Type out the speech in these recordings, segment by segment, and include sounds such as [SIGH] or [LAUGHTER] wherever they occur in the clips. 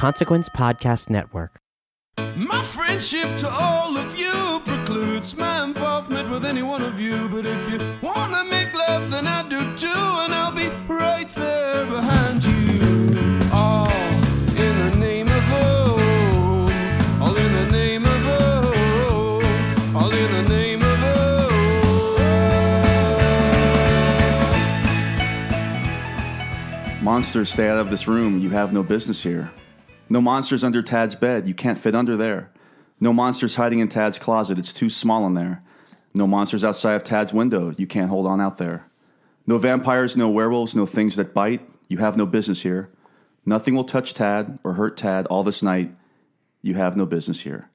Consequence Podcast Network. My friendship to all of you precludes my involvement with any one of you. But if you wanna make love, then I do too, and I'll be right there behind you. All in the name of oh, all in the name of oh, all in the name of oh. Monsters, stay out of this room. You have no business here. No monsters under Tad's bed. You can't fit under there. No monsters hiding in Tad's closet. It's too small in there. No monsters outside of Tad's window. You can't hold on out there. No vampires, no werewolves, no things that bite. You have no business here. Nothing will touch Tad or hurt Tad all this night. You have no business here.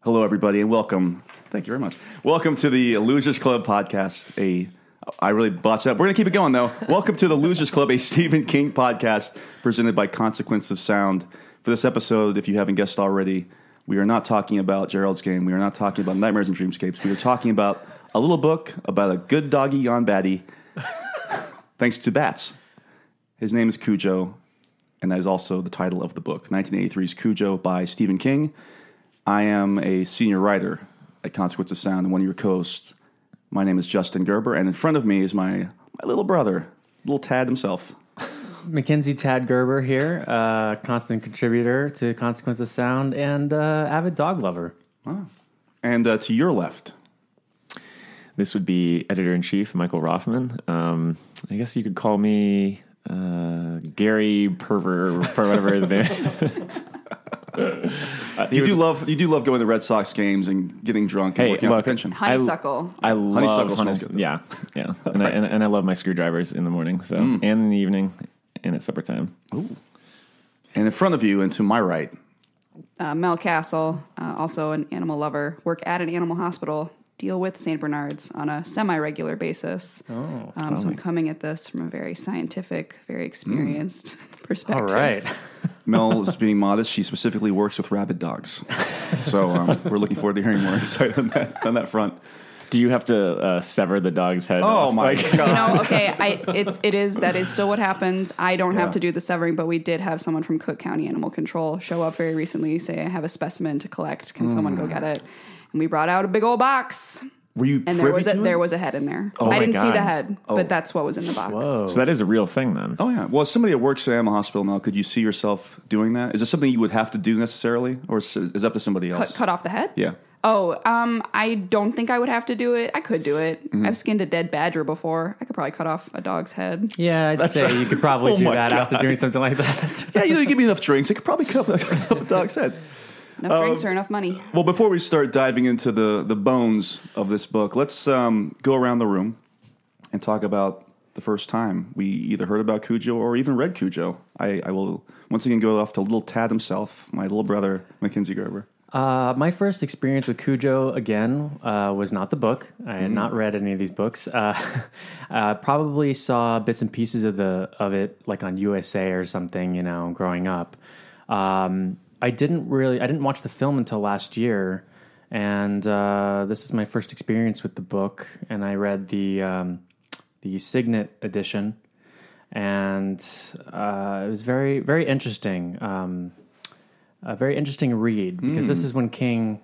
Hello, everybody, and welcome. Thank you very much. Welcome to the Losers Club podcast. A I really botched that. We're gonna keep it going though. [LAUGHS] welcome to the Losers Club, a Stephen King podcast presented by Consequence of Sound. For this episode, if you haven't guessed already, we are not talking about Gerald's Game. We are not talking about Nightmares and Dreamscapes. We are talking about a little book about a good doggy on baddie, [LAUGHS] thanks to bats. His name is Cujo, and that is also the title of the book, 1983's Cujo by Stephen King. I am a senior writer at Consequence of Sound and one of your co-hosts. My name is Justin Gerber, and in front of me is my, my little brother, little Tad himself. [LAUGHS] Mackenzie Tad Gerber here, uh, constant contributor to Consequence of Sound and uh, avid dog lover. And uh, to your left, This would be editor in chief Michael Roffman. Um, I guess you could call me uh, Gary Pervier for whatever his name. [LAUGHS] is. you do love you do love going to Red Sox games and getting drunk and Hey, working out look, the pension. Honeysuckle. I love Honeysuckle honey- good. yeah, yeah, and I, and, and I love my screwdrivers in the morning, so Mm. and in the evening, and at supper time. Ooh. And in front of you and to my right, uh, Mel Castle, uh, also an animal lover, work at an animal hospital, deal with St. Bernards on a semi regular basis. Oh, um, so I'm coming at this from a very scientific, very experienced Mm. Perspective. All right. [LAUGHS] Mel is being modest. She specifically works with rabid dogs, so um, we're looking forward to hearing more insight on that on that front. Do you have to uh, sever the dog's head? Oh off? my Like- You god! know, okay, I it's it is that is still what happens. I don't Yeah. have to do the severing, but we did have someone from Cook County Animal Control show up very recently, say I have a specimen to collect. Can someone Mm. go get it? And we brought out a big old box, Were you and there was a to it? there was a head in there. Oh I my didn't see the God. head, but that's what was in the box. Whoa. So that is a real thing then. Oh yeah. Well, as somebody that works at animal hospital, now, could you see yourself doing that? Is this something you would have to do necessarily, or is is it up to somebody else? Cut, cut off the head? Yeah. Oh, um, I don't think I would have to do it. I could do it. Mm-hmm. I've skinned a dead badger before. I could probably cut off a dog's head. Yeah, I'd say you could probably [LAUGHS] Oh do my that after doing something like that. [LAUGHS] Yeah, you know, you give me enough drinks, I could probably cut off a dog's head. Enough Um, drinks or enough money. Well, before we start diving into the, the bones of this book, let's um, go around the room and talk about the first time we either heard about Cujo or even read Cujo. I, I will once again go off to little Tad himself, my little brother, Mackenzie Gerber. Uh, my first experience with Cujo again uh, was not the book. I had not read any of these books. Uh, [LAUGHS] uh, probably saw bits and pieces of the of it, like on USA or something. You know, growing up. Um, I didn't really. I didn't watch the film until last year, and uh, this was my first experience with the book. And I read the um, the Signet edition, and uh, it was very very interesting. Um, a very interesting read because this is when King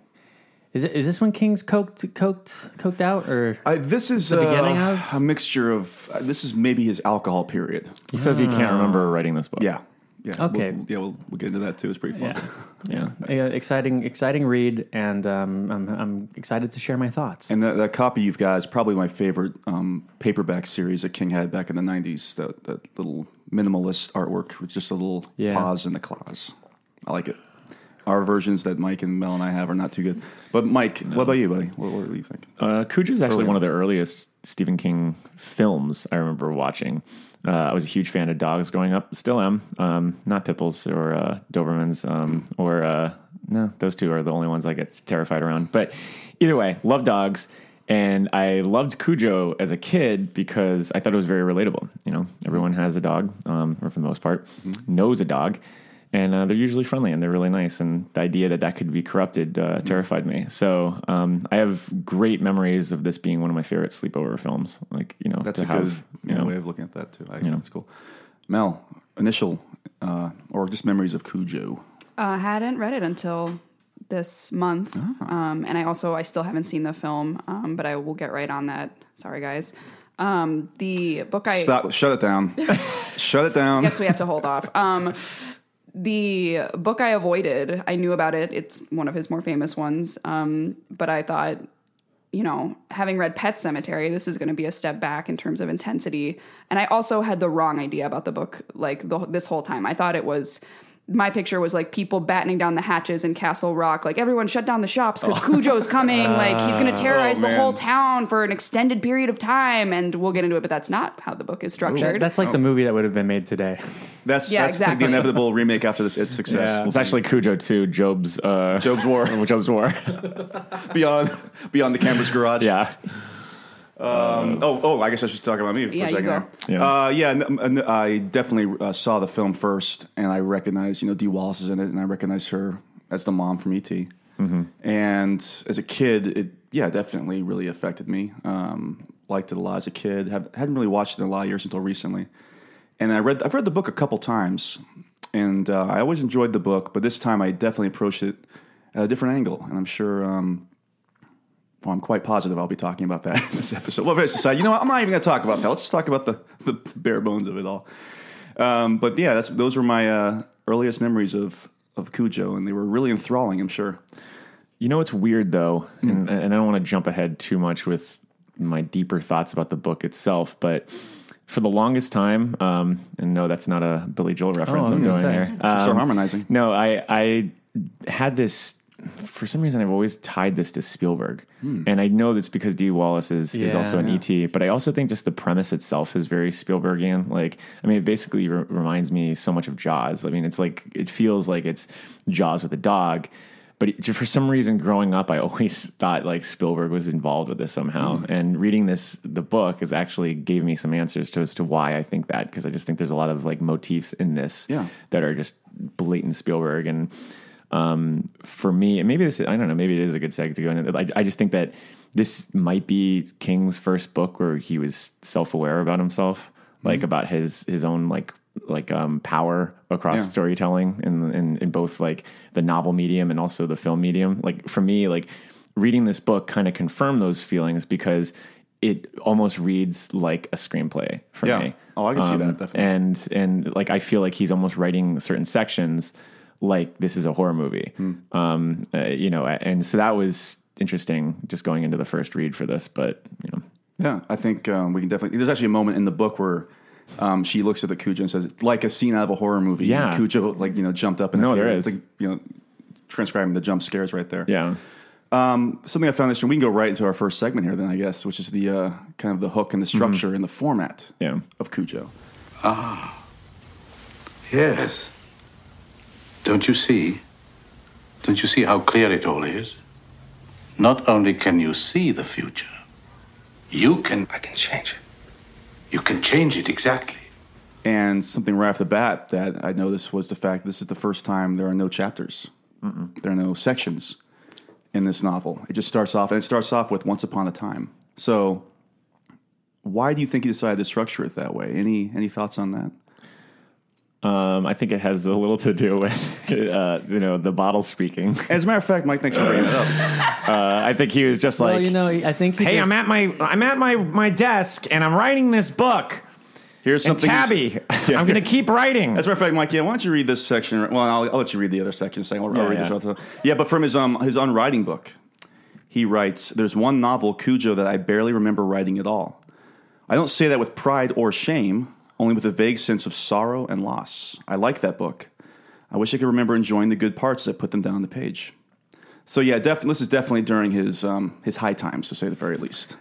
is it is this when King's coked coked coked out or I, this is The uh, beginning of? a mixture of. Uh, this is maybe his alcohol period. He says he can't remember writing this book. Yeah. Yeah. Okay. We'll, yeah, we'll, we'll get into that too. It's pretty fun. yeah. [LAUGHS] yeah. Yeah, exciting exciting read and um, I'm I'm excited to share my thoughts. And that, that copy you've got is probably my favorite um, paperback series that King had back in the 90s. That, that little minimalist artwork with just a little Yeah. pause in the claws. I like it. Our versions that Mike and Mel and I have are not too good. But Mike, what about you, buddy? What, what do you think? Uh, Cujo is actually Early one on. of the earliest Stephen King films I remember watching. Uh, I was a huge fan of dogs growing up. Still am. Um, not Pipples or uh, Dobermans um, or uh, no, those two are the only ones I get terrified around. But either way, love dogs. And I loved Cujo as a kid because I thought it was very relatable. You know, everyone has a dog, um, or for the most part, knows a dog, and uh, they're usually friendly and they're really nice. And the idea that that could be corrupted uh, terrified me. So um, I have great memories of this being one of my favorite sleepover films. Like you know, That's a have, good you you know, know, way of looking at that too. I, know. It's cool. Mel, initial uh, or just memories of Cujo? I hadn't read it until this month, um, and I also I still haven't seen the film, um, but I will get right on that. Sorry, guys. Um, the book I Stop. Shut it down. [LAUGHS] shut it down. Yes, we have to hold off. Um, the book I avoided, I knew about it. It's one of his more famous ones. Um, but I thought, you know, having read Pet Sematary, this is going to be a step back in terms of intensity. And I also had the wrong idea about the book, like the, this whole time. I thought it was. My picture was like people battening down the hatches in Castle Rock. Like everyone shut down the shops because Cujo's coming. like he's going [LAUGHS] to terrorize Oh, the whole town for an extended period of time. And we'll get into it, but that's not how the book is structured. That's like the movie that would have been made today. [LAUGHS] That's Yeah, that's like exactly. the inevitable remake after this its success. Yeah. It's actually Cujo 2, Job's uh, Job's War [LAUGHS] Job's War. beyond beyond the Camber's garage. yeah. Um, oh, oh, I guess I should talk about me for Yeah, a you second. go. here. Yeah. Uh, yeah. n- n- I definitely uh, saw the film first, and I recognized, you know, Dee Wallace is in it, and I recognized her as the mom from ET. Mm-hmm. And as a kid, it yeah, definitely really affected me. Um, liked it a lot as a kid. Have, hadn't really watched it in a lot of years until recently. And I read I've read the book a couple times, and uh, I always enjoyed the book, but this time I definitely approached it at a different angle, and I'm sure. Um, well, I'm quite positive I'll be talking about that [LAUGHS] in this episode. Well, very society. You know what? I'm not even going to talk about that. Let's just talk about the, the bare bones of it all. Um, but yeah, that's those were my uh, earliest memories of of Cujo, and they were really enthralling. I'm sure. You know what's weird though, Hmm. and, and I don't want to jump ahead too much with my deeper thoughts about the book itself, but for the longest time, um, and no, that's not a Billy Joel reference Oh, I was I'm doing say. here. Start Um, harmonizing. no, I I had this for some reason I've always tied this to Spielberg, hmm. and I know that's because Dee Wallace is, is also an ET, but I also think just the premise itself is very Spielbergian. Like, I mean, it basically re- reminds me so much of Jaws. I mean, it's like it feels like it's Jaws with a dog. But it, for some reason, growing up, I [LAUGHS] always thought like Spielberg was involved with this somehow. Hmm. And reading this, the book, has actually gave me some answers to as to why I think that because I just think there's a lot of like motifs in this Yeah. that are just blatant Spielberg. And um, for me, and maybe this, I don't know, maybe it is a good seg to go into. I, I just think that this might be King's first book where he was self aware about himself, like about his his own like like um power across Yeah. storytelling in, in in both like the novel medium and also the film medium. Like for me, like reading this book kind of confirmed those feelings because it almost reads like a screenplay for Yeah. me. Oh, I can see Um, that, definitely. And and like I feel like he's almost writing certain sections like this is a horror movie. Hmm. Um, uh, you know, and so that was interesting just going into the first read for this. But you know, Yeah, I think um, we can definitely. There's actually a moment in the book where um, she looks at the Cujo and says, "Like a scene out of a horror movie." Yeah. And Cujo like you know jumped up and No, there appeared. is. It's like, you know transcribing the jump scares right there. yeah, Um, something I found interesting. We can go right into our first segment here, then I guess, which is the uh, kind of the hook and the structure and the format Yeah. of Cujo. Ah, yes. Don't you see? Don't you see how clear it all is? Not only can you see the future, you can. I can change it. You can change it exactly. And something right off the bat that I noticed was the fact this is the first time there are no chapters, there are no sections in this novel. It just starts off, and it starts off with "Once upon a time." So, why do you think he decided to structure it that way? Any any thoughts on that? Um, I think it has a little to do with [LAUGHS] uh, you know the bottle speaking. As a matter of fact, Mike, thanks for bringing it up. Uh, I think he was just Well, like, you know, I think he hey, just- I'm at my I'm at my my desk and I'm writing this book. Here's And something. Tabby, [LAUGHS] I'm going to keep writing. As a matter of fact, Mike, yeah, why don't you read this section? Well, I'll, I'll let you read the other section. Saying, I'll, I'll Yeah, read yeah. this. also. Yeah, but from his um his On Writing book, he writes, "There's one novel, Cujo, that I barely remember writing at all. I don't say that with pride or shame, only with a vague sense of sorrow and loss. I like that book. I wish I could remember enjoying the good parts as I put them down on the page. So yeah, def- this is definitely during his um, his high times, to say the very least."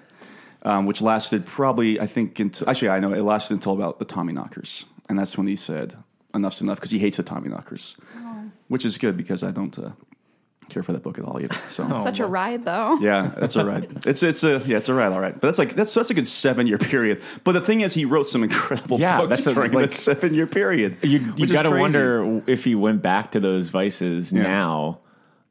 um, which lasted probably I think until actually I know it lasted until about the Tommyknockers, and that's when he said enough's enough because he hates the Tommyknockers, which is good because I don't uh, care for that book at all either. So [LAUGHS] Such a ride, though. yeah, that's all right. [LAUGHS] It's it's a yeah, it's a ride, all right. But that's like that's that's a good seven year period. But the thing is, he wrote some incredible Yeah, books that's a- during like- that seven year period. you you got to wonder if he went back to those vices Yeah. now.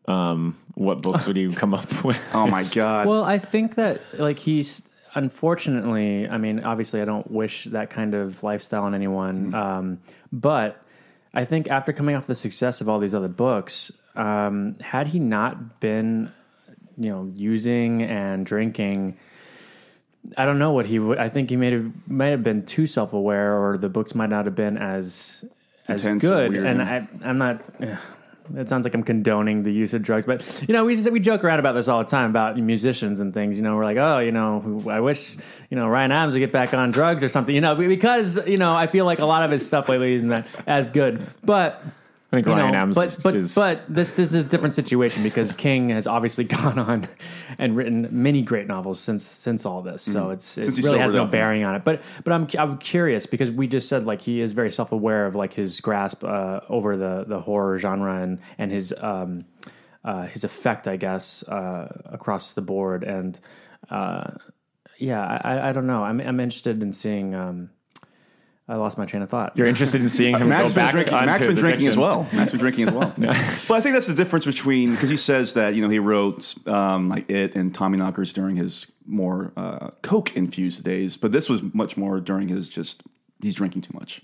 Um, what books would he come up [LAUGHS] with? Oh my god! Well, I think that like he's unfortunately. I mean, obviously, I don't wish that kind of lifestyle on anyone. Mm-hmm. Um, but I think after coming off the success of all these other books, um, had he not been, you know, using and drinking, I don't know what he would. I think he may have might have been too self aware, or the books might not have been as as Intense good. weird, and. I, I'm not. ugh, it sounds like I'm condoning the use of drugs, but you know, we we joke around about this all the time about musicians and things. You know, we're like, oh, you know, I wish you know Ryan Adams would get back on drugs or something. You know, because you know, I feel like a lot of his stuff lately isn't that as good, but. I think Ryan know, Adams but is, but is- but this this is a different situation because [LAUGHS] King has obviously [LAUGHS] gone on and written many great novels since since all this. So it's it Mm-hmm. Since really has sobered no up, bearing on it. But but I'm I'm curious because we just said like he is very self aware of like his grasp uh, over the the horror genre and and his um uh, his effect I guess uh, across the board and uh, yeah I I don't know I'm I'm interested in seeing. Um, I lost my train of thought. You're interested in seeing him Max go back drinking. onto Max been his [LAUGHS] drinking as well. Max been drinking as well. But I think that's the difference between because he says that you know he wrote um, like it and Tommyknockers during his more uh, coke infused days, but this was much more during his just he's drinking too much,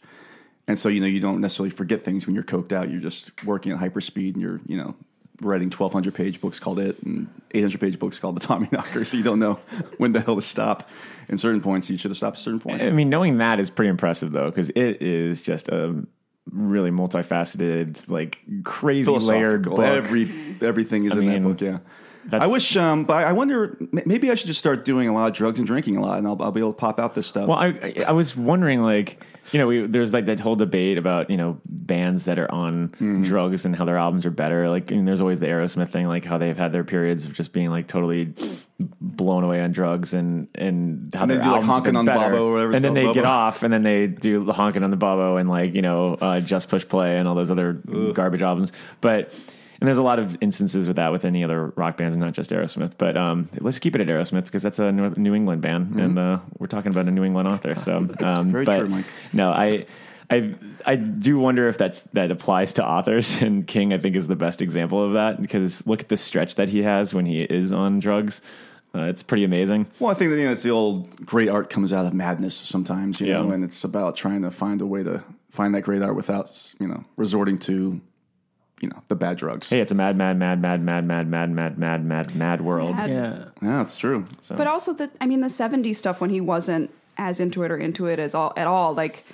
and so you know you don't necessarily forget things when you're coked out. You're just working at hyper speed and you're you know writing 1200 page books called it and 800 page books called the Tommyknockers. So you don't know [LAUGHS] when the hell to stop. In certain points, you should have stopped at certain points. I mean, knowing that is pretty impressive though, because it is just a really multifaceted, like crazy layered book. Every everything is in mean, that book. Yeah. that's- I wish, um, but I wonder. Maybe I should just start doing a lot of drugs and drinking a lot, and I'll, I'll be able to pop out this stuff. Well, I I- I was wondering, like, you know, we, there's like that whole debate about you know bands that are on Hmm. drugs and how their albums are better. Like, I mean, there's always the Aerosmith thing, like how they've had their periods of just being like totally blown away on drugs and and how And they their do, like, honking on the better. Bobo or whatever and then they get off, and then they do the honking on the Bobo and like you know uh, just push play and all those other garbage albums, but. And there's a lot of instances with that with any other rock bands, and not just Aerosmith. But um, let's keep it at Aerosmith because that's a New England band, and uh, we're talking about a New England author. So, [LAUGHS] um, Mm-hmm. very but true, Mike. no, I, I, I do wonder if that's that applies to authors, [LAUGHS] and King I think is the best example of that because look at the stretch that he has when he is on drugs. Uh, it's pretty amazing. well, I think that you know it's the old great art comes out of madness sometimes, you Yeah. know, and it's about trying to find a way to find that great art without you know resorting to you know the bad drugs. Hey, it's a mad, mad, mad, mad, mad, mad, mad, mad, mad, mad, mad world. Mad. Yeah. Yeah, that's true. So, But also the I mean the 70s stuff when he wasn't as into it or into it as all at all like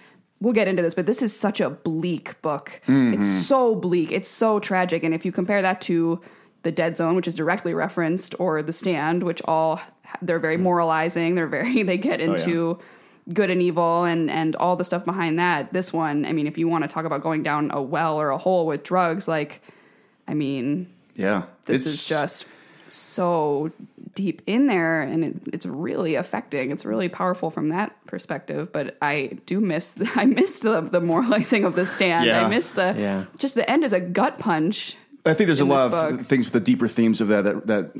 we'll get into this but this is such a bleak book. Mm-hmm. It's so bleak. It's so tragic and if you compare that to The Dead Zone which is directly referenced or The Stand which all they're very moralizing, they're very they get into good and evil and and all the stuff behind that. This one, I mean if you want to talk about going down a well or a hole with drugs like I mean yeah, this it's is just so deep in there and it, it's really affecting it's really powerful from that perspective but i do miss [LAUGHS] i missed the, the moralizing of the stand Yeah. i missed the Yeah. just the end is a gut punch I think there's a lot of book. things with the deeper themes of that, that that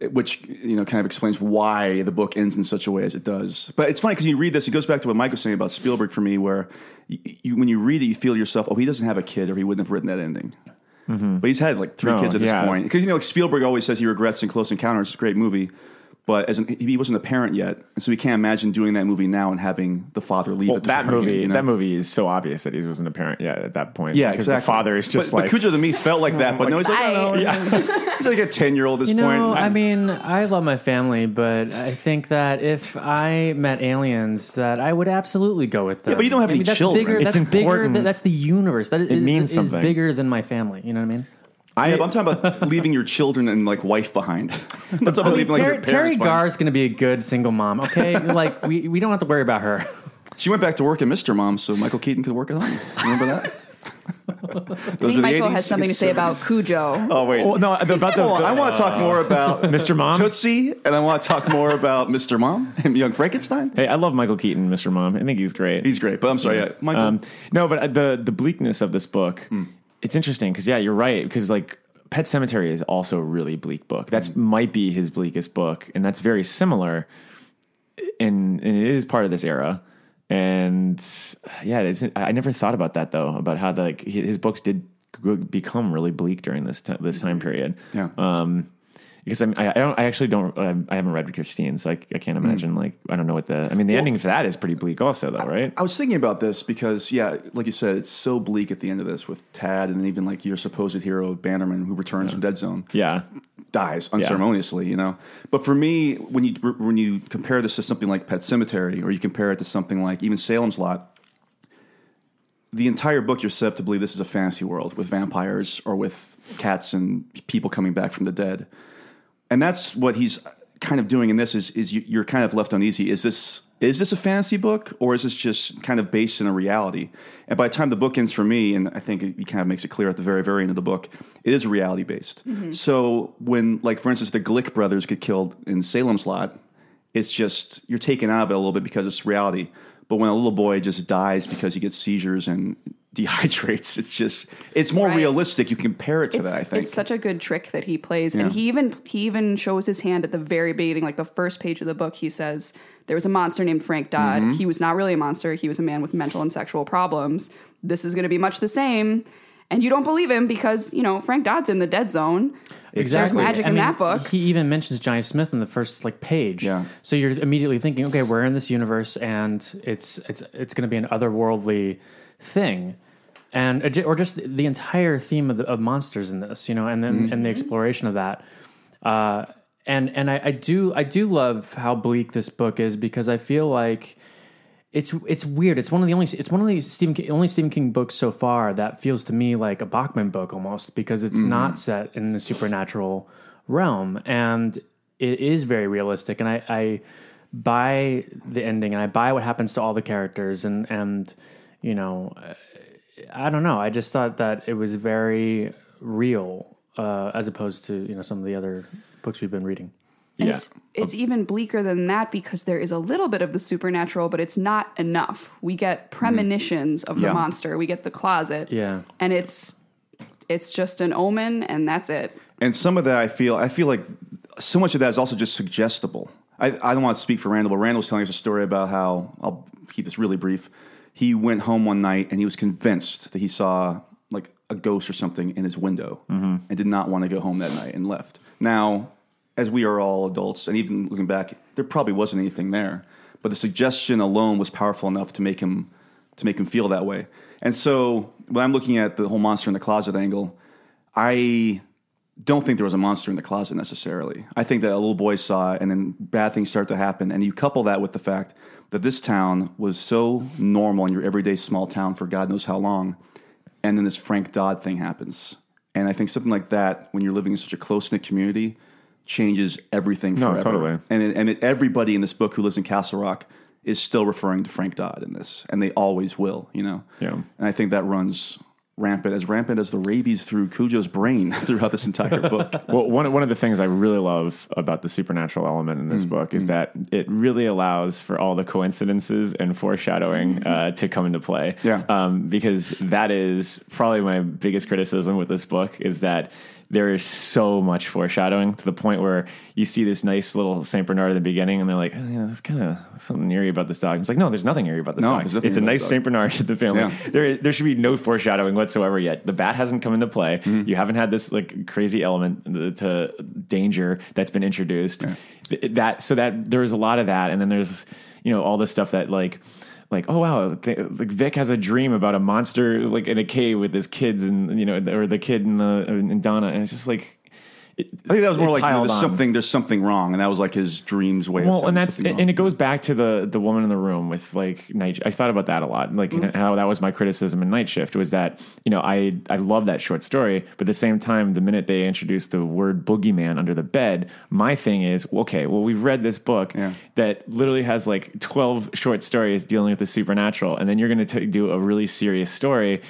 which you know kind of explains why the book ends in such a way as it does. But it's funny because you read this, it goes back to what Mike was saying about Spielberg for me, where you, you, when you read it, you feel yourself, oh, he doesn't have a kid, or he wouldn't have written that ending. Mm-hmm. But he's had like three No, kids at this point. Because you know, like Spielberg always says he regrets in Close Encounters, it's a great movie. But as an, he wasn't a parent yet, and so he can't imagine doing that movie now and having the father leave. Well, at the that movie, you know? that movie is so obvious that he wasn't a parent yet at that point. Yeah, because exactly. the father is just but, like but Cujo to me felt like that, [LAUGHS] but no, he's like, I- oh, no, [LAUGHS] he's like a ten year old at this You know, point. I mean, I love my family, but I think that if I met aliens, that I would absolutely go with them. Yeah, but you don't have I any mean, that's children. Bigger, It's that's bigger. important. than- That's the universe. That is, It means is something. bigger than my family. You know what I mean? I, yeah, but I'm talking about [LAUGHS] leaving your children and like wife behind. I'm not talking I about mean, leaving like Terry, your Terry parents behind. Garr's going to be a good single mom. Okay, [LAUGHS] like we, we don't have to worry about her. She went back to work at Mr. Mom, so Michael Keaton could work at home. Remember that? i [LAUGHS] Those think michael 80s, has something to say 70s. about cujo Oh wait, oh, no, about the, Hold on, I want to talk more about Mr. Mom. Tootsie, and I want to talk more about Mr. Mom and Young Frankenstein. Hey, I love Michael Keaton, Mr. Mom. I think he's great. He's great, but I'm sorry, yeah, Michael. Um, no, but the the bleakness of this book, it's interesting because yeah, you're right because like Pet Sematary is also a really bleak book. That's might be his bleakest book, and that's very similar, and and it is part of this era. And yeah, it's, I never thought about that though about how the, like his books did become really bleak during this ti- this time period. yeah. Um, because I'm, I, I don't I actually don't um, I haven't read Christine, so I, I can't imagine like I don't know what the I mean the ending for that is pretty bleak also though, right? I was thinking about this because, yeah, like you said, it's so bleak at the end of this with Tad and even like your supposed hero Bannerman who returns from Dead Zone. Yeah, dies unceremoniously, you know. But for me, when you when you compare this to something like Pet Sematary, or you compare it to something like even Salem's Lot, the entire book you're set up to believe this is a fantasy world with vampires or with cats and people coming back from the dead, and that's what he's kind of doing in this. Is is you, you're kind of left uneasy. Is this is this a fantasy book or is this just kind of based in a reality? And by the time the book ends for me, and I think it, he kind of makes it clear at the very, very end of the book, it is reality based. Mm-hmm. So when, like, for instance, the Glick brothers get killed in Salem's Lot, it's just you're taken out of it a little bit because it's reality. But when a little boy just dies because he gets seizures and dehydrates, [LAUGHS] it's just it's more Right. realistic. You compare it to it's, that. I think it's such a good trick that he plays, Yeah. and he even he even shows his hand at the very beginning, like the first page of the book. He says there was a monster named Frank Dodd. Mm-hmm. He was not really a monster. He was a man with mental and sexual problems. This is going to be much the same. And you don't believe him because you know Frank Dodd's in the dead zone. There's magic I in mean, that book. He even mentions Johnny Smith in the first like page. Yeah. So you're immediately thinking, okay, we're in this universe, and it's it's it's going to be an otherworldly thing, and or just the entire theme of, the, of monsters in this, you know, and then and the exploration of that. Uh, and and I, I do I do love how bleak this book is because I feel like it's it's weird. It's one of the only it's one of the Stephen King, only Stephen King books so far that feels to me like a Bachman book almost because it's not set in the supernatural realm and it is very realistic. And I, I buy the ending and I buy what happens to all the characters and and you know I don't know. I just thought that it was very real uh, as opposed to you know some of the other books we've been reading. And Yeah. it's it's even bleaker than that because there is a little bit of the supernatural, but it's not enough. We get premonitions of the Yeah. monster. We get the closet. Yeah. And it's it's just an omen and that's it. and some of that I feel I feel like so much of that is also just suggestible. I, I don't want to speak for Randall, but Randall was telling us a story about how I'll keep this really brief. He went home one night and he was convinced that he saw like a ghost or something in his window mm-hmm. and did not want to go home that night and left. Now, as we are all adults, and even looking back, there probably wasn't anything there, but the suggestion alone was powerful enough to make him to make him feel that way. And so, when I'm looking at the whole monster in the closet angle, I don't think there was a monster in the closet necessarily. I think that a little boy saw it, and then bad things start to happen. And you couple that with the fact that this town was so normal in your everyday small town for God knows how long, and then this Frank Dodd thing happens. And I think something like that, when you're living in such a close knit community, changes everything No, forever. totally. And it, and it, everybody in this book who lives in Castle Rock is still referring to Frank Dodd in this, and they always will. You know. Yeah. And I think that runs rampant, as rampant as the rabies through Cujo's brain [LAUGHS] throughout this entire book. [LAUGHS] Well, one one of the things I really love about the supernatural element in this book is that it really allows for all the coincidences and foreshadowing uh, to come into play. Yeah. um, because that is probably my biggest criticism with this book is that there is so much foreshadowing to the point where you see this nice little Saint Bernard at the beginning, and they're like, oh, "Yeah, there's kind of something eerie about this dog." It's like, no, there's nothing eerie about this No, dog. It's a nice. Saint Bernard in the family. Yeah. There, there should be no foreshadowing whatsoever yet. The bat hasn't come into play. Mm-hmm. You haven't had this like crazy element to danger that's been introduced. Th- That so that there's a lot of that, and then there's you know all this stuff that like. Like oh wow, th- like Vic has a dream about a monster like in a cave with his kids and you know or the kid and the and Donna. And it's just like I think that was more like you know, there's on. something there's something wrong, and that was like his dreams way. of well, and that's and it goes back to the the woman in the room with like night. I thought about that a lot, like Mm-hmm. how that was my criticism in Night Shift was that you know I I love that short story, but at the same time, the minute they introduced the word boogeyman under the bed, my thing is okay. Well, we've read this book Yeah. that literally has like twelve short stories dealing with the supernatural, and then you're going to do a really serious story.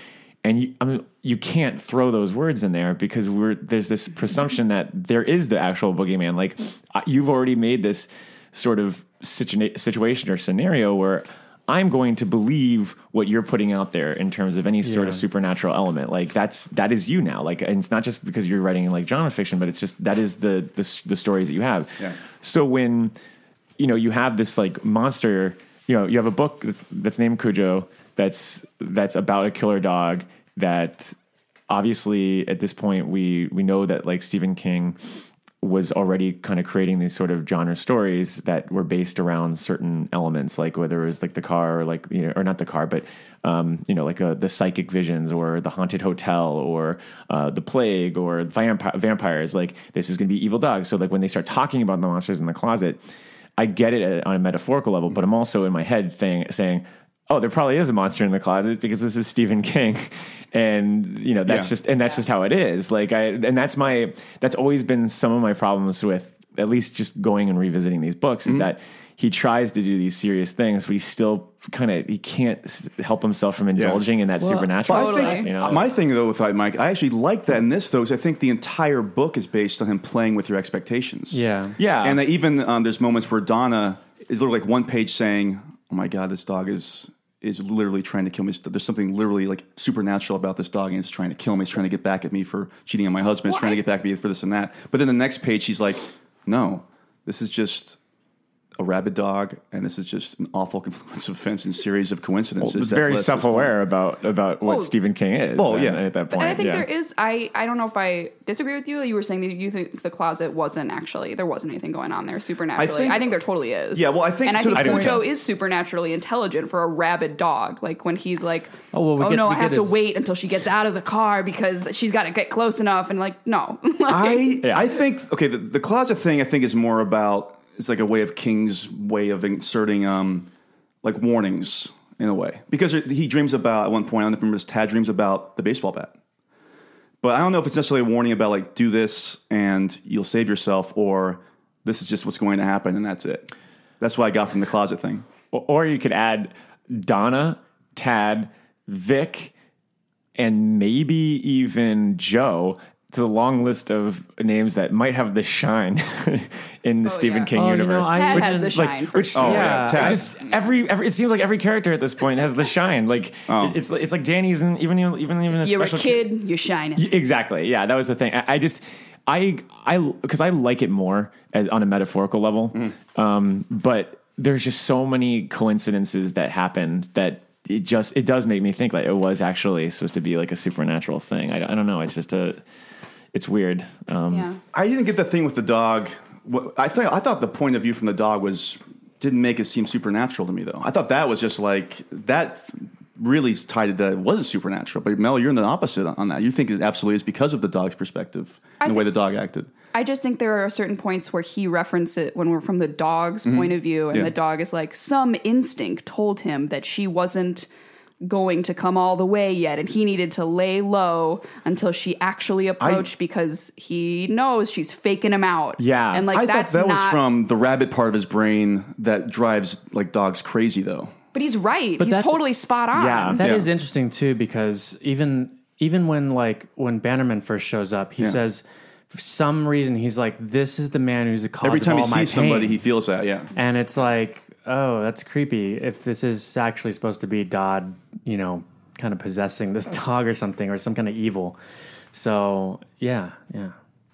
And you, I mean, you can't throw those words in there because we're there's this presumption that there is the actual boogeyman. Like you've already made this sort of situa- situation or scenario where I'm going to believe what you're putting out there in terms of any sort of supernatural element. Like that's that is you now. Like and it's not just because you're writing like genre fiction, but it's just that is the the, the stories that you have. Yeah. So when you know you have this like monster, you know you have a book that's, that's named Cujo that's that's about a killer dog that obviously at this point we we know that like Stephen King was already kind of creating these sort of genre stories that were based around certain elements, like whether it was like the car, or like you know, or not the car, but um, you know, like uh, the psychic visions, or the haunted hotel, or uh, the plague, or vampi- vampires. Like this is going to be evil dogs. So like when they start talking about the monsters in the closet, I get it on a metaphorical level, but I'm also in my head thing, saying, "Oh, there probably is a monster in the closet because this is Stephen King," [LAUGHS] and you know that's Yeah. just and that's just how it is. Like I and that's my that's always been some of my problems with at least just going and revisiting these books Mm-hmm. is that he tries to do these serious things, but he still kind of he can't help himself from indulging in that supernatural But I stuff. think You know, my thing though with Mike, I actually like that in this though, is I think the entire book is based on him playing with your expectations. Yeah. yeah, and that even um, there's moments where Donna is literally like one page saying, "Oh my god, this dog is is literally trying to kill me." There's something literally like supernatural about this dog, and it's trying to kill me. It's trying to get back at me for cheating on my husband. It's Well, trying to get back at me for this and that. But then the next page, she's like, "No, this is just." A rabid dog, and this is just an awful confluence of events and series of coincidences. was that very led to this self-aware about about what Oh. Stephen King is. Oh, at- yeah. at that point. And I think yeah. there is. I I don't know if I disagree with you. You were saying that you think the closet wasn't actually there wasn't anything going on there supernaturally. I think- think, there totally is. Yeah, well, I think and I to think the I do Cujo is supernaturally intelligent for a rabid dog. Like when he's like, Oh, well, we oh get- no, we I have get to his- wait until she gets out of the car because she's got to get close enough. And like, no, [LAUGHS] I Yeah. I think okay the, the closet thing I think is more about it's like a way of King's way of inserting um like warnings in a way. Because he dreams about at one point I don't know if you remember this Tad dreams about the baseball bat. But I don't know if it's necessarily a warning about like do this and you'll save yourself or this is just what's going to happen and that's it. That's what I got from the closet thing. Or you could add Donna, Tad, Vic, and maybe even Joe to the long list of names that might have the shine [LAUGHS] in the Oh, Stephen yeah. King Oh, you know, universe. I- which has is, the like, shine for which sure. seems yeah, like, just every, every it seems like every character at this point has the shine. Like Oh. it's it's like Danny's and even even even a You're a special kid, you're shining. Exactly. Yeah, that was the thing. I, I just, I, I, because I like it more as on a metaphorical level. Mm-hmm. Um, but there's just so many coincidences that happen that it just it does make me think like it was actually supposed to be like a supernatural thing. I, I don't know. It's just a, it's weird. Um, Yeah. I didn't get the thing with the dog. I thought I thought the point of view from the dog was didn't make it seem supernatural to me though. I thought that was just like that really tied it that it wasn't supernatural. But Mel, you're in the opposite on that. You think it absolutely is because of the dog's perspective and I the way the dog acted. I just think there are certain points where he references it when we're from the dog's point of view, and Mm-hmm. Yeah. the dog is like, some instinct told him that she wasn't going to come all the way yet, and he needed to lay low until she actually approached because he knows she's faking him out. Yeah. and like I thought that's that not. was from the rabbit part of his brain that drives like dogs crazy though. but he's right. But he's totally spot on. Yeah. That is Yeah. interesting too because even even when like when Bannerman first shows up, he Yeah. says for some reason he's like, "This is the man who's the cause Every time of he all my sees somebody, he feels that. Yeah. and it's like, oh, that's creepy. If this is actually supposed to be Dodd, you know, kind of possessing this [LAUGHS] dog or something or some kind of evil. So yeah, yeah.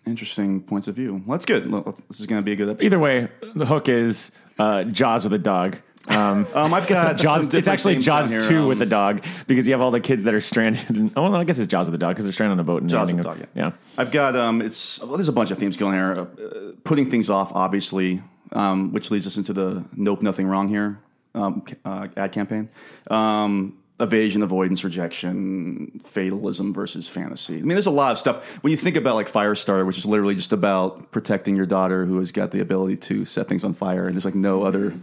Interesting points of view. Well, that's good. This is going to be a good episode. Either way, the hook is uh, Jaws with a dog. Um, [LAUGHS] Um, I've got Jaws. It's actually Jaws themes two down here. with a Um, dog because you have all the kids that are stranded. In, oh, well, I guess it's Jaws with a dog because they're stranded on a boat. And Jaws with a of- dog, yeah. I've got um, it's well, there's a bunch of themes going here. Uh, putting things off, obviously, um, which leads us into the nope, nothing wrong here um, uh, ad campaign. Um, evasion, avoidance, rejection, fatalism versus fantasy. I mean, there's a lot of stuff when you think about like Firestarter, which is literally just about protecting your daughter who has got the ability to set things on fire, and there's like no other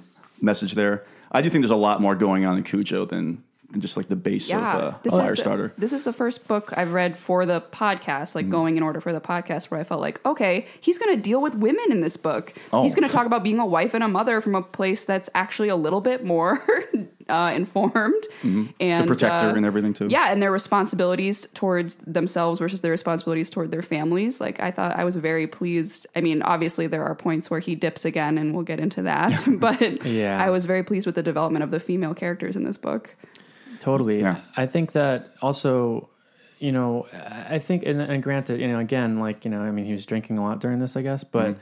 message there. I do think there's a lot more going on in Cujo than, than just like the base Yeah, of uh, this is Firestarter. this is the first book I've read for the podcast, like going in order for the podcast, where I felt like, okay, he's going to deal with women in this book. Oh. He's going to talk about being a wife and a mother from a place that's actually a little bit more [LAUGHS] uh, informed and Mm-hmm. the protector uh, and everything too. Yeah, and their responsibilities towards themselves versus their responsibilities toward their families. Like I thought I was very pleased. I mean, obviously there are points where he dips again and we'll get into that, [LAUGHS] but [LAUGHS] Yeah. I was very pleased with the development of the female characters in this book. Totally. Yeah. I think that also, you know, I think, and, and granted, you know, again, like, you know, I mean, he was drinking a lot during this, I guess, but, Mm-hmm.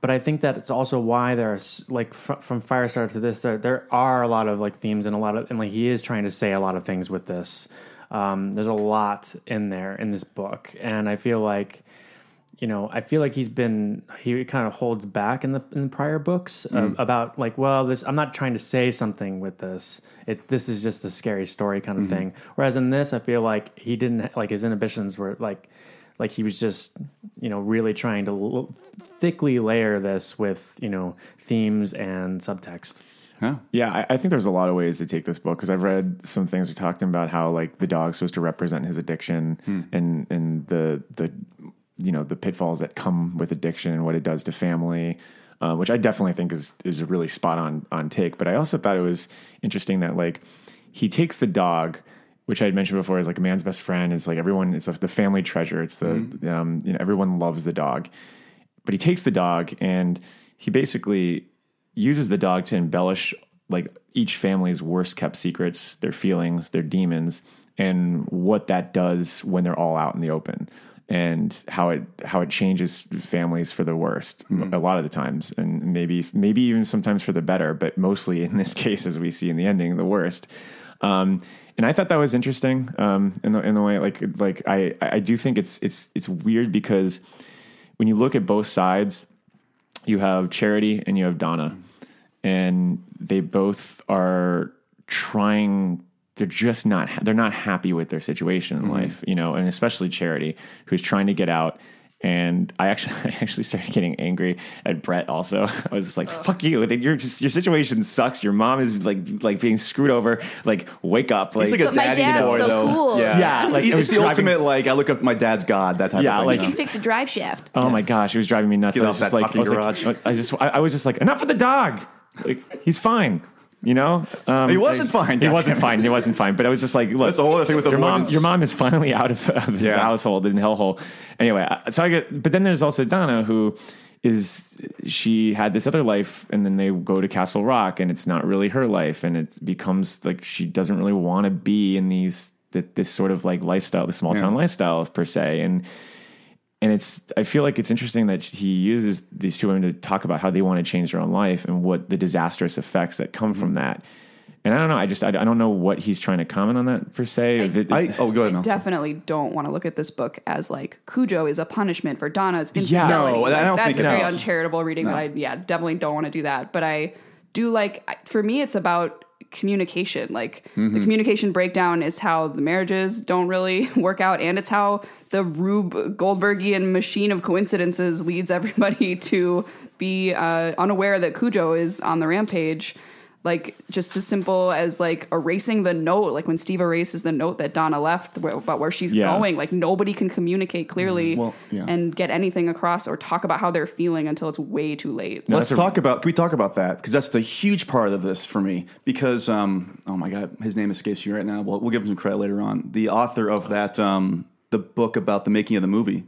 but I think that it's also why there's like fr- from Firestarter to this, there, there are a lot of like themes and a lot of, and like he is trying to say a lot of things with this. Um, there's a lot in there in this book. And I feel like, you know, I feel like he's been he kind of holds back in the in the prior books uh, Mm. about like, well, this I'm not trying to say something with this. It this is just a scary story kind of Mm-hmm. thing. Whereas in this, I feel like he didn't like his inhibitions were like like he was just you know really trying to l- thickly layer this with you know themes and subtext. Yeah. Yeah, I, I think there's a lot of ways to take this book because I've read some things we're talking about how like the dog's supposed to represent his addiction and and the the you know the pitfalls that come with addiction and what it does to family, uh, which I definitely think is is a really spot on on take. But I also thought it was interesting that like he takes the dog. Which I had mentioned before is like a man's best friend. It's like everyone. It's like the family treasure. It's the um, you know everyone loves the dog, but he takes the dog and he basically uses the dog to embellish like each family's worst kept secrets, their feelings, their demons, and what that does when they're all out in the open, and how it how it changes families for the worst a lot of the times, and maybe maybe even sometimes for the better, but mostly in this [LAUGHS] case, as we see in the ending, the worst. Um, and I thought that was interesting um, in the in the way like like I I do think it's it's it's weird because when you look at both sides, you have Charity and you have Donna, and they both are trying. They're just not. They're not happy with their situation in mm-hmm. life, you know, and especially Charity, who's trying to get out. And I actually, [LAUGHS] I actually started getting angry at Brett. Also, [LAUGHS] I was just like, "Fuck you! Your your situation sucks. Your mom is like like being screwed over. Like, wake up! Like, He's like a But my daddy's dad's boy, so though. cool. Yeah, Yeah, like, He- it was the driving- ultimate. Like I look up my dad's god. That type Yeah, of thing. like- you know? Fix a drive shaft. Oh my gosh, it was driving me nuts. I was just like, I was garage. like, I just, I, I was just like, enough of the dog. Like, he's fine. You know, um, He wasn't I- fine, He wasn't fine. He wasn't fine. But I was just like, look, That's the whole other thing with your mom. Your mom is finally out of, of his Yeah. household in hellhole. Anyway, so I get. But then there's also Donna who is she had this other life and then they go to Castle Rock and it's not really her life and it becomes like she doesn't really want to be in these th- this sort of like lifestyle the small town Yeah. lifestyle per se and and it's I feel like it's interesting that he uses these two women to talk about how they want to change their own life and what the disastrous effects that come Mm-hmm. from that. And I don't know. I just I, I don't know what he's trying to comment on that per se. If it- I oh go ahead. Mel. Definitely don't want to look at this book as like Cujo is a punishment for Donna's Yeah. infidelity. No, I don't that's think a it very is. uncharitable reading. That I yeah definitely don't want to do that. But I do like for me it's about communication. Like Mm-hmm. the communication breakdown is how the marriages don't really [LAUGHS] work out, and it's how the Rube Goldbergian machine of coincidences leads everybody [LAUGHS] to be uh, unaware that Cujo is on the rampage. Like just as simple as like erasing the note, like when Steve erases the note that Donna left wh- about where she's Yeah. going. Like nobody can communicate clearly Well, yeah. and get anything across or talk about how they're feeling until it's way too late. Let's a- talk about. Can we talk about that? Because that's the huge part of this for me. Because um, oh my god, his name escapes me right now. Well, we'll give him some credit later on. The author of that um, the book about the making of the movie.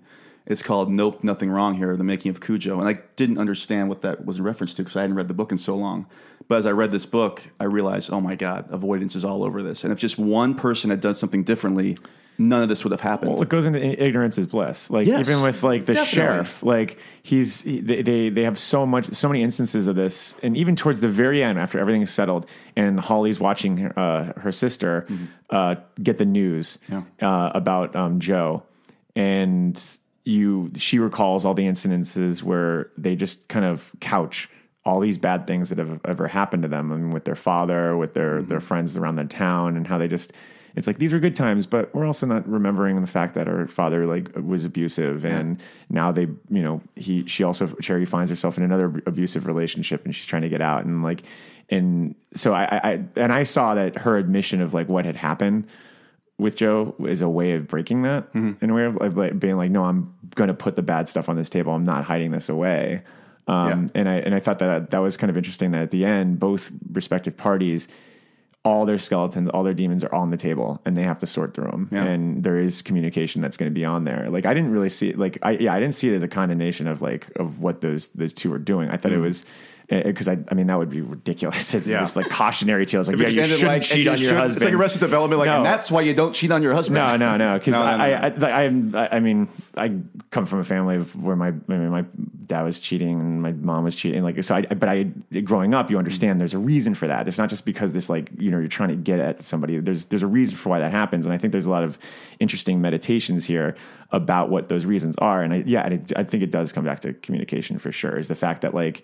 It's called Nope, Nothing Wrong Here: The Making of Cujo, and I didn't understand what that was a reference to because I hadn't read the book in so long. But as I read this book, I realized, oh my god, avoidance is all over this. And if just one person had done something differently, none of this would have happened. Well, it goes into ignorance is bliss. Like Yes, even with like the definitely. sheriff, like he's he, they, they they have so much so many instances of this, and even towards the very end, after everything's settled, and Holly's watching her, uh, her sister uh, get the news Mm-hmm. Yeah. uh, about um, Joe, and you she recalls all the incidences where they just kind of couch all these bad things that have ever happened to them I mean, with their father, with their Mm-hmm. their friends around the town, and how they just it's like these were good times, but we're also not remembering the fact that her father like was abusive, and now they you know he she also Charity finds herself in another abusive relationship, and she's trying to get out, and like and so I, I I- and I saw that her admission of like what had happened with Joe is a way of breaking that Mm-hmm. in a way of, of like being like, no, I'm going to put the bad stuff on this table. I'm not hiding this away. Um, And I and I thought that that was kind of interesting that at the end, both respective parties, all their skeletons, all their demons are on the table, and they have to sort through them. Yeah. And there is communication that's going to be on there. Like I didn't really see it. Like I yeah, I didn't see it as a condemnation of like of what those those two were doing. I thought Mm-hmm. it was Eh, eh, because I, I mean, that would be ridiculous. [LAUGHS] It's Yeah. this like cautionary tale. It's like, yeah, you shouldn't like, cheat and on you your husband. It's like Arrested Development, like, No. and that's why you don't cheat on your husband. No, no, no. [LAUGHS] Because no, no, I, no. I, I, I, I mean, I come from a family of where my, I mean, my dad was cheating and my mom was cheating. Like, so I, but I, growing up, you understand there's a reason for that. It's not just because this, like, you know, you're trying to get at somebody. There's, there's a reason for why that happens. And I think there's a lot of interesting meditations here about what those reasons are. And I, yeah, and it, I think it does come back to communication for sure. Is the fact that like,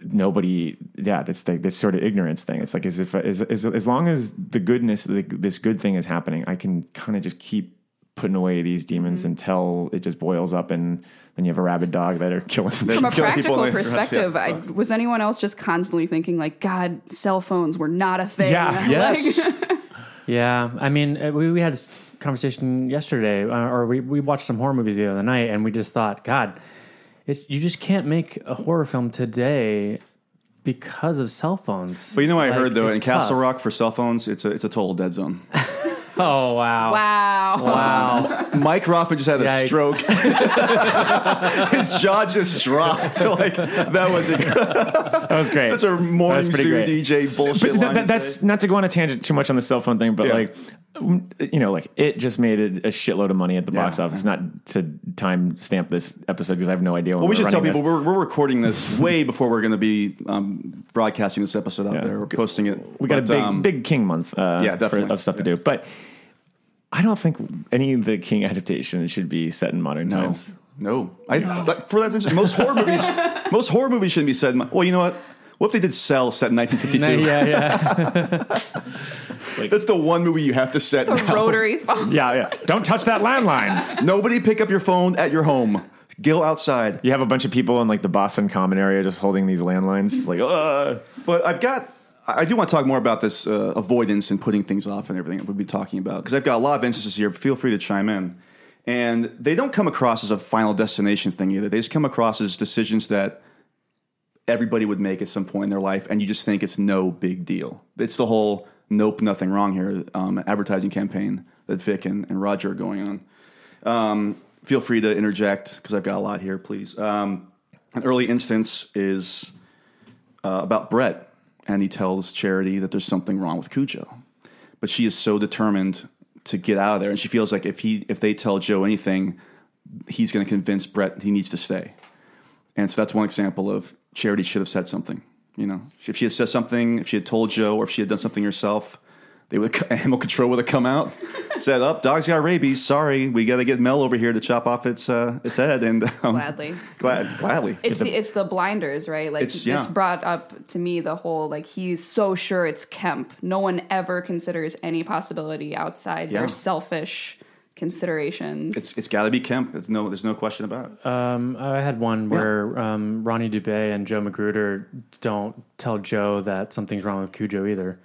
nobody yeah that's the, this sort of ignorance thing it's like as if as, as, as long as the goodness the, this good thing is happening i can kind of just keep putting away these demons Mm-hmm. until it just boils up and then you have a rabid dog that are [LAUGHS] killing From a killing practical in perspective, yeah, I, was anyone else just constantly thinking like, God, cell phones were not a thing? Yeah, [LAUGHS] Like- Yes. [LAUGHS] Yeah, I mean, uh, we, we had this conversation yesterday, uh, or we, we watched some horror movies the other night, and we just thought, God, it's, you just can't make a horror film today because of cell phones. But you know what I heard though in Castle. Rock for cell phones, it's a it's a total dead zone. [LAUGHS] Oh wow! wow. Wow! [LAUGHS] Mike Roffman just had a Yikes. stroke. [LAUGHS] His jaw just dropped. [LAUGHS] like that was a, that was great such a morning That's pretty zoo great. DJ bullshit. but line that, to that's not to go on a tangent too much on the cell phone thing, but Yeah. like, you know, like it just made a, a shitload of money at the box office. Not to time stamp this episode because I have no idea. When Well, we should tell people we're, we're recording this way before we're going to be um, broadcasting this episode out Yeah. there. We're posting it. We got But, a big, um, big King month. Uh, yeah, for, definitely. of stuff to do. But I don't think any of the King adaptations should be set in modern No, times. no. I, like, for that, instance, most horror movies, [LAUGHS] most horror movies shouldn't be set. In, well, you know what? What if they did Cell set in 1952? yeah, yeah. [LAUGHS] That's the one movie you have to set. A now. rotary [LAUGHS] phone. Yeah, yeah. Don't touch that landline. Nobody pick up your phone at your home. Go outside. You have a bunch of people in like the Boston Common area just holding these landlines. It's like, uh But I've got. I do want to talk more about this uh, avoidance and putting things off and everything that we've been talking about because I've got a lot of instances here. Feel free to chime in, and they don't come across as a final destination thing either. They just come across as decisions that everybody would make at some point in their life, and you just think it's no big deal. It's the whole "nope, nothing wrong here" um, advertising campaign that Vic and, and Roger are going on. Um, feel free to interject because I've got a lot here, please. Um, an early instance is uh, about Brett, and he tells Charity that there's something wrong with Cujo, but she is so determined to get out of there, and she feels like if he if they tell Joe anything, he's going to convince Brett he needs to stay. And so that's one example of Charity should have said something. You know, if she had said something, if she had told Joe, or if she had done something herself, they would [LAUGHS] animal control would have come out, said, "Up, dog's got rabies. Sorry, we got to get Mel over here to chop off its uh, its head." And um, Gladly. glad, gladly. It's the, it's the blinders, right? Like It's- this yeah. brought up to me the whole like he's so sure it's Kemp. No one ever considers any possibility outside Yeah. their selfish considerations. It's it's got to be Kemp. It's no, there's no question about it. Um, I had one where um, Ronnie Dubé and Joe Magruder don't tell Joe that something's wrong with Cujo either.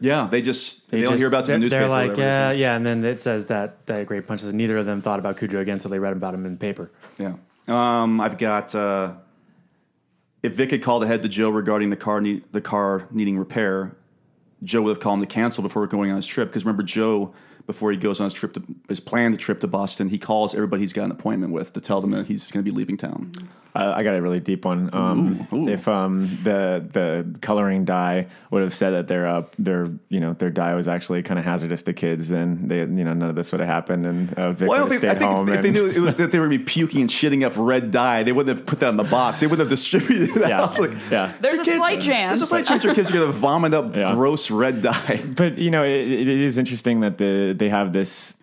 Yeah, they just they, don't just- hear about it in the newspaper. They're like, yeah, yeah, and then it says that that great punches, says neither of them thought about Cujo again until they read about him in the paper. Yeah. Um, I've got uh, if Vic had called ahead to Joe regarding the car need, the car needing repair, Joe would have called him to cancel before going on his trip. Because remember, Joe before he goes on his trip to his planned trip to Boston, he calls everybody he's got an appointment with to tell them that he's going to be leaving town. Uh, I got a really deep one. Um, Ooh, ooh. If um, the the coloring dye would have said that their uh, their you know their dye was actually kind of hazardous to kids, then they you know none of this would have happened, and uh, Vic Well, I would don't have think. I think home. if, if they knew it was that they were going to be puking and shitting up red dye, they wouldn't have put that in the box. They wouldn't have distributed it yeah, out. Like, yeah. There's a kids- slight chance. There's a slight chance your kids are going to vomit up [LAUGHS] Yeah. gross red dye. But you know, it, it is interesting that the they have this.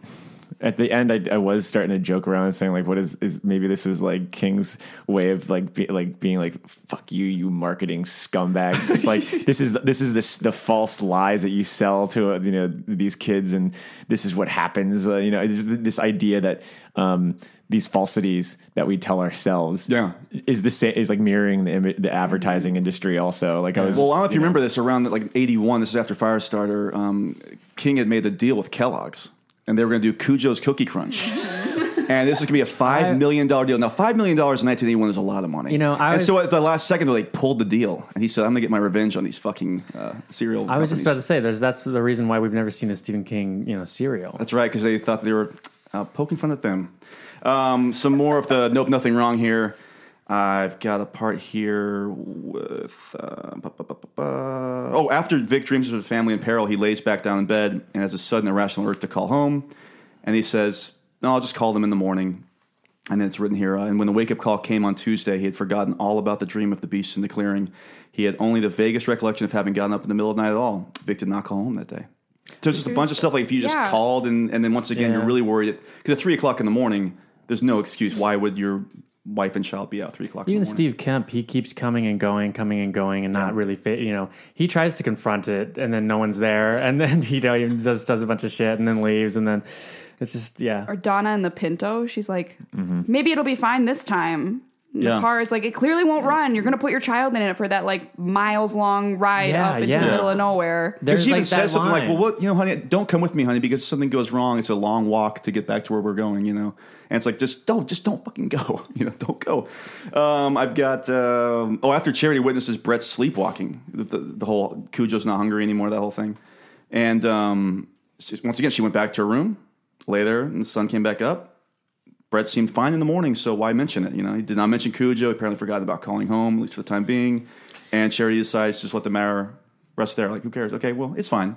At the end, I, I was starting to joke around and saying like, "What is is maybe this was like King's way of like be, like being like, fuck you, you marketing scumbags." It's like [LAUGHS] this is this is this the false lies that you sell to uh, you know these kids, and this is what happens. Uh, you know, it's this idea that um, these falsities that we tell ourselves, Yeah. is the same is like mirroring the imi- the advertising industry. Also, like I was, Well, I don't know if you remember this around like '81. This is after Firestarter. Um, King had made a deal with Kellogg's, and they were going to do Cujo's Cookie Crunch. [LAUGHS] and this is going to be a five million dollar deal. Now, five million dollars in 1981 is a lot of money. You know, I and was- so at the last second, they pulled the deal, and he said, "I'm going to get my revenge on these fucking uh, cereal." I was just about to say, there's that's the reason why we've never seen a Stephen King, you know, serial. That's right, because they thought they were uh, poking fun at them. Um, some more of the nope, nothing wrong here. I've got a part here with. Uh, bu- bu- bu- bu- bu- oh, after Vic dreams of his family in peril, he lays back down in bed and has a sudden irrational urge to call home. And he says, No, I'll just call them in the morning. And then it's written here. Uh, and when the wake up call came on Tuesday, he had forgotten all about the dream of the beast in the clearing. He had only the vaguest recollection of having gotten up in the middle of the night at all. Vic did not call home that day. So it's just a bunch of stuff like if you just Yeah. called and, and then once again Yeah. you're really worried because at three o'clock in the morning, there's no excuse. Why would your wife and child be out three o'clock? in Even the? Steve Kemp, he keeps coming and going, coming and going, and not really fit. You know, he tries to confront it, and then no one's there, [LAUGHS] and then he you know, he does does a bunch of shit, and then leaves, and then it's just yeah. Or Donna in the Pinto, she's like, mm-hmm. maybe it'll be fine this time. The Yeah. car is like, it clearly won't run. You're going to put your child in it for that like miles long ride Yeah, up into yeah. the middle of nowhere. Because There's she even like that says something like, "Well, what you know, honey, don't come with me, honey, because if something goes wrong. It's a long walk to get back to where we're going, you know." And it's like, just don't, just don't fucking go, [LAUGHS] you know, don't go. Um, I've got um, oh, after Charity witnesses Brett sleepwalking, the, the, the whole Cujo's not hungry anymore, that whole thing, and um, she- once again she went back to her room, lay there, and the sun came back up. Brett seemed fine in the morning, so why mention it? You know, he did not mention Cujo. He apparently forgot about calling home, at least for the time being. And Charity decides to just let the matter rest there. Like, who cares? Okay, well, it's fine.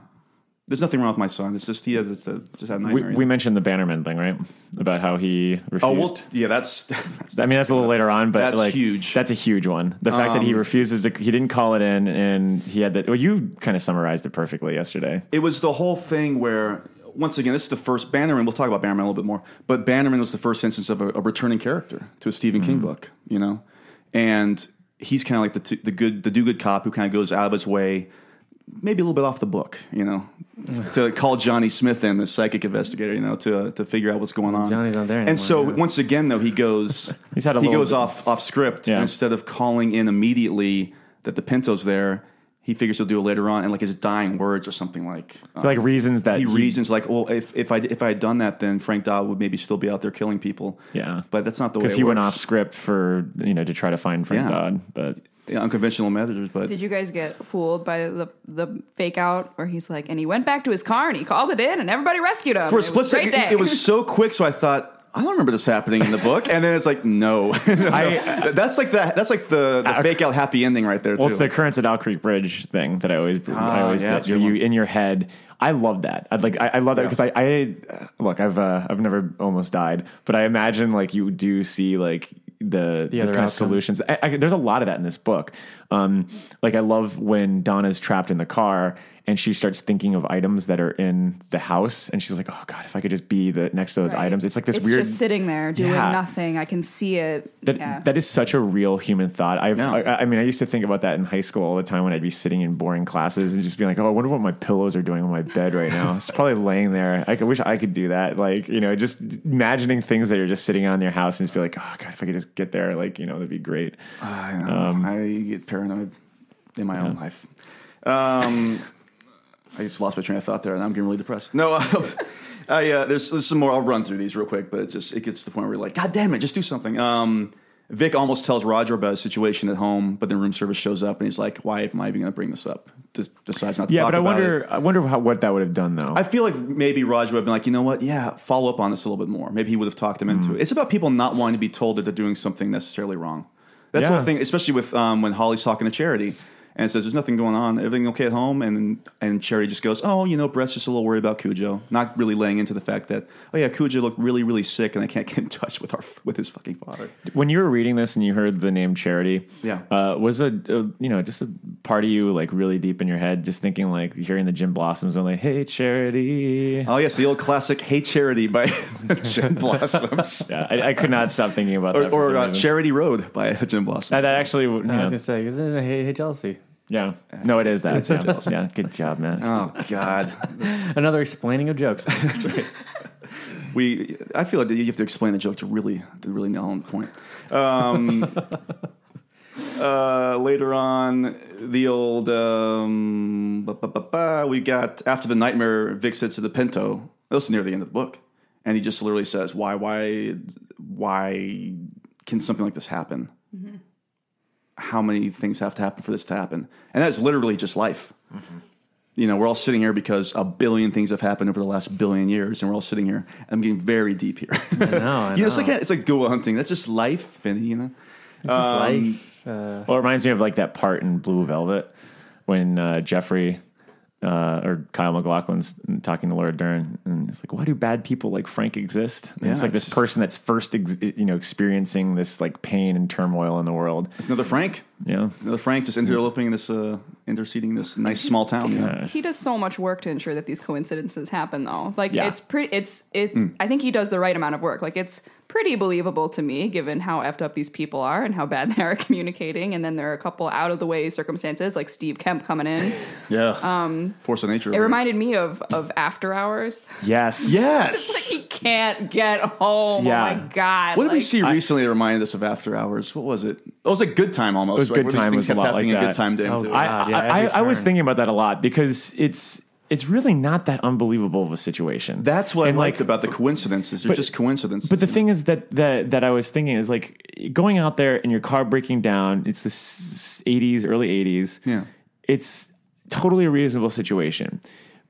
There's nothing wrong with my son. It's just he had just, just had a We, nightmare. you we mentioned the Bannerman thing, right? About how he refused. oh well, yeah, that's, [LAUGHS] that's I mean, that's a little later on, but That's like huge. That's a huge one. The fact that he Um, refuses to, he didn't call it in, and he had that. Well, you kind of summarized it perfectly yesterday. it was the whole thing where once again this is the first Bannerman. We'll talk about Bannerman a little bit more, but Bannerman was the first instance of a, a returning character to a Stephen King mm. book. You know, and he's kind of like the t- the good the do good cop who kind of goes out of his way. Maybe a little bit off the book, you know, [LAUGHS] to call Johnny Smith in, the psychic investigator, you know, to to figure out what's going on. Johnny's not there And so yeah. once again, though, he goes [LAUGHS] He's had a he goes bit- off off script Yeah. instead of calling in immediately that the Pinto's there. He figures he'll do it later on, and like his dying words or something like um, Like reasons that he, he- reasons like, well, if if I if I had done that, then Frank Dodd would maybe still be out there killing people. Yeah. but that's not the way. because it he went off script for you know to try to find Frank Yeah. Dodd, but Yeah, unconventional methods. But Did you guys get fooled by the the fake out where he's like, and he went back to his car and he called it in and everybody rescued him. for a split second, day. it was so quick. So I thought. I don't remember this happening in the book, and then it's like, no, [LAUGHS] I- that's like the that's like the, the fake out happy ending right there. well, too. it's the currents at Owl Creek Bridge thing that I always I Ah, always yeah, that you, you one. in your head. I love that. I'd like I, I love that because I, I look I've uh, I've never almost died, but I imagine like you do see like the, the other kind of solutions. I, I, there's a lot of that in this book. Um, like I love when Donna's trapped in the car and she starts thinking of items that are in the house, and she's like, "Oh God, if I could just be the next to those Right. items." It's like this it's weird. just sitting there doing Yeah. nothing. I can see it. That, yeah. that is such a real human thought. I've, Yeah. I, I mean, I used to think about that in high school all the time when I'd be sitting in boring classes and just be like, "Oh, I wonder what my pillows are doing on my bed right now." It's probably laying there. I could, wish I could do that. Like, you know, just imagining things that are just sitting on your house and just be like, "Oh God, if I could just get there, like, you know, that'd be great." I know. Um, I get paranoid in my own life. Um, I just lost my train of thought there, and I'm getting really depressed. No, uh, [LAUGHS] [LAUGHS] I, uh, there's, there's some more. I'll run through these real quick, but it just it gets to the point where you're like, God damn it, just do something. Um, Vic almost tells Roger about his situation at home, but then room service shows up, and he's like, Why am I even going to bring this up? Just decides not to Yeah, talk but I about wonder, it. I wonder how, what that would have done though. I feel like maybe Roger would have been like, you know what? Yeah, follow up on this a little bit more. Maybe he would have talked him Mm. into it. It's about people not wanting to be told that they're doing something necessarily wrong. That's the Yeah. whole thing, especially with um, when Holly's talking to Charity and says, "There's nothing going on. Everything okay at home?" And and Charity just goes, "Oh, you know, Brett's just a little worried about Cujo." Not really laying into the fact that, oh yeah, Cujo looked really really sick, and I can't [LAUGHS] get in touch with our with his fucking father. when you were reading this and you heard the name Charity, Yeah. uh, was a, a you know just a part of you like really deep in your head, just thinking like hearing the Gin Blossoms and like, "Hey, Charity." Oh yes, the old classic "Hey Charity" by [LAUGHS] Gin Blossoms, [LAUGHS] Yeah, I, I could not stop thinking about or, that. or uh. Charity Road by Gin Blossoms. That, that actually, you I was know, gonna say, isn't it hey, hey jealousy? Yeah. No, it is that. Yeah, yeah, good job, man. Oh God. Another explaining of jokes. [LAUGHS] That's right. we I feel like you have to explain the joke to really to really nail on the point. Um, [LAUGHS] uh, later on, the old um, ba, ba, ba, ba, we got after the nightmare, Vic sits at the Pinto. This is near the end of the book, and he just literally says, "Why, why, why can something like this happen? How many things have to happen for this to happen?" And that's literally just life you know, we're all sitting here because a billion things have happened over the last billion years, and we're all sitting here. I'm getting very deep here. I know. I [LAUGHS] you know, it's like it's like Goa hunting. That's just life, and you know. This is life. Uh, Well, it reminds me of like that part in Blue Velvet when uh, Jeffrey uh, or Kyle MacLachlan's talking to Laura Dern, and it's like, why do bad people like Frank exist? And it's like it's this person that's first, ex- you know, experiencing this like pain and turmoil in the world. It's another Frank. You know, Another Frank just interloping this, uh, interceding this nice small town. you know? He does so much work to ensure that these coincidences happen, though. Like Yeah. it's pretty. It's it's. I think he does the right amount of work. Like it's pretty believable to me, given how effed up these people are and how bad [LAUGHS] they are communicating. And then there are a couple out of the way circumstances, like Steve Kemp coming in. [LAUGHS] Yeah. Um, Force of nature. It reminded me of of After Hours. yes, [LAUGHS] Yes. Like he can't get home. Yeah. Oh my god! What did we Like, see recently that reminded us of After Hours? What was it? It was like Good Time almost. It was right? Good Time things was a kept lot happening like in that. Good Time Dame Oh, too. God. I, yeah, I, I, I was thinking about that a lot because it's it's really not that unbelievable of a situation. That's what And, I liked like, about the coincidences. They're but- just coincidences. But the thing is that that that I was thinking is like going out there and your car breaking down. It's the '80s, early '80s. Yeah. it's totally a reasonable situation.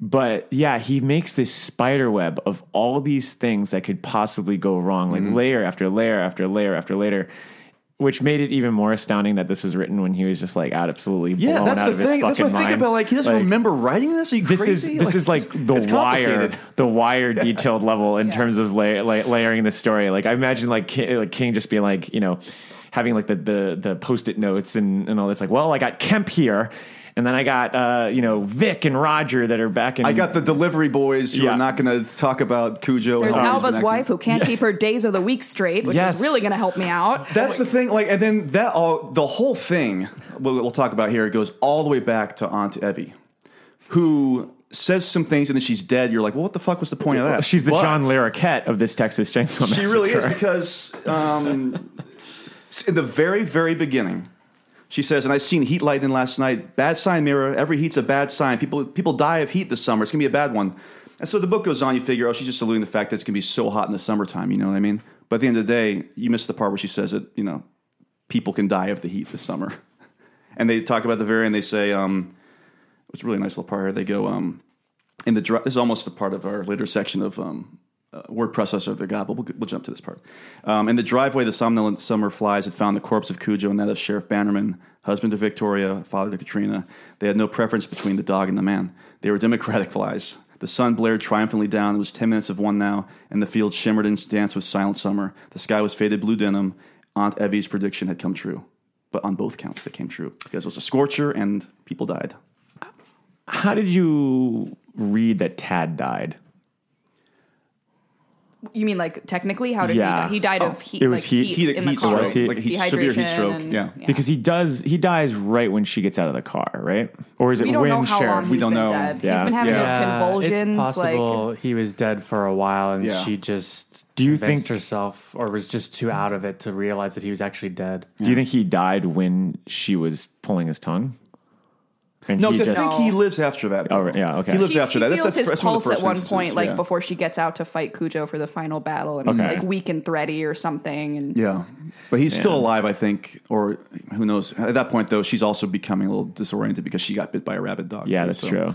But yeah, he makes this spider web of all these things that could possibly go wrong, Mm-hmm. like layer after layer after layer after layer. Which made it even more astounding that this was written when he was just like out absolutely yeah, blown that's out the of his thing. fucking That's what I think mind. about. Like he doesn't Like, remember writing this. Are you this crazy? is this is like the it's wire, the wire detailed level in terms of la- la- layering the story. Like I imagine like King, like King just being like you know having like the the the post it notes and and all this. Like, well, I got Kemp here, and then I got uh you know Vic and Roger that are back in. I got the delivery boys who Yeah. are not going to talk about Cujo. There's and how he's Alba's been wife who can't keep her days of the week straight, which Yes. is really going to help me out. That's the thing. Like, and then that all the whole thing we'll, we'll talk about here it goes all the way back to Aunt Evie, who says some things and then she's dead. You're like, well, what the fuck was the point of that? She's the But John Larroquette of this Texas Chainsaw Massacre. She really is because um, in the very, very beginning, she says, and I seen heat lightning last night. Bad sign, Mira. Every heat's a bad sign. People people die of heat this summer. It's gonna be a bad one. And so the book goes on. You figure, oh, she's just alluding to the fact that it's gonna be so hot in the summertime. You know what I mean? But at the end of the day, you miss the part where she says that you know people can die of the heat this summer. [LAUGHS] And they talk about the very end. They say, um, it's a really nice little part here. They go, um, in the dri- this is almost a part of our later section of um, uh, word processor of the god, but we'll, we'll jump to this part. Um, in the driveway, the somnolent summer flies had found the corpse of Cujo and that of Sheriff Bannerman, husband to Victoria, father to Katrina. They had no preference between the dog and the man. They were democratic flies. The sun blared triumphantly down. It was ten minutes of one now, and the field shimmered and danced with silent summer. The sky was faded blue denim. Aunt Evie's prediction had come true, but on both counts, they came true because it was a scorcher and people died. How did you read that Tad died? You mean like technically? How did Yeah. he die? He died of oh. heat. It was like heat- heat, heat- in the car. stroke, Heat- like a heat, severe heat Dehydration stroke. and- yeah. Because he does, he dies right when she gets out of the car, right? Or is it we don't when know how Sheriff? long he's We don't been know. dead. Yeah. He's been having Yeah. those convulsions. It's possible Like he was dead for a while and Yeah. she just Do you think- herself or was just too out of it to realize that he was actually dead. Do you think he died when she was pulling his tongue? And No, he 'cause I think he lives after that. Oh, right, yeah, okay. He lives he, after he that. feels That's, that's, his that's pulse the at first one instances, point, like yeah. before she gets out to fight Cujo for the final battle, and he's Okay. like weak and thready or something. And Yeah, but he's still alive, I think, or who knows? At that point, though, she's also becoming a little disoriented because she got bit by a rabid dog. yeah, too, that's so- true.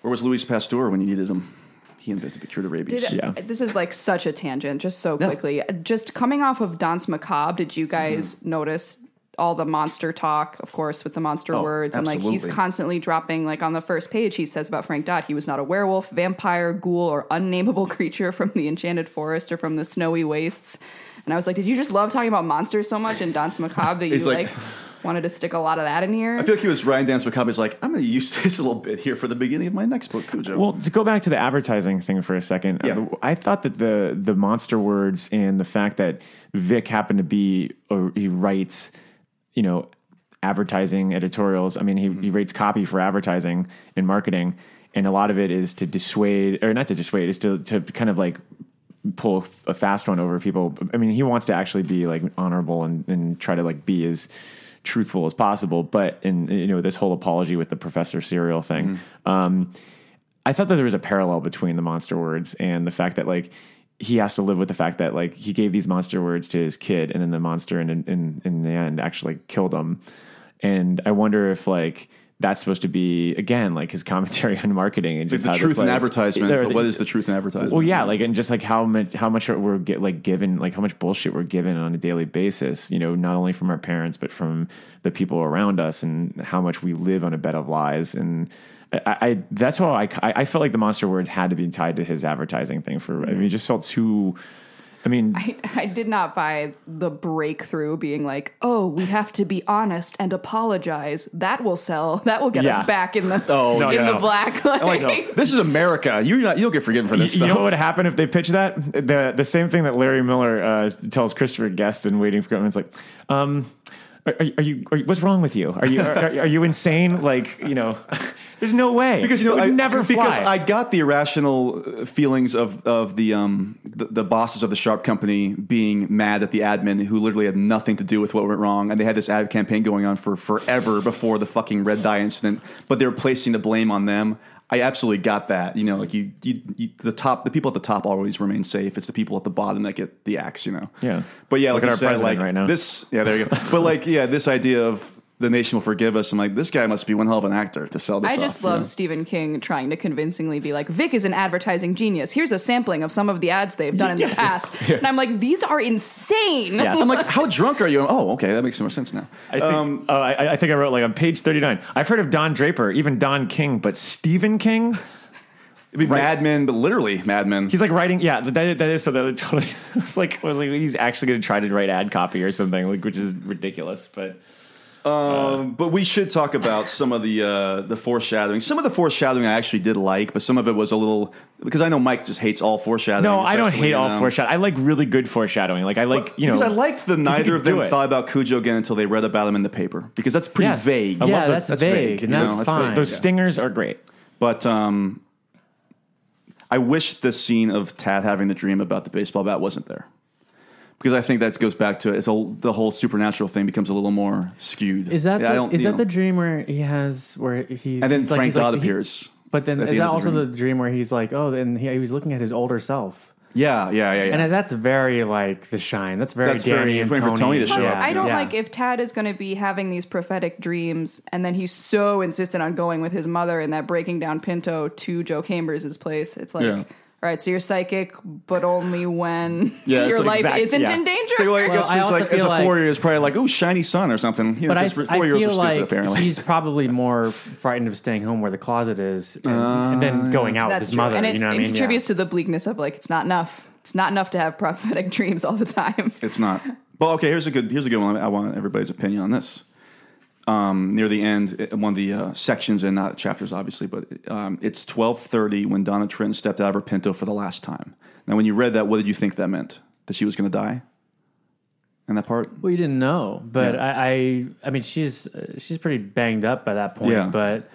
Where was Louis Pasteur when you needed him? He invented the cure to rabies. Did, Yeah. This is like such a tangent, just so Yeah. quickly. Just coming off of Danse Macabre, did you guys Mm-hmm. notice all the monster talk, of course, with the monster Oh, words? And like he's constantly dropping, like on the first page, he says about Frank Dodd, he was not a werewolf, vampire, ghoul, or unnameable [LAUGHS] creature from the enchanted forest or from the snowy wastes. And I was like, did you just love talking about monsters so much in Danse Macabre that [LAUGHS] you like, like- wanted to stick a lot of that in here? I feel like he was Ryan Danse Macabre. He's like, I'm going to use this a little bit here for the beginning of my next book, Cujo. Well, to go back to the advertising thing for a second, Yeah. uh, I thought that the the monster words and the fact that Vic happened to be, or he writes, you know, advertising editorials. I mean, he, he writes copy for advertising and marketing, and a lot of it is to dissuade, or not to dissuade, is to to kind of like pull a fast one over people. I mean, he wants to actually be like honorable and, and try to like be as truthful as possible. But in you know this whole apology with the Professor Cereal thing, um, I thought that there was a parallel between the monster words and the fact that like he has to live with the fact that like he gave these monster words to his kid, and then the monster in in in the end actually killed him. And I wonder if like that's supposed to be again like his [LAUGHS] commentary on marketing and just the how truth this, in like- advertisement. Or But the- what is the truth in advertisement? well, yeah, like and just like how much how much we're get like given like how much bullshit we're given on a daily basis. You know, not only from our parents but from the people around us, and how much we live on a bed of lies. And I, I that's why I, I I felt like the monster word had to be tied to his advertising thing. For I mean, it just felt too. I mean, I, I did not buy the breakthrough being like, oh, we have to be honest and apologize. That will sell. That will get Yeah. us back in the [LAUGHS] Oh, in yeah. the black. I'm like, no, this is America. You're not, you'll get forgiven for this you know what would happen if they pitched that? The the same thing that Larry Miller uh, tells Christopher Guest in Waiting for Godot. It's like, um, are, are you? Are, you- what's wrong with you? Are you? Are, are you insane? Like, you know, [LAUGHS] there's no way because you know I never because fly. I got the irrational uh, feelings of of the um the, the bosses of the Sharp company being mad at the admin who literally had nothing to do with what went wrong, and they had this ad campaign going on for forever before the fucking red dye incident, but they were placing the blame on them. I absolutely got that. You know, like you, you, you, the top, the people at the top always remain safe. It's the people at the bottom that get the axe. You know. Yeah. But yeah, Look like at our said, president like right now. this. Yeah, there you go. but like, yeah, this idea of the nation will forgive us. I'm like, this guy must be one hell of an actor to sell this. I just off, you love know? Stephen King trying to convincingly be like, Vic is an advertising genius. Here's a sampling of some of the ads they've done in the past. [LAUGHS] And I'm like, these are insane. Yes. I'm like, how drunk are you? Oh, okay, that makes more sense now. I think, um, oh, I, I think I wrote like on page 39. I've heard of Don Draper, even Don King, but Stephen King. It'd be Mad Men, but literally Mad Men. He's like writing, yeah, that, that is so that totally. [LAUGHS] It's like I was like he's actually going to try to write ad copy or something, like which is ridiculous. But Um, but we should talk about some of the uh, the foreshadowing. Some of the foreshadowing I actually did like, but some of it was a little because I know Mike just hates all foreshadowing. no, I don't hate you all foreshadowing. I like really good foreshadowing. Like I like you know because I liked the neither of them thought about Cujo again until they read about him in the paper because that's pretty Yes. vague. I yeah, those- that's, vague, and know, that's that's fine. vague. Those Yeah. stingers are great. But um, I wish the scene of Tad having the dream about the baseball bat wasn't there. Because I think that goes back to it's a, the whole supernatural thing becomes a little more skewed. Is that Yeah, the, is that know. the dream where he has where he's And then he's like- Frank he's like- Dodd he- appears. But then at the is that of the also dream. the dream where he's like, oh, and he, he was looking at his older self, Yeah, yeah, yeah, yeah. and that's very like The Shine. That's very That's Danny very- and waiting for Tony. Tony to show Plus, up. I don't Yeah. like if Tad is going to be having these prophetic dreams, and then he's so insistent on going with his mother in that breaking down Pinto to Joe Chambers' place. It's like, Yeah. All right, so you're psychic, but only when Yeah, your like life exact- isn't yeah. in danger. So, like, I Well, guess I it's also like as feel a like- four year is probably like, oh, shiny sun or something. You [LAUGHS] But I, 'cause I four year olds are feel stupid like apparently. he's probably more frightened of staying home where the closet is, and, and then ah. going out with his true, mother. and it, you know what it I mean? contributes to the bleakness of like it's not enough. It's not enough to have prophetic [LAUGHS] dreams all the time. It's not. But okay, here's a good here's a good one. I want everybody's opinion on this. Um, near the end, uh, one of the uh, sections and not chapters, obviously, but um, it's twelve thirty when Donna Trenton stepped out of her Pinto for the last time. Now, when you read that, what did you think that meant? That she was going to die? In that part? Well, you didn't know, but Yeah. I, I, I mean, she's uh, she's pretty banged up by that point. Yeah. But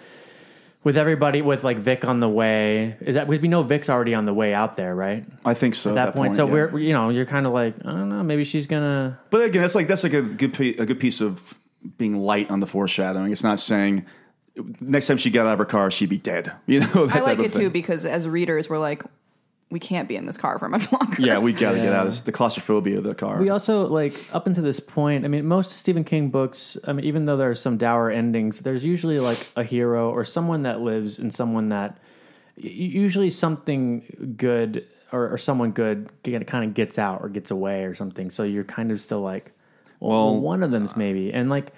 with everybody, with like Vic on the way, is that we know Vic's already on the way out there, right? I think so. At that, point, so yeah. we're you know you're kind of like I don't know, maybe she's gonna. But again, that's like that's like a good a good piece of being light on the foreshadowing. It's not saying next time she got out of her car, she'd be dead. [LAUGHS] You know, that I like type of it too because as readers, we're like, we can't be in this car for much [LAUGHS] longer. Yeah, we got to get out of this, the claustrophobia of the car. We also like up until this point. I mean, most Stephen King books. I mean, even though there are some dour endings, there's usually like a hero or someone that lives and someone that usually something good or, or someone good kind of gets out or gets away or something. So you're kind of still like, well, Well, one of them's uh, maybe and like.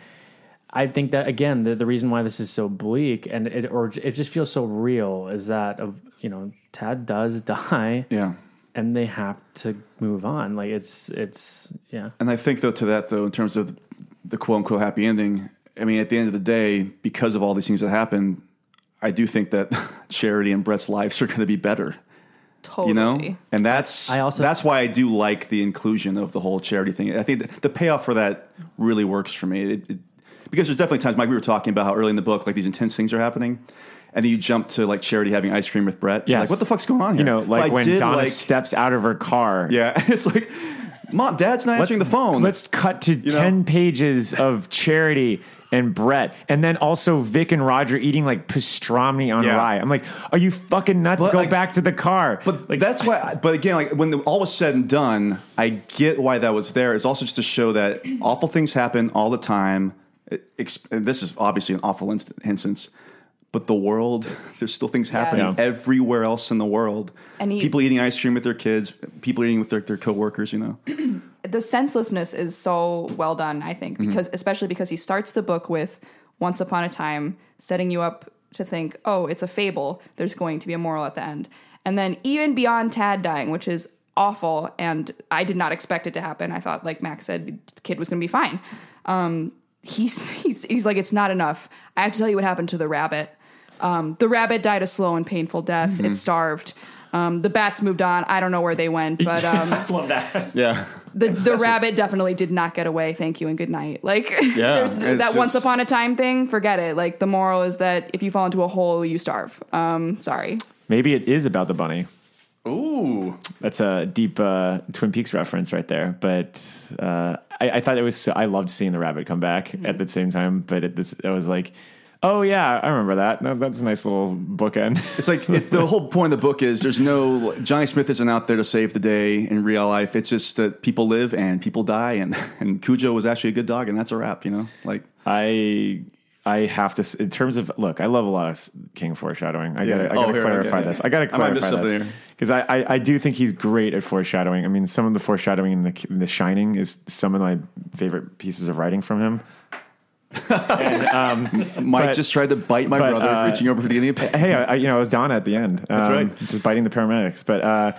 I think that again, the, the reason why this is so bleak and it or it just feels so real is that of you know Tad does [LAUGHS] die, yeah. and they have to move on. Like it's it's yeah. And I think though to that though, in terms of the quote unquote happy ending, I mean, at the end of the day, because of all these things that happened, I do think that [LAUGHS] Charity and Brett's lives are going to be better. Totally. You know, and that's I also- that's why I do like the inclusion of the whole charity thing. I think the, the payoff for that really works for me. It, it, because there's definitely times, Mike, we were talking about how early in the book, like these intense things are happening, and then you jump to like Charity having ice cream with Brett. You're like what the fuck's going on here? You know, like I when did Donna like- steps out of her car. yeah, [LAUGHS] it's like, mom, dad's not answering the phone. Let's cut to know? 10 pages of Charity and Brett, and then also Vic and Roger eating like pastrami on Yeah. rye. I'm like, are you fucking nuts? But, Go like- back to the car. But like, [LAUGHS] that's why. But again, like when the, all was said and done, I get why that was there. It's also just to show that awful things happen all the time. ex- this is obviously an awful inst- instance, but the world, [LAUGHS] there's still things happening Yes. everywhere else in the world. And he- people eating ice cream with their kids, people eating with their, their coworkers, you know. [CLEARS THROAT] the senselessness is so well done, I think, Mm-hmm. because especially because he starts the book with once upon a time, setting you up to think, oh, it's a fable. There's going to be a moral at the end. And then even beyond Tad dying, which is awful, and I did not expect it to happen. I thought, like Max said, the kid was going to be fine. Um, he's, [LAUGHS] he's he's like, it's not enough. I have to tell you what happened to the rabbit. Um, the rabbit died a slow and painful death. Mm-hmm. It starved. Um, the bats moved on. I don't know where they went, [LAUGHS] but um, [LAUGHS] Love that. Yeah. The [LAUGHS] the rabbit definitely did not get away. Thank you and good night. Like [LAUGHS] there's it's that once upon a time thing. Forget it. Like the moral is that if you fall into a hole, you starve. Um, sorry. Maybe it is about the bunny. Ooh. That's a deep uh, Twin Peaks reference right there. But uh, I, I thought it was. So, I loved seeing the rabbit come back at the same time. But it, this, I was like, oh yeah, I remember that. No, that's a nice little bookend. It's like it, the whole point of the book is there's no Johnny Smith isn't out there to save the day in real life. It's just that people live and people die, and and Cujo was actually a good dog, and that's a wrap. You know, like I I have to in terms of look. I love a lot of King foreshadowing. I Yeah. gotta, I Oh, gotta here, clarify this. yeah. I gotta I have clarify missed this because I, I I do think he's great at foreshadowing. I mean, some of the foreshadowing in the in the Shining is some of my favorite pieces of writing from him. And, um, [LAUGHS] Mike But- just tried to bite my but, brother uh, reaching over for the Indian. hey, I, you know, I was Donna at the end. That's um, right. Just biting the paramedics. But uh,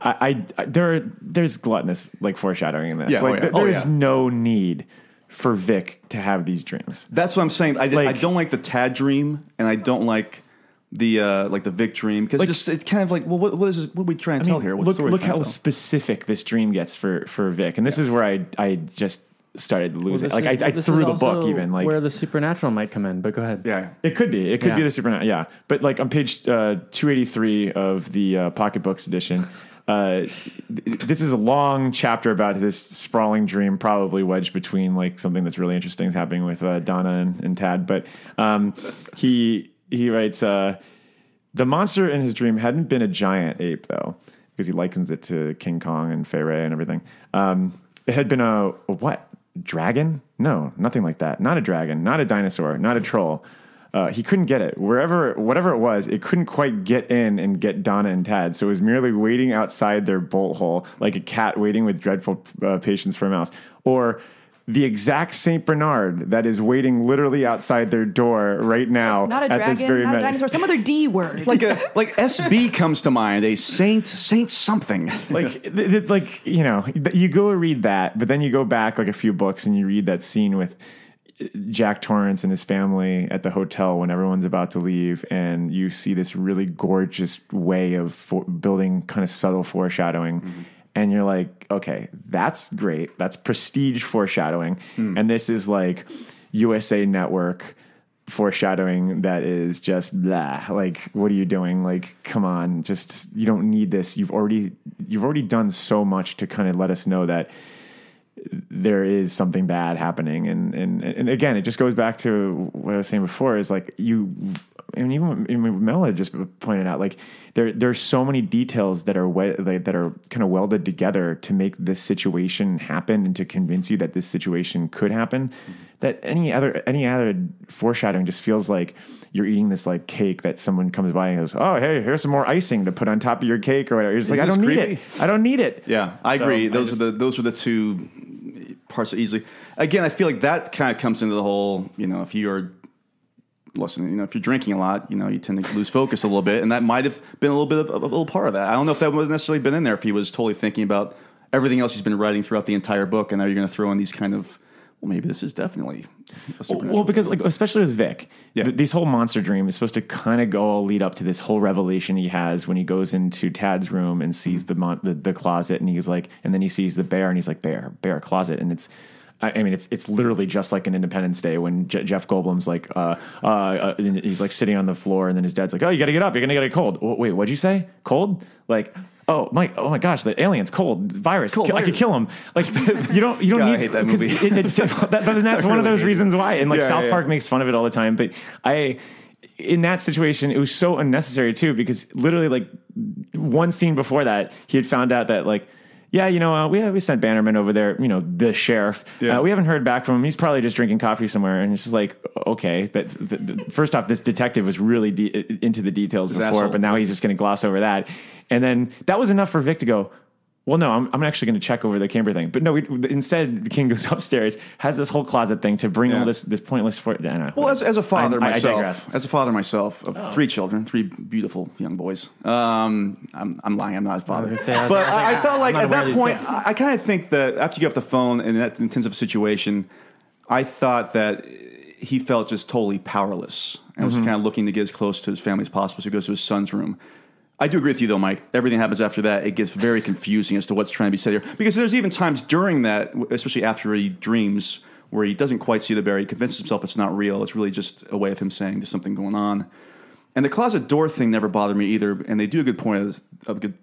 I, I, there, there's gluttonous like foreshadowing in this. Yeah, oh, like, yeah. th- Oh, there's yeah. no need for Vic to have these dreams. That's what I'm saying. I, I don't like the Tad dream, and I don't like the uh, like the Vic dream because Like- just it's kind of like, well, what, what is this, what are we trying to I mean, tell here? What look, look how specific this dream gets for for Vic, and this is where I, I just started losing. lose it. This Like is- I, I threw is the book even. Like where the supernatural might come in. But go ahead. yeah. It could be. It could be the supernatural. Yeah, but like on page uh, two eighty three of the uh, pocketbooks edition, uh, th- this is a long chapter about this sprawling dream, probably wedged between like something that's really interesting happening with uh, Donna and, and Tad. But um, he he writes uh, the monster in his dream hadn't been a giant ape though, because he likens it to King Kong and Fay Wray and everything. Um, it had been a, a what dragon? No, nothing like that. Not a dragon. Not a dinosaur. Not a troll. Uh, he couldn't get it. Wherever, whatever it was, it couldn't quite get in and get Donna and Tad. So it was merely waiting outside their bolt hole, like a cat waiting with dreadful uh, patience for a mouse, or the exact Saint Bernard that is waiting literally outside their door right now. Not a at this very dragon. Not a dinosaur. Some other D word. Like a like SB comes to mind, a saint saint something. like th- th- like you know th- you go read that but then you go back like a few books and you read that scene with uh, Jack Torrance and his family at the hotel when everyone's about to leave and you see this really gorgeous way of for- building kind of subtle foreshadowing and you're like okay that's great. That's prestige foreshadowing. Hmm. And this is like USA network foreshadowing that is just blah. Like what are you doing? Like come on just you don't need this. You've already you've already done so much to kind of let us know that there is something bad happening. And and and again it just goes back to what I was saying before is like you and even even Mel had just pointed out like there there's so many details that are we, like, that are kind of welded together to make this situation happen and to convince you that this situation could happen that any other any other foreshadowing just feels like you're eating this like cake that someone comes by and goes oh hey here's some more icing to put on top of your cake or whatever you're just like I don't need it I don't need it Yeah, I So, agree. I Those just- are the those are the two parts that easily. Again, I feel like that kind of comes into the whole. You know, if you are listening, you know, if you're drinking a lot, you know, you tend to lose focus a little bit, and that might have been a little bit of a, little part of that. I don't know if that would have necessarily been in there if he was totally thinking about everything else he's been writing throughout the entire book, and now you're going to throw in these kind of. Well, maybe this is definitely. A Well, because like especially with Vic, Yeah. th- this whole monster dream is supposed to kind of go all lead up to this whole revelation he has when he goes into Tad's room and sees mm-hmm. the, mon- the the closet, and he's like, and then he sees the bear, and he's like, bear, bear closet, and it's. I I mean, it's it's literally just like an Independence Day when Je- Jeff Goldblum's like, uh, uh, uh, he's like sitting on the floor, and then his dad's like, "Oh, you got to get up, you're gonna get a cold." "Wh- Wait, what'd you say? Cold? Like, oh my, oh my gosh, the aliens, cold, virus, Cold I could kill him. Like, [LAUGHS] you don't, you don't God, I need hate that movie. It, it's, that, [LAUGHS] but then that's one of those reasons why. And like Yeah, South yeah. Park makes fun of it all the time, but I in that situation it was so unnecessary too because literally like one scene before that he had found out that like yeah, you know, uh, we we sent Bannerman over there, you know, the sheriff. Yeah. Uh, we haven't heard back from him. He's probably just drinking coffee somewhere. And it's just like, okay, that the, the, first off, this detective was really de- into the details before, asshole. but now he's just going to gloss over that. And then that was enough for Vic to go. Well, no, I'm, I'm actually going to check over the camper thing, but no. We, instead, King goes [LAUGHS] upstairs, has this whole closet thing to bring Yeah. all this this pointless. For, I don't know. Well, as, as a father I- I myself, digress. as a father myself of three children, three beautiful young boys. Um, I'm, I'm lying. I'm not a father, gonna say, I but I like, I, I felt like at that point. I, I kind of think that after you get off the phone in that intensive situation, I thought that he felt just totally powerless and Mm-hmm. was kind of looking to get as close to his family as possible. So he goes to his son's room. I do agree with you, though, Mike. Everything happens after that. It gets very confusing as to what's trying to be said here. Because there's even times during that, especially after he dreams, where he doesn't quite see the bear. He convinces himself it's not real. It's really just a way of him saying there's something going on. And the closet door thing never bothered me either. And they do a good point of, a good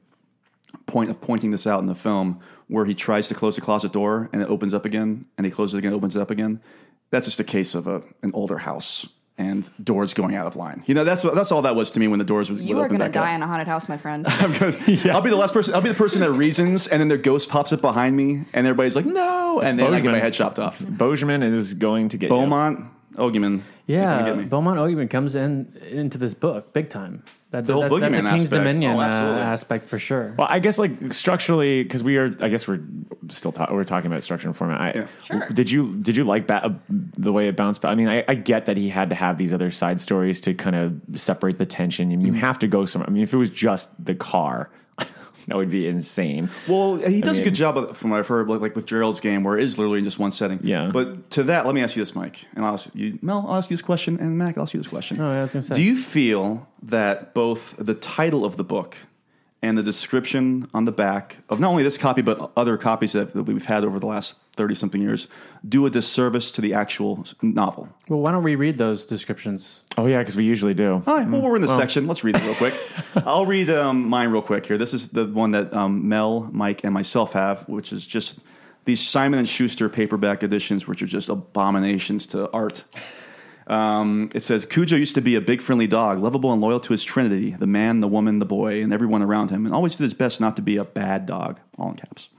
point of pointing this out in the film, where he tries to close the closet door and it opens up again, and he closes it again, opens it up again. That's just a case of a, an older house and doors going out of line. You know, that's what, that's all that was to me when the doors would You would are open going to back up. die in a haunted house, my friend. [LAUGHS] I'll be the last person. I'll be the person that reasons, and then their ghost pops up behind me, and everybody's like, "No!" and then I get Bozeman. my head chopped off. Bozeman is going to get you. Beaumont, Ogiman, Yeah. Beaumont Ogiman comes in into this book big time. That's The whole that's, that's a King's aspect. Dominion Oh, uh, aspect for sure. Well, I guess like structurally, because we are, I guess we're still ta- we're talking about structure and format. I, Yeah. Sure. Did you did you like ba- uh, the way it bounced back? I mean, I, I get that he had to have these other side stories to kind of separate the tension. I mean, you Mm-hmm. have to go somewhere. I mean, if it was just the car, [LAUGHS] that would be insane. Well, he does a mean- good job of, from what I've heard, like, like with Gerald's game, where it is literally in just one setting. Yeah. But to that, let me ask you this, Mike, and I'll ask you, Mel. I'll ask you this question, and Mac, I'll ask you this question. Oh, yeah, I was gonna say. Do you feel that both the title of the book and the description on the back of not only this copy but other copies that, that we've had over the last thirty something years do a disservice to the actual novel? well, why don't we read those descriptions? Oh yeah, because we usually do. All right, well, we're in this section. Let's read it real quick. [LAUGHS] I'll read um, mine real quick here. This is the one that um, Mel, Mike, and myself have, which is just these Simon and Schuster paperback editions, which are just abominations to art. Um, it says Cujo used to be a big friendly dog, lovable and loyal to his trinity, the man, the woman, the boy, and everyone around him, and always did his best not to be a bad dog, all in caps.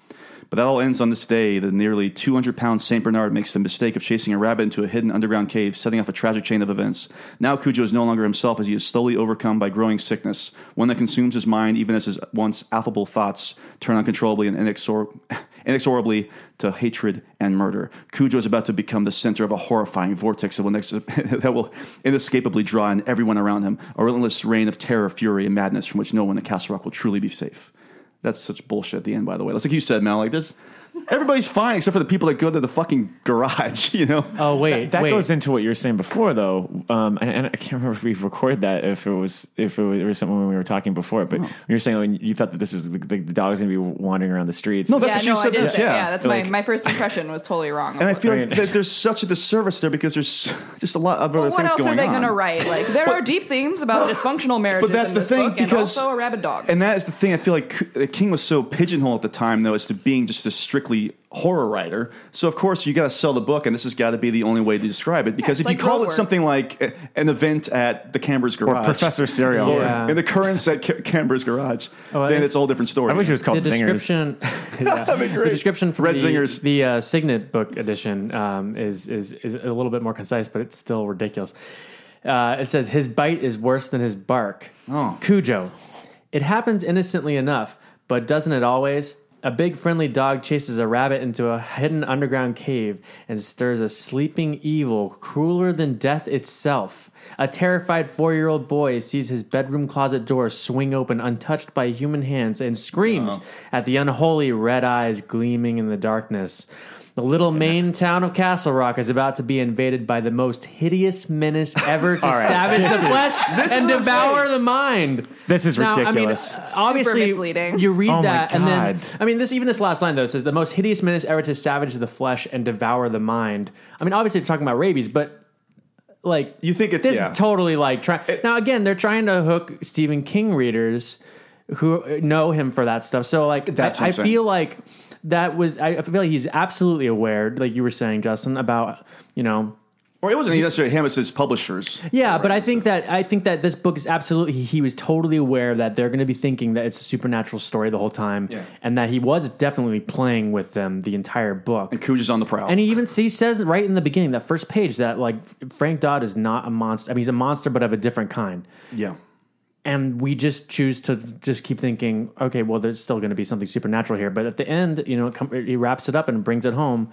But that all ends on this day. The nearly 200 pound St. Bernard makes the mistake of chasing a rabbit into a hidden underground cave, setting off a tragic chain of events. Now Cujo is no longer himself as he is slowly overcome by growing sickness, one that consumes his mind even as his once affable thoughts turn uncontrollably and inexor- [LAUGHS] inexorably to hatred and murder. Cujo is about to become the center of a horrifying vortex that will, next, [LAUGHS] that will inescapably draw in everyone around him, a relentless reign of terror, fury, and madness from which no one in Castle Rock will truly be safe. That's such bullshit at the end, by the way. That's like you said, Mel. Like this, everybody's fine except for the people that go to the fucking garage. [LAUGHS] You know. Oh wait, That wait. goes into what you were saying before, though, um, and, and I can't remember if we recorded that. If it was if it was, it was something when we were talking before, but you were saying when you thought that this was the, the, the dog's going to be wandering around the streets. No, that's yeah, what she no, said I did this, say, yeah. yeah. that's Like- my, my first impression was totally wrong. And I feel Right. like that there's such a disservice there because there's [LAUGHS] just a lot of other Well, what else are they going to write? Like there are deep themes about [LAUGHS] dysfunctional marriages But that's in the this thing book, and because also a rabid dog. And that is the thing. I feel like the King was so pigeonholed at the time, though, as to being just a strictly horror writer. So of course you got to sell the book, and this has got to be the only way to describe it. Because it's if you call it work. something like a- an event at the Camber's garage, or Professor Cereal. [LAUGHS] or Yeah. in the currents at Ca- Camber's garage, Oh, then I- it's a whole different story. I wish it was called the Singers. description, [LAUGHS] yeah. [LAUGHS] the description from Red the, Zingers. the uh, Signet book edition um, is, is is a little bit more concise, but it's still ridiculous. Uh, it says his bite is worse than his bark. Oh. Cujo. It happens innocently enough, but doesn't it always? A big friendly dog chases a rabbit into a hidden underground cave and stirs a sleeping evil crueler than death itself. A terrified four year old boy sees his bedroom closet door swing open untouched by human hands and screams uh-huh. at the unholy red eyes gleaming in the darkness. The little Maine town of Castle Rock is about to be invaded by the most hideous menace ever to [LAUGHS] right. savage the flesh and what I'm devour the mind. This is Now, ridiculous. I mean, obviously, misleading. you read Oh my that, and then God. I mean, this even this last line though says the most hideous menace ever to savage the flesh and devour the mind. I mean, obviously, they're talking about rabies, but like You think it's- this yeah. is totally like trying. Now again, they're trying to hook Stephen King readers who know him for that stuff. So like, That's what I, I I'm saying. feel like that was. I feel like he's absolutely aware, like you were saying, Justin, about you know Or it wasn't necessarily him; it's his publishers. Yeah, but I think that I think that this book is absolutely he, he was totally aware that they're going to be thinking that it's a supernatural story the whole time, Yeah. and that he was definitely playing with them the entire book. And Cooge is on the prowl. And he even he says right in the beginning, that first page, that like Frank Dodd is not a monster. I mean, he's a monster, but of a different kind. yeah, And we just choose to just keep thinking, okay, well, there's still going to be something supernatural here. But at the end, you know, it com- he wraps it up and brings it home.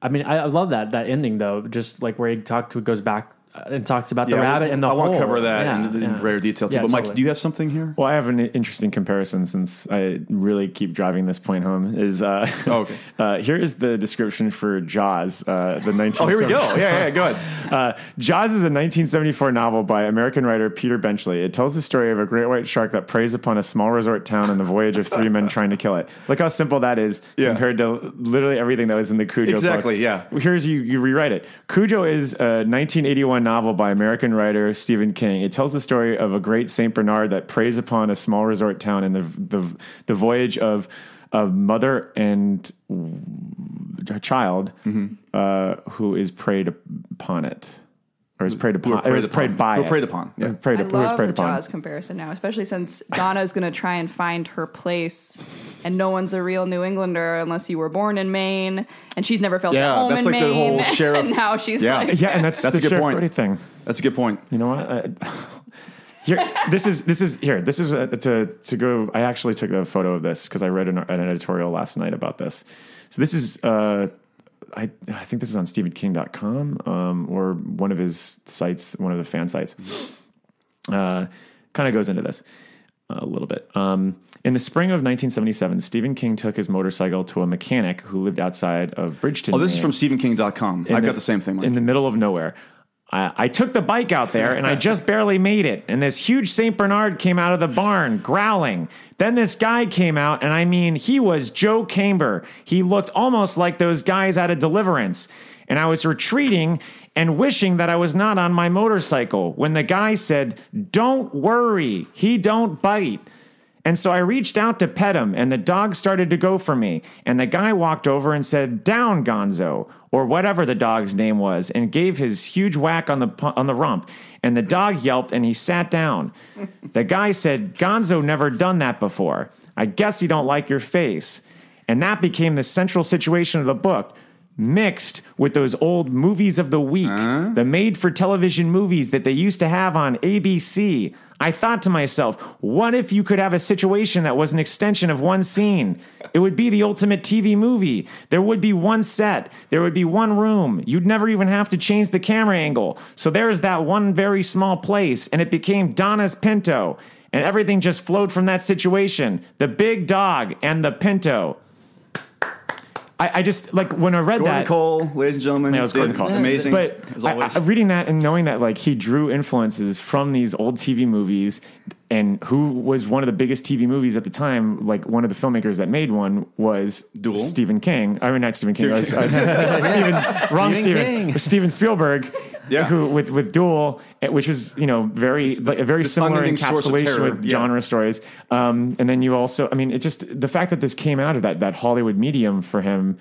I mean, I, I love that that ending though, just like where he talked to goes back and talks about the Yeah, rabbit and the I hole. want to cover that Yeah, in, in yeah. greater detail too. Yeah, but Mike, totally. do you have something here? Well, I have an interesting comparison since I really keep driving this point home. Is uh, Oh, okay. [LAUGHS] uh, here is the description for Jaws, uh, the 19. [LAUGHS] Oh, here we go. Yeah, yeah, go ahead. [LAUGHS] Uh, Jaws is a 1974 novel by American writer Peter Benchley. It tells the story of a great white shark that preys upon a small resort town and the voyage of three men trying to kill it. Look how simple that is Yeah. compared to literally everything that was in the Cujo book. Exactly, yeah. Here's you, you rewrite it. Cujo is a 1981 novel by American writer Stephen King. It tells the story of a great Saint Bernard that preys upon a small resort town and the the, the voyage of a mother and a child Mm-hmm. uh, who is preyed upon it. Or is preyed Who are upon. Or is preyed preyed upon. by Who preyed upon, yeah. Preyed, I who is love preyed the upon. Jaws comparison now, especially since Donna's going to try and find her place, and no one's a real New Englander unless you were born in Maine, and she's never felt Yeah, at home that's in like the whole [LAUGHS] sheriff- and now she's Yeah. like, Yeah, and that's, That's the a good Sheriff point. Thing. That's a good point. You know what? I, [LAUGHS] here, this is this is here. This is uh, to to go. I actually took a photo of this because I read an, an editorial last night about this. So this is. Uh, I, I think this is on StephenKing.com um, or one of his sites, one of the fan sites. Uh, kind of goes into this a little bit. Um, in the spring of 1977, Stephen King took his motorcycle to a mechanic who lived outside of Bridgton. Oh, this is from StephenKing.com. in I've got the same thing. Mike. in the middle of nowhere. I, I took the bike out there and I just barely made it. And this huge St. Bernard came out of the barn growling. Then this guy came out, and I mean, he was Joe Camber. He looked almost like those guys out of Deliverance. And I was retreating and wishing that I was not on my motorcycle when the guy said, Don't worry, he don't bite. And so I reached out to pet him, and the dog started to go for me. And the guy walked over and said, "Down, Gonzo," or whatever the dog's name was, and gave his huge whack on the on the rump. And the dog yelped, and he sat down. the guy said, "Gonzo never done that before. I guess he don't like your face." And that became the central situation of the book. Mixed with those old movies of the week, the made for television movies that they used to have on ABC. I thought to myself, what if you could have a situation that was an extension of one scene? It would be the ultimate TV movie. There would be one set, there would be one room. You'd never even have to change the camera angle. So there's that one very small place, and it became Donna's Pinto. And everything just flowed from that situation the big dog and the Pinto. I, I just, like, when I read Gordon that. Cole, ladies and gentlemen. Yeah, it was Gordon Cole. Amazing. But as I. I, reading that and knowing that like he drew influences from these old TV movies, and who was one of the biggest TV movies at the time, like one of the filmmakers that made one was Duel? Stephen King. I mean, not Stephen King. it was, uh, [LAUGHS] [LAUGHS] Stephen, wrong Stephen. King. Steven Spielberg. Yeah. Who with with Duel, eh, which was you know very like, a very this similar unending source of encapsulation with Yeah. genre stories. Um, and then you also, I mean, it just the fact that this came out of that that Hollywood medium for him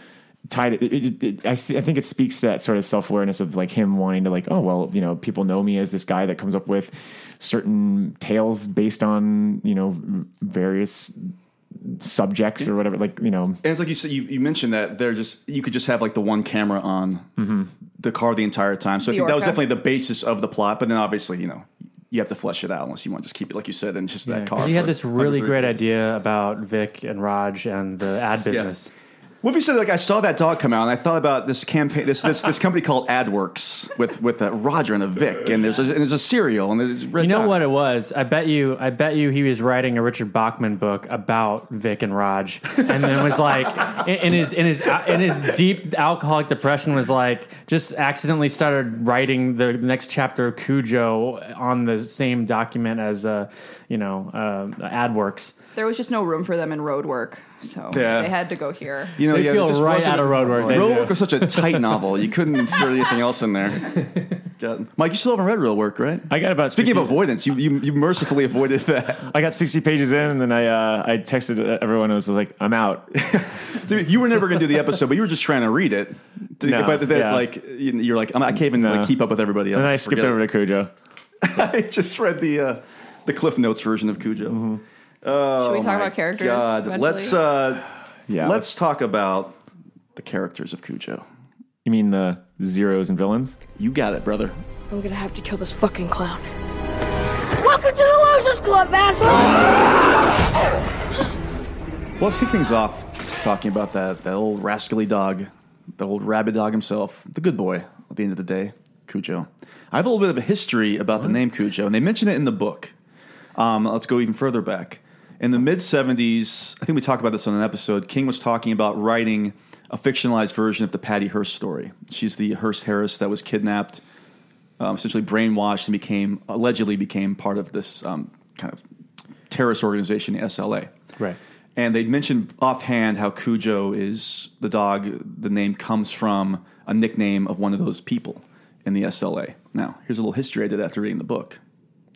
tied it, it, it, I, see- I think it speaks to that sort of self-awareness of like him wanting to like oh well you know people know me as this guy that comes up with certain tales based on you know various subjects or whatever like you know And it's like you said, you, you mentioned that they're just you could just have like the one camera on mm-hmm. the car the entire time. So I The think that was definitely the basis of the plot. But then obviously, you know, you have to flesh it out unless you want to just keep it like you said in just that car. He had this really 130 great idea about Vic and Raj and the ad business. What if you said like I saw that dog come out and I thought about this campaign, this this, this company called Ad Worx with with a Roger and a Vic and there's a, and there's a cereal and there's red You know dot. what it was? I bet you. I bet you he was writing a Richard Bachman book about Vic and Raj, and then was like, in, in his in his in his deep alcoholic depression, was like just accidentally started writing the next chapter of Cujo on the same document as uh, you know uh, Ad Worx. There was just no room for them in road work, so Yeah. they had to go here. You know, They yeah, feel there just right wasn't- out of Roadwork, they Roadwork do. was such a tight novel. You couldn't insert anything else in there. [LAUGHS] God. Mike, you still haven't read Roadwork, right? I got about Speaking 60 of avoidance, you, you you mercifully avoided that. I got 60 pages in and then I uh, I texted everyone I was like I'm out [LAUGHS] Dude, you were never going to do the episode, but you were just trying to read it. No, but then it's yeah. like you- you're like I'm- I can't even No. like, keep up with everybody else. And then I skipped Forget over it. to Cujo. [LAUGHS] I just read the uh, the Cliff Notes version of Cujo. Oh, Should we talk about characters God. eventually? Let's uh, Yeah. let's talk about the characters of Cujo. You mean the zeros and villains? You got it, brother. I'm gonna have to kill this fucking clown. Welcome to the Losers Club, asshole! Well, let's kick things off talking about that that old rascally dog, the old rabid dog himself, the good boy. At the end of the day, Cujo. I have a little bit of a history about the name Cujo, and they mention it in the book. Um, let's go even further back. In the mid 70s, I think we talked about this on an episode, King was talking about writing a fictionalized version of the Patty Hearst story. She's the Hearst Harris that was kidnapped, um, essentially brainwashed, and became allegedly became part of this um, kind of terrorist organization, the SLA. Right. And they'd mentioned offhand how Cujo is the dog, the name comes from a nickname of one of those people in the SLA. Now, here's a little history I did after reading the book.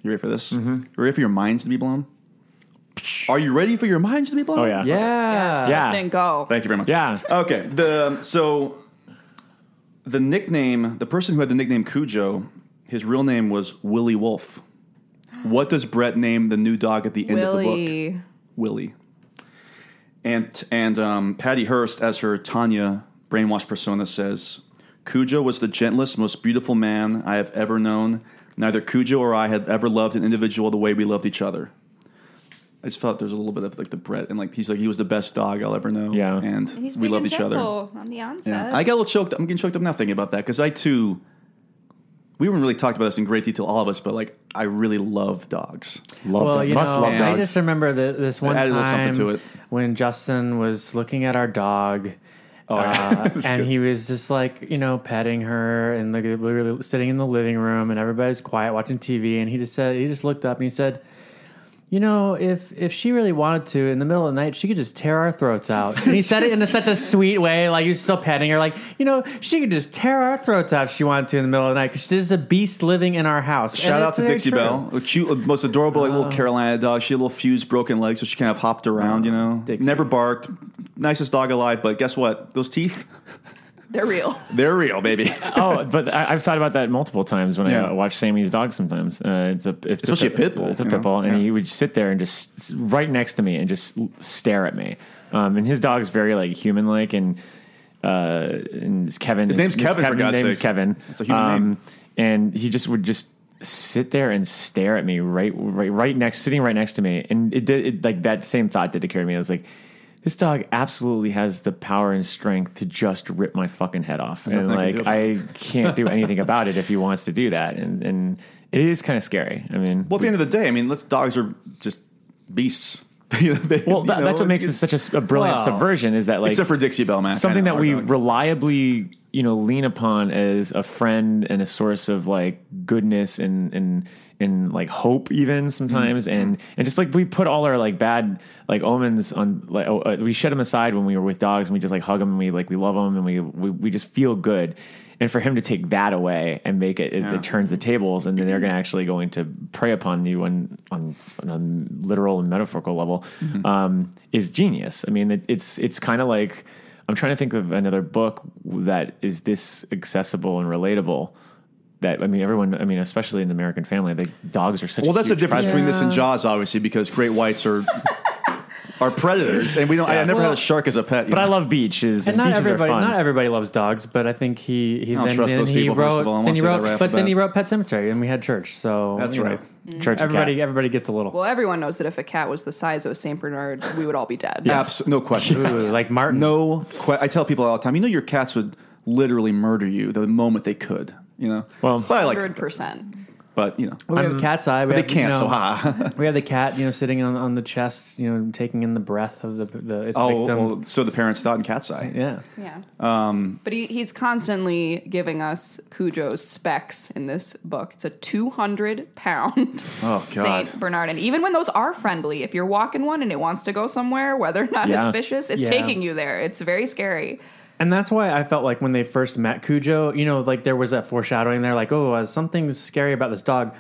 You ready for this? Mm-hmm. You ready for your minds to be blown? Are you ready for your minds to be blown? Oh yeah. Yeah. Yeah. Justin, go. Thank you very much. Yeah. Okay. The so the nickname, the person who had the nickname Cujo, his real name was Willie Wolfe. What does Brett name the new dog at the end of the book? Willie. Willie. And and um, Patty Hearst, as her Tanya brainwashed persona, says, Cujo was the gentlest, most beautiful man I have ever known. Neither Cujo or I had ever loved an individual the way we loved each other. I just felt there's a little bit of like the Brett, and like he's like he was the best dog I'll ever know. Yeah. and, And he's we big loved each other. gentle on the onset. Yeah, I got a little choked. I'm getting choked up now thinking about that because I too. We haven't really talked about this in great detail, all of us, but like I really love dogs. Love well, dog- you Must know, love I just remember the, this one added a time little something to it. when Justin was looking at our dog. Oh, yeah. uh, [LAUGHS] and good. he was just like, you know, petting her, and like, we were sitting in the living room, and everybody's quiet watching TV. And he just said, he just looked up and he said, "You know, if if she really wanted to, in the middle of the night, she could just tear our throats out." And he said it in a, such a sweet way, like he was still petting her, like, you know, she could just tear our throats out if she wanted to in the middle of the night because there's a beast living in our house. Shout And out to Dixie true. Belle, a cute, most adorable like, Oh. little Carolina dog. She had a little fused, broken legs, so she kind of hopped around. You oh, know, Dixie. never barked. Nicest dog alive, but guess what? Those teeth, They're real. [LAUGHS] they're real, baby. [LAUGHS] oh, but I, I've thought about that multiple times when Yeah. I watch Sammy's dog. Sometimes uh, it's a it's Especially a, a pit bull, It's a you pit know? bull, and Yeah. he would sit there and just right next to me and just stare at me. Um, and his dog's very like human like, and uh, and it's Kevin. His name's Kevin, for God's His name is. Kevin. Um, It's a human name. And he just would just sit there and stare at me right right right next sitting right next to me and it did it, like that same thought did occur to me i was like this dog absolutely has the power and strength to just rip my fucking head off and like i can't do anything about it if he wants to do that and and it is kind of scary i mean well, at the end of the day, I mean, let's, dogs are just beasts. [LAUGHS] They- well that, know, that's what makes it such a brilliant Wow. subversion is that like except for Dixie Belle, man. something that we dog. reliably you know lean upon as a friend and a source of like goodness and and and like hope even sometimes Mm-hmm. and and just like we put all our like bad like omens on like oh, uh, we shut them aside when we were with dogs and we just like hug them and we like we love them and we we, we just feel good and for him to take that away and make it, it, Yeah. it turns the tables and then they're going to actually going to prey upon you on on, on a literal and metaphorical level Mm-hmm. um, is genius. I mean, it, it's it's kind of like I'm trying to think of another book that is this accessible and relatable. That I mean, everyone. I mean, especially in the American family, the dogs are such. Well, a that's the difference presence. between this and Jaws, obviously, because great whites are [LAUGHS] are predators, and we don't. I Yeah. never had a shark as a pet. you But I know? love beaches, And not beaches everybody, are fun. not everybody loves dogs, but I think he he don't then, trust then those he people, first wrote, of all. I then wanna he say that wrote, right off but the then bat. he wrote Pet Sematary, and we had church. So That's you know, right. Mm-hmm. Church of everybody cat. everybody gets a little. Well, everyone knows that if a cat was the size of a Saint Bernard, we would all be dead. Abs- no question. Ooh, like Martin. No, que- I tell people all the time. You know, your cats would literally murder you the moment they could. You know. Well- but I like, Hundred percent. But you know, we have a cat's eye. We but they have, you can't. know, so ha. we have the cat, you know, sitting on, on the chest, you know, taking in the breath of the the its oh, victim. well, so the parents thought in cat's eye. yeah. Yeah. Um, but he, he's constantly giving us Cujo's specs in this book. It's a 200 pound Oh, God. [LAUGHS] Saint Bernard. And even when those are friendly, if you're walking one and it wants to go somewhere, whether or not Yeah. it's vicious, it's Yeah. taking you there. It's very scary. And that's why I felt like when they first met Cujo, you know, like there was that foreshadowing there, like, oh, uh, something's scary about this dog.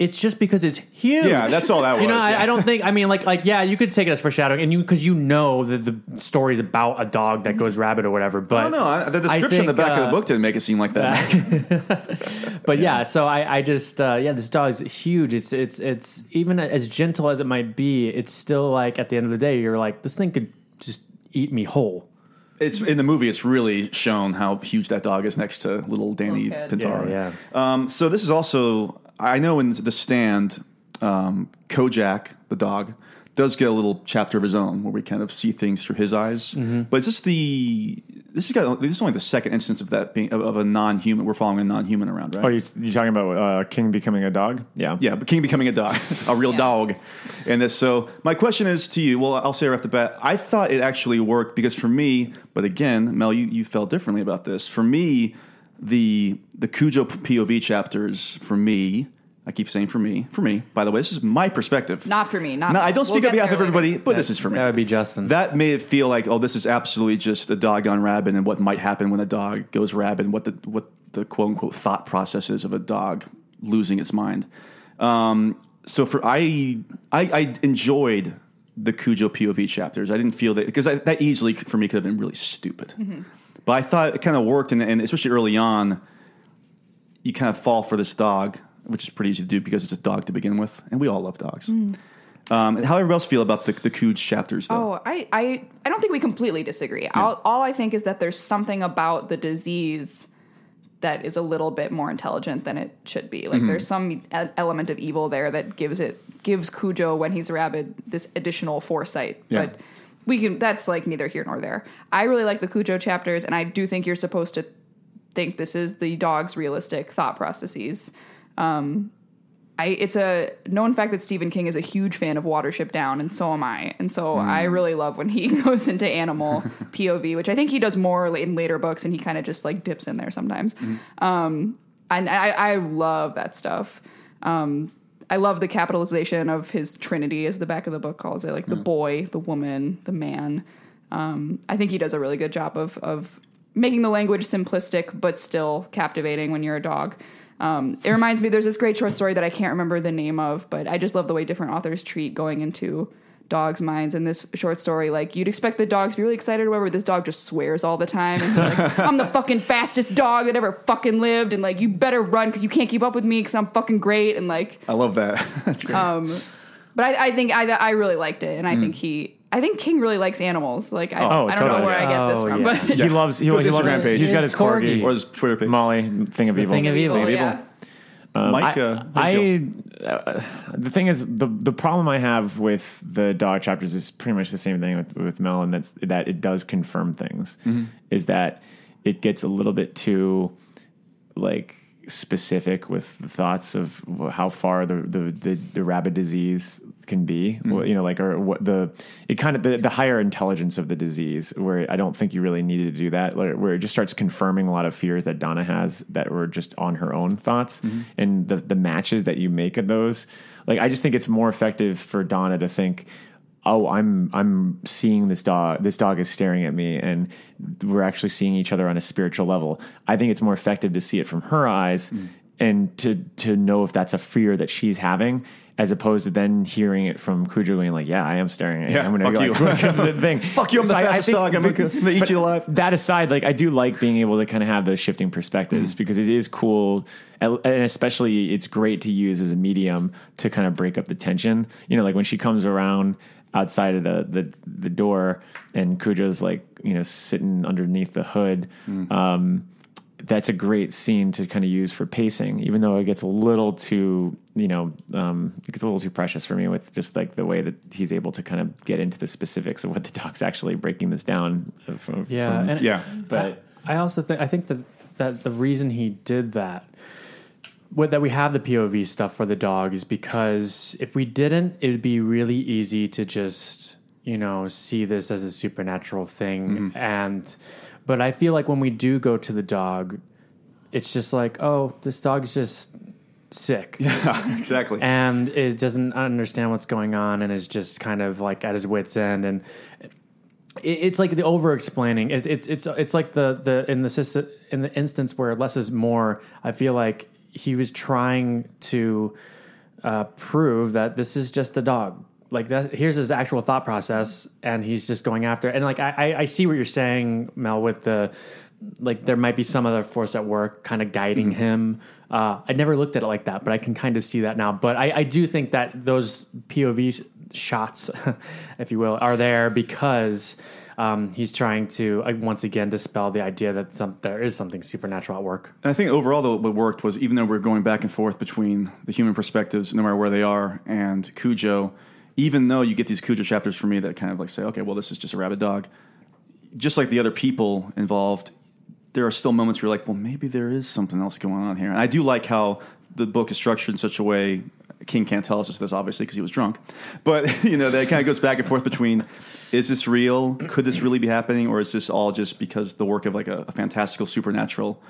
it's just because it's huge. Yeah, that's all that was. [LAUGHS] You know, yeah. I, I don't think. I mean, like, like yeah, you could take it as foreshadowing, and you because you know that the story's about a dog that goes rabid or whatever. But no. I- The description in the think, back of uh, the book didn't make it seem like that. [LAUGHS] But yeah, so I, I just uh, yeah, this dog is huge. It's it's it's even as gentle as it might be, it's still like at the end of the day, you're like this thing could just eat me whole. It's in the movie. It's really shown how huge that dog is next to little Danny Little kid. Pintauro. Yeah, Um, so this is also I know in the stand, um, Kojak the dog does get a little chapter of his own where we kind of see things through his eyes. Mm-hmm. But is this the this is got this is only the second instance of that being of, of a non-human. We're following a non-human around, right? Oh, you you talking about uh, King becoming a dog? Yeah. Yeah, but King becoming a dog, [LAUGHS] a real dog. And this, so my question is to you. Well, I'll say right off the bat, I thought it actually worked because for me, but again, Mel, you, you felt differently about this. For me, the the Cujo POV chapters, for me, I keep saying for me, for me. By the way, this is my perspective. Not for me. Not No. I don't We'll speak get on behalf of everybody, later. but this is for me. That would be Justin. That made it feel like, oh, this is absolutely just a doggone rabid, and what might happen when a dog goes rabid, what the what the quote unquote thought process is of a dog losing its mind. Um, so for I, I I enjoyed the Cujo POV chapters. I didn't feel that because that easily for me could have been really stupid, but I thought it kind of worked, and, and especially early on, you kind of fall for this dog, which is pretty easy to do because it's a dog to begin with, and we all love dogs. Um, and how everybody else feel about the the Cuj chapters? Though? Oh, I, I, I don't think we completely disagree. All, all I think is that there's something about the disease that is a little bit more intelligent than it should be. Mm-hmm. Like there's some element of evil there that gives it gives Cujo when he's rabid this additional foresight. Yeah. But we can that's like neither here nor there. I really like the Cujo chapters, and I do think you're supposed to think this is the dog's realistic thought processes. Um, I it's a known fact that Stephen King is a huge fan of Watership Down, and so am I. And so I really love when he [LAUGHS] goes into animal [LAUGHS] POV, which I think he does more in later books, and he kind of just like dips in there sometimes. Um, and I, I love that stuff. Um, I love the capitalization of his Trinity, as the back of the book calls it, like the boy, the woman, the man. Um, I think he does a really good job of of making the language simplistic but still captivating when you're a dog. Um, it reminds me, there's this great short story that I can't remember the name of, but I just love the way different authors treat going into dogs' minds. In this short story, like you'd expect the dogs to be really excited, or whatever. This dog just swears all the time. And like, I'm the fucking fastest dog that ever fucking lived, and like you better run because you can't keep up with me because I'm fucking great. And like, I love that. [LAUGHS] That's great. but I, I think I, I really liked it, and I think he. I think King really likes animals. Like I, Oh, I don't know totally. where I get this Oh, from, yeah. but He loves. He, Goes he Instagram loves. page. He's got His his corgi. corgi. or his Twitter page. Molly, thing of evil. Thing of evil. Evil. yeah. Mike, uh, how do you? I uh, the thing is the the problem I have with the dog chapters is pretty much the same thing with with Mel, and that's that it does confirm things. Mm-hmm. Is that it gets a little bit too like specific with the thoughts of how far the the the, the rabbit disease can be Mm-hmm. You know like or what the it kind of the, the higher intelligence of the disease where i don't think you really needed to do that where it just starts confirming a lot of fears that donna has that were just on her own thoughts Mm-hmm. and the the matches that you make of those like i just think it's more effective for donna to think oh i'm i'm seeing this dog this dog is staring at me and we're actually seeing each other on a spiritual level i think it's more effective to see it from her eyes Mm. and to to know if that's a fear that she's having as opposed to then hearing it from Cujo going like, "Yeah, I am staring at you. Yeah, I'm going to fuck go you. [LAUGHS] like, the thing. [LAUGHS] Fuck you, I'm the I- I fastest think- dog. I'm gonna- eat you alive. That aside, like I do like being able to kind of have those shifting perspectives Mm. because it is cool, and especially it's great to use as a medium to kind of break up the tension. You know, like when she comes around outside of the the, the door and Cujo's like you know sitting underneath the hood. Mm. Um, that's a great scene to kind of use for pacing, even though it gets a little too, you know, um, it gets a little too precious for me with just like the way that he's able to kind of get into the specifics of what the doc's actually breaking this down. From, Yeah, from- and Yeah. but I also think I think that that the reason he did that, what that we have the POV stuff for the dog is because if we didn't, it would be really easy to just you know see this as a supernatural thing, and but I feel like when we do go to the dog, it's just like oh this dog's just sick [LAUGHS] Yeah, exactly. and it doesn't understand what's going on and is just kind of like at his wits end and it, it's like the over explaining it, it's it's it's like the the in the in the instance where less is more i feel like he was trying to uh, prove that this is just a dog. Like that, here's his actual thought process, and he's just going after. And like I, I, see what you're saying, Mel, with the like there might be some other force at work, kind of guiding him. Uh, I never looked at it like that, but I can kind of see that now. But I, I do think that those POV shots, [LAUGHS] if you will, are there because um, he's trying to uh, once again dispel the idea that some, there is something supernatural at work. And I think overall, though, what worked was even though we're going back and forth between the human perspectives, no matter where they are, and Cujo, even though you get these Cujo chapters for me that kind of like say, okay, well, this is just a rabid dog, just like the other people involved, there are still moments where you're like, well, maybe there is something else going on here. And I do like how the book is structured in such a way. King can't tell us this obviously because he was drunk, but [LAUGHS] you know that kind of goes back and forth between is this real? Could this really be happening, or is this all just because the work of like a, a fantastical supernatural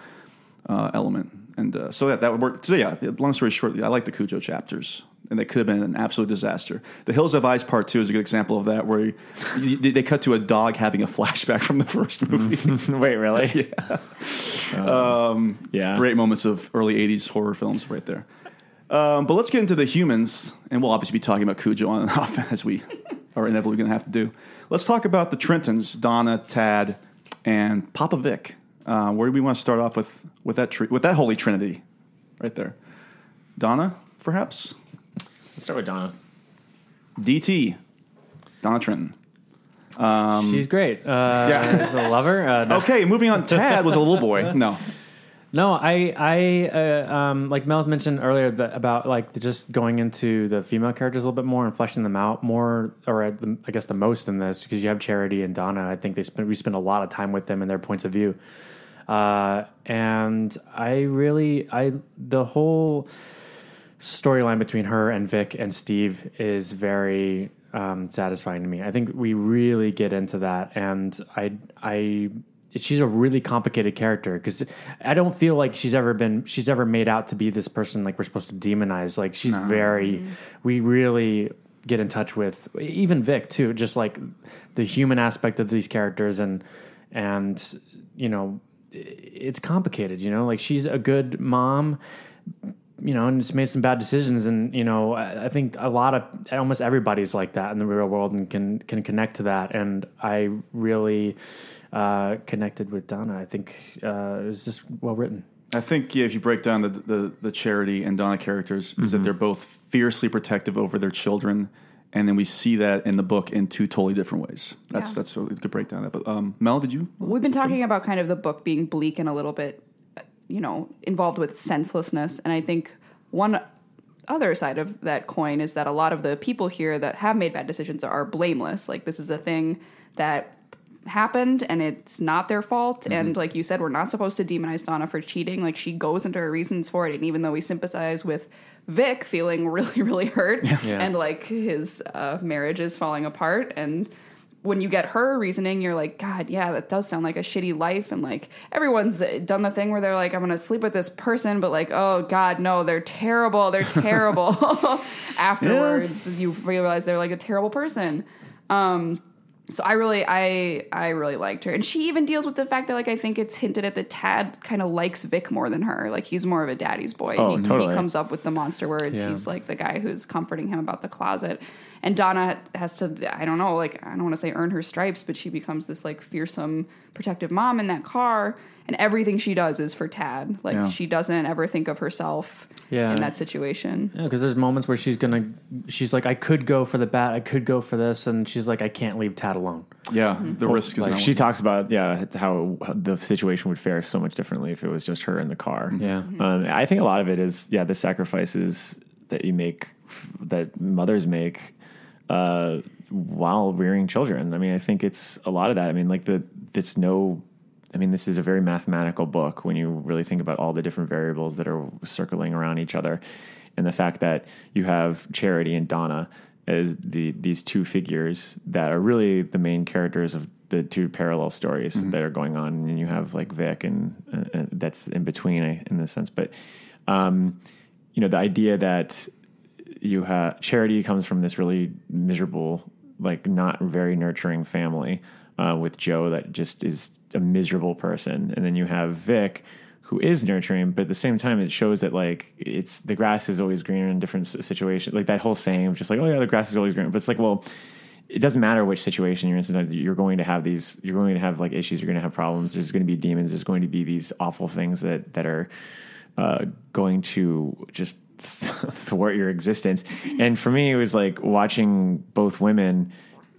uh, element? And uh, so that that would work. So yeah, long story short, I like the Cujo chapters, and they could have been an absolute disaster. The Hills Have Eyes Part Two is a good example of that, where you, they cut to a dog having a [LAUGHS] flashback from the first movie. [LAUGHS] Wait, really? [LAUGHS] Um, yeah. yeah. Great moments of early '80s horror films right there. Um, but let's get into the humans, and we'll obviously be talking about Cujo on and off as we are inevitably going to have to do. Let's talk about the Trentons, Donna, Tad, and Papa Vic. Uh, where do we want to start off with with that tri- with that holy trinity, right there? Donna, perhaps. Let's start with Donna. DT, Donna Trenton. She's great. Uh, Yeah. the lover. Uh, no. Okay, moving on. Tad was a little boy. No, [LAUGHS] No, I, I, uh, um, like Mel mentioned earlier that about like just going into the female characters a little bit more and fleshing them out more, or at the, I guess the most in this because you have Charity and Donna. I think they spend we spend a lot of time with them and their points of view, uh, and I really, I the whole storyline between her and Vic and Steve is very um, satisfying to me. I think we really get into that, and I, I, she's a really complicated character because I don't feel like she's ever been, she's ever made out to be this person like we're supposed to demonize. Like she's very, we really get in touch with even Vic too, just like the human aspect of these characters and and you know it's complicated. You know, like she's a good mom you know, and just made some bad decisions. And you know, I I think a lot of almost everybody's like that in the real world and can can connect to that. And I really uh, connected with Donna. I think uh, it was just well written. I think yeah, if you break down the the, the Charity and Donna characters, is that they're both fiercely protective over their children, and then we see that in the book in two totally different ways. That's Yeah. that's a good breakdown. That, but um, Mel, did you? We've been talking about kind of the book being bleak and a little bit, you know, involved with senselessness. And I think one other side of that coin is that a lot of the people here that have made bad decisions are blameless. Like, this is a thing that happened and it's not their fault. And like you said, we're not supposed to demonize Donna for cheating. Like, she goes into her reasons for it. And even though we sympathize with Vic feeling [LAUGHS] really, really hurt Yeah. and like his uh, marriage is falling apart and when you get her reasoning, you're like, God, yeah, that does sound like a shitty life. And like, everyone's done the thing where they're like, I'm going to sleep with this person, but like, oh, God, no, they're terrible. They're [LAUGHS] terrible. [LAUGHS] Afterwards, you realize they're like a terrible person. Um, so I really, I, I really liked her, and she even deals with the fact that, like, I think it's hinted at that Tad kind of likes Vic more than her. Like, he's more of a daddy's boy. Oh, he, totally. he comes up with the monster words. Yeah. He's like the guy who's comforting him about the closet. And Donna has to, I don't know, like, I don't want to say earn her stripes, but she becomes this, like, fearsome, protective mom in that car. And everything she does is for Tad. Like, Yeah. she doesn't ever think of herself Yeah. in that situation. Yeah, because there's moments where she's gonna, she's like, I could go for the bat, I could go for this, and she's like, I can't leave Tad alone. Yeah, the risk is Like she talks about, yeah, how the situation would fare so much differently if it was just her in the car. Yeah. Um, I think a lot of it is, yeah, the sacrifices that you make, that mothers make uh, while rearing children. I mean, I think it's a lot of that. I mean, like the, it's no, I mean, this is a very mathematical book when you really think about all the different variables that are circling around each other. And the fact that you have Charity and Donna as the these two figures that are really the main characters of the two parallel stories that are going on, and you have like Vic and uh, uh, that's in between in the sense. But um, you know, the idea that you have charity comes from this really miserable, like not very nurturing family uh, with Joe that just is a miserable person, and then you have Vic who is nurturing, but at the same time, it shows that like it's the grass is always greener in different situations. Like that whole saying of just like, oh yeah, the grass is always greener. But it's like, well, it doesn't matter which situation you're in. Sometimes you're going to have these, you're going to have like issues. You're going to have problems. There's going to be demons. There's going to be these awful things that that are uh, going to just [LAUGHS] thwart your existence. And for me, it was like watching both women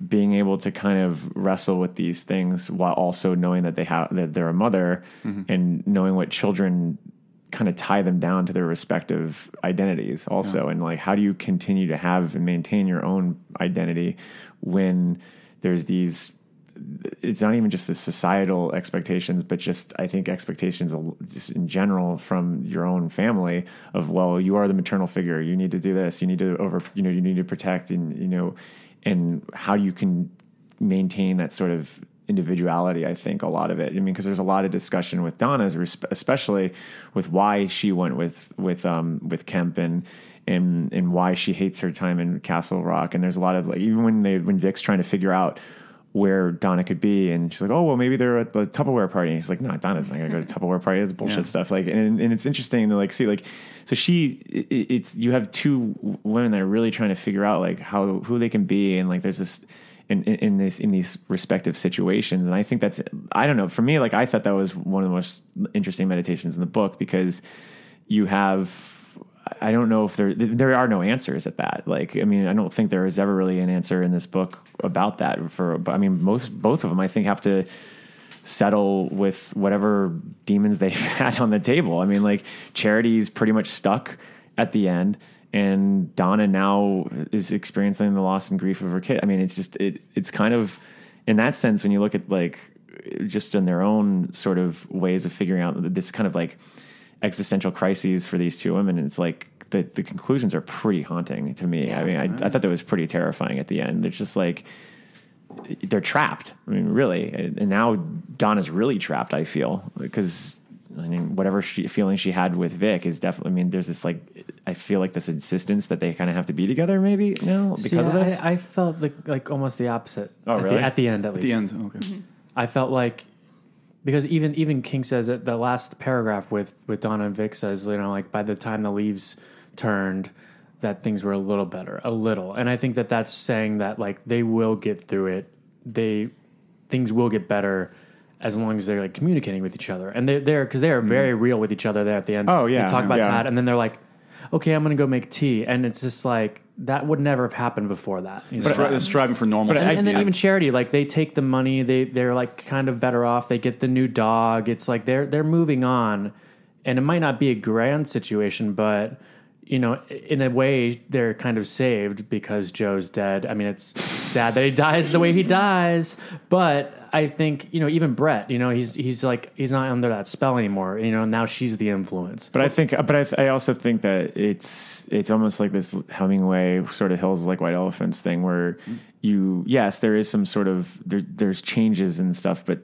being able to kind of wrestle with these things while also knowing that they have that they're a mother mm-hmm. and knowing what children kind of tie them down to their respective identities also and like how do you continue to have and maintain your own identity when there's these it's not even just the societal expectations, but just I think expectations just in general from your own family of well, you are the maternal figure. You need to do this. You need to over. You know, you need to protect, and you know, and how you can maintain that sort of individuality. I think a lot of it. I mean, because there's a lot of discussion with Donna's, especially with why she went with with um with Kemp and. And, and why she hates her time in Castle Rock, and there's a lot of like even when they when Vic's trying to figure out where Donna could be, and she's like, "Oh, well, maybe they're at the Tupperware party." And he's like, "No, Donna's not gonna go to Tupperware party. It's bullshit stuff." Like, and, and it's interesting to like see like, so she, it, it's you have two women that are really trying to figure out like how who they can be, and like there's this. In, in, in this in these respective situations, and I think that's I don't know for me like I thought that was one of the most interesting meditations in the book because you have I don't know if there there are no answers at that. Like, I mean, I don't think there is ever really an answer in this book about that. For, I mean, most both of them, I think, have to settle with whatever demons [LAUGHS] they've had on the table. I mean, like Charity's pretty much stuck at the end, and Donna now is experiencing the loss and grief of her kid. I mean, it's just it it's kind of in that sense when you look at like just in their own sort of ways of figuring out this kind of like existential crises for these two women. And it's like the, the conclusions are pretty haunting to me. I mean, I, I thought that was pretty terrifying at the end. It's just like they're trapped. I mean, really. And now Donna's really trapped, I feel, because I mean, whatever she, feeling she had with Vic is definitely, I mean, there's this like, I feel like this insistence that they kind of have to be together maybe now because See, of this. I, I felt like, like almost the opposite. Oh, at really? The, at the end, at At least. the end, okay. Mm-hmm. I felt like because even even King says that the last paragraph with with Donna and Vic says you know like by the time the leaves turned that things were a little better a little. And I think that that's saying that like they will get through it. They things will get better as long as they're like communicating with each other. And they're there because they are mm-hmm. very real with each other there at the end. Oh, yeah. they talk about Yeah. that and then they're like okay I'm gonna go make tea. And it's just like that would never have happened before that you know? Stri- striving for normal. and, and then even charity, like they take the money, they they're like kind of better off. They get the new dog. It's like they're they're moving on, and it might not be a grand situation, but you know, in a way, they're kind of saved because Joe's dead. I mean, it's sad that he dies the way he dies, but I think you know, even Brett, you know, he's he's like he's not under that spell anymore. You know, now she's the influence. But I think, but I, I also think that it's it's almost like this Hemingway sort of Hills Like White Elephants thing, where you yes, there is some sort of there, there's changes and stuff, but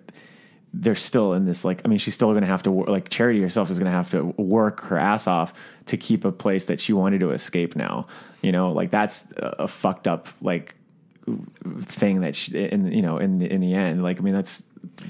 they're still in this like I mean, she's still going to have to like Charity herself is going to have to work her ass off to keep a place that she wanted to escape. Now, you know, like that's a fucked up like thing that she, in you know in the, in the end, like I mean, that's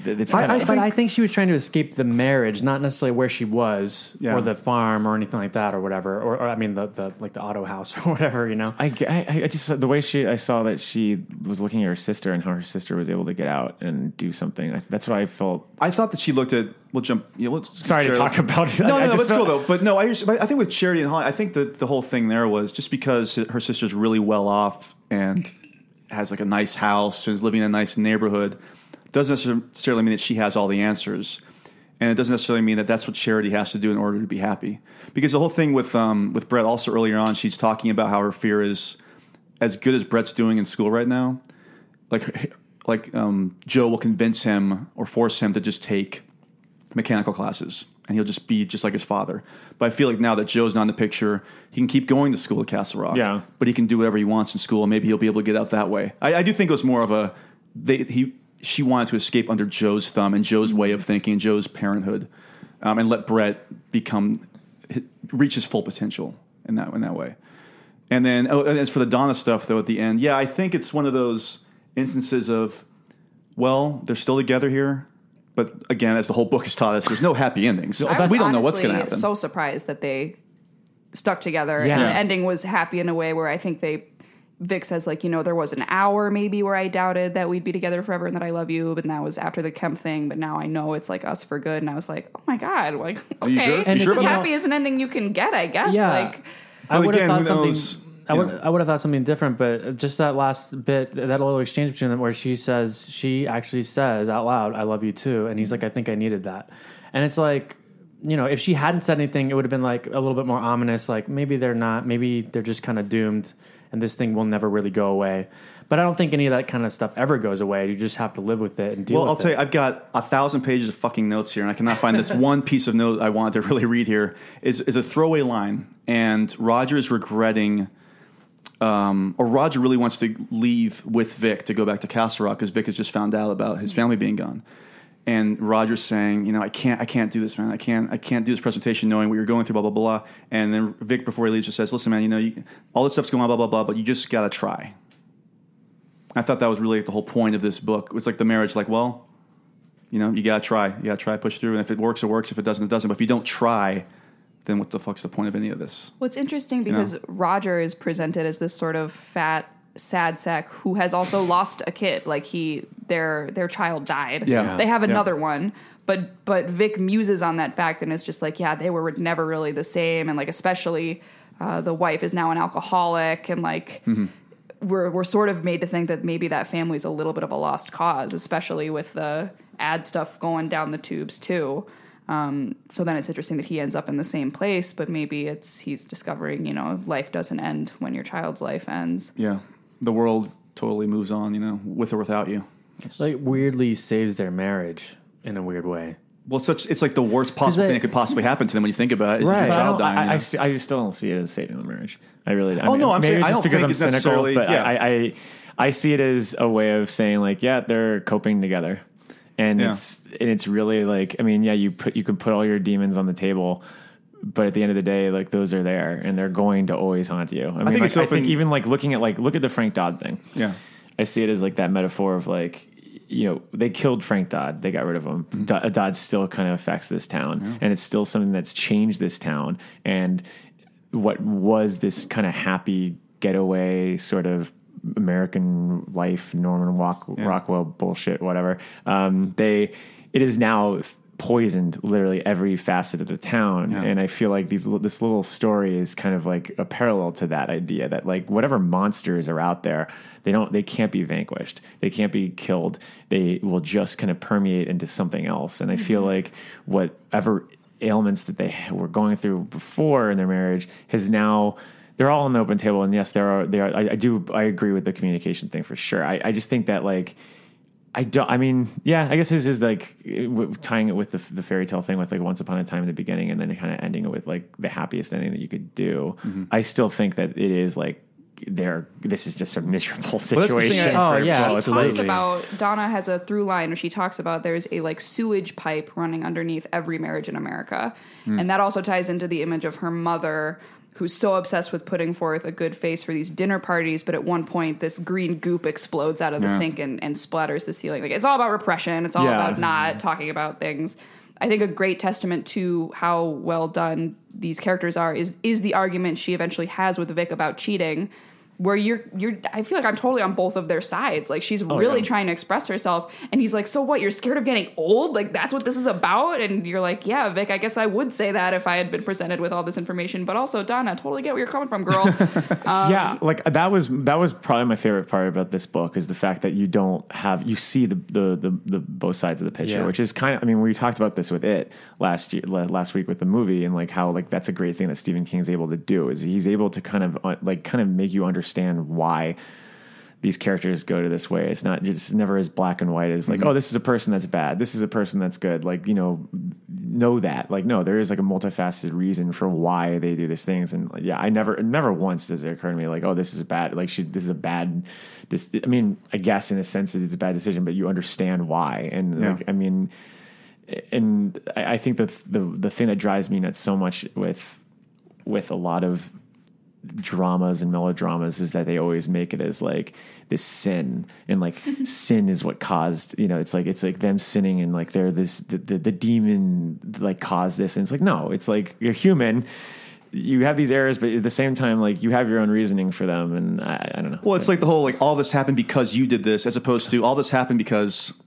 it's I- kind I of but I think she was trying to escape the marriage, not necessarily where she was Yeah. or the farm or anything like that or whatever. Or, or I mean, the, the like the auto house [LAUGHS] or whatever. You know. I, I, I just the way she I saw that she was looking at her sister and how her sister was able to get out and do something. I, that's what I felt. I thought that she looked at. We'll jump. Yeah, let's, Sorry to talk about it. No, I no, no, just let's though. But no, I, but I think with Charity and Holly, I think that the whole thing there was just because her sister's really well off and has like a nice house and is living in a nice neighborhood doesn't necessarily mean that she has all the answers, and it doesn't necessarily mean that that's what Charity has to do in order to be happy. Because the whole thing with um, with Brett also earlier on, she's talking about how her fear is as good as Brett's doing in school right now. Like like um, Joe will convince him or force him to just take mechanical classes and he'll just be just like his father. But I feel like now that Joe's not in the picture, he can keep going to school at Castle Rock. Yeah. But he can do whatever he wants in school and maybe he'll be able to get out that way. I, I do think it was more of a they he she wanted to escape under Joe's thumb and Joe's way of thinking, Joe's parenthood, um, and let Brett become reach his full potential in that in that way. And then oh, and as for the Donna stuff though at the end, yeah, I think it's one of those instances of well, they're still together here. But again, as the whole book has taught us, there's no happy endings. I we don't know what's going to honestly happen. So surprised that they stuck together, Yeah. and the ending was happy in a way where I think they. Vic says like you know there was an hour maybe where I doubted that we'd be together forever and that I love you, but that was after the Kemp thing. But now I know it's like us for good, and I was like, oh my god, like okay, you sure? You it's sure as happy as an ending you can get, I guess. Yeah. Like I But would have thought who something. I would know. I would have thought something different, but just that last bit, that little exchange between them, where she says she actually says out loud, "I love you too," and he's like, "I think I needed that," and it's like. You know, if she hadn't said anything, it would have been like a little bit more ominous. Like maybe they're not, maybe they're just kind of doomed, and this thing will never really go away. But I don't think any of that kind of stuff ever goes away. You just have to live with it and deal Well, with I'll it. tell you, I've got a thousand pages of fucking notes here, and I cannot find this [LAUGHS] one piece of note I wanted to really read here. Is is a throwaway line, and Roger is regretting, um, or Roger really wants to leave with Vic to go back to Castle Rock because Vic has just found out about his family being gone, and Roger's saying, you know, I can't, I can't do this, man. I can't, I can't do this presentation knowing what you're going through, blah blah blah. And then Vic, before he leaves, just says, listen, man, you know, you, all this stuff's going on, blah blah blah, but you just gotta try. I thought that was really the whole point of this book. It was like the marriage, like, well, you know, you gotta try. You gotta try, push through, and if it works, it works. If it doesn't, it doesn't. But if you don't try, then what the fuck's the point of any of this? What's interesting because Roger is presented as this sort of fat, sad sack who has also [LAUGHS] lost a kid. Like he, their their child died. Yeah. they have Yeah. another one. But but Vic muses on that fact and is just like, yeah, they were never really the same, and like especially uh, the wife is now an alcoholic, and like. We're, we're sort of made to think that maybe that family's a little bit of a lost cause, especially with the ad stuff going down the tubes too. Um, so then it's interesting that he ends up in the same place, but maybe it's he's discovering, you know, life doesn't end when your child's life ends. Yeah, the world totally moves on, you know, with or without you. It's like weirdly saves their marriage in a weird way. Well, it's such it's like the worst possible they- thing that could possibly happen to them when you think about it. Is Right. your I, child don't- dying. I, you I, st- I still don't see it as saving the marriage. I really. I Oh, no, I'm maybe saying- it's I just don't because think I'm cynical, but yeah. I, I I see it as a way of saying like, yeah, they're coping together, and Yeah. it's and it's really like, I mean, yeah, you put you can put all your demons on the table. But at the end of the day, like those are there, and they're going to always haunt you. I mean, think like, I think even like looking at like look at the Frank Dodd thing. Yeah. I see it as like that metaphor of like, you know, they killed Frank Dodd, they got rid of him. Mm-hmm. Dodd, Dodd still kind of affects this town, and it's still something that's changed this town. And what was this kind of happy getaway sort of American life, Norman Rock, Rockwell bullshit, whatever. Um, they, it is now poisoned literally every facet of the town, and I feel like these this little story is kind of like a parallel to that idea that like whatever monsters are out there, they don't, they can't be vanquished, they can't be killed, they will just kind of permeate into something else. And I feel like whatever ailments that they were going through before in their marriage has now they're all on the open table and yes there are there are I, I do i agree with the communication thing for sure. I, I just think that like i don't i mean yeah i guess this is like uh, tying it with the, the fairy tale thing with like once upon a time in the beginning and then kind of ending it with like the happiest ending that you could do. I still think that it is like there this is just a miserable [LAUGHS] that's the thing situation I- Oh, yeah, for- She absolutely. talks about Donna has a through line where she talks about there's a like sewage pipe running underneath every marriage in America, and that also ties into the image of her mother. Who's so obsessed with putting forth a good face for these dinner parties, but at one point this green goop explodes out of the Yeah. sink and, and splatters the ceiling. Like it's all about repression. It's all Yeah. about not talking about things. I think a great testament to how well done these characters are is is the argument she eventually has with Vic about cheating, where you're you're I feel like I'm totally on both of their sides. Like she's really yeah. trying to express herself, and he's like, "So what? You're scared of getting old? Like that's what this is about?" And you're like, "Yeah, Vic, I guess I would say that if I had been presented with all this information." But also, Donna, totally get where you're coming from, girl. [LAUGHS] yeah like that was that was probably my favorite part about this book is the fact that you don't have you see the the the, the both sides of the picture Yeah. which is kind of i mean we talked about this with it last year last week with the movie and like how like that's a great thing that stephen king's able to do is he's able to kind of uh, like kind of make you understand why these characters go to this way. It's not it's never as black and white as like, Mm-hmm. oh, this is a person that's bad. This is a person that's good. Like, you know, know that. Like, no, there is like a multifaceted reason for why they do these things. And yeah, I never never once does it occur to me like, oh, this is a bad like she this is a bad this I mean, I guess in a sense that it's a bad decision, but you understand why. And Yeah. like I mean and I I think that the the thing that drives me nuts so much with with a lot of dramas and melodramas is that they always make it as like this sin. And like [LAUGHS] sin is what caused you know it's like it's like them sinning and like they're this the, the, the demon like caused this. And it's like no it's like you're human. You have these errors but at the same time like you have your own reasoning for them. And i, I don't know. Well, it's like the whole like all this happened because you did this, as opposed to all this happened because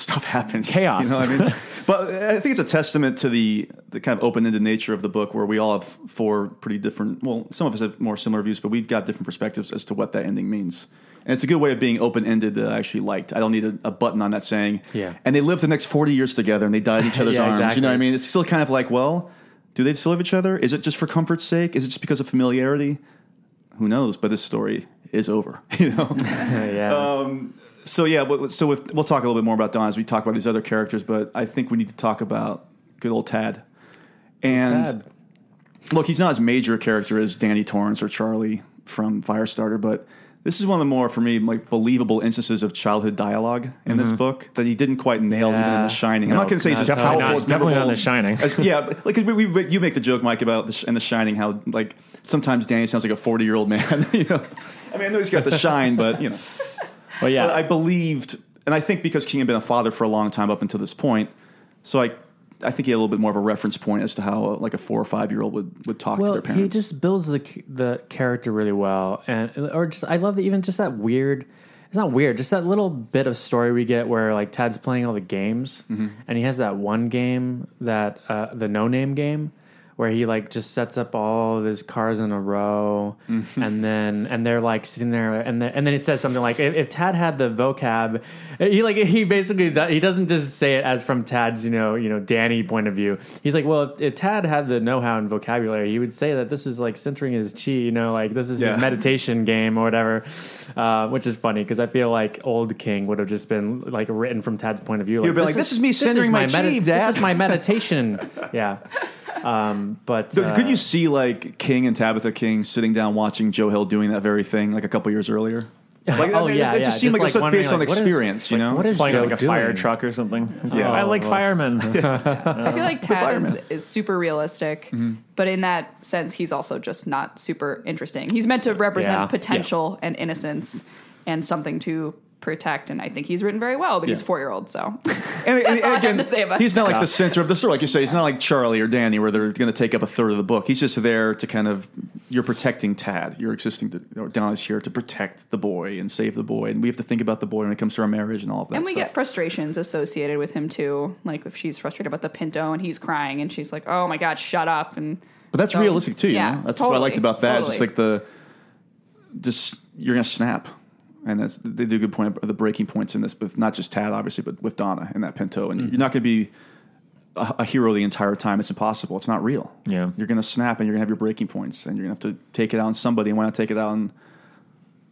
stuff happens. Chaos. You know what I mean? [LAUGHS] but I think it's a testament to the the kind of open ended nature of the book, where we all have four pretty different. Well, some of us have more similar views, but we've got different perspectives as to what that ending means. And it's a good way of being open ended that I actually liked. I don't need a, a button on that saying, Yeah. And they lived the next forty years together, and they died in each [LAUGHS] other's Yeah, arms. You know what I mean? It's still kind of like, well, do they still love each other? Is it just for comfort's sake? Is it just because of familiarity? Who knows? But this story is over. [LAUGHS] You know. yeah. Um, So yeah, so with, we'll talk a little bit more about Don as we talk about these other characters, but I think we need to talk about good old Tad. And Tad. look, he's not as major a character as Danny Torrance or Charlie from Firestarter, but this is one of the more for me like believable instances of childhood dialogue in this mm-hmm. book that he didn't quite nail even in The Shining. I'm not going to say he's as powerful not- as definitely not in The Shining. as- yeah, like like 'cause we, we, you make the joke, Mike, about the, in The Shining how like sometimes Danny sounds like a 40 year old man. [LAUGHS] you know, I mean, I know he's got the shine, but you know. Well yeah But I believed, and I think because King had been a father for a long time up until this point, so I, I think he had a little bit more of a reference point as to how uh, like a four or five year old would would talk to their parents. he just builds the the character really well, and or just I love that even just that weird. It's not weird, just that little bit of story we get where like Tad's playing all the games, Mm-hmm. and he has that one game that uh, the no name game where he like just sets up all of his cars in a row, Mm-hmm. and then and they're like sitting there, and then and then it says something like if, if Tad had the vocab, he like he basically he doesn't just say it as from Tad's you know you know Danny point of view. He's like, well, if, if Tad had the know how and vocabulary, he would say that this is like centering his chi, you know, like this is Yeah. his meditation game or whatever, uh, which is funny because I feel like old King would have just been like written from Tad's point of view. He'd be like, "This is me centering my chi, This Dad." is my meditation. [LAUGHS] yeah. Um, but So uh, could you see like King and Tabitha King sitting down watching Joe Hill doing that very thing like a couple years earlier? Like, [LAUGHS] Oh, I mean, yeah, it yeah, just seemed just, like, it was like, wondering, based on like, what is- experience, you like, know. what is playing Joe like a fire truck or something Yeah. i like Oh. firemen [LAUGHS] [LAUGHS] I feel like Tad is, is super realistic, Mm-hmm. but in that sense, he's also just not super interesting. He's meant to represent Yeah. potential and innocence and something to protect, and I think he's written very well. But he's four year old, so And, [LAUGHS] and- all again, to say about he's not like Yeah. the center of the story, like you say. He's not like Charlie or Danny, where they're going to take up a third of the book. He's just there to kind of you're protecting Tad. You're existing. To, or Don is here to protect the boy and save the boy, and we have to think about the boy when it comes to our marriage and all of that. and we stuff. get frustrations associated with him too. Like if she's frustrated about the Pinto and he's crying, and she's like, "Oh my god, shut up!" And But that's So, realistic too. You yeah, know? That's what I liked about that. It's just like the just you're gonna snap, and that's, they do a good point of the breaking points in this, but not just Tad obviously, but with Donna and that Pinto, and mm-hmm. you're not gonna be a, a hero the entire time. It's impossible. It's not real. Yeah. you're gonna snap, and you're gonna have your breaking points, and you're gonna have to take it out on somebody. And why not take it out on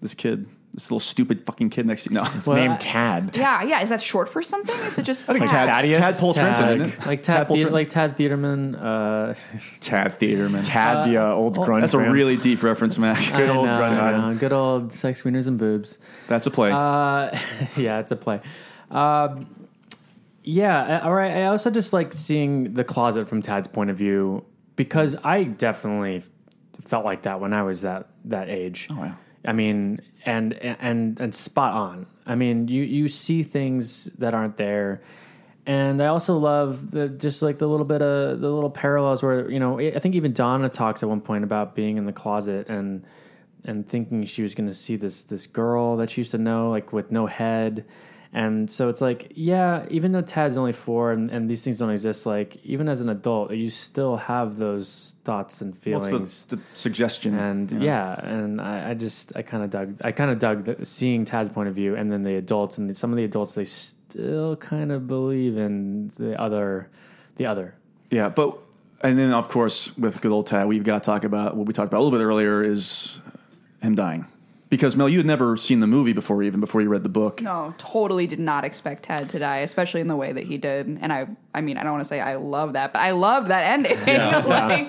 this kid, this little stupid fucking kid next to you? No, His name Tad. yeah, yeah, is that short for something? Is it just I think Tad? Tad, Thaddeus? Tadpole Trenton, isn't it? like Tad, Tadpole Thea- Trenton? like Tad Thiedemann. Uh, Tad Theater, man. Tad, the uh, old grunge That's a really deep reference, Mac. [LAUGHS] I old know, grunge I know. good old sex wieners and boobs. That's a play. Uh, [LAUGHS] yeah, it's a play. Um, yeah, all right. I also just like seeing the closet from Tad's point of view because I definitely felt like that when I was that that age. Oh, wow. I mean, and and and spot on. I mean, you you see things that aren't there. And I also love the just like the little bit of the little parallels where you know I think even Donna talks at one point about being in the closet and and thinking she was going to see this this girl that she used to know like with no head and so it's like yeah even though tad's only four and, and these things don't exist like even as an adult you still have those thoughts and What's feelings the, the suggestion? and know? yeah and i, I just i kind of dug i kind of dug the, seeing tad's point of view and then the adults and some of the adults they still kind of believe in the other the other Yeah, but and then of course with good old Tad, we've got to talk about what we talked about a little bit earlier is him dying. Because Mel, you had never seen the movie before, even before you read the book. No, totally did not expect Ted to die, especially in the way that he did. And I, I mean, I don't want to say I love that, but I loved that ending. [LAUGHS] like,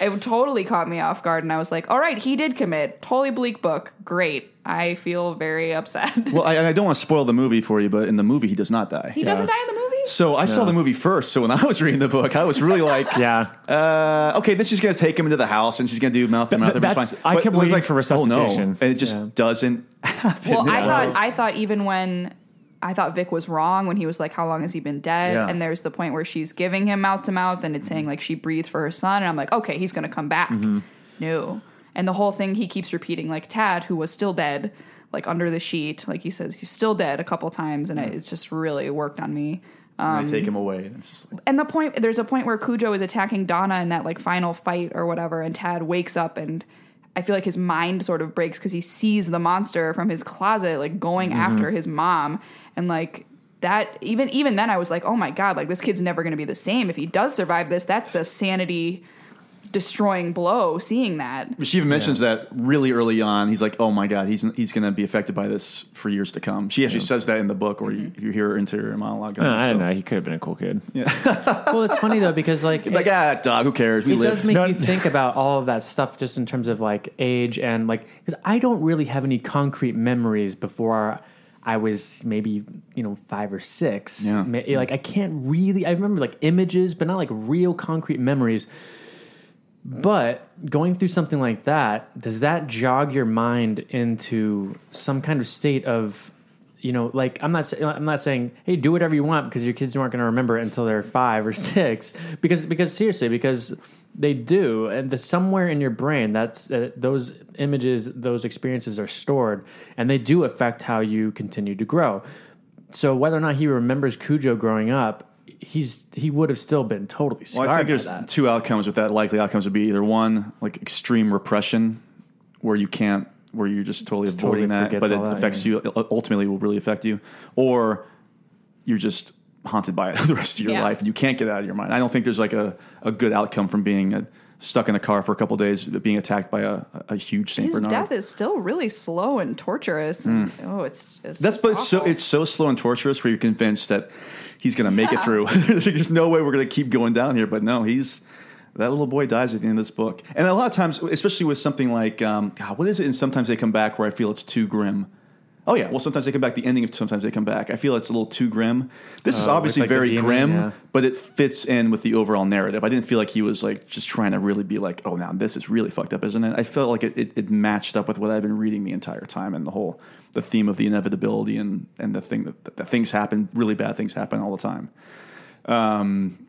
it totally caught me off guard, and I was like, "All right, he did commit. Totally bleak book. Great. I feel very upset. Well, I, I don't want to spoil the movie for you, but in the movie he does not die. he doesn't die in the movie. So I saw the movie first. So when I was reading the book, I was really like, [LAUGHS] Yeah. uh, okay, then she's gonna take him into the house and she's gonna do mouth to mouth. Th- that's- fine. I But kept it was waiting for oh no, resuscitation. and it just Yeah. doesn't happen. Well, I It's thought I thought even when I thought Vic was wrong when he was like, "How long has he been dead?" Yeah. And there's the point where she's giving him mouth to mouth, and it's saying like she breathed for her son, and I'm like, okay, he's gonna come back. Mm-hmm. No, and the whole thing he keeps repeating like Tad, who was still dead, like under the sheet, like he says he's still dead a couple times, and I, it's just really worked on me. And I take um, him away. And it's just like, And the point there's a point where Cujo is attacking Donna in that like final fight or whatever, and Tad wakes up and I feel like his mind sort of breaks because he sees the monster from his closet like going mm-hmm. after his mom and like that even even then I was like, oh my god, like this kid's never gonna be the same. If he does survive this, that's a sanity destroying blow seeing that. she even mentions that really early on. He's like, "Oh my god, he's he's going to be affected by this for years to come." She actually says that in the book, or you, you hear her interior monologue. Uh, I So- don't know. He could have been a cool kid. [LAUGHS] well, it's funny though because like Like, ah, dog, who cares? We live it live. does make No- you think about all of that stuff just in terms of like age and like because I don't really have any concrete memories before I was maybe you know five or six. Yeah. Like I can't really. I remember like images, but not like real concrete memories. But going through something like that, does that jog your mind into some kind of state of, you know, like I'm not, I'm not saying, hey, do whatever you want because your kids aren't going to remember it until they're five or [LAUGHS] six, because because seriously, because they do, and the, somewhere in your brain, that's uh, those images, those experiences are stored, and they do affect how you continue to grow. So whether or not he remembers Cujo growing up, he's he would have still been totally scarred Well, I think by there's that. two outcomes with that. Likely outcomes would be either one, like extreme repression, where you can't, where you're just totally Just avoiding totally that, but it that, affects yeah. you. Ultimately, will really affect you, or you're just haunted by it [LAUGHS] the rest of your Yeah. life, and you can't get it out of your mind. I don't think there's like a, a good outcome from being uh stuck in the car for a couple days, being attacked by a, a huge Saint His Bernard. death is still really slow and torturous. and- oh, it's, it's Mm. That's but it's so it's so slow and torturous where you're convinced that he's going to make it through. [LAUGHS] [LAUGHS] There's no way we're going to keep going down here, but no, he's that little boy dies at the end of this book. And a lot of times, especially with something like um, God, what is it? And sometimes they come back where I feel it's too grim. Oh yeah, well sometimes they come back. The ending of sometimes they come back. I feel it's a little too grim. This is Oh, obviously like, very grim, yeah. but it fits in with the overall narrative. I didn't feel like he was like just trying to really be like, oh now this is really fucked up, isn't it? I felt like it, it, it matched up with what I've been reading the entire time and the whole the theme of the inevitability and and the thing that, that things happen, really bad things happen all the time. Um,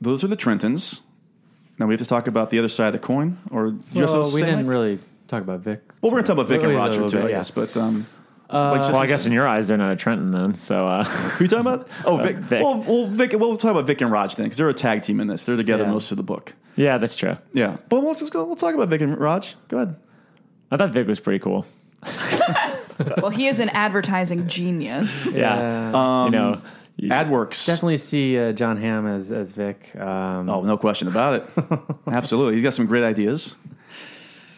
those are the Trentons. Now we have to talk about the other side of the coin, or just Well, we didn't really talk about Vic. Well, we're going to talk about Vic Oh, and Roger too, bit, I yeah. guess. But um, well, I guess in your eyes, they're not a Trenton then. So uh, [LAUGHS] Who you talking about? Oh, Vic. Vic. Well, well, Vic. We'll talk about Vic and Raj then, because they're a tag team in this. They're together Yeah. most of the book. yeah, that's true. Yeah, but let's just go. We'll talk about Vic and Raj. Go ahead. I thought Vic was pretty cool. [LAUGHS] [LAUGHS] well, he is an advertising genius. Yeah, you know, Ad Worx. Definitely see uh, Jon Hamm as as Vic. Um, Oh, no question about it. [LAUGHS] Absolutely, he's got some great ideas.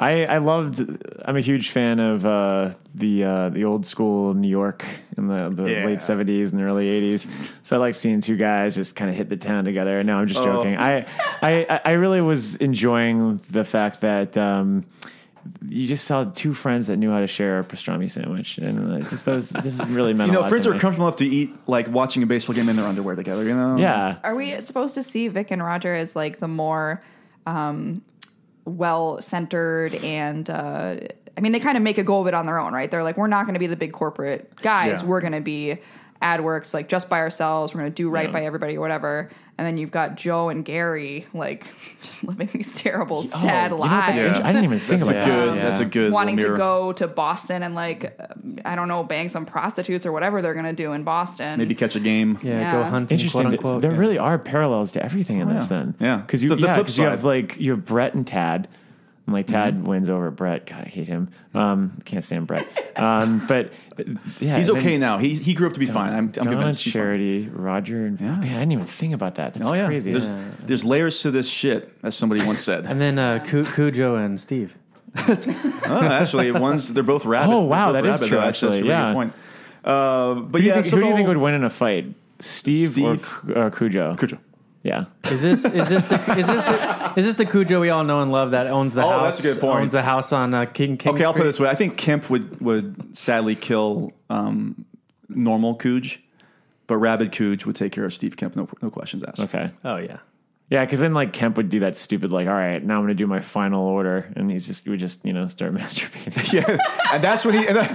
I, I loved. I'm a huge fan of uh, the uh, the old school New York in the, the Yeah. late '70s and early '80s. So I like seeing two guys just kind of hit the town together. No, I'm just joking. I, I I really was enjoying the fact that. Um, you just saw two friends that knew how to share a pastrami sandwich, and uh, just those. This is really [LAUGHS] meant You a know, lot friends to are me. comfortable enough to eat like watching a baseball game in their underwear together. You know. Yeah, Are we supposed to see Vic and Roger as like the more um, well centered and uh, I mean they kind of make a go of it on their own, right? They're like, we're not going to be the big corporate guys. Yeah. We're going to be Ad Worx like just by ourselves. We're going to do right Yeah. by everybody or whatever. And then you've got Joe and Gary like [LAUGHS] just living these terrible, sad Oh, You know lives. interesting. I didn't even think That's a about good. that. Yeah. That's a good. Wanting to go to Boston and like um, I don't know, bang some prostitutes or whatever they're gonna do in Boston. maybe catch a game. yeah, Yeah. go hunting. Interesting. Quote unquote. there yeah. really are parallels to everything in this. yeah. Then, Yeah. because you, The- the yeah, flip 'cause you have like you have Brett and Tad. And like Tad wins over Brett. God, I hate him. Um, can't stand Brett. [LAUGHS] Um, but yeah, He's okay now. He he grew up to be fine. I'm, I'm Donna, convinced. he's fine. Charity, Roger, and man, I didn't even think about that. That's Oh yeah. crazy. There's, there's layers to this shit, as somebody once said. And then uh, Cujo and Steve. [LAUGHS] Oh, actually, one's they're both rabbit. Oh, wow, They're both that is rabbit, true, though. That's a actually, really yeah. good point. Uh, but who do you, yeah, think, so who do you think would win in a fight? Steve, or Steve. Cu- uh, Cujo? Cujo. Yeah. Is this is this the is this the is this the Cujo we all know and love that owns the Oh, house? that's a good point. Owns the house on uh, King King. Okay, I'll put it this way. I think Kemp would would sadly kill um, normal Cooge, but but Rabid Cooge would take care of Steve Kemp. No, no questions asked. Okay. Oh yeah. Yeah, because then like Kemp would do that stupid like, all right, now I'm gonna do my final order, and he's just he would just you know start [LAUGHS] masturbating. [LAUGHS] Yeah, and that's when he. [LAUGHS] And that,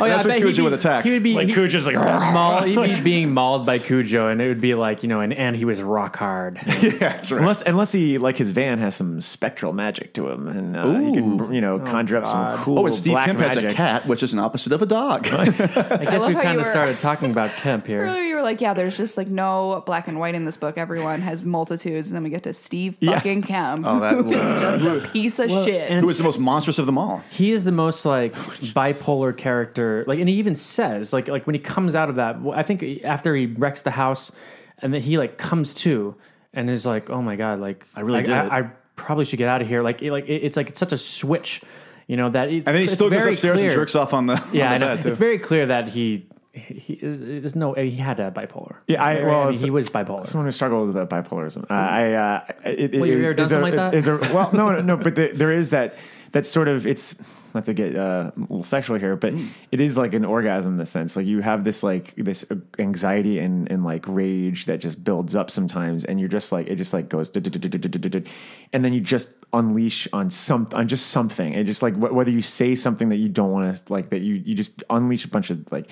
Oh yeah. that's I when Cujo he'd attack. He would be like he- Cujo's like, mauled, he'd be being mauled by Cujo, and it would be like you know, and, and he was rock hard. yeah, that's right. unless unless he like his van has some spectral magic to him, and uh, he can you know conjure up some cool. Oh, and Steve black Kemp magic. has a cat, which is an opposite of a dog. I guess love we how you kind of started talking about Kemp here. Earlier you were like, yeah, there's just like no black and white in this book. Everyone has multitudes, and then we get to Steve Yeah. fucking Kemp, Oh, that- who is just a piece of shit. and- Who is the most monstrous of them all? He is the most like bipolar character. Like, and he even says like like when he comes out of that. I think after he wrecks the house, and then he like comes to and is like, oh my god, like I really I, did I, it. I probably should get out of here. Like, it, like it- it's like it's such a switch, you know that. It's, And then he it's still goes very upstairs and jerks off on the, Yeah, on I the know. bed, too. It's very clear that he. He is, there's no. He had a bipolar. Yeah, I- well, mean, he was bipolar. Someone who struggled with bipolarism. Uh, I, uh, it, it, Well, you've it's- ever done a- like that? it's a- well, no, no, no, but the, there is that, that sort of, it's, not to get uh, a little sexual here, but Mm. it is like an orgasm in the sense. Like you have this, like, this anxiety and, and like rage that just builds up sometimes, and you're just like, it just like goes, and then you just unleash on some, on just something. And just like, wh- whether you say something that you don't want to, like, that you, you just unleash a bunch of like,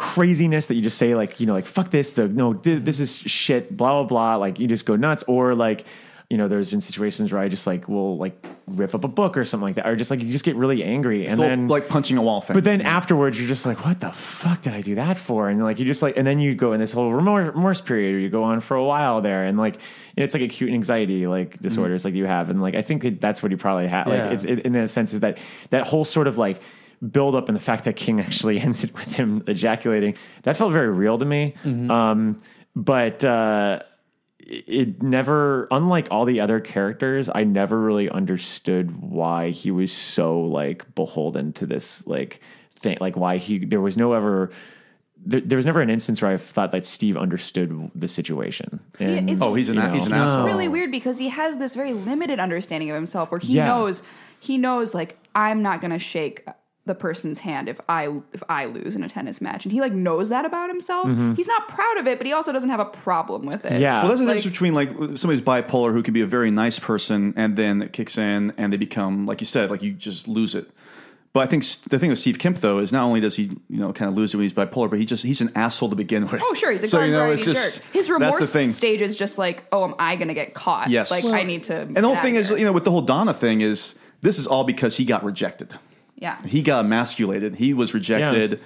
craziness that you just say like you know like fuck this the no th- this is shit blah blah blah like you just go nuts or like you know there's been situations where I just like will like rip up a book or something like that or just like you just get really angry and So, then like punching a wall thing. but then afterwards you're just like what the fuck did I do that for and like you just like and then you go in this whole remorse, remorse period or you go on for a while there and like it's like acute anxiety like mm-hmm. disorders like you have and like I think that that's what you probably like Yeah. it's it, in that sense is that that whole sort of like build up and the fact that King [LAUGHS] actually ends it with him ejaculating that felt very real to me. Um, but uh, it it never, unlike all the other characters, I never really understood why he was so like beholden to this like thing. Like why he there was no ever. There, there was never an instance where I thought that Steve understood the situation. And, is- oh, he's an you a- he's an know. asshole. really weird because he has this very limited understanding of himself where he Yeah. knows he knows like I'm not gonna shake the person's hand if I if I lose in a tennis match and he like knows that about himself. Mm-hmm. He's not proud of it, but he also doesn't have a problem with it. Yeah. Well, that's the Like- difference between like somebody's bipolar who can be a very nice person and then it kicks in and they become, like you said, like you just lose it. But I think the thing with Steve Kemp though is not only does he you know kind of lose it when he's bipolar, but he just he's an asshole to begin with. Oh sure, he's a so, garden you know, variety it's just jerk. His remorse thing. stage is just like, oh, am I gonna get caught? Yes. like Well, I need to. And the whole thing is, you know, with the whole Donna thing is this is all because he got rejected. Yeah. He got emasculated. He was rejected.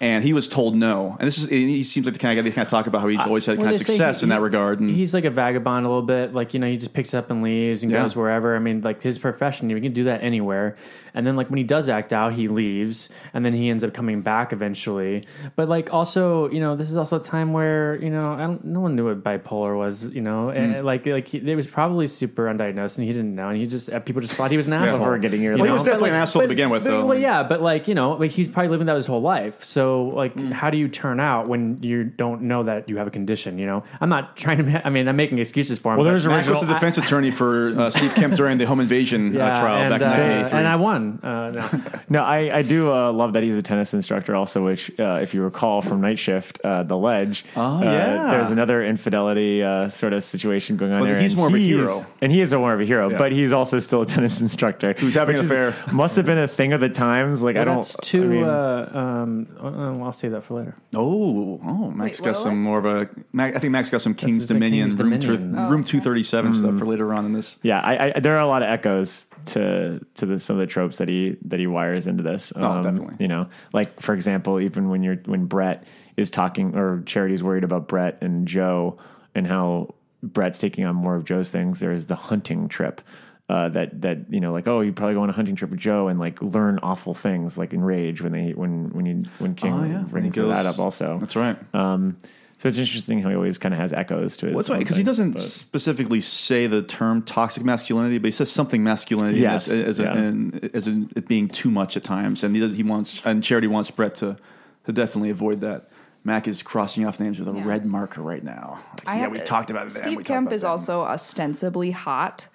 And he was told no, and this is. and He seems like the kind of guy they kind of talk about how he's always had kind of success he- in that regard. And He's like a vagabond a little bit. Like, you know, he just picks up and leaves and Yeah. goes wherever. I mean, like his profession, you can do that anywhere. And then, like, when he does act out, he leaves and then he ends up coming back eventually. But, like, also, you know, this is also a time where, you know, I don't, no one knew what bipolar was, you know, Hmm. and like, like he, it was probably super undiagnosed and he didn't know. And he just, uh, people just thought he was an asshole. for getting here. well, he was definitely But, an like, asshole to begin with, but- though. Well, yeah, but like you know, like he's probably living that his whole life. So like, Mm. how do you turn out when you don't know that you have a condition? You know, I'm not trying to. I mean, I'm making excuses for him. Well, but- there's Max was the original- defense [LAUGHS] attorney for uh, Steve Kemp during the home invasion uh, trial and, back in uh, 1983. and I won. Uh, no. [LAUGHS] No, I, I do uh, love that he's a tennis instructor also, which, uh, if you recall from Night Shift, uh, The Ledge, Oh, uh, yeah. there's another infidelity uh, sort of situation going on But there. he's and more of a hero. And he is more of a hero, Yeah. but he's also still a tennis instructor. Who's having which an is- affair. Must have been a thing of the times. Like, I don't. that's too. I mean, uh, um, uh, I'll save that for later. oh, oh, Max Wait, got what, some more of a. Mac, I think Max got some King's just a Dominion, King's room, Dominion. two- Oh, room okay. two thirty seven Mm. stuff for later on in this. yeah, I, I, there are a lot of echoes to to the, some of the tropes that he that he wires into this. Um, Oh, definitely. You know, like for example, even when you're when Brett is talking or Charity's worried about Brett and Joe and how Brett's taking on more of Joe's things. There's the hunting trip. Uh, that that you know, like oh, you probably go on a hunting trip with Joe and like learn awful things, like in Rage when they when when you when King Oh, yeah. When he brings goes- that up also. That's right. Um, so it's interesting how he always kind of has echoes to it. Well, that's right because he doesn't but- specifically say the term toxic masculinity, but he says something masculinity Yes, as, as, a, and, as in it being too much at times, and he does, he wants and Charity wants Brett to to definitely avoid that. Mac is crossing off names with a Yeah. red marker right now. Like, I yeah, we talked about it. then, Steve we Kemp about is that. also ostensibly hot,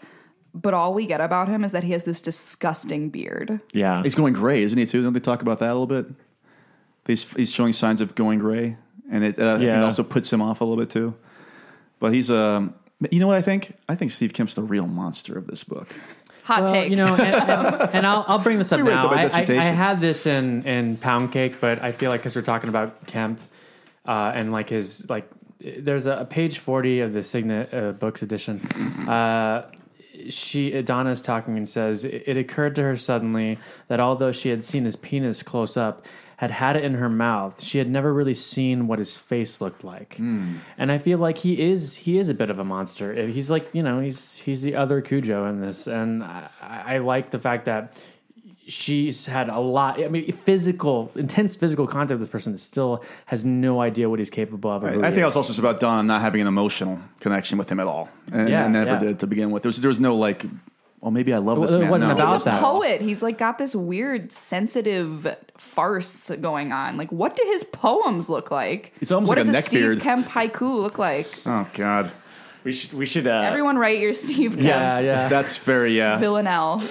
but all we get about him is that he has this disgusting beard. yeah, He's going gray, isn't he? Too? Don't they talk about that a little bit? He's he's showing signs of going gray and it, uh, Yeah. it also puts him off a little bit too. But he's um, you know what I think? I think Steve Kemp's the real monster of this book. Hot Well, take. you know, and, and, and I'll, I'll bring this up We now. I, I, I had this in, in Pound Cake, but I feel like because we're talking about Kemp uh, and like his like, there's a, a page forty of the Signet uh, Books edition. Uh, she Donna is talking and says it, occurred to her suddenly that although she had seen his penis close up, had had it in her mouth, she had never really seen what his face looked like. Hmm. And I feel like he is he is a bit of a monster. He's like you know he's he's the other Cujo in this, and I, I like the fact that she's had a lot. I mean, physical, intense physical contact with this person still has no idea what he's capable of. or who I he think it is. was also just about Donna not having an emotional connection with him at all, and, Yeah, and never yeah. did to begin with. There was, there was no like, well, maybe I love this It man. wasn't No. about He's a that. poet. He's like got this weird, sensitive farce going on. Like, what do his poems look like? It's almost what like a does neckbeard. Steve Kemp haiku look like? Oh God, We should we should uh, Everyone write your Steve Kemp Yeah, yeah. that's very yeah. villanelle.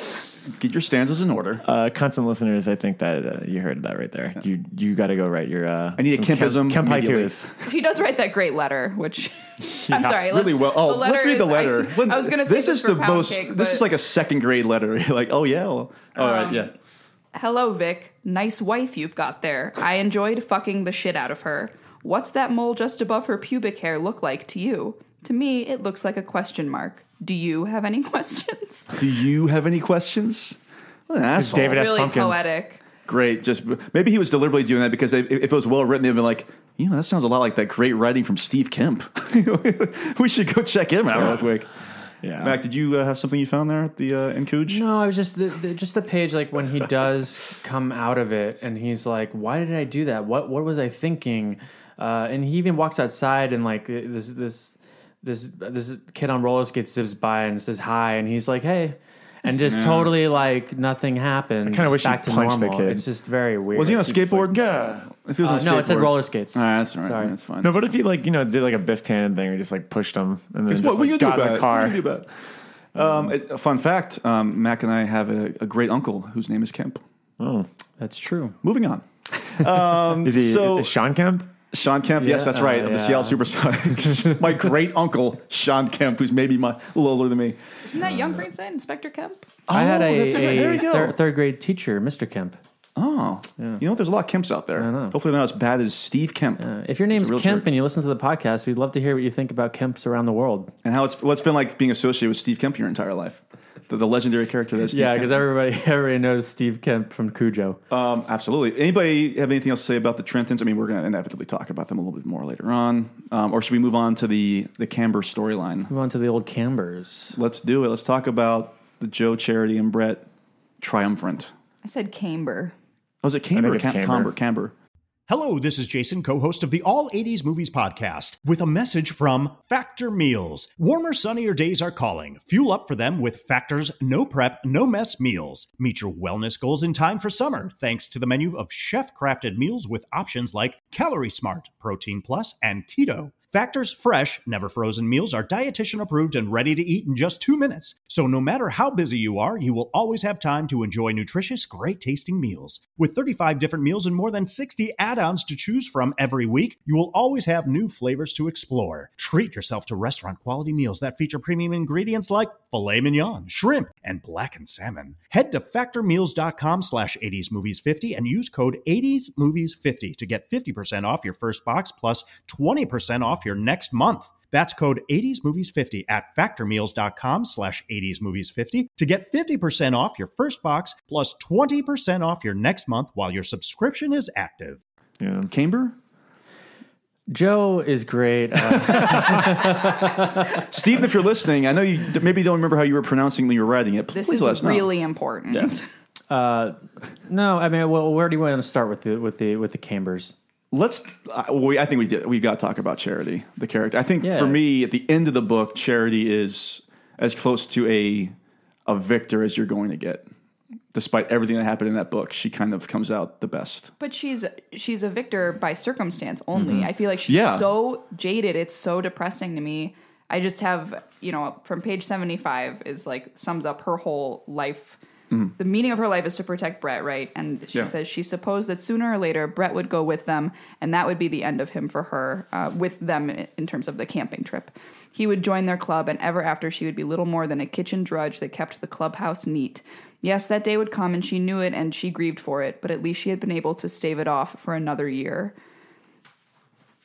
Get your stanzas in order. uh, constant listeners. I think that uh, you heard that right there. You you got to go write your. Uh, I need a Kempism Kemp, Kemp haikus. He does write that great letter, which [LAUGHS] I'm sorry. really let's- well. Oh, let's letter read the is- I- letter. [LAUGHS] I, was going to say this this is for the pound most. cake, this is like a second grade letter. [LAUGHS] Like, oh yeah, well, all right, Um, yeah. Hello, Vic. Nice wife you've got there. I enjoyed fucking the shit out of her. What's that mole just above her pubic hair look like to you? To me, it looks like a question mark. Do you have any [LAUGHS] questions? Do you have any questions? What an asshole. David S. really Pumpkins. poetic. Great. Just maybe he was deliberately doing that because they, if it was well written, they'd be like, you know, that sounds a lot like that great writing from Steve Kemp. [LAUGHS] we should go check him out real quick. Yeah. Mac, did you uh, have something you found there at the uh, in Cooge? No, I was just the, the just the page like when he does [LAUGHS] come out of it and he's like, "Why did I do that? What what was I thinking?" Uh, and he even walks outside and like this this this this kid on roller skates zips by and says hi and he's like, "Hey." And just totally like nothing happened. I kinda wish back he to punched the normal. kid. It's just very weird. Was he on a skateboard? Yeah. If he was Uh, on a no, it said skateboard- roller skates. All right, that's all right. Sorry. That's fine. No, what if he like you know did like a Biff Tannen thing or just like pushed him and then just what? What you like, gonna do got in about the it? car? What you gonna do about it? Um, it- a fun fact: um, Mac and I have a, a great uncle whose name is Kemp. Oh, That's true. Moving on. [LAUGHS] is he So- is Shawn Kemp? Shawn Kemp, yes, that's right, uh, of the yeah. Seattle Supersonics. [LAUGHS] My great uncle, Shawn Kemp, who's maybe my, a little older than me. Isn't that Young Frankenstein, Inspector Kemp? I had Oh, a, right. A you thir- third grade teacher, Mr. Kemp. Oh, you know, there's a lot of Kemps out there. know. Hopefully, not as bad as Steve Kemp. Uh, if your name's real Kemp jerk. and you listen to the podcast, we'd love to hear what you think about Kemps around the world. and how it's what's been like being associated with Steve Kemp your entire life. The, the legendary character that is Steve Yeah, because everybody [LAUGHS] everybody knows Steve Kemp from Cujo. Um, absolutely. Anybody have anything else to say about the Trentons? I mean, we're going to inevitably talk about them a little bit more later on. Um, or should we move on to the the Camber storyline? Move on to the old Cambers. Let's do it. Let's talk about the Joe, Charity, and Brett triumphant. I said Camber. Oh, is it Camber? or it's Cam- Camber. Camber. Camber. Hello, this is Jason, co host of the All 80s Movies Podcast, with a message from Factor Meals. Warmer, sunnier days are calling. Fuel up for them with Factor's no prep, no mess meals. Meet your wellness goals in time for summer, thanks to the menu of chef crafted meals with options like Calorie Smart, Protein Plus, and Keto. Factor's fresh, never frozen meals are dietitian approved and ready to eat in just two minutes. So no matter how busy you are, you will always have time to enjoy nutritious, great tasting meals. With 35 different meals and more than 60 add ons to choose from every week, you will always have new flavors to explore. Treat yourself to restaurant quality meals that feature premium ingredients like filet mignon, shrimp, and blackened salmon. Head to factormeals.com slash 80smovies50 and use code 80smovies50 to get 50% off your first box plus 20% off your next month. That's code 80smovies50 at factormeals.com slash 80smovies50 to get 50% off your first box plus 20% off your next month while your subscription is active. Yeah. Camber? Joe is great. Uh, [LAUGHS] Steve, if you're listening, I know you maybe don't remember how you were pronouncing when you were writing it. This Please let us is know. really important. no, I mean, well, where do you want to start with the with the with the Cambers? Let's. Uh, we, I think we did. We got to talk about Charity, the character. I think Yeah. for me, at the end of the book, Charity is as close to a a victor as you're going to get. Despite everything that happened in that book, she kind of comes out the best. But she's she's a victor by circumstance only. I feel like she's Yeah. so jaded. It's so depressing to me. I just have you know from page seventy five is like sums up her whole life the meaning of her life is to protect Brett, right? And she Yeah. says she supposed that sooner or later Brett would go with them, and that would be the end of him for her, uh, with them in terms of the camping trip. He would join their club, and ever after she would be little more than a kitchen drudge that kept the clubhouse neat. Yes, that day would come, and she knew it, and she grieved for it. But at least she had been able to stave it off for another year.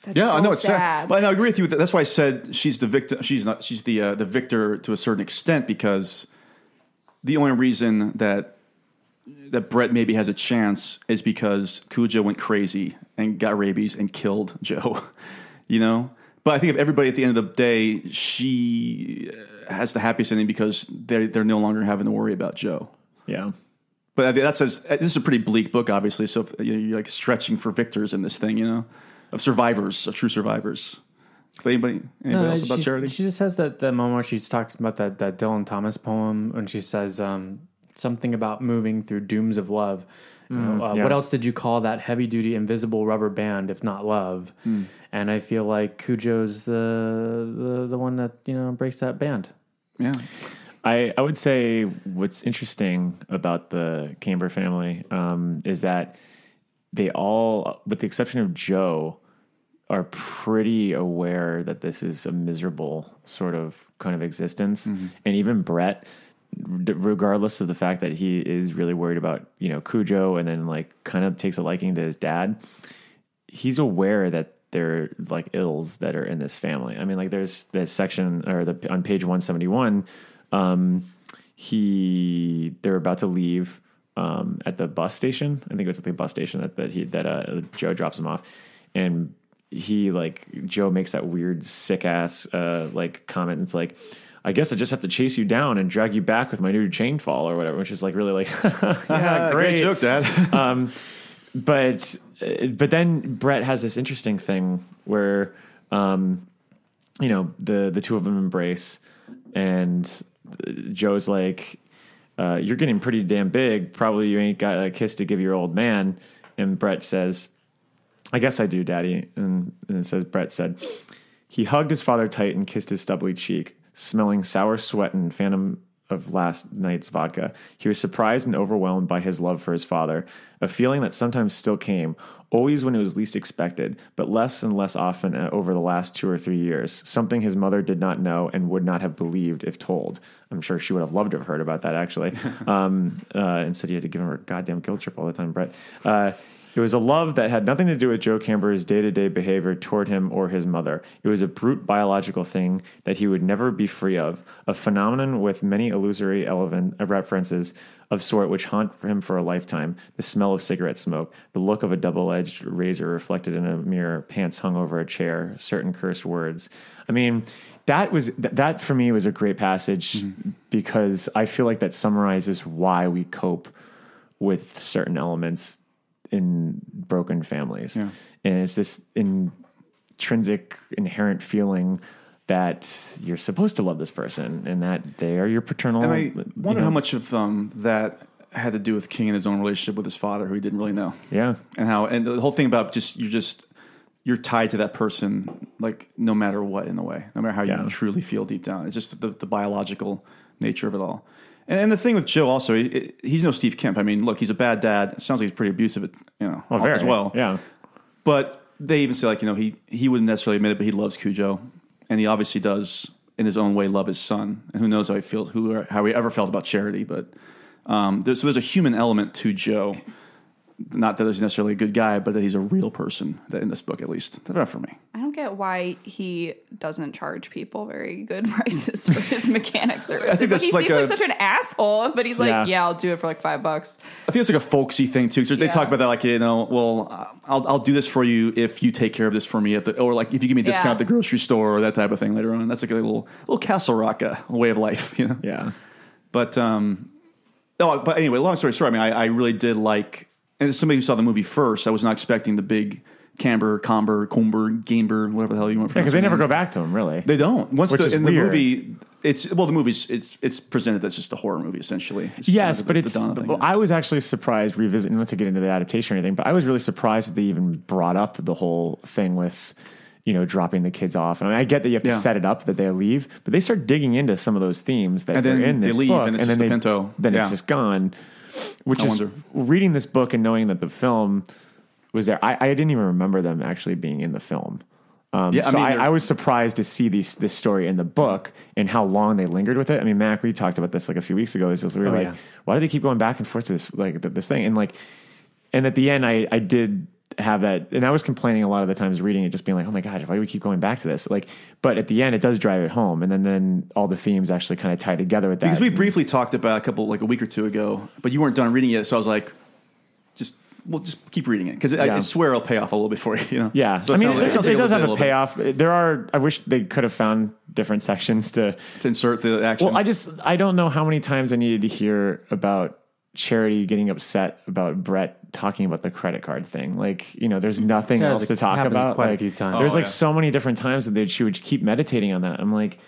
That's Yeah, I so know it's sad. sad. But I agree with you. That's why I said she's the victim. She's not. She's the uh, the victor to a certain extent because the only reason that that Brett maybe has a chance is because Cujo went crazy and got rabies and killed [LAUGHS] Joe. You know. But I think if everybody at the end of the day, she uh, has the happiest ending because they're they're no longer having to worry about Joe. Yeah. But that says this is a pretty bleak book, obviously. So if, you know, you're like stretching for victors in this thing, you know, of survivors, of true survivors. But anybody, anybody else about she, charity? She just has that, that moment where she talks about that, that Dylan Thomas poem when she says um, something about moving through dooms of love. You know, uh, yeah. What else did you call that heavy duty invisible rubber band if not love? And I feel like Cujo's the, the the one that you know breaks that band. yeah, I, I would say what's interesting about the Camber family um, is that they all, with the exception of Joe, are pretty aware that this is a miserable sort of kind of existence. And even Brett, regardless of the fact that he is really worried about, you know, Cujo and then like kind of takes a liking to his dad, he's aware that there are like ills that are in this family. I mean, like there's this section or the on page 171, um, he they're about to leave um, at the bus station. I think it was at the bus station that that he that uh, Joe drops him off, and he like Joe makes that weird sick ass uh, like comment. It's like. I guess I just have to chase you down and drag you back with my new chain fall or whatever, which is like really like, [LAUGHS] yeah, [LAUGHS] great joke, Dad. [LAUGHS] um, but but then Brett has this interesting thing where um, you know the the two of them embrace, and Joe's like, uh, "You're getting pretty damn big. Probably you ain't got a kiss to give your old man." And Brett says, "I guess I do, Daddy." And, and it says Brett said, "He hugged his father tight and kissed his stubbly cheek, smelling sour sweat and phantom." Of last night's vodka. He was surprised and overwhelmed by his love for his father, a feeling that sometimes still came, always when it was least expected, but less and less often uh, over the last two or three years. Something his mother did not know and would not have believed if told. I'm sure she would have loved to have heard about that, actually. [LAUGHS] um, uh, instead, you had to give him a goddamn guilt trip all the time, Brett. Uh, it was a love that had nothing to do with Joe Camber's day to day behavior toward him or his mother. It was a brute biological thing that he would never be free of, a phenomenon with many illusory eleven, uh, references of sort which haunt him for a lifetime. The smell of cigarette smoke, the look of a double edged razor reflected in a mirror, pants hung over a chair, certain cursed words. I mean, that was that for me was a great passage because I feel like that summarizes why we cope with certain elements in broken families. And it's this intrinsic, inherent feeling that you're supposed to love this person and that they are your paternal. and I you wonder know- how much of um, that had to do with King and his own relationship with his father, who he didn't really know. Yeah. and how and the whole thing about just you're just you're tied to that person like no matter what in a way no matter how Yeah. you truly feel deep down it's just the, the biological nature of it all and, and the thing with joe also he, he's no steve kemp. I mean look he's a bad dad. It sounds like he's pretty abusive you know Well, very, as well. Yeah. but they even say like you know he he wouldn't necessarily admit it but he loves cujo. And he obviously does in his own way love his son. And who knows how he feels who how he ever felt about charity but um, there's, so there's a human element to joe not that he's necessarily a good guy, but that he's a real person. That in this book, at least, not for me. I don't get why he doesn't charge people very good [LAUGHS] prices for his mechanic service. I think It's that's like like he seems a- like such an asshole, but he's like, Yeah. yeah. I'll do it for like five bucks. I think it's like a folksy thing too. Because they talk about that, like you know, well, uh, I'll I'll do this for you if you take care of this for me at the, or like if you give me a discount Yeah. at the grocery store or that type of thing later on. That's like a little little Castle Rock uh, way of life, you know. Yeah. But um, oh, but anyway, long story short, I mean, I, I really did like, and as somebody who saw the movie first, I was not expecting the big Camber, Comber, Comber, Gamber, whatever the hell you want. to Because they never go back to him, really. They don't. Once Which the, is in weird. the movie, it's well, the movie's it's it's presented as just a horror movie essentially. It's Yes, the- but the it's. Donna thing. well, I was actually surprised revisiting, not to get into the adaptation or anything, but I was really surprised that they even brought up the whole thing with, you know, dropping the kids off. I mean, I get that you have to Yeah. set it up that they leave, but they start digging into some of those themes that And then are in they this leave, book, and it's then a they, Pinto. then it's just gone. Which I is wonder. reading this book and knowing that the film was there. I, I didn't even remember them actually being in the film. Um, Yeah, I so mean, I, I was surprised to see these, this story in the book and how long they lingered with it. I mean, Mac, we talked about this like a few weeks ago. It's just we were Oh, like, yeah. why do they keep going back and forth to this like this thing? And like, and at the end, I I did have that, and I was complaining a lot of the times reading it, just being like, oh my god, why do we keep going back to this? Like, but at the end, it does drive it home, and then then all the themes actually kind of tie together with that. Because we briefly talked about a couple, like a week or two ago, but you weren't done reading it, so I was like, just well, just keep reading it because I, Yeah. I swear it'll pay off a little bit for you. You know? Yeah, So I mean, it, sounds it like does it'll have a bit payoff. There are. I wish they could have found different sections to. to insert the action. Well, I just I don't know how many times I needed to hear about Charity getting upset about Brett talking about the credit card thing. Like, you know, there's nothing Yeah, else it to talk about. quite a few times. There's Oh, like yeah. so many different times that they, she would keep meditating on that. I'm like,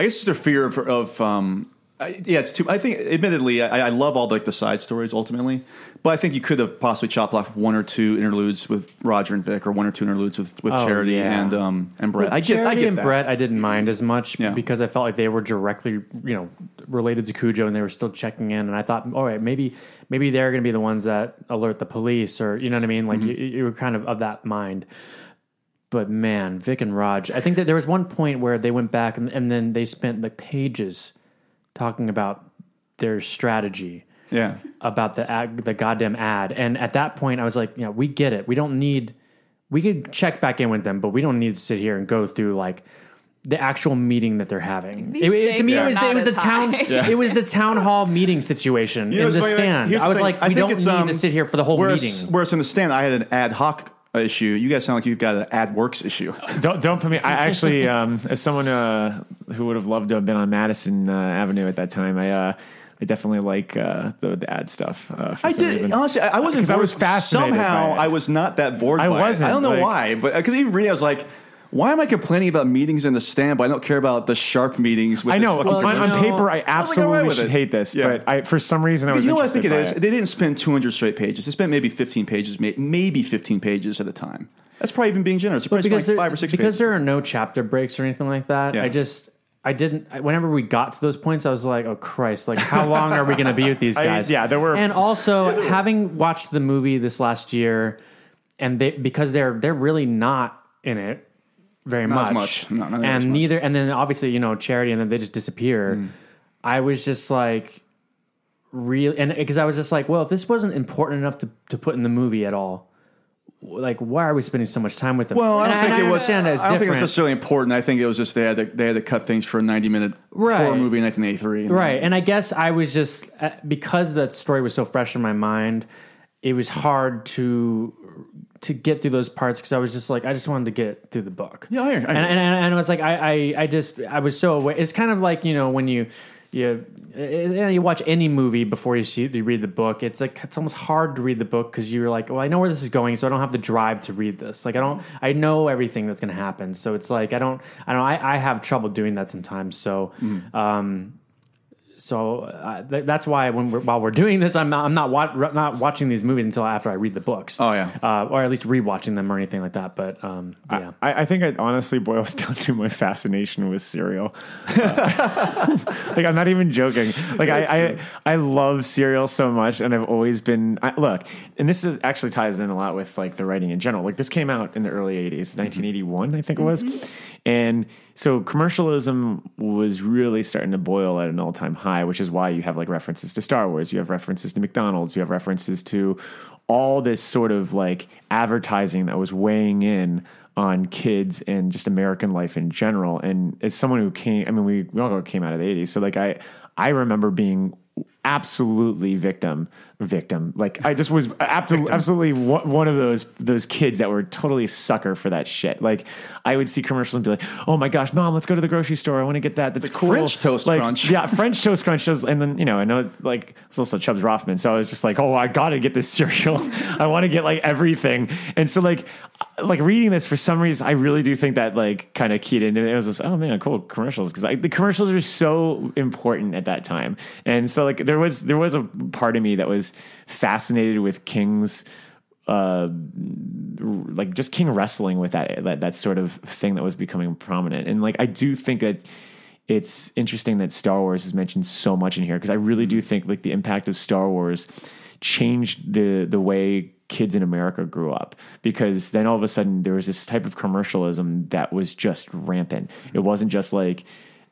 I guess it's their fear of, of um, I, yeah, it's too. I think, admittedly, I, I love all the, like the side stories ultimately, but I think you could have possibly chopped off one or two interludes with Roger and Vic, or one or two interludes with, with Oh, Charity yeah. and um and Brett. I get, I Charity get and that. Brett, I didn't mind as much Yeah. because I felt like they were directly, you know, related to Cujo, and they were still checking in. And I thought, all right, maybe, maybe they're going to be the ones that alert the police, or you know what I mean? Like Mm-hmm. you, you were kind of of that mind. But man, Vic and Raj, I think that there was one point where they went back and, and then they spent like pages talking about their strategy Yeah, about the ad, the goddamn ad. And at that point, I was like, yeah, we get it. We don't need. We could check back in with them, but we don't need to sit here and go through like the actual meeting that they're having. It, it- to me, it was, it was the as town. high. It was the town hall meeting situation You know, in the funny, stand. here's the I was thing. like, we don't need um, to sit here for the whole whereas, meeting. Whereas in the stand, I had an ad hoc issue. You guys sound like you've got an Ad Worx issue. [LAUGHS] don't don't put me. I actually, um, as someone uh, who would have loved to have been on Madison uh, Avenue at that time, I. Uh, I definitely like uh, the, the ad stuff. Uh, I did reason. honestly. I I wasn't. 'Cause I bored. was fascinated Somehow. I was not that bored. I by it. wasn't, I don't know like- why, but because even reading, I was like, "Why am I complaining about meetings in the stand? But I don't care about the sharp meetings." With I know. Well, on, on paper, I I like, absolutely with should it. hate this, Yeah. but I, for some reason, I was. you know what I think it is? They didn't spend 200 straight pages. They spent maybe 15 pages, maybe 15 pages at a time. That's probably even being generous. They probably because spent there, five or six because pages. there are no chapter breaks or anything like that. Yeah. I just I didn't. Whenever we got to those points, I was like, "Oh Christ! Like, how long are we going to be with these [LAUGHS] I- guys?" yeah, there were- And also, having watched the movie this last year, and they because they're they're really not in it very Not much, much. No, not as and much. neither. And then obviously, you know, charity, and then they just disappear. Mm. I was just like, really, and because I was just like, well, if this wasn't important enough to to put in the movie at all. Like, why are we spending so much time with them? Well, I don't think and it was. I don't think it was different. necessarily important. I think it was just they had to they had to cut things for a 90 minute Right. horror movie in 1983. Right. And I guess I was just uh, because that story was so fresh in my mind, it was hard to to get through those parts because I was just like I just wanted to get through the book. Yeah, I- I- and, and and I was like I, I I just I was so aware. It's kind of like you know when you you uh, you watch any movie before you see you read the book. It's like it's almost hard to read the book because you're like, well, I know where this is going, so I don't have the drive to read this. Like I don't, I know everything that's going to happen, so it's like I don't, I don't, I, I have trouble doing that sometimes. So, um, so uh, th- that's why when we're, while we're doing this, I'm not I'm not wa- not watching these movies until after I read the books. Oh, yeah. uh, or at least rewatching them or anything like that. But um, yeah, I, I think it honestly boils [LAUGHS] down to my fascination with cereal. Uh, [LAUGHS] like I'm not even joking. Like I, I I love cereal so much, and I've always been I, look. And this is actually ties in a lot with like the writing in general. Like this came out in the early '80s, 1981, I think it was, and so commercialism was really starting to boil at an all-time high, which is why you have like references to Star Wars, you have references to McDonald's, you have references to all this sort of like advertising that was weighing in on kids and just American life in general. And as someone who came, I mean, we, we all came out of the 80s. So like I, I remember being absolutely victim, victim. Like I just was [LAUGHS] absolutely, absolutely one of those, those kids that were totally a sucker for that shit. Like I would see commercials and be like, oh my gosh, mom, let's go to the grocery store. I want to get that. That's like cool. French Toast Like, Crunch. Yeah, French Toast Crunch. And then, you know, I know like it's also Chubbs Rothman. So I was just like, oh, I got to get this [LAUGHS] cereal. I want to get like everything. And so like, uh, like reading this for some reason, I really do think that like kind of keyed into it. It was just, oh man, cool commercials. Cause like the commercials are so important at that time. And so like there was, there was a part of me that was fascinated with King's uh, like just King wrestling with that, that that sort of thing that was becoming prominent. And like I do think that it's interesting that Star Wars is mentioned so much in here because I really do think like the impact of Star Wars changed the the way kids in America grew up because then all of a sudden there was this type of commercialism that was just rampant. It wasn't just like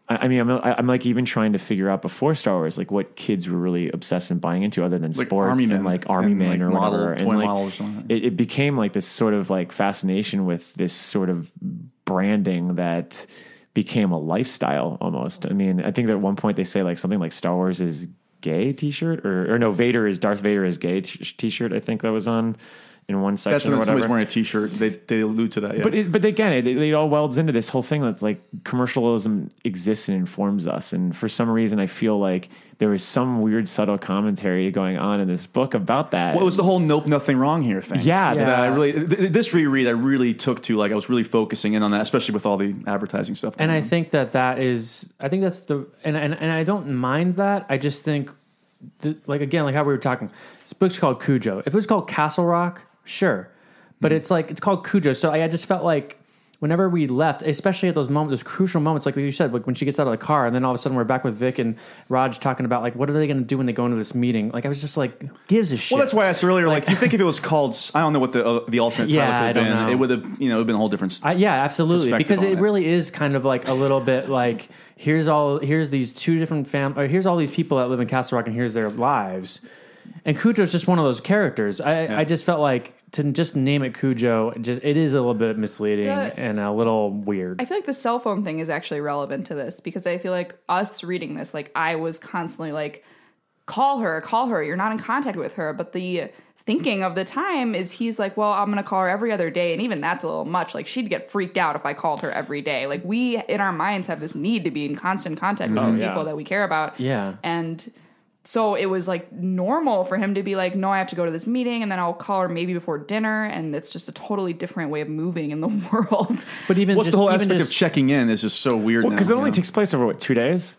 I I mean, I'm, I'm like even trying to figure out before Star Wars, like what kids were really obsessed and buying into, other than Like sports Army and Men like Army and, Men like, or model- whatever. toy and like, models and- it, it became like this sort of like fascination with this sort of branding that became a lifestyle almost. I mean, I think that at one point they say like something like Star Wars is gay T-shirt or or no Vader is Darth Vader is gay t- T-shirt. I think that was on in one section That's or when whatever. somebody's wearing a T-shirt. They they allude to that. Yeah. But it, but again, it, it all welds into this whole thing that's like commercialism exists and informs us. And for some reason, I feel like there was some weird subtle commentary going on in this book about that. What was the whole nope, nothing wrong here thing? Yeah, that I really th- th- this reread I really took to like I was really focusing in on that, especially with all the advertising stuff. And I on. think that that is, I think that's the, and and, and I don't mind that. I just think, the, like again, like how we were talking, this book's called Cujo. If it was called Castle Rock, sure, but Hmm. it's like it's called Cujo. So I, I just felt like whenever we left, especially at those moments, those crucial moments, like you said, like when she gets out of the car, and then all of a sudden we're back with Vic and Raj talking about like what are they going to do when they go into this meeting? Like I was just like, gives a shit. Well, that's why I asked earlier. Like, you think if it was called, I don't know what the uh, the alternate Yeah, title could have been. know. It would have, you know, it been a whole different. I, yeah, absolutely. Because it it. really is kind of like a little bit like here's all here's these two different fam or here's all these people that live in Castle Rock and here's their lives. And Cujo's just one of those characters. I I just felt like to just name it Cujo, just it is a little bit misleading The- and a little weird. I feel like the cell phone thing is actually relevant to this because I feel like us reading this, like I was constantly like, call her, call her. You're not in contact with her. But the thinking of the time is he's like, well, I'm gonna call her every other day, and even that's a little much. Like she'd get freaked out if I called her every day. Like we in our minds have this need to be in constant contact with oh, the yeah. people that we care about. Yeah. And so it was like normal for him to be like, no, I have to go to this meeting, and then I'll call her maybe before dinner, and it's just a totally different way of moving in the [LAUGHS] world. But even What's just, the whole aspect just, of checking in is just so weird. because now, it only know? takes place over what two days.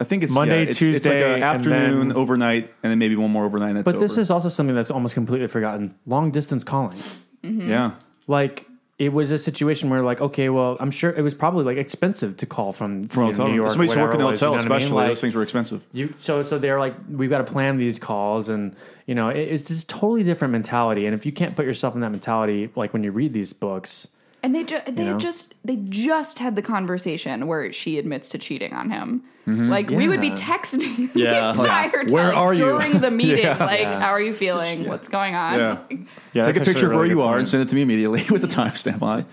I think it's Monday, yeah, it's, It's like Tuesday, and afternoon, then- overnight, and then maybe one more overnight. And it's But this over. is also something that's almost completely forgotten. Long distance calling. yeah. Like it was a situation where like okay well i'm sure it was probably like expensive to call from, From you know, new york Somebody's working in it a was, hotel, you know what I mean? especially Like, those things were expensive. You so so they're like we've got to plan these calls and you know it, it's just totally different mentality and if you can't put yourself in that mentality like when you read these books And they ju- they know? just they just had the conversation where she admits to cheating on him. Mm-hmm. Like we would be texting [LAUGHS] Yeah, the like, entire time "Where are you?" during the [LAUGHS] meeting. Like, how are you feeling? What's going on? Yeah. Like, [LAUGHS] Yeah, Take a picture actually of where you good are and send it to me immediately with a timestamp on it.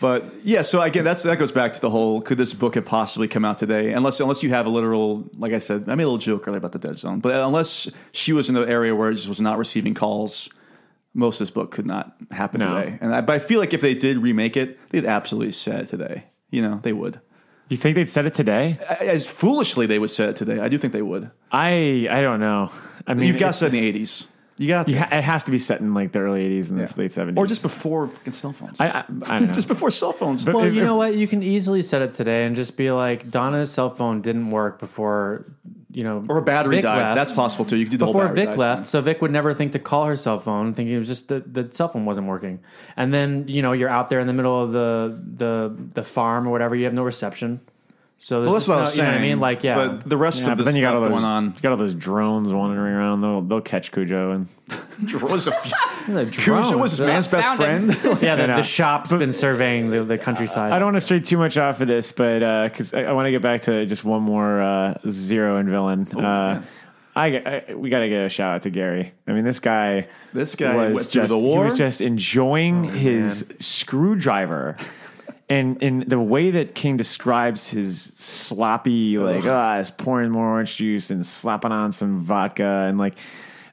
But yeah, so again, that's that goes back to the whole: could this book have possibly come out today? Unless unless you have a literal, like I said, I made a little joke earlier about the dead zone, but unless she was in an area where it just was not receiving calls, most of this book could not happen No. today. And I, but I feel like if they did remake it, they'd absolutely say it today. You know, they would. You think they'd said it today? As foolishly they would say it today. I do think they would. I I don't know. I mean, You've got to it's- set in the eighties. You got to. you ha- it has to be set in like the early '80s and Yeah. the late '70s, or just before fucking cell phones. I, I, I don't [LAUGHS] know. just before cell phones. But well if- you if- know what you can easily set it today and just be like donna's cell phone didn't work before you know or a battery Vic died. left. That's possible too. You can do the before Vic left, thing. so Vic would never think to call her cell phone, thinking it was just the, the cell phone wasn't working. And then you know you're out there in the middle of the the the farm or whatever, you have no reception. So Well, that's just what I no- was you know saying. what I mean? Like, yeah, But the rest Yeah, of but the then you got stuff all those going on. You got all those drones wandering around. They'll they'll catch Cujo and was a few, the Cujo was his man's best friend. [LAUGHS] yeah, the, Yeah. the shop's been surveying the, the countryside. I don't want to stray too much off of this, but because I, I want to get back to just one more uh, zero and villain. uh, man. I, I we got to get a shout out to Gary. I mean, this guy, This guy was just the he was just enjoying his screwdriver. [LAUGHS] And in the way that King describes his sloppy, like, ah, it's pouring more orange juice and slapping on some vodka and like,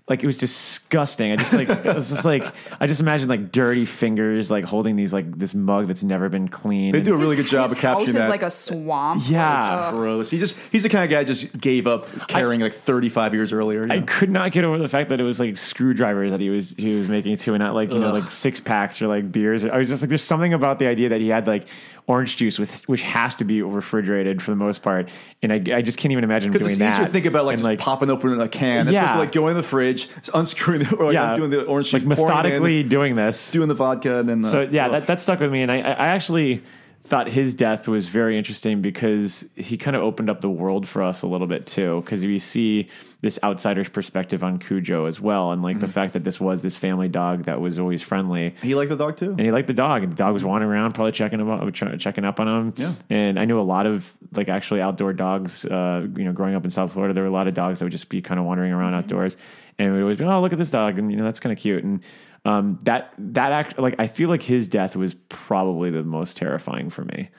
like it was disgusting. I just like, it was just like, I just imagine like dirty fingers, like holding these, like this mug that's never been cleaned. They do a And- really good job His of capturing house that. is like a swamp. Yeah. Like, ugh. Gross. He just he's the kind of guy just gave up carrying like 35 years earlier. you I know? could not get over the fact that it was like screwdrivers that he was he was making too, and not like you know Ugh. like six packs or like beers. I was just like, there's something about the idea that he had like orange juice with which has to be refrigerated for the most part, and I, I just can't even imagine doing it's easier that. to think about like just popping open a can. It's Yeah. to like going in the fridge, unscrewing it, or like yeah, doing the orange juice, like it in, methodically doing this. doing the vodka, and then the, So yeah, ugh. that, that stuck with me, and I, I actually thought his death was very interesting because he kind of opened up the world for us a little bit too, because we see this outsider's perspective on Cujo as well, and like the fact that this was this family dog that was always friendly. he liked the dog too. And he liked the dog, and the dog was wandering around, probably checking him up, try- checking up on him. Yeah. And I knew a lot of like actually outdoor dogs. Uh, you know, growing up in South Florida, there were a lot of dogs that would just be kind of wandering around outdoors, and we'd always be, oh, look at this dog, and you know that's kind of cute. And um, that that act like I feel like his death was probably the most terrifying for me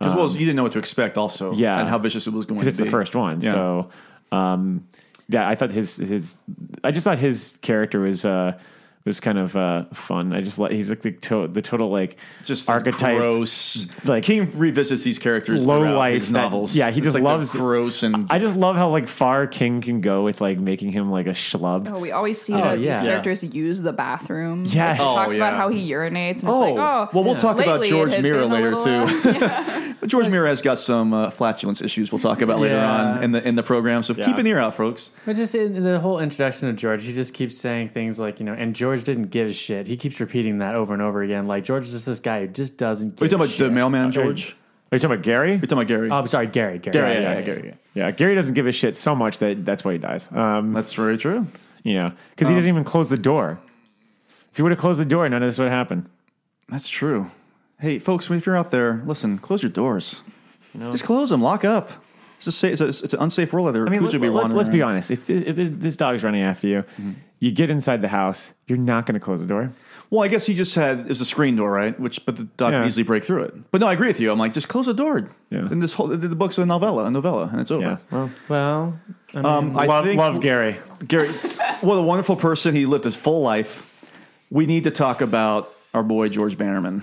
as well as you didn't know what to expect, also. Yeah. and how vicious it was going. to it's the first one. Yeah. So, um, yeah, I thought his his I just thought his character was uh, was kind of uh, fun. I just let he's like the, to, the total like just archetype gross. like- King revisits these characters low life his that- novels. yeah, he It's just like loves gross and I just love how like far King can go with like making him like a schlub. Oh, we always see Oh, that yeah. these characters use the bathroom. Yes. He Oh, talks about how he urinates. And Oh, it's like, oh, well, we'll talk about lately George had Meara later too. [LAUGHS] [LAUGHS] But George Meara has got some uh, flatulence issues. We'll talk about later Yeah. on in the in the program. So keep an ear out, folks. But just in the whole introduction of George, he just keeps saying things like, you know, and George didn't give a shit. He keeps repeating that over and over again. Like George is just this guy who just doesn't. Give Are you talking a about shit. the mailman, George? Are you talking about Gary? You're talking about Gary. Oh, I'm sorry, Gary. Gary. Gary, Yeah, yeah, yeah, yeah, yeah. Gary. yeah. Yeah, Gary doesn't give a shit so much that that's why he dies. Um, That's very true. you know, because he doesn't even close the door. If he would have closed the door, none of this would have happened. That's true. Hey, folks, if you're out there, listen, close your doors. Just close them. Lock up. It's a sa- it's, a, it's an unsafe world out there. I mean, Cujo let, be us let's be honest. If, if this- this dog's running after you, you get inside the house, you're not going to close the door. Well, I guess he just had it was a screen door, right? Which, but the dog Yeah. could easily break through it. But no, I agree with you. I'm like, just close the door. Yeah. And this whole the the book's a novella, a novella, and it's over. Yeah. Well, Well, I mean, Um, I love, think love Gary. Gary, what a wonderful person. He lived his full life. We need to talk about our boy George Bannerman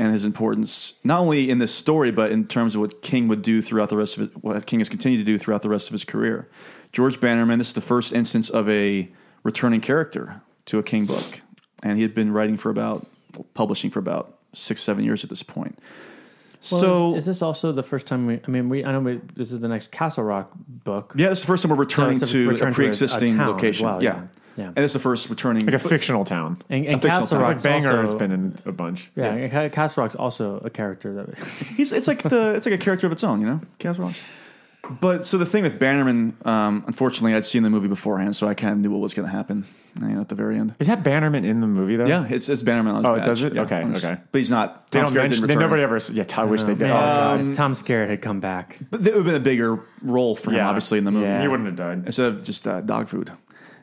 and his importance, not only in this story, but in terms of what King would do throughout the rest of it, what King has continued to do throughout the rest of his career. George Bannerman this is the first instance of a returning character to a King book, and he had been writing for about, publishing for about six, seven years at this point. Well, so is, is this also the first time we? I mean, we. I know we, this is the next Castle Rock book. yeah, this is the first time we're returning So it's a to return a to a- pre-existing a town location. well, yeah. yeah. Yeah. and it's the first returning Like a fictional town. And, A and fictional Castle town. Rock's Like Banger also, has been in a bunch. Yeah, and Ca- Castle Rock's also a character that. [LAUGHS] He's it's like the it's like a character of its own, you know, Castle Rock. But so the thing with Bannerman, um, unfortunately, I'd seen the movie beforehand, so I kind of knew what was going to happen you know, at the very end. Is that Bannerman in the movie though? Yeah, it's it's Bannerman. On his Oh, it does it? Yeah, Okay, on his- okay. But he's not. They Tom don't Skerritt mention. didn't They, nobody ever. Yeah, I wish they did. Man, oh if Tom Skerritt had come back. But it would have been a bigger role for him, Yeah. obviously, in the movie. Yeah. he wouldn't have died. instead of just uh, dog food.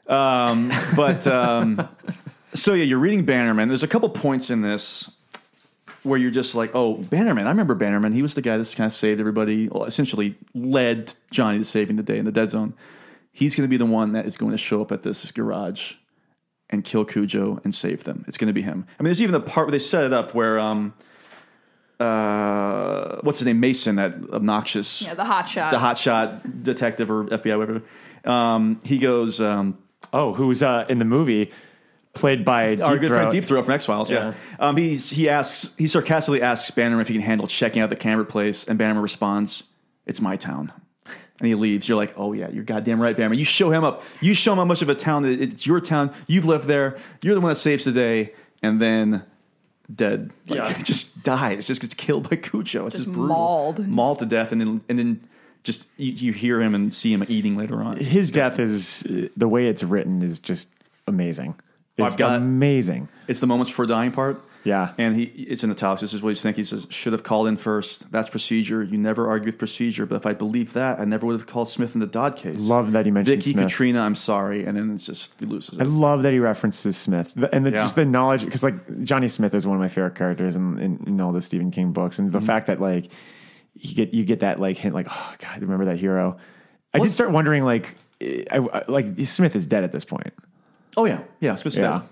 Um, but um, [LAUGHS] so yeah, you're reading Bannerman. There's a couple points in this where you're just like, oh, Bannerman. I remember Bannerman. He was the guy that kind of saved everybody. Well, essentially led Johnny to saving the day in the dead zone. He's going to be the one that is going to show up at this garage and kill Cujo and save them. It's going to be him. I mean, there's even the part where they set it up where. Um, uh, what's his name? Mason, that obnoxious yeah, the hot shot. the hotshot detective or FBI, whatever. Um, he goes, um, Oh, who's uh, in the movie? Played by Deep our good friend Deep Throat from X Files. Yeah. Um, he's, he asks, he sarcastically asks Bannerman if he can handle checking out the camera place, and Bannerman responds, "It's my town." And he leaves. You're like, oh yeah, you're goddamn right, Bannerman. You show him up. You show him how much of a town that it's your town. You've lived there. You're the one that saves the day, and then dead. Like, Yeah. [LAUGHS] just dies. Just gets killed by Cujo. It's just, Just mauled. mauled to death, and then and then just you, you hear him and see him eating later on. His death is the way it's written is just amazing. It's I've got- amazing. It's the moments before dying part. Yeah. And he it's in italics. This is what he's thinking. He says, Should have called in first. That's procedure. You never argue with procedure. But if I believed that, I never would have called Smith in the Dodd case. Love that he mentioned Vicky, Smith. Katrina, I'm sorry. And then it's just he loses I love that he references Smith and the, Yeah. just the knowledge because like Johnny Smith is one of my favorite characters in, in, in all the Stephen King books, and the Mm-hmm. fact that like you get you get that like hint like oh god remember that hero. I did start wondering like I, I- like Smith is dead at this point. Oh yeah. Yeah, Smith's Yeah. dead.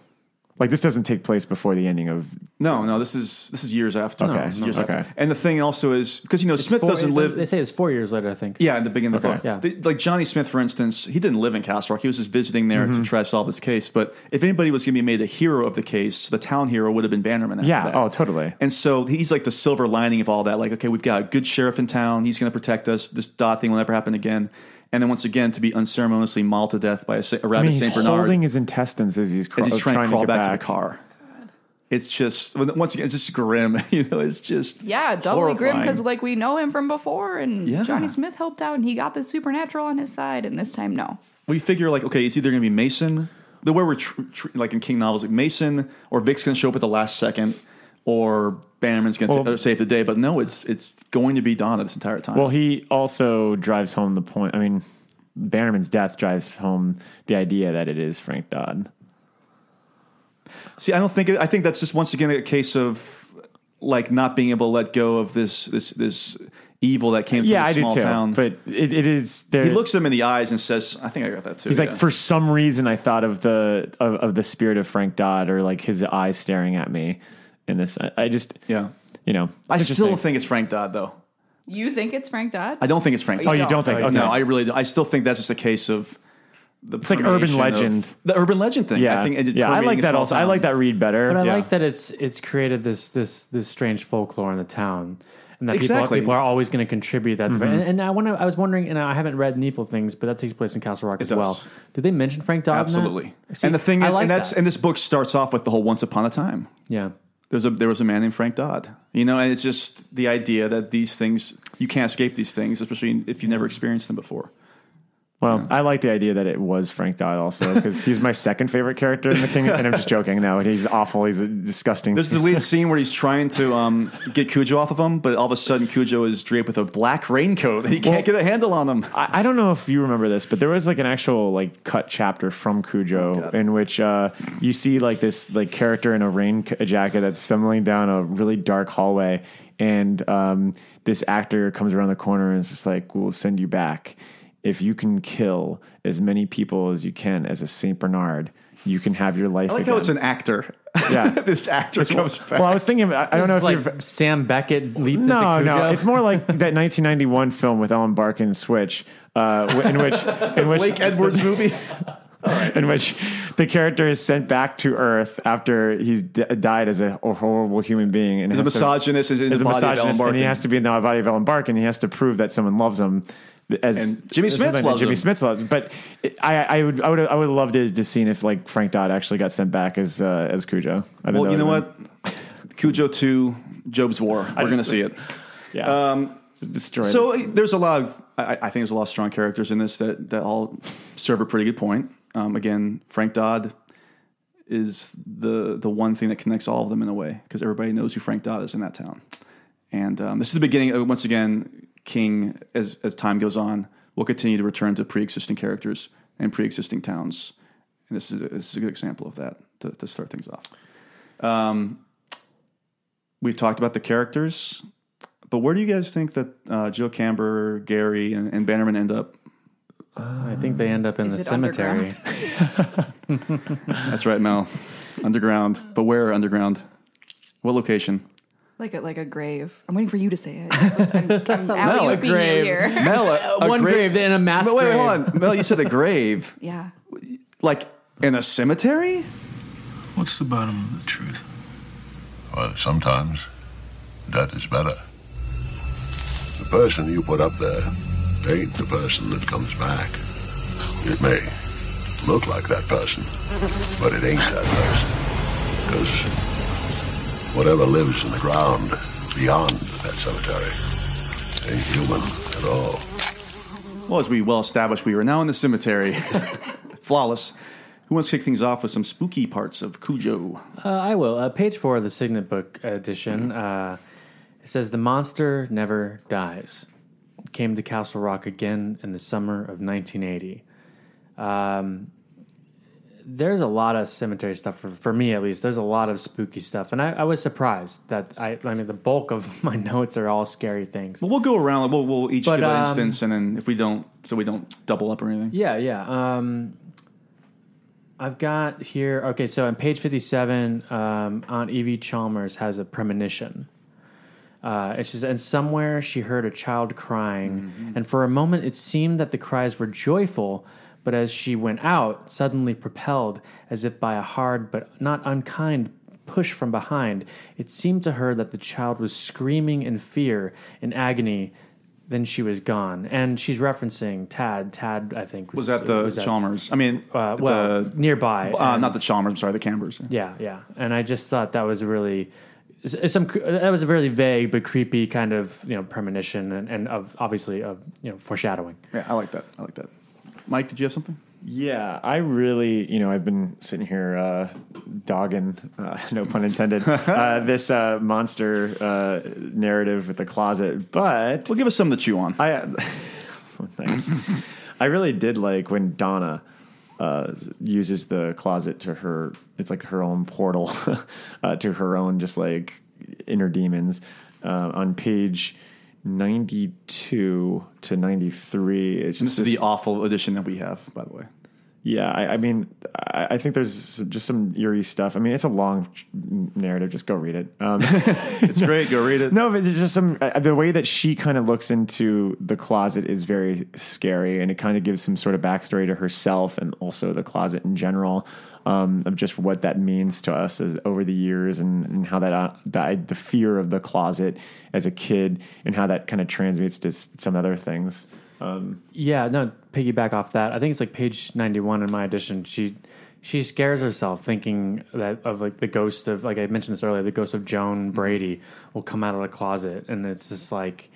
Like this doesn't take place before the ending of. No, no, this is this is years after. Okay, This is years okay. after. And the thing also is because you know Smith Four- doesn't live. They say it's four years later. I think. Yeah, in the beginning of the Okay. book. Yeah. The- like Johnny Smith, for instance, he didn't live in Castle Rock. He was just visiting there Mm-hmm. to try to solve this case. But if anybody was going to be made a hero of the case, the town hero would have been Bannerman. After Yeah. that. Oh, totally. And so he's like the silver lining of all that. Like, okay, we've got a good sheriff in town. He's going to protect us. This Dodd thing will never happen again. And then once again, to be unceremoniously mauled to death by a, sa- a I rabid mean, he's Saint Bernard holding his intestines as he's, cr- as he's trying, to crawl get back, to the car. It's just once again, it's just grim. [LAUGHS] You know, it's just Yeah, doubly grim because like we know him from before, and Yeah. Johnny Smith helped out, and he got the supernatural on his side, and this time no. we figure like okay, it's either going to be Mason, the way we're tr- tr- like in King novels, like Mason or Vic's going to show up at the last second, or Bannerman's going to Well- save the day. But no, it's it's going to be Donna this entire time. Well, he also drives home the point. I mean, Bannerman's death drives home the idea that it is Frank Dodd. See, I don't think it, I think that's just once again a case of like not being able to let go of this this this evil that came Yeah, from I a do small too. town. But it, it is there. he looks him in the eyes and says, "I think I got that too." He's like, for some reason, I thought of the of, of the spirit of Frank Dodd, or like his eyes staring at me in this. I, I just, yeah. you know, I still think it's Frank Dodd though. You think it's Frank Dodd? I don't think it's Frank. Oh, Dodd. Oh, you don't think? Oh, Okay. No, I really. don't. I still think that's just a case of the. It's like urban legend. the urban legend thing. yeah, I think it yeah, I like that small also. I like that read better. But I Yeah. like that it's it's created this this this strange folklore in the town, and that Exactly. people, people are always going to contribute that. to Mm-hmm. And, and I want I was wondering, and I haven't read Needful Things, but that takes place in Castle Rock as does. well. Did they mention Frank Dodd? Absolutely. See, and the thing is, like and that's that. and this book starts off with the whole "Once Upon a Time." yeah. There's a there was a man named Frank Dodd. You know, and it's just the idea that these things you can't escape these things, especially if you've never mm-hmm. experienced them before. Well, I like the idea that it was Frank Dodd also because he's my second favorite character in the King. And I'm just joking. No, he's awful. He's a disgusting. There's the lead [LAUGHS] scene where he's trying to um, get Cujo off of him, but all of a sudden Cujo is draped with a black raincoat and he can't Well- get a handle on him. I, I don't know if you remember this, but there was like an actual like cut chapter from Cujo in which uh, you see like this like character in a rain c- jacket that's stumbling down a really dark hallway, and um, this actor comes around the corner and is just like, "We'll send you back if you can kill as many people as you can as a Saint Bernard. You can have your life." I like again. how it's an actor. Yeah. [LAUGHS] this actor comes back. Well, I was thinking. I, I don't know if like you've Sam Beckett leaped no, into Cujo. no. It's more like [LAUGHS] that 1991 film with Ellen Barkin, Switch, uh, in which in which Blake Edwards movie. [LAUGHS] in which the character is sent back to Earth after he's d- died as a horrible human being and He's a has to- misogynist. Is in is the a body of Ellen misogynist, and he has to be in the body of Ellen Barkin. He has to prove that someone loves him. As And Jimmy Smith loves Jimmy. Smith loves, but I, I would, I would, I would love to, to see if like Frank Dodd actually got sent back as uh, as Cujo. I Well, know you know what? Cujo 2, Job's War. [LAUGHS] We're going to see it. [LAUGHS] Yeah, um, destroyed. So there's a lot of, I, I think there's a lot of strong characters in this that, that all serve a pretty good point. Um, again, Frank Dodd is the the one thing that connects all of them in a way because everybody knows who Frank Dodd is in that town. And um, this is the beginning. Of, once again, King, as as time goes on, will continue to return to pre-existing characters and pre-existing towns. And this is a, this is a good example of that to, to start things off. Um, we've talked about the characters, but where do you guys think that uh, Joe Camber, Gary, and, and Bannerman end up? I think they end up in Is the it cemetery. [LAUGHS] That's right, Mel. underground, but where underground? What location? Like a like a grave. I'm waiting for you to say it. I'm, [LAUGHS] I'm alley-ooping you grave. here. Mel, a, a One grave in a mass Wait, wait, grave. hold on. Mel, you said a grave. [LAUGHS] Yeah. Like in a cemetery? What's the bottom of the truth? Well, sometimes that is better. The person you put up there ain't the person that comes back. It may look like that person, but it ain't that person. Because whatever lives in the ground beyond that cemetery ain't human at all. Well, as we well established, we are now in the cemetery. [LAUGHS] Flawless. Who wants to kick things off with some spooky parts of Cujo? Uh, I will. Uh, page four of the Signet Book edition. Uh, it says the monster never dies. Came to Castle Rock again in the summer of 1980. Um, there's a lot of cemetery stuff for, for me, at least. There's a lot of spooky stuff, and I, I was surprised that I. I mean, the bulk of [LAUGHS] my notes are all scary things. Well, we'll go around. We'll, we'll each But, give an um, instance, and then if we don't, so we don't double up or anything. Yeah, yeah. Um, I've got here. Okay, so on page fifty-seven, um, Aunt Evie Chalmers has a premonition. Uh, it's just, and somewhere she heard a child crying, and for a moment it seemed that the cries were joyful, but as she went out, suddenly propelled as if by a hard but not unkind push from behind, it seemed to her that the child was screaming in fear, in agony. Then she was gone, and she's referencing Tad. Tad, I think, Was that the was Chalmers? I mean, uh, well, the, nearby. uh, and- not the Chalmers. I'm sorry, the Cambers. yeah, yeah. And I just thought that was really some that was a really vague but creepy kind of you know premonition and, and of obviously of you know foreshadowing. Yeah, I like that. I like that. Mike, did you have something? Yeah, I really, you know, I've been sitting here uh, dogging, uh, [LAUGHS] no pun intended, uh, [LAUGHS] this uh, monster uh, narrative with the closet. But Well, give us something to chew on. I, [LAUGHS] thanks. I really did like when Donna uh, uses the closet to her. It's like her own portal uh, to her own, just like inner demons. Uh, on page ninety-two to ninety-three, it's just this is this- the awful edition that we have, by the way. Yeah, I, I mean, I, I think there's just some eerie stuff. I mean, it's a long narrative. Just go read it. Um, [LAUGHS] It's great. Go read it. no, but there's just some uh, the way that she kind of looks into the closet is very scary, and it kind of gives some sort of backstory to herself and also the closet in general. Um, of just what that means to us as, over the years, and, and how that, uh, that the fear of the closet as a kid, and how that kind of transmutes to s- some other things. Um, Yeah, no, piggyback off that. I think it's like page ninety-one in my edition. She she scares herself thinking that of like the ghost of like I mentioned this earlier, the ghost of Joan Brady will come out of the closet, and it's just like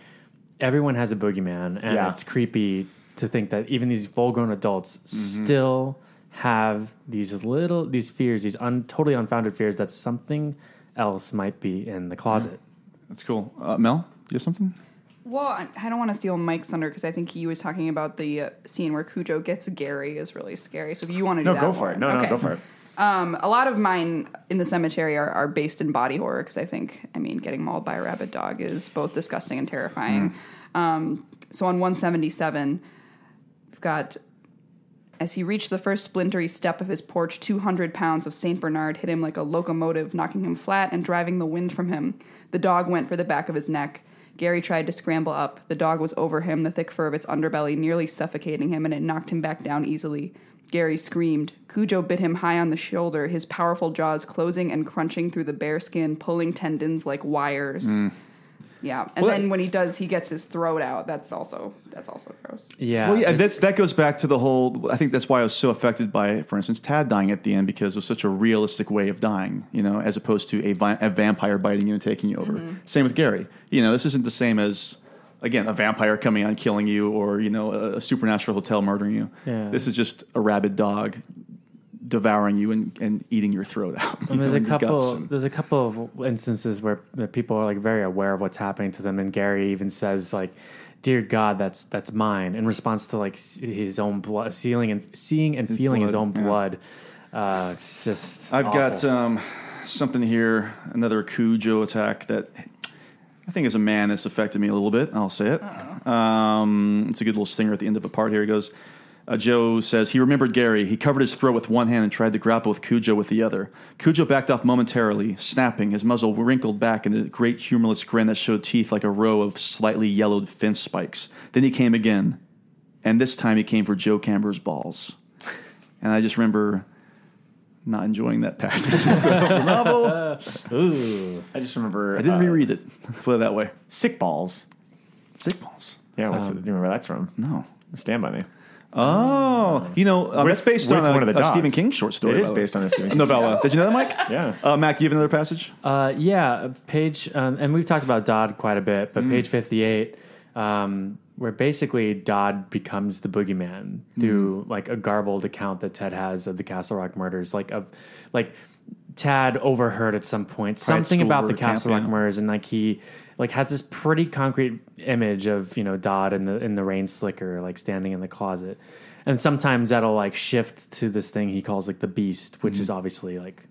everyone has a boogeyman, and Yeah. it's creepy to think that even these full-grown adults still have these little these fears, these un, totally unfounded fears that something else might be in the closet. That's cool. Uh, Mel, you have something? Well, I don't want to steal Mike's thunder because I think he was talking about the uh, scene where Cujo gets Gary is really scary. So if you want to do no, that, go for it. No, no, go for it. Um, a lot of mine in the cemetery are, are based in body horror because I think, I mean, getting mauled by a rabid dog is both disgusting and terrifying. Um, so on 177, we've got as he reached the first splintery step of his porch, 200 pounds of St. Bernard hit him like a locomotive, knocking him flat and driving the wind from him. The dog went for the back of his neck. Gary tried to scramble up. The dog was over him, the thick fur of its underbelly nearly suffocating him, and it knocked him back down easily. Gary screamed. Cujo bit him high on the shoulder, his powerful jaws closing and crunching through the bare skin, pulling tendons like wires. Mm. Yeah, and Well, then when he does, he gets his throat out. That's also that's also gross. Yeah, Well, yeah, that's, that goes back to the whole. I think that's why I was so affected by, for instance, Tad dying at the end because it was such a realistic way of dying, you know, as opposed to a, vi- a vampire biting you and taking you over. Mm-hmm. Same with Gary. You know, this isn't the same as, again, a vampire coming on killing you or, you know, a, a supernatural hotel murdering you. Yeah. This is just a rabid dog devouring you and, and eating your throat out. [LAUGHS] you And there's know, a and your guts couple. and- There's a couple of instances where people are like very aware of what's happening to them, and Gary even says like, "Dear God, that's that's mine." In response to like his own blood, seeing and seeing and feeling his own yeah. blood. Uh, it's just. I've got um, something here, another Cujo attack that I think as a man has affected me a little bit. I'll say it. Um, it's a good little stinger at the end of a part here. He goes, uh, Joe says, he remembered Gary. He covered his throat with one hand and tried to grapple with Cujo with the other. Cujo backed off momentarily, snapping, his muzzle wrinkled back in a great humorless grin that showed teeth like a row of slightly yellowed fence spikes. Then he came again, and this time he came for Joe Camber's balls. And I just remember not enjoying that passage of [LAUGHS] the novel. I just remember I didn't uh, reread it. Put it that way. Sick Balls. Sick balls. Yeah, what's it, do you remember where that's from? No. Stand by me. Oh, you know uh, With- that's based with on a, one of the a dogs. Stephen King short story. It by the way. based on a Stephen [LAUGHS] King novella. Did you know that, Mike? Yeah. Uh, Mac, do you have another passage? Uh, yeah, page, um, and we've talked about Dodd quite a bit, Mm. but page 58, um, where basically Dodd becomes the boogeyman through Mm. like a garbled account that Ted has of the Castle Rock murders, like of like Tad overheard at some point something school about the murder camp, Castle Rock yeah. murders, and like he like has this pretty concrete image of you know Dodd in the in the rain slicker, like standing in the closet, and sometimes that'll like shift to this thing he calls like the Beast, which Mm-hmm. is obviously like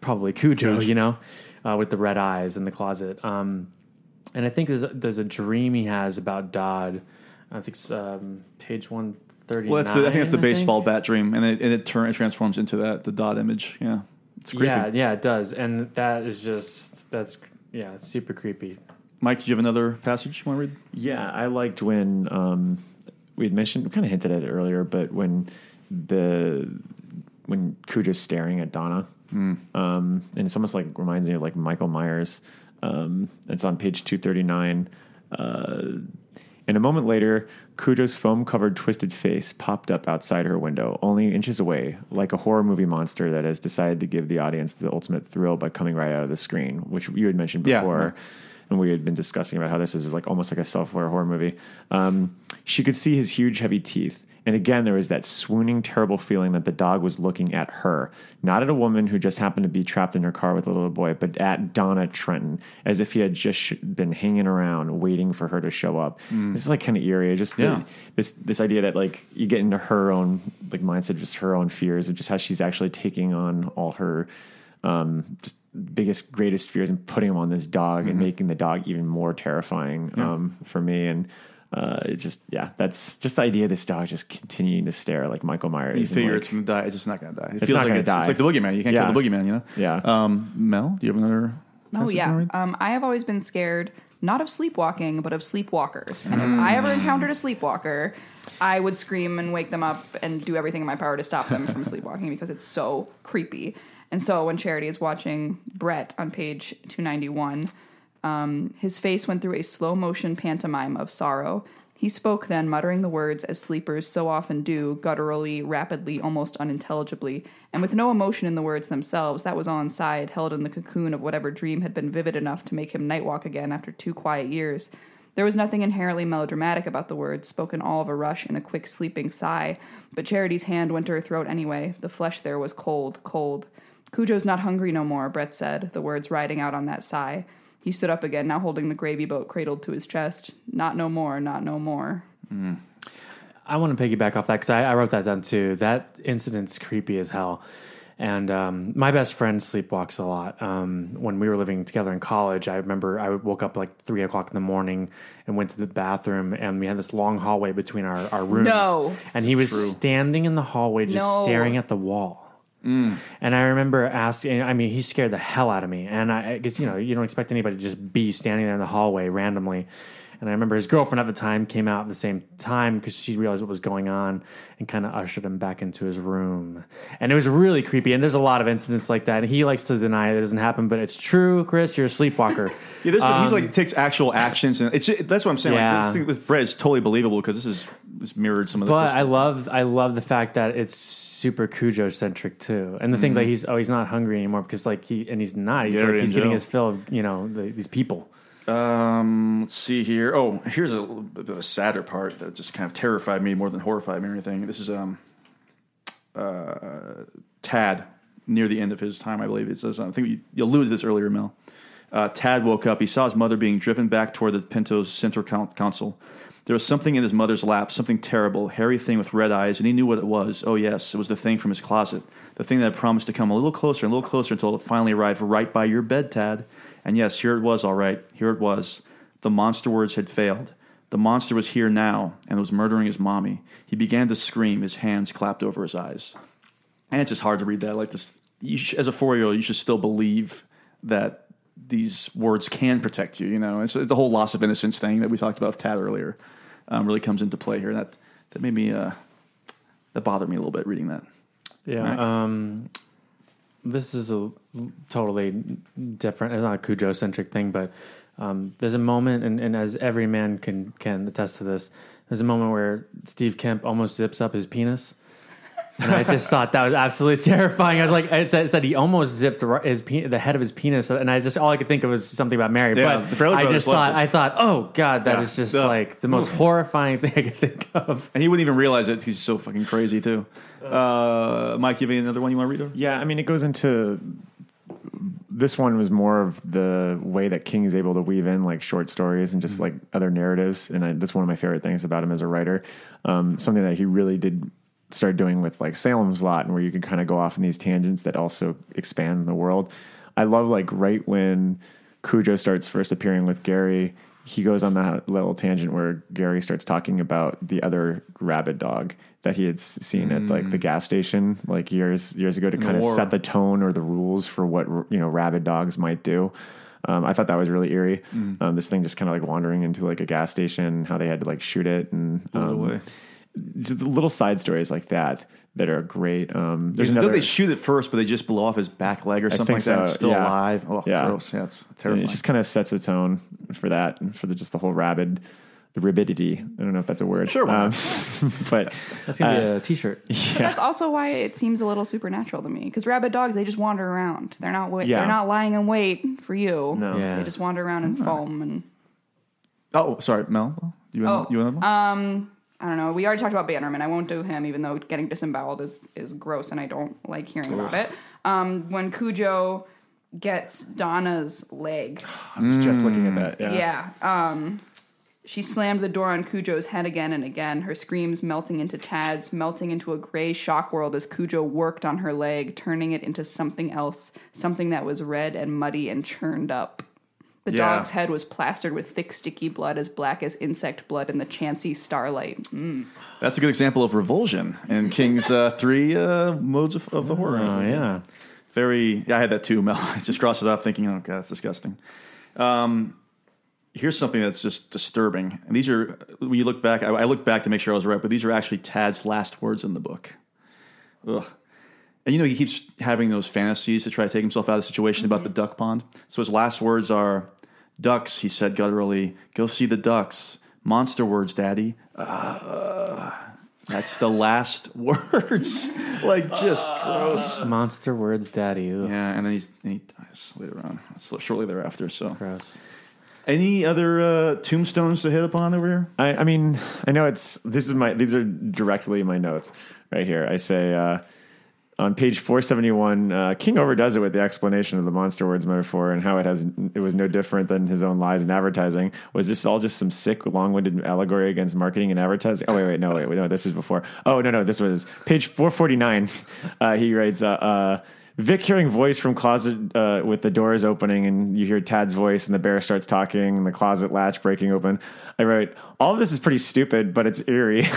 probably Cujo, you know, uh, with the red eyes in the closet. Um, and I think there's a, there's a dream he has about Dodd. I think it's um, page one thirty. Well, the, I think that's the baseball bat dream, and it and it, turn, it transforms into that the Dodd image. Yeah, it's creepy. Yeah, yeah, it does, and that is just that's yeah, it's super creepy. Mike, did you have another passage you want to read? Yeah, I liked when um, we had mentioned, we kind of hinted at it earlier, but when the when Cujo's staring at Donna, um, and it's almost like reminds me of like Michael Myers. Um, it's on page two thirty nine. Uh, and a moment later, Cujo's foam covered twisted face popped up outside her window, only inches away, like a horror movie monster that has decided to give the audience the ultimate thrill by coming right out of the screen, which you had mentioned Yeah. before. And we had been discussing about how this is like almost like a self-aware horror movie. Um, she could see his huge, heavy teeth, and again there was that swooning, terrible feeling that the dog was looking at her, not at a woman who just happened to be trapped in her car with a little boy, but at Donna Trenton, as if he had just sh- been hanging around waiting for her to show up. This is like kind of eerie. Just the- Yeah. this this idea that like you get into her own like mindset, just her own fears of just how she's actually taking on all her um, just biggest greatest fears and putting them on this dog and making the dog even more terrifying um, for me and. Uh, it just yeah, that's just the idea of this dog just continuing to stare like Michael Myers. You figure like- it's going to die. It's just not going to die. It It's feels not like gonna it's, die. It's like the boogeyman. You can't Yeah. kill the boogeyman. You know. Yeah. Um, Mel, do you have another? Oh yeah. Um, I have always been scared not of sleepwalking, but of sleepwalkers. And if I ever encountered a sleepwalker, I would scream and wake them up and do everything in my power to stop them from sleepwalking because it's so creepy. And so when Charity is watching Brett on page 291, um, his face went through a slow motion pantomime of sorrow. He spoke then, muttering the words as sleepers so often do, gutturally, rapidly, almost unintelligibly, and with no emotion in the words themselves. That was all inside, held in the cocoon of whatever dream had been vivid enough to make him nightwalk again after two quiet years. There was nothing inherently melodramatic about the words, spoken all of a rush in a quick sleeping sigh, but Charity's hand went to her throat anyway. The flesh there was cold, cold. Cujo's not hungry no more, Brett said, the words riding out on that sigh. He stood up again, now holding the gravy boat cradled to his chest. Not no more, not no more. I want to piggyback off that because I, I wrote that down too. That incident's creepy as hell. And um, my best friend sleepwalks a lot. Um, when we were living together in college, I remember I woke up like three o'clock in the morning and went to the bathroom, and we had this long hallway between our, our rooms. No. and he was standing in the hallway just No. staring at the wall. And I remember asking, I mean, he scared the hell out of me. And I, guess, you know, you don't expect anybody to just be standing there in the hallway randomly. And I remember his girlfriend at the time came out at the same time because she realized what was going on and kind of ushered him back into his room. And it was really creepy. And there's a lot of incidents like that. And he likes to deny it doesn't happen, but it's true, Chris. You're a sleepwalker. [LAUGHS] Yeah, this he's like takes actual actions, and it's that's what I'm saying. Um, Yeah. Like, this thing with Brett is totally believable because this is this mirrored some of the. But I love I love the fact that it's super Cujo centric too, and the thing that he's oh he's not hungry anymore because like he and he's not he's Get like he's in getting his fill of you know the, these people. Um, let's see here. Oh, here's a, little bit of a sadder part that just kind of terrified me more than horrified me or anything. This is um, uh, Tad near the end of his time, I believe. It says, I think you, you alluded to this earlier, Mel. Uh, Tad woke up. He saw his mother being driven back toward the Pinto's center con- console. There was something in his mother's lap, something terrible, hairy thing with red eyes, and he knew what it was. Oh, yes, it was the thing from his closet. The thing that had promised to come a little closer and a little closer until it finally arrived right by your bed, Tad. And yes, here it was, all right. Here it was. The monster words had failed. The monster was here now and was murdering his mommy. He began to scream, his hands clapped over his eyes. And it's just hard to read that. Like this, sh- as a four year old, you should still believe that these words can protect you. You know, it's, it's the whole loss of innocence thing that we talked about with Tad earlier. Um, really comes into play here. That that made me uh, that bothered me a little bit reading that. Yeah. Um, this is a totally different. It's not a Cujo centric thing, but um, there's a moment, and, and as every man can can attest to this, there's a moment where Steve Kemp almost zips up his penis. And I just thought that was absolutely terrifying. I was like, I said, it said he almost zipped his pe- the head of his penis, and I just all I could think of was something about Mary. Yeah, but I just thought, this. I thought, oh god, that Yeah. is just Ugh. like the most [LAUGHS] horrifying thing I could think of. And he wouldn't even realize it. He's so fucking crazy too. Uh, Mike, you have another one you want to read? Or? Yeah, I mean, it goes into this one was more of the way that King is able to weave in like short stories and just like other narratives, and I, that's one of my favorite things about him as a writer. Um, something that he really did start doing with like Salem's Lot, and where you can kind of go off in these tangents that also expand the world. I love like right when Cujo starts first appearing with Gary. he goes on that little tangent where Gary starts talking about the other rabid dog that he had seen at like the gas station like years years ago to kind of set the tone or the rules for what you know rabid dogs might do. Um, I thought that was really eerie. Um, this thing just kind of like wandering into like a gas station, how they had to like shoot it and um, little side stories like that that are great. Um, there's There's another. they shoot it first, but they just blow off his back leg or something like think that. It's still yeah. alive. Oh, Yeah. gross. Yeah, it's And. It just kind of sets the tone for that and for the, just the whole rabid, the rabidity. I don't know if that's a word. Sure, Um, [LAUGHS] but That's gonna uh, be a T-shirt. [LAUGHS] But that's also why it seems a little supernatural to me. Because rabid dogs, they just wander around. They're not. Wait, Yeah. They're not lying in wait for you. No. Yeah. They just wander around and foam. And oh, sorry, Mel. You Oh, you another one? um, I don't know. We already talked about Bannerman. I won't do him, even though getting disemboweled is is gross, and I don't like hearing about it. Um, when Cujo gets Donna's leg, [SIGHS] I was just looking at that. Yeah. yeah. Um, she slammed the door on Cujo's head again and again, her screams melting into Tad's, melting into a gray shock world as Cujo worked on her leg, turning it into something else, something that was red and muddy and churned up. The Yeah. dog's head was plastered with thick, sticky blood as black as insect blood in the chancy starlight. Mm. That's a good example of revulsion in King's uh, three uh, modes of, of the horror. Oh yeah. Very. Yeah, I had that too, Mel. [LAUGHS] I just crossed it off thinking, oh, God, that's disgusting. Um, here's something that's just disturbing. And these are, when you look back, I, I look back to make sure I was right, but these are actually Tad's last words in the book. Ugh. And you know, he keeps having those fantasies to try to take himself out of the situation about the duck pond. So his last words are, Ducks, he said gutturally, go see the ducks. Monster words, Daddy. Uh, that's the last [LAUGHS] words. like, just gross. Monster words, daddy. Ugh, Yeah, and then he's, and he dies later on, so shortly thereafter. So, gross. any other uh, tombstones to hit upon over here? I, I mean, I know it's this is my these are directly my notes right here. I say uh, on page four seventy one, uh, King overdoes it with the explanation of the monster words metaphor and how it has it was no different than his own lies in advertising. Was this all just some sick, long winded allegory against marketing and advertising? Oh wait, wait, no, wait, no, this was before. Oh no, no, this was page four forty nine. [LAUGHS] Uh, he writes. Uh, uh, Vic hearing voice from closet uh, with the doors opening, and you hear Tad's voice, and the bear starts talking, and the closet latch breaking open. I wrote, all of this is pretty stupid, but it's eerie. [LAUGHS]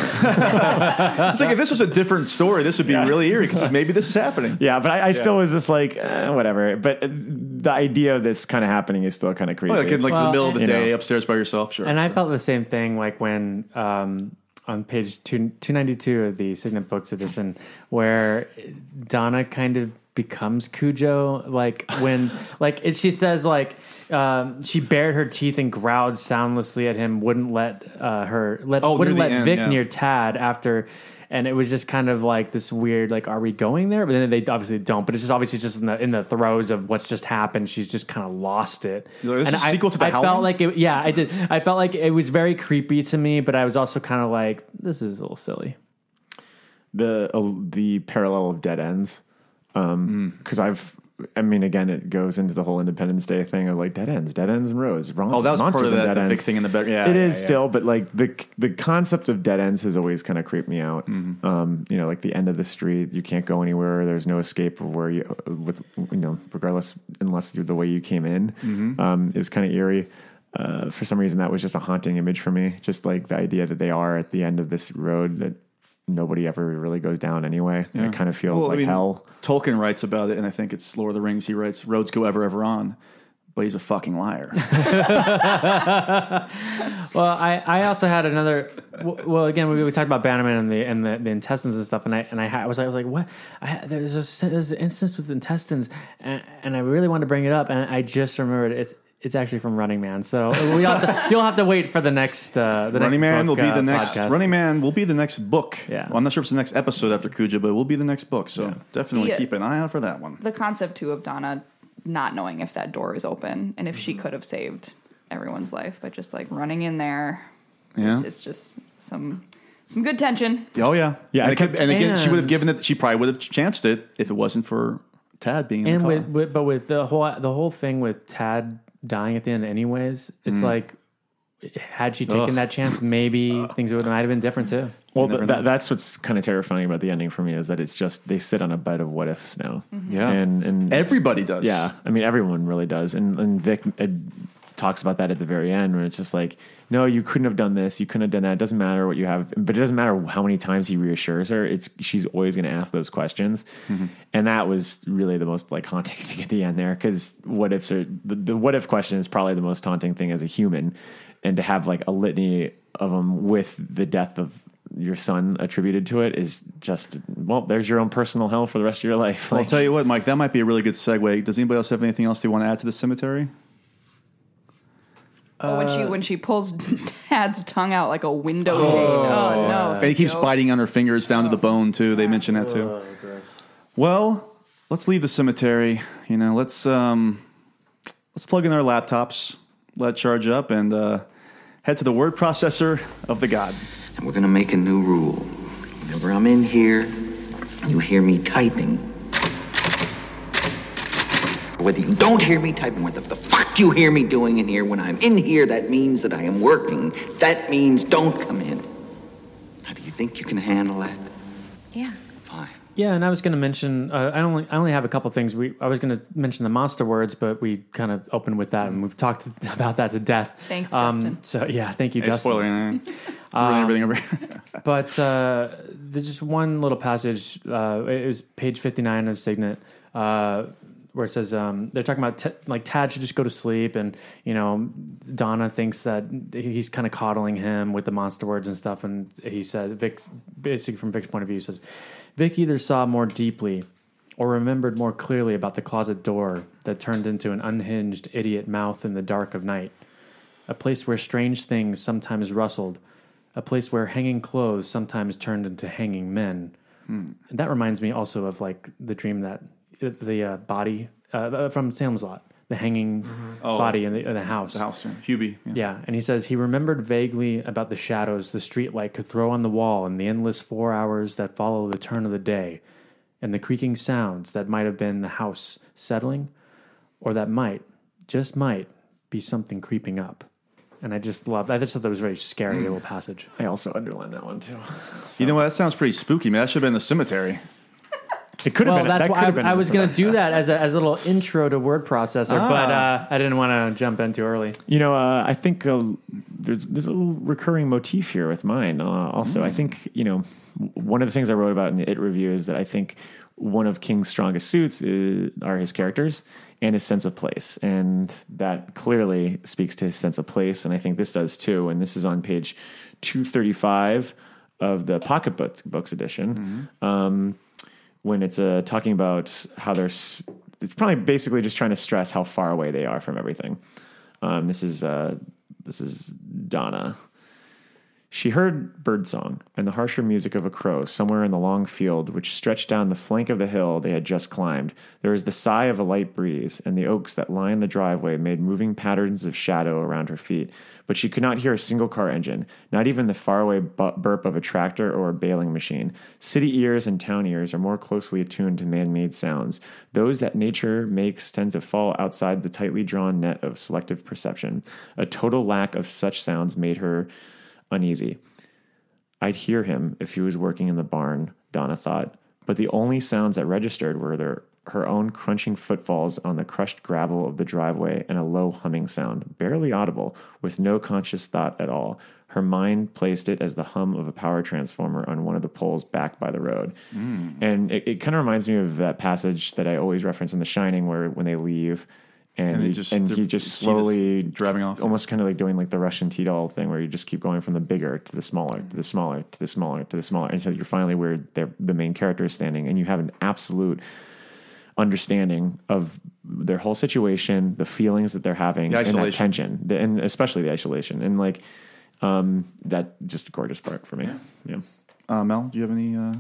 It's like if this was a different story, this would be really eerie because maybe this is happening. yeah, but I, I still was just like, eh, whatever. But uh, the idea of this kind of happening is still kind of creepy. Well, like in like the middle of the day, know. upstairs by yourself, sure. And I felt the same thing like when um, on page two, 292 of the Signet Books edition, where Donna kind of becomes Cujo. Like when, [LAUGHS] like it, she says, like um, she bared her teeth and growled soundlessly at him, wouldn't let uh, her let Oh, wouldn't let end, Vic yeah. near Tad after. And it was just kind of like this weird, like, are we going there? But then they obviously don't. But it's just obviously just in the in the throes of what's just happened. She's just kind of lost it. Like, and I, sequel to The I felt like it, yeah, I did. I felt like it was very creepy to me, but I was also kind of like, this is a little silly. the uh, the parallel of dead ends Because I've I mean again it goes into the whole Independence Day thing of like dead ends dead ends and roads wrong oh, that was part of that, dead the big thing in the back. Yeah, It yeah, is yeah. still, but like the the concept of dead ends has always kind of creeped me out. Mm-hmm. Um, you know, like the end of the street, you can't go anywhere. There's no escape of where you with you know, regardless unless you're the way you came in, Mm-hmm. um, is kind of eerie. Uh, for some reason, that was just a haunting image for me. Just like the idea that they are at the end of this road that nobody ever really goes down anyway. And it kind of feels Well, I like mean, hell. Tolkien writes about it, and I think it's Lord of the Rings. He writes, "Roads go ever, ever on," but he's a fucking liar. [LAUGHS] [LAUGHS] Well, I, I also had another. Well, again, we, we talked about Bannerman and the and the, the intestines and stuff, and I and I, had, I was I was like, what? I had, there's a there's an instance with intestines, and, and I really wanted to bring it up, and I just remembered it's it's actually from Running Man. So we have to, [LAUGHS] you'll have to wait for the next uh, the Running next Man will be uh, the next. podcast. Running Man will be the next book. Yeah. Well, I'm not sure if it's the next episode after Cujo, but it will be the next book. So definitely The- keep an eye out for that one. The concept too of Donna not knowing if that door is open and if she Mm-hmm. could have saved everyone's life by just like running in there. Yeah. It's, it's just some some good tension. Oh yeah, Yeah, And, it kept- and again, she would have given it. She probably would have chanced it if it wasn't for Tad being in and the car. with, with but with the whole the whole thing with Tad dying at the end, anyways, it's like. Had she taken Mm. Ugh. that chance, maybe [LAUGHS] things would might have been different too. Well, never th- that, that's what's kind of terrifying about the ending for me is that it's just they sit on a bed of what ifs now. Yeah. and and Everybody does. Yeah, I mean everyone really does, and and Vic uh, talks about that at the very end, where it's just like, no, you couldn't have done this, you couldn't have done that. It doesn't matter what you have, but it doesn't matter how many times he reassures her. It's she's always going to ask those questions, mm-hmm. and that was really the most like haunting [LAUGHS] thing at the end there because what ifs are the, the what if question is probably the most haunting thing as a human, and to have like a litany of them with the death of your son attributed to it is just well, there's your own personal hell for the rest of your life. Well, I'll [LAUGHS] tell you what, Mike, that might be a really good segue. Does anybody else have anything else they want to add to the cemetery? Oh, when she when she pulls [LAUGHS] Tad's tongue out like a window shade. Oh no! And he keeps Joe. biting on her fingers down to the bone too. They mention that too. Well, let's leave the cemetery. You know, let's um, let's plug in our laptops, let it charge up, and uh, head to the word processor of the god. And we're gonna make a new rule. Whenever I'm in here, you hear me typing. Whether you don't hear me typing, whether the fuck you hear me doing in here, when I'm in here, that means that I am working. That means don't come in. Now, do you think you can handle that? Yeah. Fine. Yeah, and I was going to mention. Uh, I only I only have a couple things. We I was going to mention the monster words, but we kind of opened with that, and we've talked [LAUGHS] about that to death. Thanks, Um, Justin. So yeah, thank you, Hey, Justin. spoiler, anything? Ruining everything over here. [LAUGHS] But uh, there's just one little passage. Uh, it was page 59 of Signet, uh, where it says um, they're talking about t- like Tad should just go to sleep, and you know Donna thinks that he's kind of coddling him with the monster words and stuff, and he says Vic, basically from Vic's point of view, says Vic either saw more deeply or remembered more clearly about the closet door that turned into an unhinged idiot mouth in the dark of night. A place where strange things sometimes rustled, a place where hanging clothes sometimes turned into hanging men. And that reminds me also of like the dream that the uh, body uh, from Salem's Lot, the hanging body in the, in the house. The house, yeah. Hubie. Yeah. Yeah, and he says he remembered vaguely about the shadows the streetlight could throw on the wall and the endless four hours that follow the turn of the day, and the creaking sounds that might have been the house settling, or that might, just might, be something creeping up. And I just loved. I just thought that was a very scary little passage. I also underlined that one too. You know what? That sounds pretty spooky, man. That should have been the cemetery. It could have Well, been. that's that why I, I was going to do [LAUGHS] that as a, as a little intro to word processor, but uh, I didn't want to jump in too early. You know, uh, I think uh, there's, there's a little recurring motif here with mine. Uh, also, I think you know one of the things I wrote about in the It review is that I think one of King's strongest suits is, are his characters and his sense of place, and that clearly speaks to his sense of place. And I think this does too. And this is on page two thirty five of the pocketbook books edition. Um, when it's uh, talking about how they're s- it's probably basically just trying to stress how far away they are from everything. Um, this is uh, this is Donna. She heard birdsong and the harsher music of a crow somewhere in the long field which stretched down the flank of the hill they had just climbed. There was the sigh of a light breeze, and the oaks that lined the driveway made moving patterns of shadow around her feet. But she could not hear a single car engine, not even the faraway burp of a tractor or a baling machine. City ears and town ears are more closely attuned to man made sounds. Those that nature makes tend to fall outside the tightly drawn net of selective perception. A total lack of such sounds made her uneasy. I'd hear him if he was working in the barn, Donna thought, but the only sounds that registered were their, her own crunching footfalls on the crushed gravel of the driveway and a low humming sound, barely audible, with no conscious thought at all. Her mind placed it as the hum of a power transformer on one of the poles back by the road. Mm. And it, it kind of reminds me of that passage that I always reference in The Shining, where when they leave, and, And he- just- and he just see this slowly driving off. almost kind of like doing like the Russian T-doll thing where you just keep going from the bigger to the smaller to the smaller to the smaller to the smaller until you're finally where the main character is standing and you have an absolute understanding of their whole situation, the feelings that they're having, The and that tension, the, and especially the isolation, and like um, that just a gorgeous part for me. Yeah. Uh, Mel, do you have any? Uh,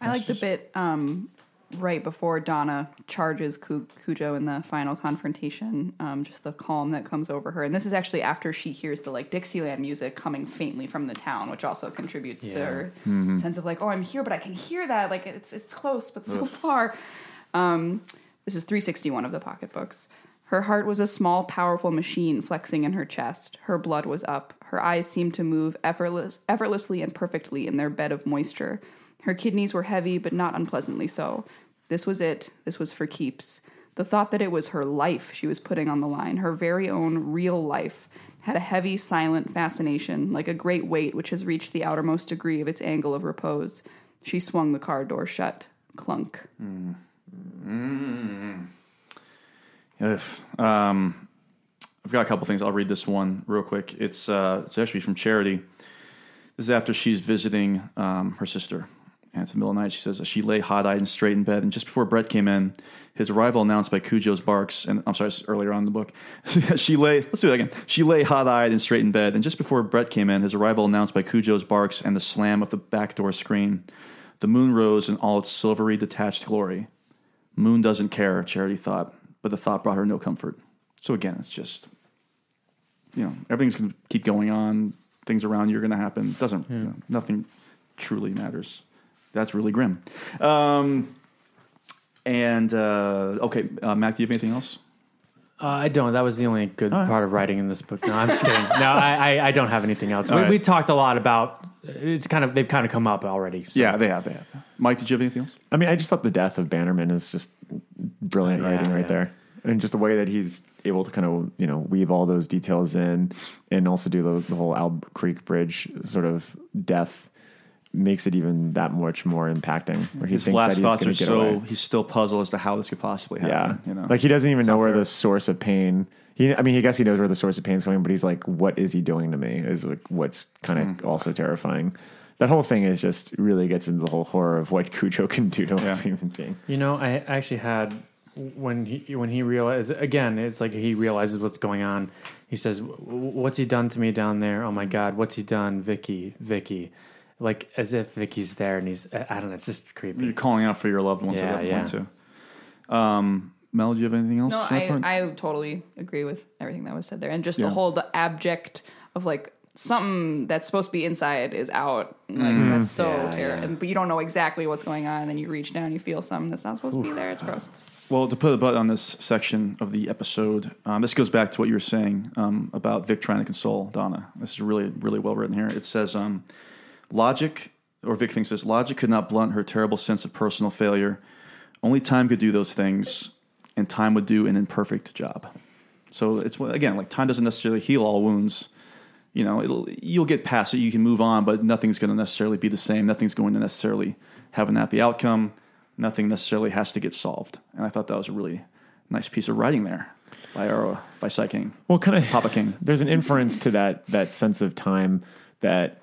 I like the bit um, right before Donna charges Cu- Cujo in the final confrontation. Um, just the calm that comes over her, and this is actually after she hears the like Dixieland music coming faintly from the town, which also contributes to her sense of like, oh, I'm here, but I can hear that. Like it's it's close, but so far. Um, this is 361 of the pocketbooks. Her heart was a small, powerful machine flexing in her chest. Her blood was up. Her eyes seemed to move effortless, effortlessly and perfectly in their bed of moisture. Her kidneys were heavy, but not unpleasantly so. This was it. This was for keeps. The thought that it was her life she was putting on the line, her very own real life, had a heavy, silent fascination, like a great weight which has reached the outermost degree of its angle of repose. She swung the car door shut. Clunk. If, um, I've got a couple things. I'll read this one real quick. It's uh, it's actually from Charity. This is after she's visiting um, her sister. And it's the middle of the night. She says she lay hot eyed and straight in bed. And just before Brett came in, his arrival announced by Cujo's barks. And I'm sorry, earlier on in the book. [LAUGHS] she lay, let's do that again. She lay hot eyed and straight in bed. And just before Brett came in, his arrival announced by Cujo's barks and the slam of the back door screen. The moon rose in all its silvery, detached glory. Moon doesn't care, Charity thought, but the thought brought her no comfort. So again, it's just, you know, everything's going to keep going on. Things around you are going to happen. Doesn't, you know, nothing truly matters. That's really grim. Um, and, uh, okay, uh, Mac, do you have anything else? Uh, I don't. That was the only good right. part of writing in this book. No, I'm just kidding. No, I, I, I don't have anything else. We, All right. we talked a lot about. It's kind of they've kind of come up already. so- Yeah, they have, they have. Mike, did you have anything else? I mean, I just thought the death of Bannerman is just brilliant Yeah, writing right yeah. there, and just the way that he's able to kind of you know weave all those details in, and also do the, the whole Alb Creek Bridge sort of death makes it even that much more impacting. Where he His thinks last that he's thoughts going are to get so, away. he's still puzzled as to how this could possibly Yeah, happen. You know? like he doesn't even know where fair. the source of pain. He, I mean, I guess he knows where the source of pain is coming, but he's like, "What is he doing to me?" Is like what's kind of Hmm. also terrifying. That whole thing is just really gets into the whole horror of what Cujo can do to a human being. You know, I actually had when he when he realized again, it's like he realizes what's going on. He says, "W- "What's he done to me down there? Oh my God, what's he done, Vicky? Vicky." Like as if Vicky's there, and he's I I don't know. It's just creepy. You're calling out for your loved ones Yeah, at that yeah. point, too. Um, Mel, do you have anything else? No, for that part? I, I totally agree with everything that was said there. And just Yeah. the whole, the abject of like something that's supposed to be inside is out. Like, Mhm. That's so Yeah, terrible. yeah. But you don't know exactly what's going on. And then you reach down, you feel something that's not supposed to be there. It's gross. Well, to put a butt on this section of the episode, um, this goes back to what you were saying um, about Vic trying to console Donna. This is really, really well written here. It says, um, logic, or Vic thinks this, logic could not blunt her terrible sense of personal failure. Only time could do those things, and time would do an imperfect job. So it's, again, like time doesn't necessarily heal all wounds. You know, it'll, you'll get past it, you can move on, but nothing's going to necessarily be the same. Nothing's going to necessarily have an happy outcome. Nothing necessarily has to get solved. And I thought that was a really nice piece of writing there by our by Sai King. Well, kind of Papa King. [LAUGHS] There's an inference to that that sense of time that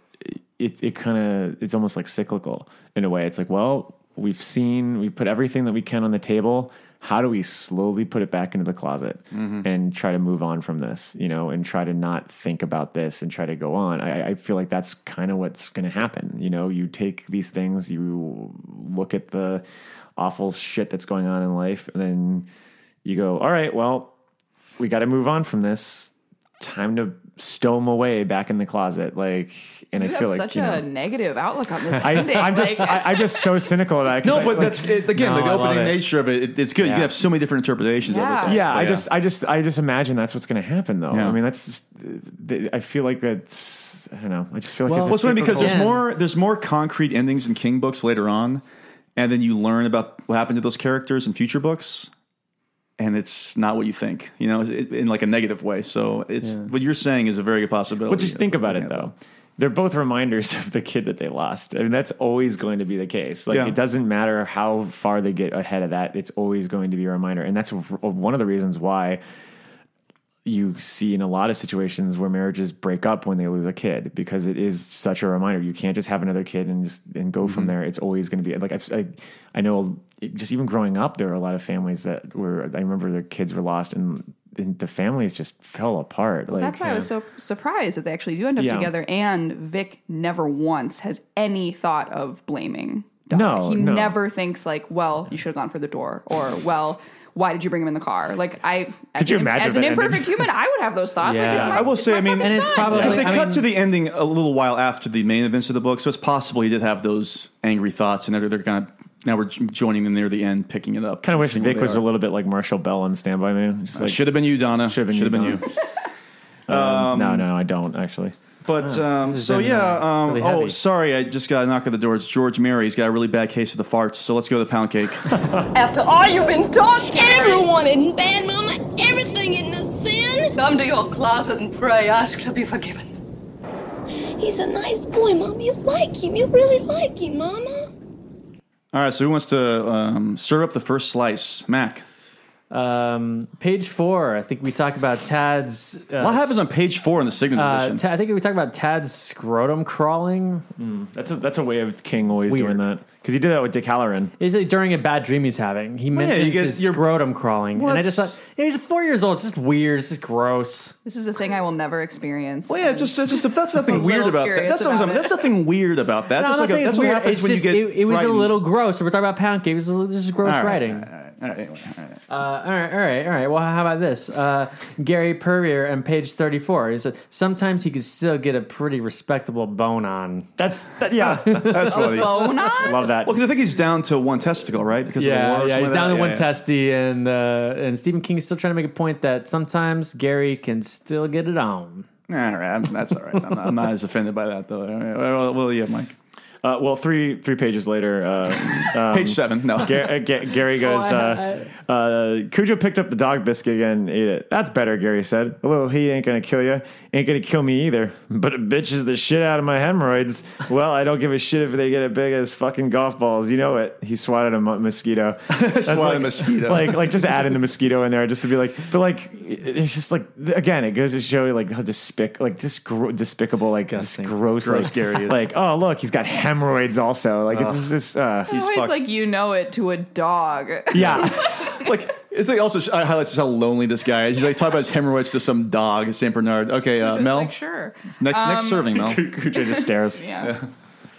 it it kind of it's almost like cyclical in a way. It's like, well, we've seen we put everything that we can on the table. How do we slowly put it back into the closet Mhm. and try to move on from this, you know, and try to not think about this and try to go on? I, I feel like that's kind of what's going to happen. You know, you take these things, you look at the awful shit that's going on in life, and then you go, all right, well, we got to move on from this. Time to stow them away back in the closet. Like, and you I have feel like such you a negative outlook on [LAUGHS] this. I, I'm just, Like- I, I'm just so cynical about it. 'cause No, I- but like- that's it, again No, the opening nature of it. it it's good. You can have so many different interpretations Yeah. of it. yeah, But I just, I just, I just imagine that's what's going to happen, though. Yeah. I mean, that's just, I feel like that's, I don't know. I just feel like well, it's a what's funny because there's cyclical- more there's more concrete endings in King books later on, and then you learn about what happened to those characters in future books, and it's not what you think. You know, it, in like a negative way. So it's Yeah. what you're saying is a very good possibility. Well, just think about it though. They're both reminders [LAUGHS] of the kid that they lost. I mean, that's always going to be the case. Like, Yeah. it doesn't matter how far they get ahead of that. It's always going to be a reminder, and that's one of the reasons why you see in a lot of situations where marriages break up when they lose a kid because it is such a reminder. You can't just have another kid and just and go from Mhm. there. It's always going to be like I've, I I know just even growing up, there were a lot of families that were. I remember their kids were lost and. And the families just fell apart. Well, like, that's why I was so surprised that they actually do end up Yeah. together. And Vic never once has any thought of blaming. No, he no. never thinks like, "Well, you should have gone for the door," or "Well, why did you bring him in the car?" Like I, as Could you an, imagine as an that ending? imperfect human, I would have those thoughts. Like, it's my, I will say, I mean, fucking son. as they cut to the ending a little while after the main events of the book, so it's possible he did have those angry thoughts, and they're, they're kind of now we're joining them near the end, picking it up. kind of wish Vic was are. a little bit like Marshall Bell on Stand By Me. Just Uh, like, should have been you, Donna. Should have been, Should you, have been Donna. [LAUGHS] Um, no, no, I don't actually. But um, so been, yeah. uh, Um, really oh, sorry, I just got a knock at the door. It's George Meara. He's got a really bad case of the farts. So let's go to the pound cake. [LAUGHS] After all you've been taught, everyone isn't bad, Mama. Everything in the sin. Come to your closet and pray. Ask to be forgiven. He's a nice boy, Mom. You like him. You really like him, Mama. All right. So who wants to um, serve up the first slice? Mac. Um, page four. I think we talk about Tad's. Uh, What happens on page four in the Signet Uh, edition? Ta- I think we talk about Tad's scrotum crawling. That's a that's a way of King always Weird. doing that because he did that with Dick Hallorann. Is it during a bad dream he's having? He Well, yeah, mentions you get his your- scrotum crawling, Well, and I just thought, yeah, he's four years old. It's just weird. It's just gross. This is a thing I will never experience. well, yeah, it's just, it's just that's nothing weird about that. curious That's, what I'm about that's nothing weird about that. No, That's I'm like a, saying that's it's what weird. happens It's when just, you get. it, it was a little gross. We're talking about pound cake. It was just gross All right, writing. All right, all right, anyway, all right. Uh, all right, all right, all right. Well, how about this? Uh, Gary Pervier on page 34. He said, sometimes he could still get a pretty respectable bone on. That's that, yeah. That's [LAUGHS] funny. Bone on? I love that. Well, because I think he's down to one testicle, right? Because of the Yeah, yeah, he's like down that? to one Yeah, yeah. testy, and uh, and Stephen King is still trying to make a point that sometimes Gary can still get it on. All right, that's all right. I'm not, I'm not as offended by that though. All right, Well, well, yeah, Mike. Uh, well, three three pages later, uh, [LAUGHS] um, Page seven. No. Ga- uh, Ga- Gary [LAUGHS] goes, uh, uh, Cujo picked up the dog biscuit again and ate it. That's better, Gary said. A little heat ain't gonna kill you. Ain't gonna kill me either. But it bitches the shit out of my hemorrhoids. Well, I don't give a shit if they get as big as fucking golf balls. You know it. He swatted a mosquito. [LAUGHS] Swatted like, a mosquito. Like, like just adding the mosquito in there just to be like, but like, it's just like, again, it goes to show you like how despic, like just gro- despicable, like this gross, Gross like, Gary is. like, oh, look, he's got hemorrhoids also. Like, it's just, just uh, Always fucked. like you know it to a dog. yeah. [LAUGHS] like it's like also uh, highlights just how lonely this guy is. He's like talking about his hemorrhoids to some dog, Saint Bernard. Okay, uh, Mel, like sure. next Um, next serving, Mel. [LAUGHS] Cujo just stares. [LAUGHS] Yeah.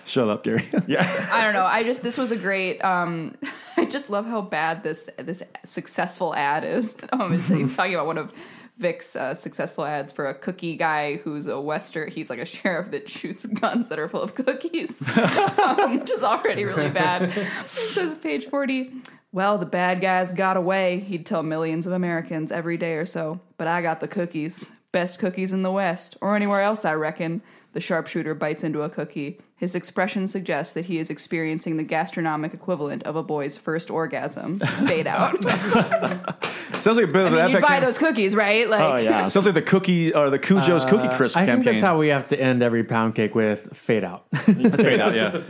Shut up, Gary. [LAUGHS] Yeah. I don't know. I just this was a great. Um, I just love how bad this this successful ad is. Um, it's, he's talking about one of Vic's uh, successful ads for a cookie guy who's a western. He's like a sheriff that shoots guns that are full of cookies, um, which is already really bad. It says page forty. Well, the bad guys got away. He'd tell millions of Americans every day or so. But I got the cookies. Best cookies in the West, or anywhere else, I reckon. The sharpshooter bites into a cookie. His expression suggests that he is experiencing the gastronomic equivalent of a boy's first orgasm. Fade out. [LAUGHS] Sounds like a bit I of mean, an you'd epic. buy those cookies, right? Like, Oh yeah. Sounds like the cookie or the Cujo's cookie crisp Uh, I campaign. think that's how we have to end every pound cake with fade out. [LAUGHS] Fade out, yeah.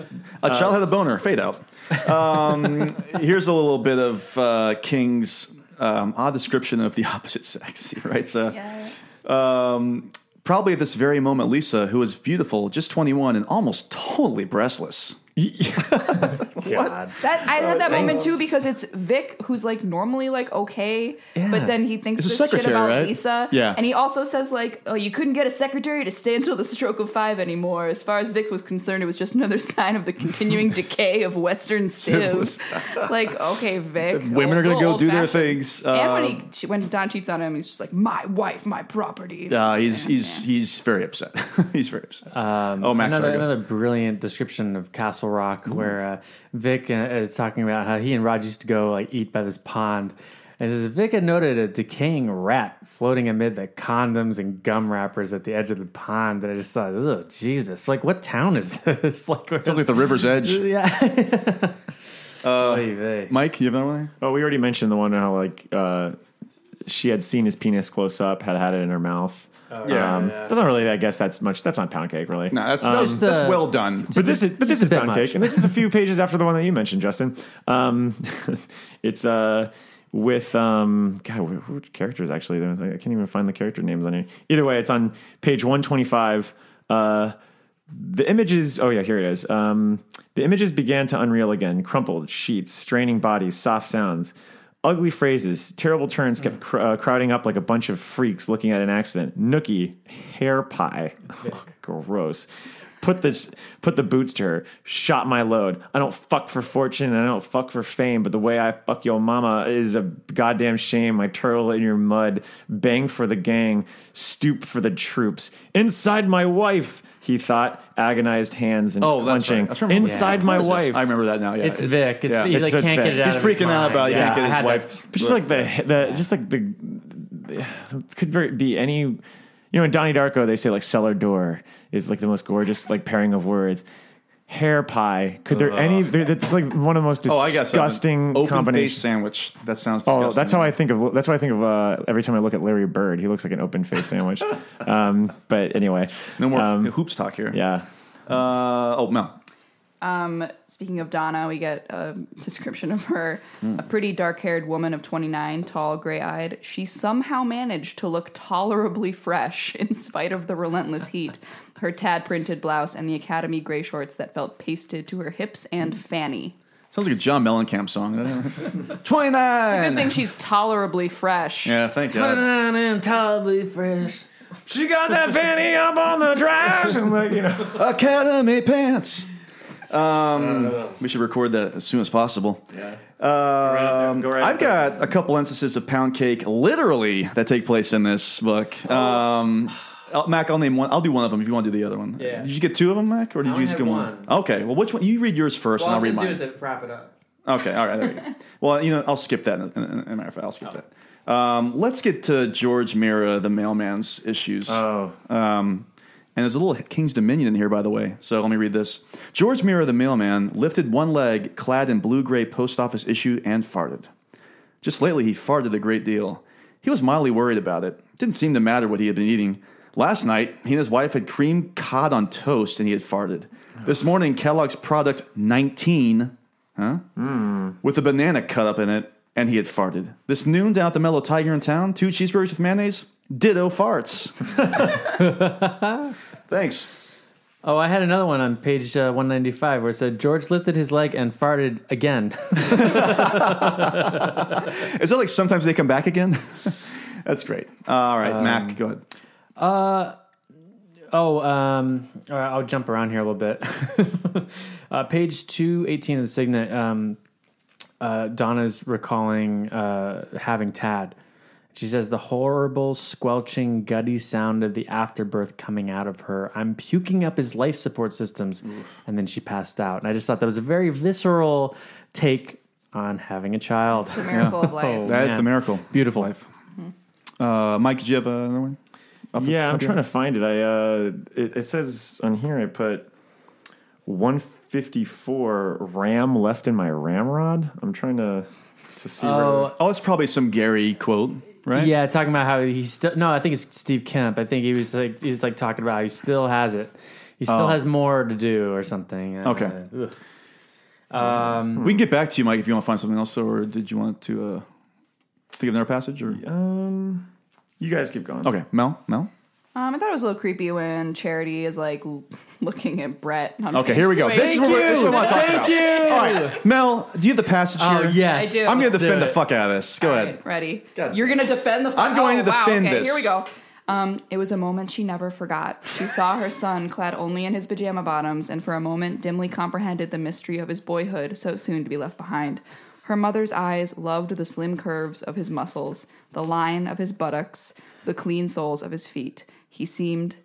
A child had a boner. Fade out. Um, here's a little bit of uh, King's um, odd description of the [LAUGHS] opposite sex. He writes, uh, um, probably at this very moment, Lisa, who is beautiful, just 21, and almost totally breastless. [LAUGHS] God. that I had that moment too because it's Vic who's like normally like okay, but then he thinks It's a this shit secretary, about right? Lisa. Yeah. and he also says like, "Oh, you couldn't get a secretary to stay until the stroke of five anymore." As far as Vic was concerned, it was just another [LAUGHS] sign of the continuing decay of Western [LAUGHS] civ. like, okay, Vic, Women are going to go old- do their old-fashioned. things. And when Um, he when Don cheats on him, he's just like, "My wife, my property." uh, he's he's he's very upset. he's very upset. Um, oh, Max, another, sorry, go. another brilliant description of Castle Rock where uh, Vic uh, is talking about how he and Rod used to go like eat by this pond. And it says Vic had noted a decaying rat floating amid the condoms and gum wrappers at the edge of the pond. And I just thought, oh Jesus! Like, what town is this? [LAUGHS] like, Sounds like the river's edge. [LAUGHS] yeah. Oy vey. Mike, you have another one? Oh, we already mentioned the one how like uh, she had seen his penis close up, had had it in her mouth. Yeah. um, that's not really. I guess that's much. That's not pound cake, really. No, that's, that's, Just, that's uh, well done. but this is but this a is pound much. cake, and this is a few [LAUGHS] pages after the one that you mentioned, Justin. Um, [LAUGHS] it's uh with um God, wh- which characters actually? I can't even find the character names on here. Either way, it's on page one twenty five. Uh, the images, oh yeah, here it is. Um, the images began to unreal again. Crumpled sheets, straining bodies, soft sounds, ugly phrases, terrible turns kept cr- uh, crowding up like a bunch of freaks looking at an accident. Nookie, hair pie, [LAUGHS] gross. Put the put the boots to her. Shot my load. I don't fuck for fortune and I don't fuck for fame, but the way I fuck your mama is a goddamn shame. I turtle in your mud, bang for the gang, stoop for the troops. Inside my wife, he thought, agonized hands and Oh, that's clenching. right. That's right. Inside Yeah. my What is this? wife. I remember that now. Yeah, It's Vic. It's, yeah. he It's like so can't Vic. get it out He's of his freaking out mind. about he Yeah, can't get I his had wife. But just like the the just like the, the [SIGHS] could very be any You know, in Donnie Darko, they say like cellar door is like the most gorgeous like pairing of words. Hair pie. Could there any? there- That's like one of the most Oh, I got something. disgusting Open face combinations. sandwich. That sounds. Oh, that's how I think of. That's why I think of uh, every time I look at Larry Bird. He looks like an open face sandwich. [LAUGHS] um, but anyway, No more um, hoops talk here. Yeah. Uh, oh, Mel. Um, speaking of Donna, we get a description of her. Hmm. A pretty dark haired woman of 29, tall, gray eyed. She somehow managed to look tolerably fresh in spite of the relentless heat. Her tad printed blouse and the Academy gray shorts that felt pasted to her hips and fanny. Sounds like a John Mellencamp song. [LAUGHS] Twenty It's a good thing she's tolerably fresh. Yeah, thank God. and tolerably fresh. She got that fanny up on the trash, and like you know, Academy pants. Um, we should record that as soon as possible. Yeah. Um, Go right I've there. got a couple instances of pound cake, literally, that take place in this book. Um, I'll- Mac, I'll name one. I'll do one of them if you want to do the other one. Yeah. Did you get two of them, Mac, or did I you just get one? Okay. Well, which one? You read yours first, and I'll read mine. to wrap it up. Okay, all right, there we go. [LAUGHS] Well, you know, I'll skip that. In, in, in a matter of fact, I'll skip that. Um, let's get to George Meara, the mailman's issues. Oh. Um, and there's a little King's Dominion in here, by the way. So let me read this. George Meara, the mailman, lifted one leg, clad in blue gray post office issue, and farted. Just lately, he farted a great deal. He was mildly worried about it. Didn't seem to matter what he had been eating. Last night, he and his wife had creamed cod on toast, and he had farted. This morning, Kellogg's product 19, huh? With a banana cut up in it, and he had farted. This noon down at the Mellow Tiger in town, two cheeseburgers with mayonnaise, ditto farts. [LAUGHS] [LAUGHS] Thanks. Oh, I had another one on page uh, 195 where it said George lifted his leg and farted again. [LAUGHS] Is that like sometimes they come back again? That's great. All right, Mac, go ahead. Uh, oh, um, all right, I'll jump around here a little bit. [LAUGHS] uh, page 218 of the Signet, um, uh, Donna's recalling uh, having Tad. She says the horrible, squelching, gutty sound of the afterbirth coming out of her. I'm puking up his life support systems. And then she passed out. And I just thought that was a very visceral take on having a child. It's the miracle of [LAUGHS] life. Oh, That is man. the miracle. Beautiful. Life. Uh, Mike, did you have another one? Off Yeah, top I'm of your trying to find it. I uh, it, it says on here I put 154 RAM left in my ramrod. I'm trying to to see. Oh, Oh, it's probably some Gary quote, right? Yeah, talking about how he still. No, I think it's Steve Kemp. I think he was like he's like talking about how he still has it. He still Oh. has more to do or something. Uh, Okay. ugh. Um, We can get back to you, Mike, if you want to find something else, or did you want to uh, think of another passage? Or um, you guys keep going. okay, Mel, Mel. Um, I thought it was a little creepy when Charity is like looking at Brett. On Okay, page here we go. This is what, we're- this is what I want to talk Thank about. you. All right, Mel, do you have the passage Oh here? yes, I do. I'm going to Let's do defend the it. fuck out of this. Go All ahead. right, ready? God. You're gonna defend the. I'm going oh, to wow, defend okay, this. Here we go. Um, it was a moment she never forgot. She saw her son clad only in his pajama bottoms, and for a moment dimly comprehended the mystery of his boyhood, so soon to be left behind. Her mother's eyes loved the slim curves of his muscles, the line of his buttocks, the clean soles of his feet. He seemed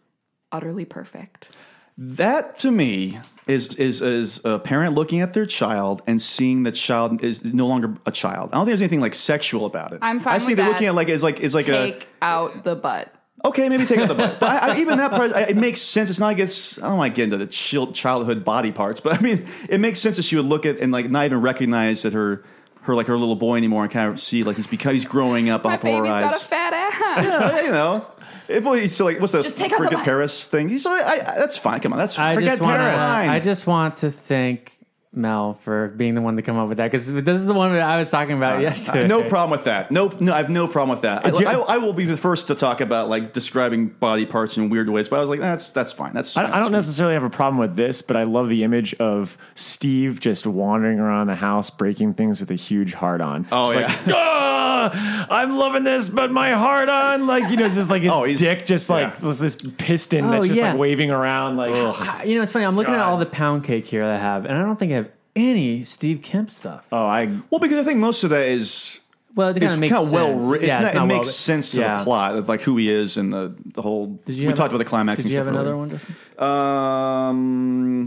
utterly perfect. That to me is is is a parent looking at their child and seeing the child is no longer a child. I don't think there's anything like sexual about it. I'm fine I see they're that. looking at like is like is like a Take out the butt. A okay maybe take out the butt, but I, I, even that part I, it makes sense. It's not like it's I don't like getting into the chil- childhood body parts, but I mean it makes sense that she would look at and like not even recognize that her her like her little boy anymore and kind of see like he's because he's growing up My off of her baby's got a fat ass. yeah, you know. If we he's still like, what's the Just take out the forget. Paris thing? He's like, I, I, that's fine. Come on, that's I forget just want Paris. to. Fine. I just want to thank Mel for being the one to come up with that because this is the one that I was talking about yesterday. No problem with that. No, no, I have no problem with that. I, I, I will be the first to talk about like describing body parts in weird ways, but I was like, that's that's fine. That's I, I don't necessarily have a problem with this, but I love the image of Steve just wandering around the house, breaking things with a huge heart on. Oh, Just yeah. like, "Ah, I'm loving this, but my heart on, like you know, it's just like his Oh, he's- dick, just like yeah. this, this piston Oh, that's just yeah. like waving around, like I- You know, it's funny. I'm looking at all the pound cake here that I have, and I don't think I have any Steve Kemp stuff. oh, I Well, because I think most of that is Well, it it's kind of makes kind of well sense. written. Yeah, it's it's not, not it well- makes sense to yeah. the plot of like who he is and the the whole. Did you we have- talked about the climax. Did and you have stuff another earlier. one? Justin? Um,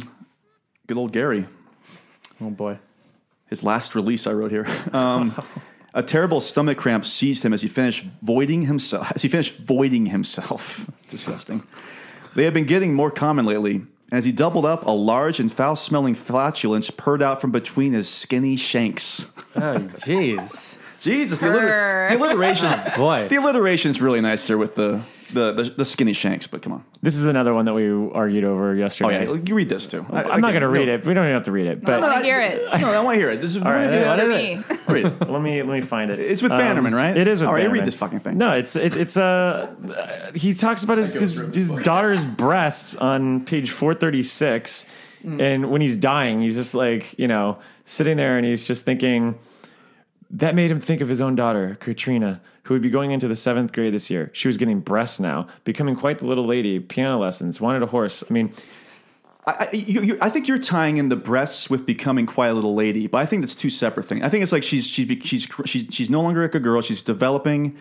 good old Gary. Oh boy. his last release I wrote here. [LAUGHS] Um, A terrible stomach cramp seized him as he finished voiding himself. As he finished voiding himself. [LAUGHS] Disgusting. They have been getting more common lately. As he doubled up, a large and foul-smelling flatulence purred out from between his skinny shanks. [LAUGHS] Oh, jeez. Jesus, the, alliter- the alliteration. Boy. The alliteration's really nice there with the, the, the, the skinny shanks, but come on. This is another one that we argued over Oh, yesterday. yeah, you read this too. I, I'm not going to read it. We don't even have to read it. But I want to hear it. No, I want to hear it. This is All right, really what good. is it? Read it. let me let me find it. It's with Um, Bannerman, right? It is with All right, Bannerman. read this fucking thing. No, it's it, it's uh he talks about his his, his daughter's breasts on page 436 Mm. and when he's dying he's just like, you know, sitting there and he's just thinking that made him think of his own daughter, Katrina, who would be going into the seventh grade this year. She was getting breasts now, becoming quite the little lady, piano lessons, wanted a horse. I mean, I, you, you, I think you're tying in the breasts with becoming quite a little lady, but I think that's two separate things. I think it's like she's she's she's she's, she's no longer like a girl. She's developing,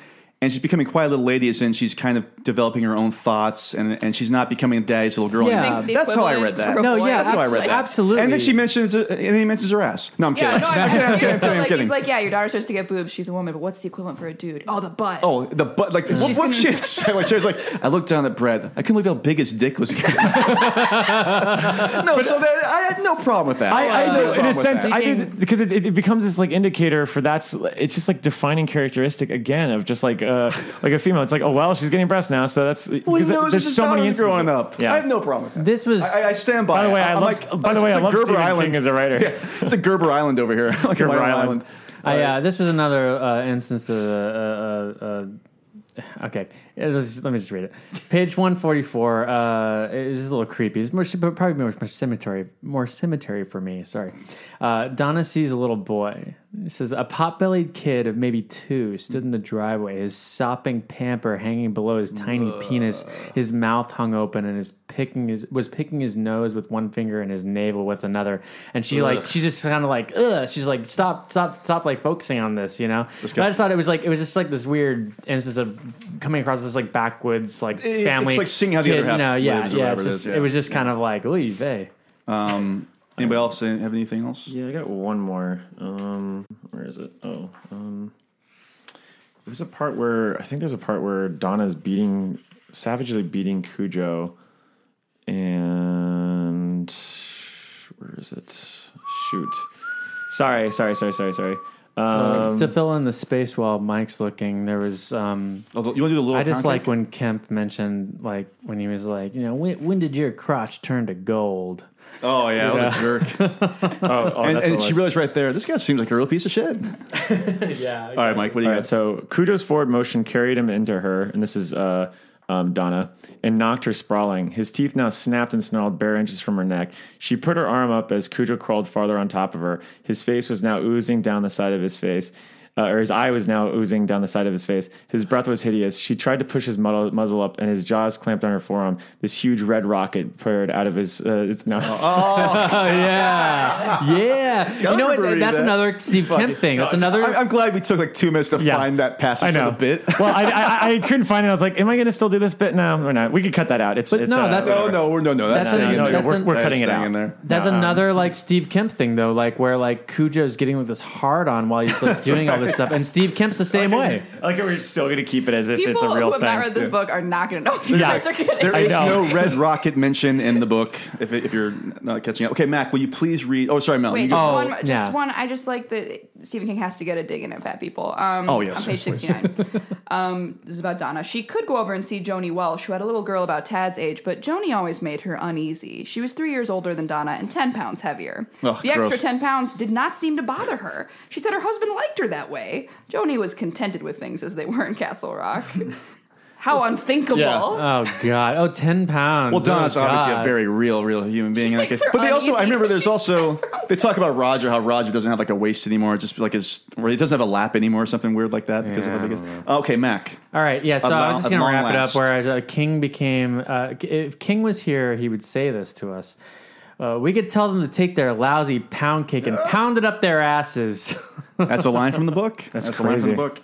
and she's becoming quite a little lady, as in she's kind of developing her own thoughts, and and she's not becoming a daddy's little girl. Yeah. anymore. I think the that's how I read that. No, boy yeah, That's how I read like- that. Absolutely. And then she mentions, and then he mentions her ass. No, I'm kidding. Yeah, no, [LAUGHS] I'm I'm kidding, I'm kidding, So, I'm like, kidding. he's like, yeah, your daughter starts to get boobs. She's a woman, but what's the equivalent for a dude? Oh, the butt. Oh, the butt! Like, what, She's what gonna- she had to say when she was like, I looked down at Brett. I couldn't believe how big his dick was getting. [LAUGHS] [LAUGHS] no, so that, I had no problem with that. I, I had do, no in a sense, that. I do because it, it becomes this like indicator for that's it's just like defining characteristic again of just like uh like a female. It's like oh well she's getting breasts now, so that's Well, he because knows there's so many daughter's instances. growing up. Yeah, I have no problem with that. This was. I, I stand by. By the way, I I'm love- like, by the way, I I a love Gerber Stephen Island. King as a writer. Yeah, it's a Gerber Island over here. [LAUGHS] like Gerber a Rhode Island. I, uh, this was another uh, instance of. Uh, uh, uh, okay, Let me just read it. Page one forty four. Uh, it's just a little creepy. It's more, probably more, more cemetery, more cemetery for me. Sorry. Uh, Donna sees a little boy. She says a pot-bellied kid of maybe two stood in the driveway, his sopping pamper hanging below his tiny penis, his mouth hung open, and his picking his was picking his nose with one finger and his navel with another. And she like she just kind of like ugh. She's like stop stop stop like focusing on this, you know. But I just thought it was like it was just like this weird instance of coming across this like backwoods like It- it's family. like seeing how the kid, other half you know, yeah, lives or yeah. whatever It's it just, is, it was just kind of like oy vey. Um, anybody else have anything else? Yeah, I got one more. Um, where is it? Oh, um, there's a part where I think there's a part where Donna's beating, savagely beating Cujo, and where is it? Shoot. Sorry, sorry, sorry, sorry, sorry. Um, to fill in the space while Mike's looking, there was. Um, you want to do the little I just pound like when Kemp mentioned, like when he was like, you know, when, when did your crotch turn to gold? Oh yeah, what a Yeah. jerk. [LAUGHS] oh, oh, and that's and what she realized right there, this guy seems like a real piece of shit. [LAUGHS] yeah. All right, Mike, what do you All got? right, so Cujo's forward motion carried him into her, and this is uh, um, Donna, and knocked her sprawling. His teeth now snapped and snarled bare inches from her neck. She put her arm up as Cujo crawled farther on top of her. His face was now oozing down the side of his face. Uh, or his eye was now oozing down the side of his face. His breath was hideous. She tried to push his muddle, muzzle up, and his jaws clamped on her forearm. This huge red rocket poured out of his. Uh, it's, no. Oh [LAUGHS] yeah, yeah. You know, what? that's another Steve Kemp thing. That's another. I'm, I'm glad we took like two minutes to Yeah. find that passage I know. for the bit. [LAUGHS] well, I, I, I couldn't find it. I was like, "Am I going to still do this bit? No, we're not. We could cut that out. It's, But it's no, uh, that's- No, no, we're, no, no. That's, That's staying a- in no, that's we're, a- we're cutting it out. in there. That's No, um, another like Steve Kemp thing though, like where like Cujo's getting with this hard on while he's like [LAUGHS] doing all this stuff, and Steve Kemp's the same way. I like how we're still going to keep it as if People it's a real thing. People who have thing. not read this book are not going to know what you Yeah. guys are kidding. There I is know. no red rocket mention in the book. If, if you're not catching up, okay, Mac, will you please read? Oh, sorry, Mel. Wait, you just go one. Just yeah. one. I just like that Stephen King has to get a dig in at fat people. Um, Oh, yes. On page sixty-nine. um, this is about Donna. She could go over and see Joni Welsh, who had a little girl about Tad's age, but Joni always made her uneasy. She was three years older than Donna and ten pounds heavier. Ugh, the extra ten pounds did not seem to bother her. She said her husband liked her that way. Joni was contented with things as they were in Castle Rock. [LAUGHS] How unthinkable! Yeah. Oh god! Oh, 10 pounds. Well, Donna's oh, obviously God. a very real, real human being in that case. But they also, I remember, there's also they talk about Roger, how Roger doesn't have like a waist anymore, just like his, or he doesn't have a lap anymore, or something weird like that. Because Yeah, of I how big it- okay, Mac. All right, yeah. So At I was just gonna long wrap it up. Where uh, King became, uh, if King was here, he would say this to us. Uh, we could tell them to take their lousy pound cake and pound it up their asses. [LAUGHS] That's a line from the book. That's a line from crazy. the book.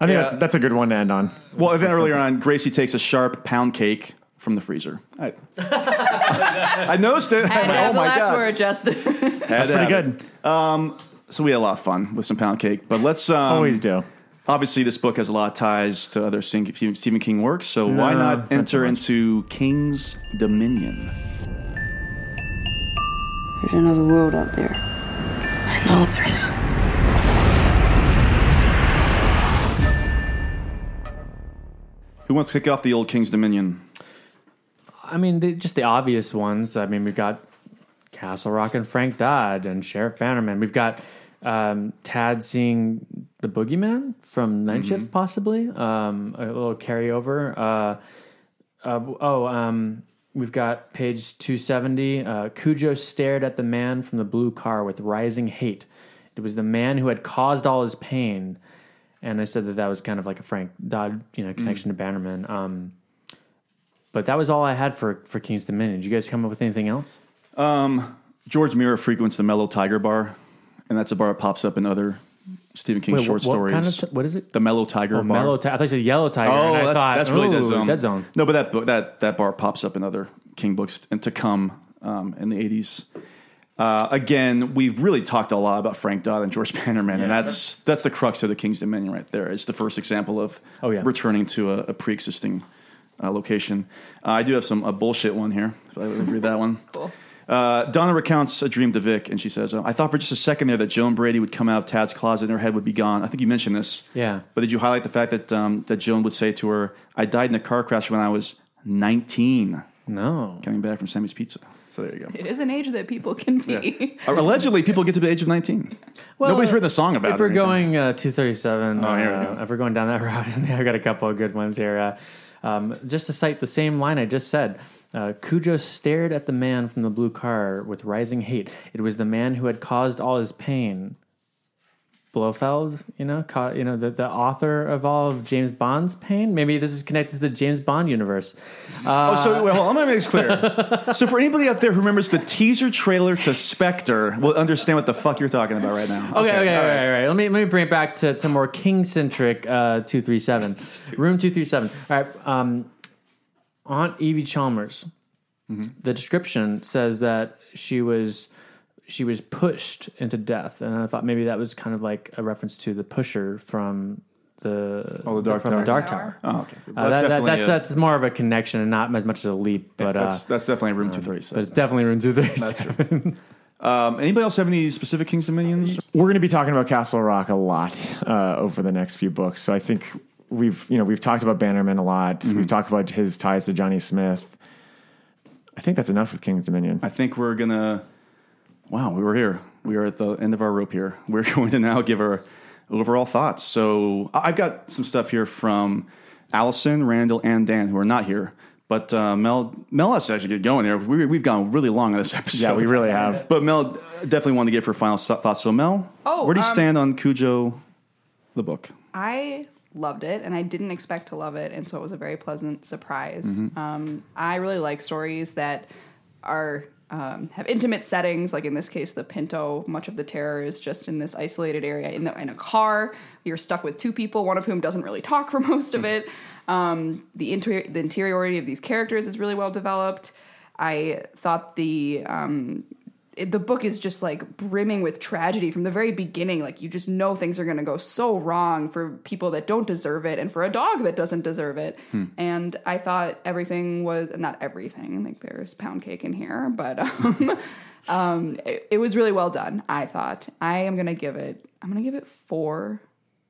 I think Yeah. that's that's a good one to end on. Well, then earlier on, Gracie takes a sharp pound cake from the freezer. I, [LAUGHS] I noticed it. [LAUGHS] And like, oh the my last god, word, Justin. Had That's pretty good. Um, so we had a lot of fun with some pound cake, but let's um, Always do. Obviously, this book has a lot of ties to other Sting- Stephen King works, so why No, not not enter so into King's Dominion? There's another world out there. I know there is. Who wants to kick off the old King's Dominion? I mean, the, just the obvious ones. I mean, we've got Castle Rock and Frank Dodd and Sheriff Bannerman. We've got um, Tad seeing the Boogeyman from Night Shift, possibly. Um, a little carryover. Uh, uh, oh, um, we've got page 270. Uh, Cujo stared at the man from the blue car with rising hate. It was the man who had caused all his pain. And I said that that was kind of like a Frank Dodd, you know, connection to Bannerman. Um, but that was all I had for for King's Dominion. Did you guys come up with anything else? Um, George Meara frequents the Mellow Tiger Bar, and that's a bar that pops up in other Stephen King Wait, short what- what stories. kind of t- what is it? The Mellow Tiger Oh, Bar. Mellow Ti- I thought you said Yellow Tiger. Oh, and I that's, thought, that's really Dead Zone. Dead Zone. No, but that book, that that bar pops up in other King books and to come um, in the eighties. Uh, again, we've really talked a lot about Frank Dodd and George [LAUGHS] Bannerman, and that's that's the crux of the King's Dominion right there. It's the first example of Oh, yeah. returning to a, a pre-existing uh, location. Uh, I do have some a bullshit one here. So I would read that one. [LAUGHS] Cool. Uh, Donna recounts a dream to Vic, and she says, uh, "I thought for just a second there that Joan Brady would come out of Tad's closet and her head would be gone. I think you mentioned this. Yeah. But did you highlight the fact that um, that Joan would say to her, "I died in a car crash when I was 19, No. coming back from Sammy's Pizza." So there you go. It is an age that people can be. Uh, Allegedly, people get to the age of 19. Nobody's written a song about If it. or we're going uh, 237, Oh, here we uh, go. if we're going down that [LAUGHS] route, I've got a couple of good ones here. Uh, um, just to cite the same line I just said, uh, Cujo stared at the man from the blue car with rising hate. It was the man who had caused all his pain. Blofeld, you know, ca- you know the, the author of all of James Bond's pain. Maybe this is connected to the James Bond universe. Oh, so wait, hold on. Let me make this clear. [LAUGHS] so, for anybody out there who remembers the teaser trailer to Spectre, will understand what the fuck you're talking about right now. Okay, okay, all all right. right, right. Let me let me bring it back to, to more king centric uh, two three seven, room two three seven. All right, um, Aunt Evie Chalmers. The description says that she was she was pushed into death, and I thought maybe that was kind of like a reference to the pusher from the Oh, the Dark from Tower. the Dark Tower. Oh, okay. Uh, That's that, that, that's a- that's more of a connection and not as much as a leap, but uh, that's, that's definitely room 237. but it's definitely room two three [LAUGHS] That's seven. Um, anybody else have any specific King's Dominions? We're going to be talking about Castle Rock a lot uh, over the next few books. So I think we've you know we've talked about Bannerman a lot. Mm-hmm. We've talked about his ties to Johnny Smith. I think that's enough with King's Dominion. I think we're gonna. Wow, we were here. We are at the end of our rope here. [LAUGHS] We're going to now give our overall thoughts. So I- I've got some stuff here from Allison, Randall, and Dan who are not here. But uh, Mel, Mel has to actually get going here. We, we've gone really long on this [LAUGHS] episode. Yeah, we really have. But Mel definitely wanted to get her final thoughts. So Mel, Oh, where do you um, stand on Cujo, the book? I loved it, and I didn't expect to love it, and so it was a very pleasant surprise. Um, I really like stories that are um, have intimate settings, like in this case, the Pinto. Much of the terror is just in this isolated area in, the, in a car. You're stuck with two people, one of whom doesn't really talk for [LAUGHS] most of it. Um, the inter- the interiority of these characters is really well developed. I thought the um, it, the book is just like brimming with tragedy from the very beginning. Like you just know things are going to go so wrong for people that don't deserve it, and for a dog that doesn't deserve it. And I thought everything was not everything. Like there's pound cake in here, but [LAUGHS] um, um, it, it was really well done. I thought I am going to give it. I'm going to give it four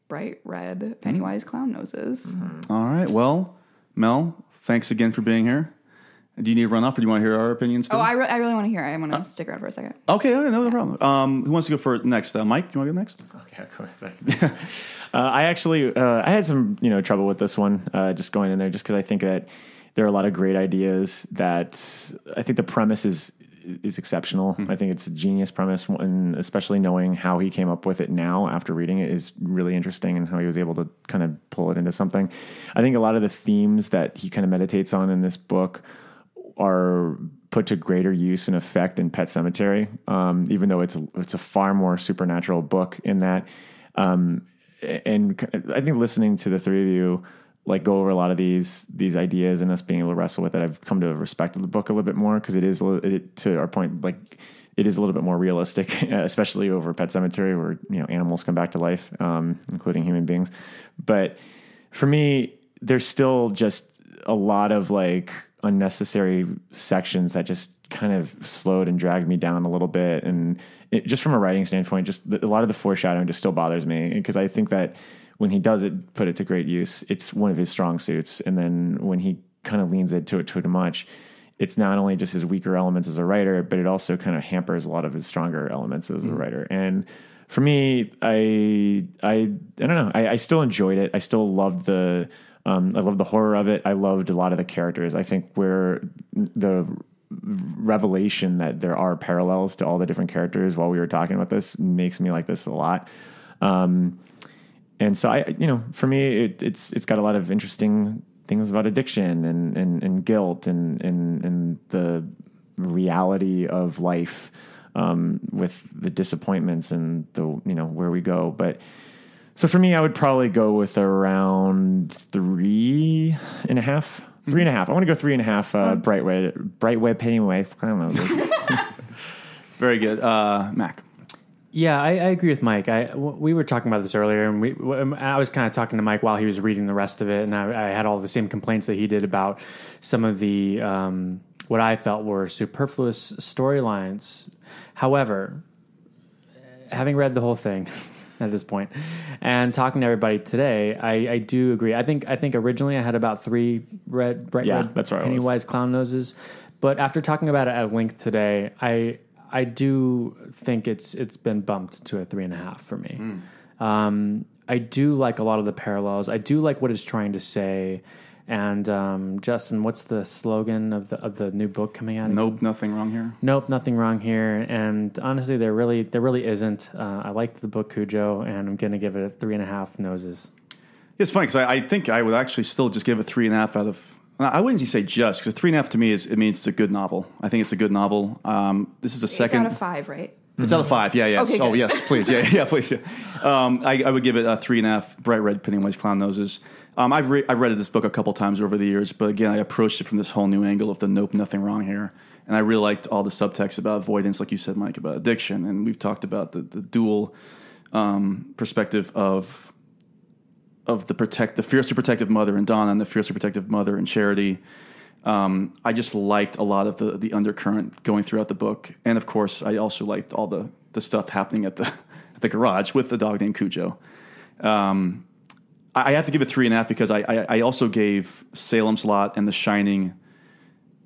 bright red Pennywise clown noses. All right. Well, Mel, thanks again for being here. Do you need to run off, or do you want to hear our opinions? Too? Oh, I, re- I really want to hear. it. I want to stick around for a second. Okay, okay, no problem. Um, who wants to go for next? Uh, Mike, you want to go next? Okay, go ahead. [LAUGHS] uh, I actually uh, I had some you know trouble with this one, uh, just going in there, just because I think that there are a lot of great ideas. That I think the premise is is exceptional. I think it's a genius premise, and especially knowing how he came up with it now after reading it is really interesting, and how he was able to kind of pull it into something. I think a lot of the themes that he kind of meditates on in this book are put to greater use and effect in Pet Sematary, um, even though it's a, it's a far more supernatural book in that. Um, and I think listening to the three of you like go over a lot of these these ideas and us being able to wrestle with it, I've come to respect the book a little bit more because it is it, to our point like it is a little bit more realistic, [LAUGHS] especially over Pet Sematary, where you know animals come back to life, um, including human beings. But for me, there's still just a lot of like unnecessary sections that just kind of slowed and dragged me down a little bit. And it, just from a writing standpoint, just the, a lot of the foreshadowing just still bothers me because I think that when he does it, put it to great use, it's one of his strong suits. And then when he kind of leans into it too much, it's not only just his weaker elements as a writer, but it also kind of hampers a lot of his stronger elements as a mm. writer. And for me, I I I don't know. I, I still enjoyed it. I still loved the um, I loved the horror of it. I loved a lot of the characters. I think where the revelation that there are parallels to all the different characters while we were talking about this makes me like this a lot. Um, and so I, you know, for me, it, it's it's got a lot of interesting things about addiction and and, and guilt and, and and the reality of life um, with the disappointments and the you know where we go. But so for me, I would probably go with around three and a half. Three and a half. I want to go three and a half. Uh, bright red, bright web pain wave. I don't know. [LAUGHS] This- Very good, uh, Mac. Yeah, I, I agree with Mike. I w- we were talking about this earlier, and we w- I was kind of talking to Mike while he was reading the rest of it, and I, I had all the same complaints that he did about some of the um, what I felt were superfluous storylines. However, having read the whole thing [LAUGHS] [LAUGHS] at this point and talking to everybody today, I, I do agree. I think I think originally I had about three red bright Yeah, red that's was. Pennywise clown noses, but after talking about it at length today, I I do think it's it's been bumped to a three and a half for me. Um, I do like a lot of the parallels. I do like what it's trying to say. And um, Justin, what's the slogan of the of the new book coming out? Nope, nothing wrong here. Nope, nothing wrong here. And honestly, there really there really isn't. Uh, I liked the book Cujo, and I'm going to give it a three and a half noses. It's funny because I, I think I would actually still just give it three and a half out of. I wouldn't say just because three and a half to me is it means it's a good novel. I think it's a good novel. Um, this is a It's second. out of five, right? It's out of five. Yeah, yeah. Okay, oh, good. yes, please. Yeah, [LAUGHS] yeah, please. Yeah. Um, I, I would give it a three and a half. Bright red Pennywise clown noses. Um, I've re- I've read this book a couple times over the years, but again, I approached it from this whole new angle of the nope, nothing wrong here, and I really liked all the subtext about avoidance, like you said, Mike, about addiction, and we've talked about the, the dual um, perspective of of the protect the fiercely protective mother and Donna and the fiercely protective mother and Charity. Um, I just liked a lot of the the undercurrent going throughout the book, and of course, I also liked all the the stuff happening at the [LAUGHS] at the garage with the dog named Cujo. Um, I I have to give it three and a half because I, I I also gave Salem's Lot and The Shining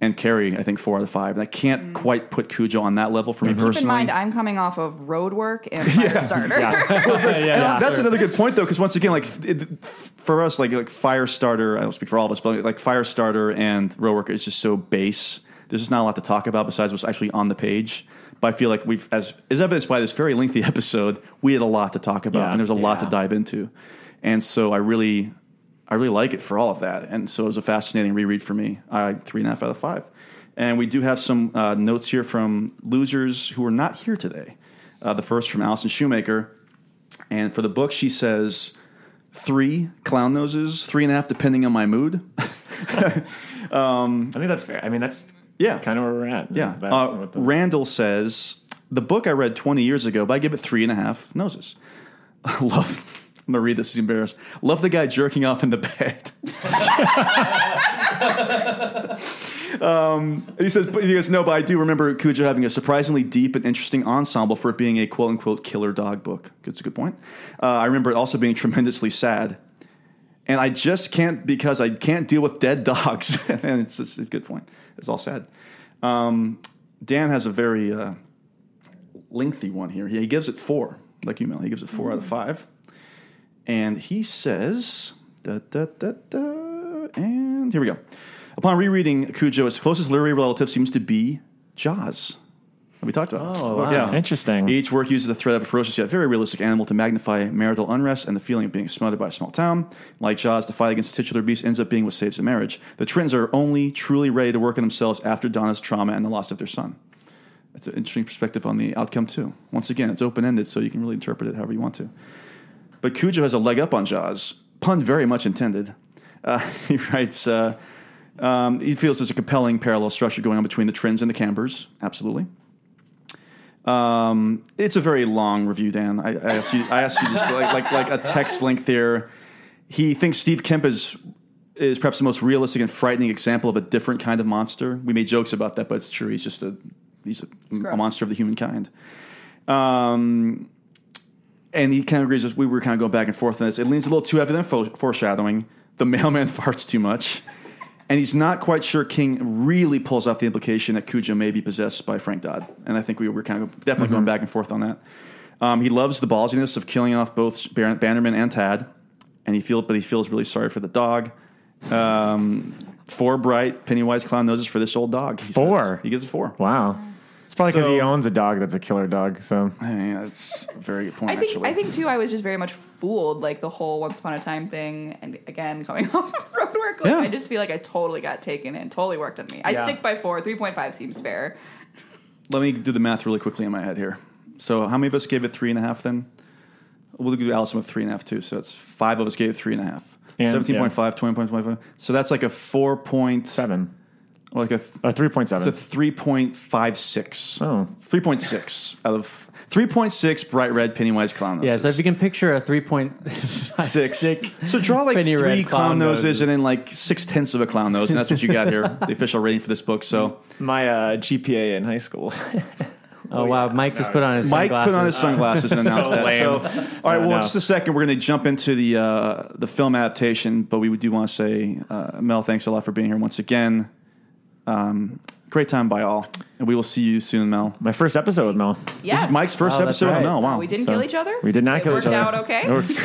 and Carrie I think four out of five, and I can't quite put Cujo on that level for me Mm. Keep personally. in mind, I'm coming off of Roadwork and [LAUGHS] Firestarter. [LAUGHS] And that's another good point, though, because once again, like it, for us, like like Firestarter, I don't speak for all of us, but like Firestarter and Row Worker is just so base. There's just not a lot to talk about besides what's actually on the page. But I feel like we've, as is evidenced by this very lengthy [LAUGHS] episode, we had a lot to talk about, Yeah, and there's a lot to dive into. And so I really, I really like it for all of that. And so it was a fascinating reread for me. I three and a half out of five. And we do have some uh, notes here from losers who are not here today. Uh, the first from Allison Shoemaker. And for the book, she says three clown noses, three and a half depending on my mood. [LAUGHS] I think that's fair. I mean, that's Yeah. kind of where we're at. Yeah. That- Uh, the- Randall says the book I read 20 years ago, but I give it three and a half noses. [LAUGHS] Love. I'm gonna read this. He's embarrassed. Love the guy jerking off in the bed. [LAUGHS] um, he says, but he goes, no, but I do remember Cujo having a surprisingly deep and interesting ensemble for it being a quote unquote killer dog book. That's a good point. Uh, I remember it also being tremendously sad. And I just can't because I can't deal with dead dogs. [LAUGHS] and it's just it's a good point. It's all sad. Um, Dan has a very uh, lengthy one here. He, he gives it four, like you, Mel. He gives it 4 out of five. And he says, da, da, da, da, and here we go. Upon rereading Cujo, its closest literary relative seems to be Jaws. Have we talked about? Oh, this? wow. Interesting. Each work uses the threat of a ferocious yet very realistic animal to magnify marital unrest and the feeling of being smothered by a small town. Like Jaws, the fight against the titular beast ends up being what saves the marriage. The Trins are only truly ready to work on themselves after Donna's trauma and the loss of their son. That's an interesting perspective on the outcome, too. Once again, it's open ended, so you can really interpret it however you want to. But Cujo has a leg up on Jaws. Pun very much intended. Uh, [LAUGHS] he writes, uh, um, he feels there's a compelling parallel structure going on between the trends and the Cambers. Absolutely. Um, it's a very long review, Dan. I, I asked you. I asked you just like like like a text length there. He thinks Steve Kemp is is perhaps the most realistic and frightening example of a different kind of monster. We made jokes about that, but it's true. He's just a he's a, a monster of the humankind. Um, and he kind of agrees. with- We were kind of going back and forth on this. It leans a little too heavy on fo- foreshadowing. The mailman [LAUGHS] farts too much, and he's not quite sure King really pulls off the implication that Cujo may be possessed by Frank Dodd. And I think we were kind of definitely going back and forth on that. Um, he loves the ballsiness of killing off both Bannerman and Tad, and he feels, but he feels really sorry for the dog. Um, four bright Pennywise clown noses for this old dog. he Four? says. He gives it four. Wow. It's probably because So- he owns a dog that's a killer dog. So Yeah, that's a very good point. I think actually, I think too. I was just very much fooled, like the whole Once Upon a Time thing, and again coming [LAUGHS] off of Roadwork. Like, Yeah. I just feel like I totally got taken in, totally worked on me. I Yeah. stick by four. Three point five seems fair. Let me do the math really quickly in my head here. So, how many of us gave it three and a half then? We'll do Allison with three and a half too. So, it's five of us gave it three and a half. And- 17.5, 20.25. So, that's like a 4.7. seven, Like a, uh, three point it's a 3.56. Oh. 3.6 out of 3.6 bright red Pennywise clown noses. Yeah, so if you can picture a three point Six. six, So draw like Penny three red clown, clown noses, noses. and then like six tenths of a clown nose, and that's what you got here. [LAUGHS] the official rating for this book. So My uh, GPA in high school. [LAUGHS] Oh wow, Mike just put on his Mike sunglasses. put on his sunglasses and [LAUGHS] announced So that. lame. So, all right, I well, know. just a second. We're going to jump into the uh, the film adaptation, but we do want to say, uh, Mel, thanks a lot for being here once again. Um, great time by all, and we will see you soon, Mel. My first episode with Mel. Yes. This is Mike's first Oh, that's episode right. with Mel. Wow, We didn't So, kill each other. We did not It kill worked each other. out okay. It worked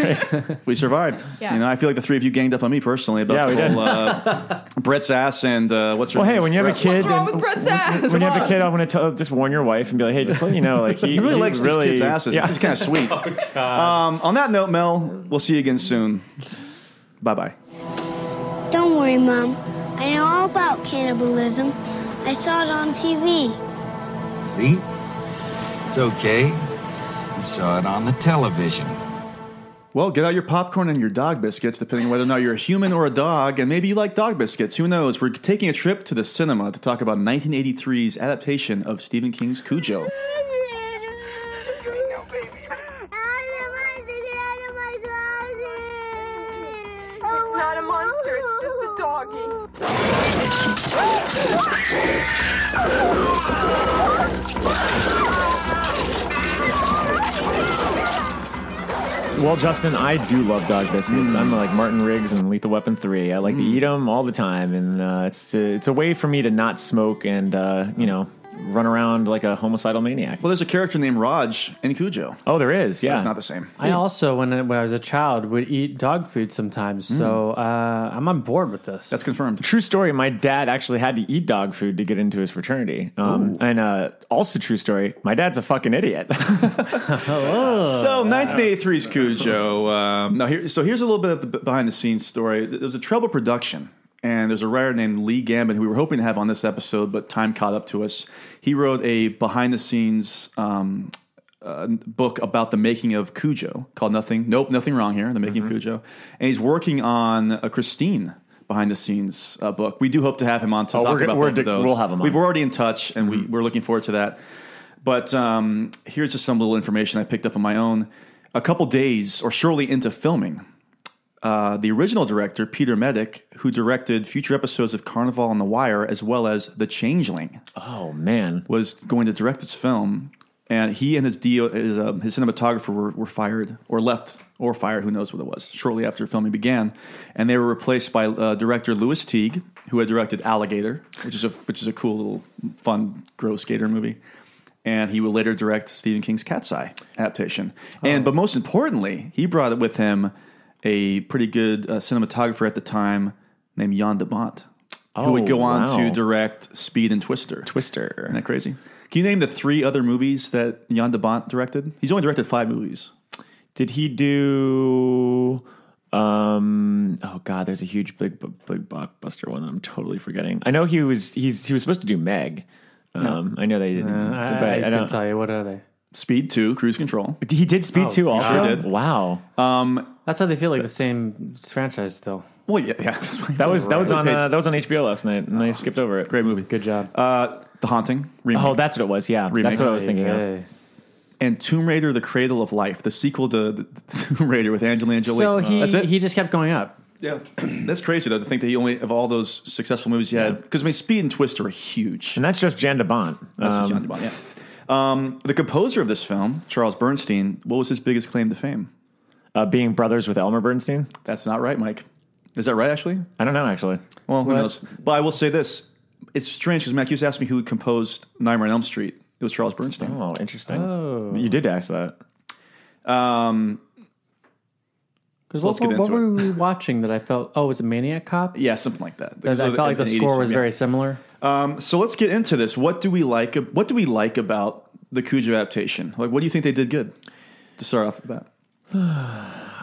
great. [LAUGHS] we survived. Yeah. You know, I feel like the three of you ganged up on me personally about Yeah, the we did. whole uh, Brett's ass and uh, what's her well, hey, name? when you have a Brett's- kid, What's wrong and- with Brett's ass? when you have a kid, I want to tell, just warn your wife and be like, hey, just let you know, like he, [LAUGHS] He really likes really, these kids' asses. Yeah. It's kind of sweet. um, on that note, Mel, we'll see you again soon. Bye bye. Don't worry, Mom. I know all about cannibalism. I saw it on TV. See? It's okay. You saw it on the television. Well, get out your popcorn and your dog biscuits, depending on whether or not you're a human or a dog, and maybe you like dog biscuits. Who knows? We're taking a trip to the cinema to talk about 1983's adaptation of Stephen King's Cujo. Well, Justin, I do love dog biscuits. I'm like Martin Riggs and Lethal Weapon Three. I like to eat them all the time, and uh, it's it's a way for me to not smoke and uh, you know run around like a homicidal maniac. Well, there's a character named Raj in Cujo. Oh, there is. Yeah, It's not the same. I also, when I, when I was a child, would eat dog food sometimes. So uh, I'm on board with this. That's confirmed. True story. My dad actually had to eat dog food to get into his fraternity. Um, and uh, also true story. My dad's a fucking idiot. [LAUGHS] So 1983's Cujo. Um, now here, so here's a little bit of the behind the scenes story. There was a treble production, and there's a writer named Lee Gambin who we were hoping to have on this episode, but time caught up to us. He wrote a behind the scenes um, uh, book about the making of Cujo called Nothing. Nope, nothing wrong here. The making of Cujo, and he's working on a Christine behind the scenes uh, book. We do hope to have him on to Oh, talk about we're both of de- those. we'll have him on. We've already in touch, and we, we're looking forward to that. But um, here's just some little information I picked up on my own. A couple days or shortly into filming, uh, the original director, Peter Medak, who directed future episodes of Carnival on the Wire as well as The Changeling, oh man, was going to direct this film. And he and his, DO, his, uh, his cinematographer were, were fired or left or fired, who knows what it was, shortly after filming began. And they were replaced by uh, director Lewis Teague, who had directed Alligator, which is a, which is a cool little fun, gross skater movie and he would later direct Stephen King's Cat's Eye adaptation. And but most importantly, he brought it with him a pretty good uh, cinematographer at the time named Jan de Bont, who would Oh, go on wow. to direct Speed and Twister. Twister. Isn't that crazy? Can you name the three other movies that Jan de Bont directed? He's only directed five movies. Did he do? Um. Oh God, there's a huge big big blockbuster one that I'm totally forgetting. I know he was he's he was supposed to do Meg. Um. I know they didn't. Uh, I, but I, I can don't. tell you what are they. Speed Two, Cruise Control. He did Speed Oh, Two also. Sure did. Wow. Um, That's why they feel like the same franchise still. well, yeah, yeah. [LAUGHS] that's why- That was that was Right. on uh, that was on HBO last night, and I skipped over it. great movie. Good job. Uh, the Haunting remake. Oh, that's what it was. Yeah, Remake. that's what I was thinking of. Hey. and Tomb Raider: The Cradle of Life, the sequel to the [LAUGHS] Tomb Raider with Angelina Jolie. So he that's it. he just kept going up. yeah, [CLEARS THROAT] that's crazy though to think that he only of all those successful movies he had because I mean Speed and Twist are huge. And that's just Jan de Bont. That's just Um, John DeBont, yeah. Um, the composer of this film, Charles Bernstein, what was his biggest claim to fame? uh, being brothers with Elmer Bernstein. That's not right, Mike. Is that right? Actually, I don't know actually. well, who What? knows? But I will say this: it's strange because Mac, you just asked me who composed Nightmare on Elm Street. It was Charles Bernstein. Oh, interesting. Oh. You did ask that. Um, Because Let's what, get what into were we watching that I felt? Oh, was it Maniac Cop? yeah, something like that. I felt like the In 80s score was yeah. very similar. Um, so let's get into this. What do we like? What do we like about the Cujo adaptation? Like, what do you think they did good? To start off the bat, [SIGHS]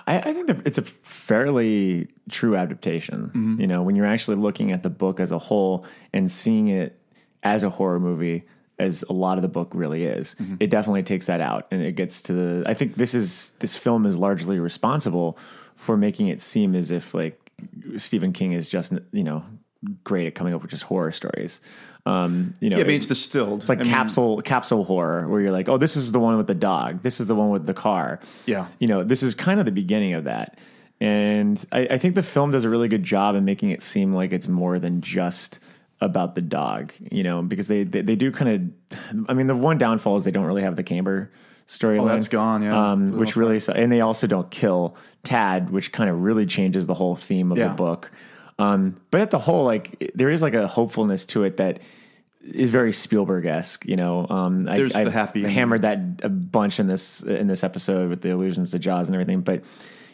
I, I think it's a fairly true adaptation. You know, when you're actually looking at the book as a whole and seeing it as a horror movie, as a lot of the book really is, it definitely takes that out, and it gets to the. I think this is this film is largely responsible for making it seem as if like Stephen King is just you know great at coming up with just horror stories. Um, you know, yeah, I mean, it's distilled. it's like I mean, capsule capsule horror where you're like, oh, this is the one with the dog. This is the one with the car. Yeah. You know, this is kind of the beginning of that. And I, I think the film does a really good job in making it seem like it's more than just about the dog, you know, because they they, they do kind of I mean, the one downfall is they don't really have the Camber storyline. Oh, that's gone, yeah. Um, which really and they also don't kill Tad, which kind of really changes the whole theme of Yeah. the book. Um, but at the whole, like there is like a hopefulness to it that is very Spielberg esque. You know, um, I, happy hammered that a bunch in this in this episode with the allusions to Jaws and everything. But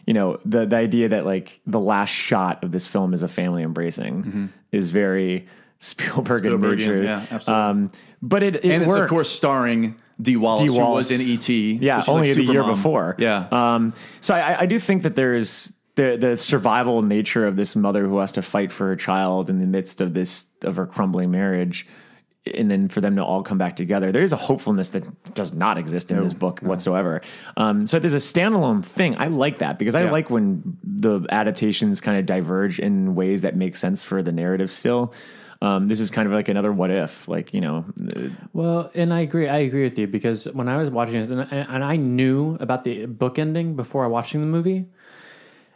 you know, the the idea that like the last shot of this film is a family embracing is very Spielberg in Mm-hmm. Nature. yeah, absolutely. Um, but it, it and it's of course starring Dee Wallace, Dee who was in ET. Yeah, so only like the year Supermom. before. Yeah, Um, so I, I do think that there's the the survival nature of this mother who has to fight for her child in the midst of this of her crumbling marriage, and then for them to all come back together. There is a hopefulness that does not exist in this book whatsoever. Um, so there's a standalone thing. I like that because I Yeah. like when the adaptations kind of diverge in ways that make sense for the narrative. Still. Um, this is kind of like another what if, like you know, uh, Well, and I agree. I agree with you because when I was watching this, and I, and I knew about the book ending before watching the movie,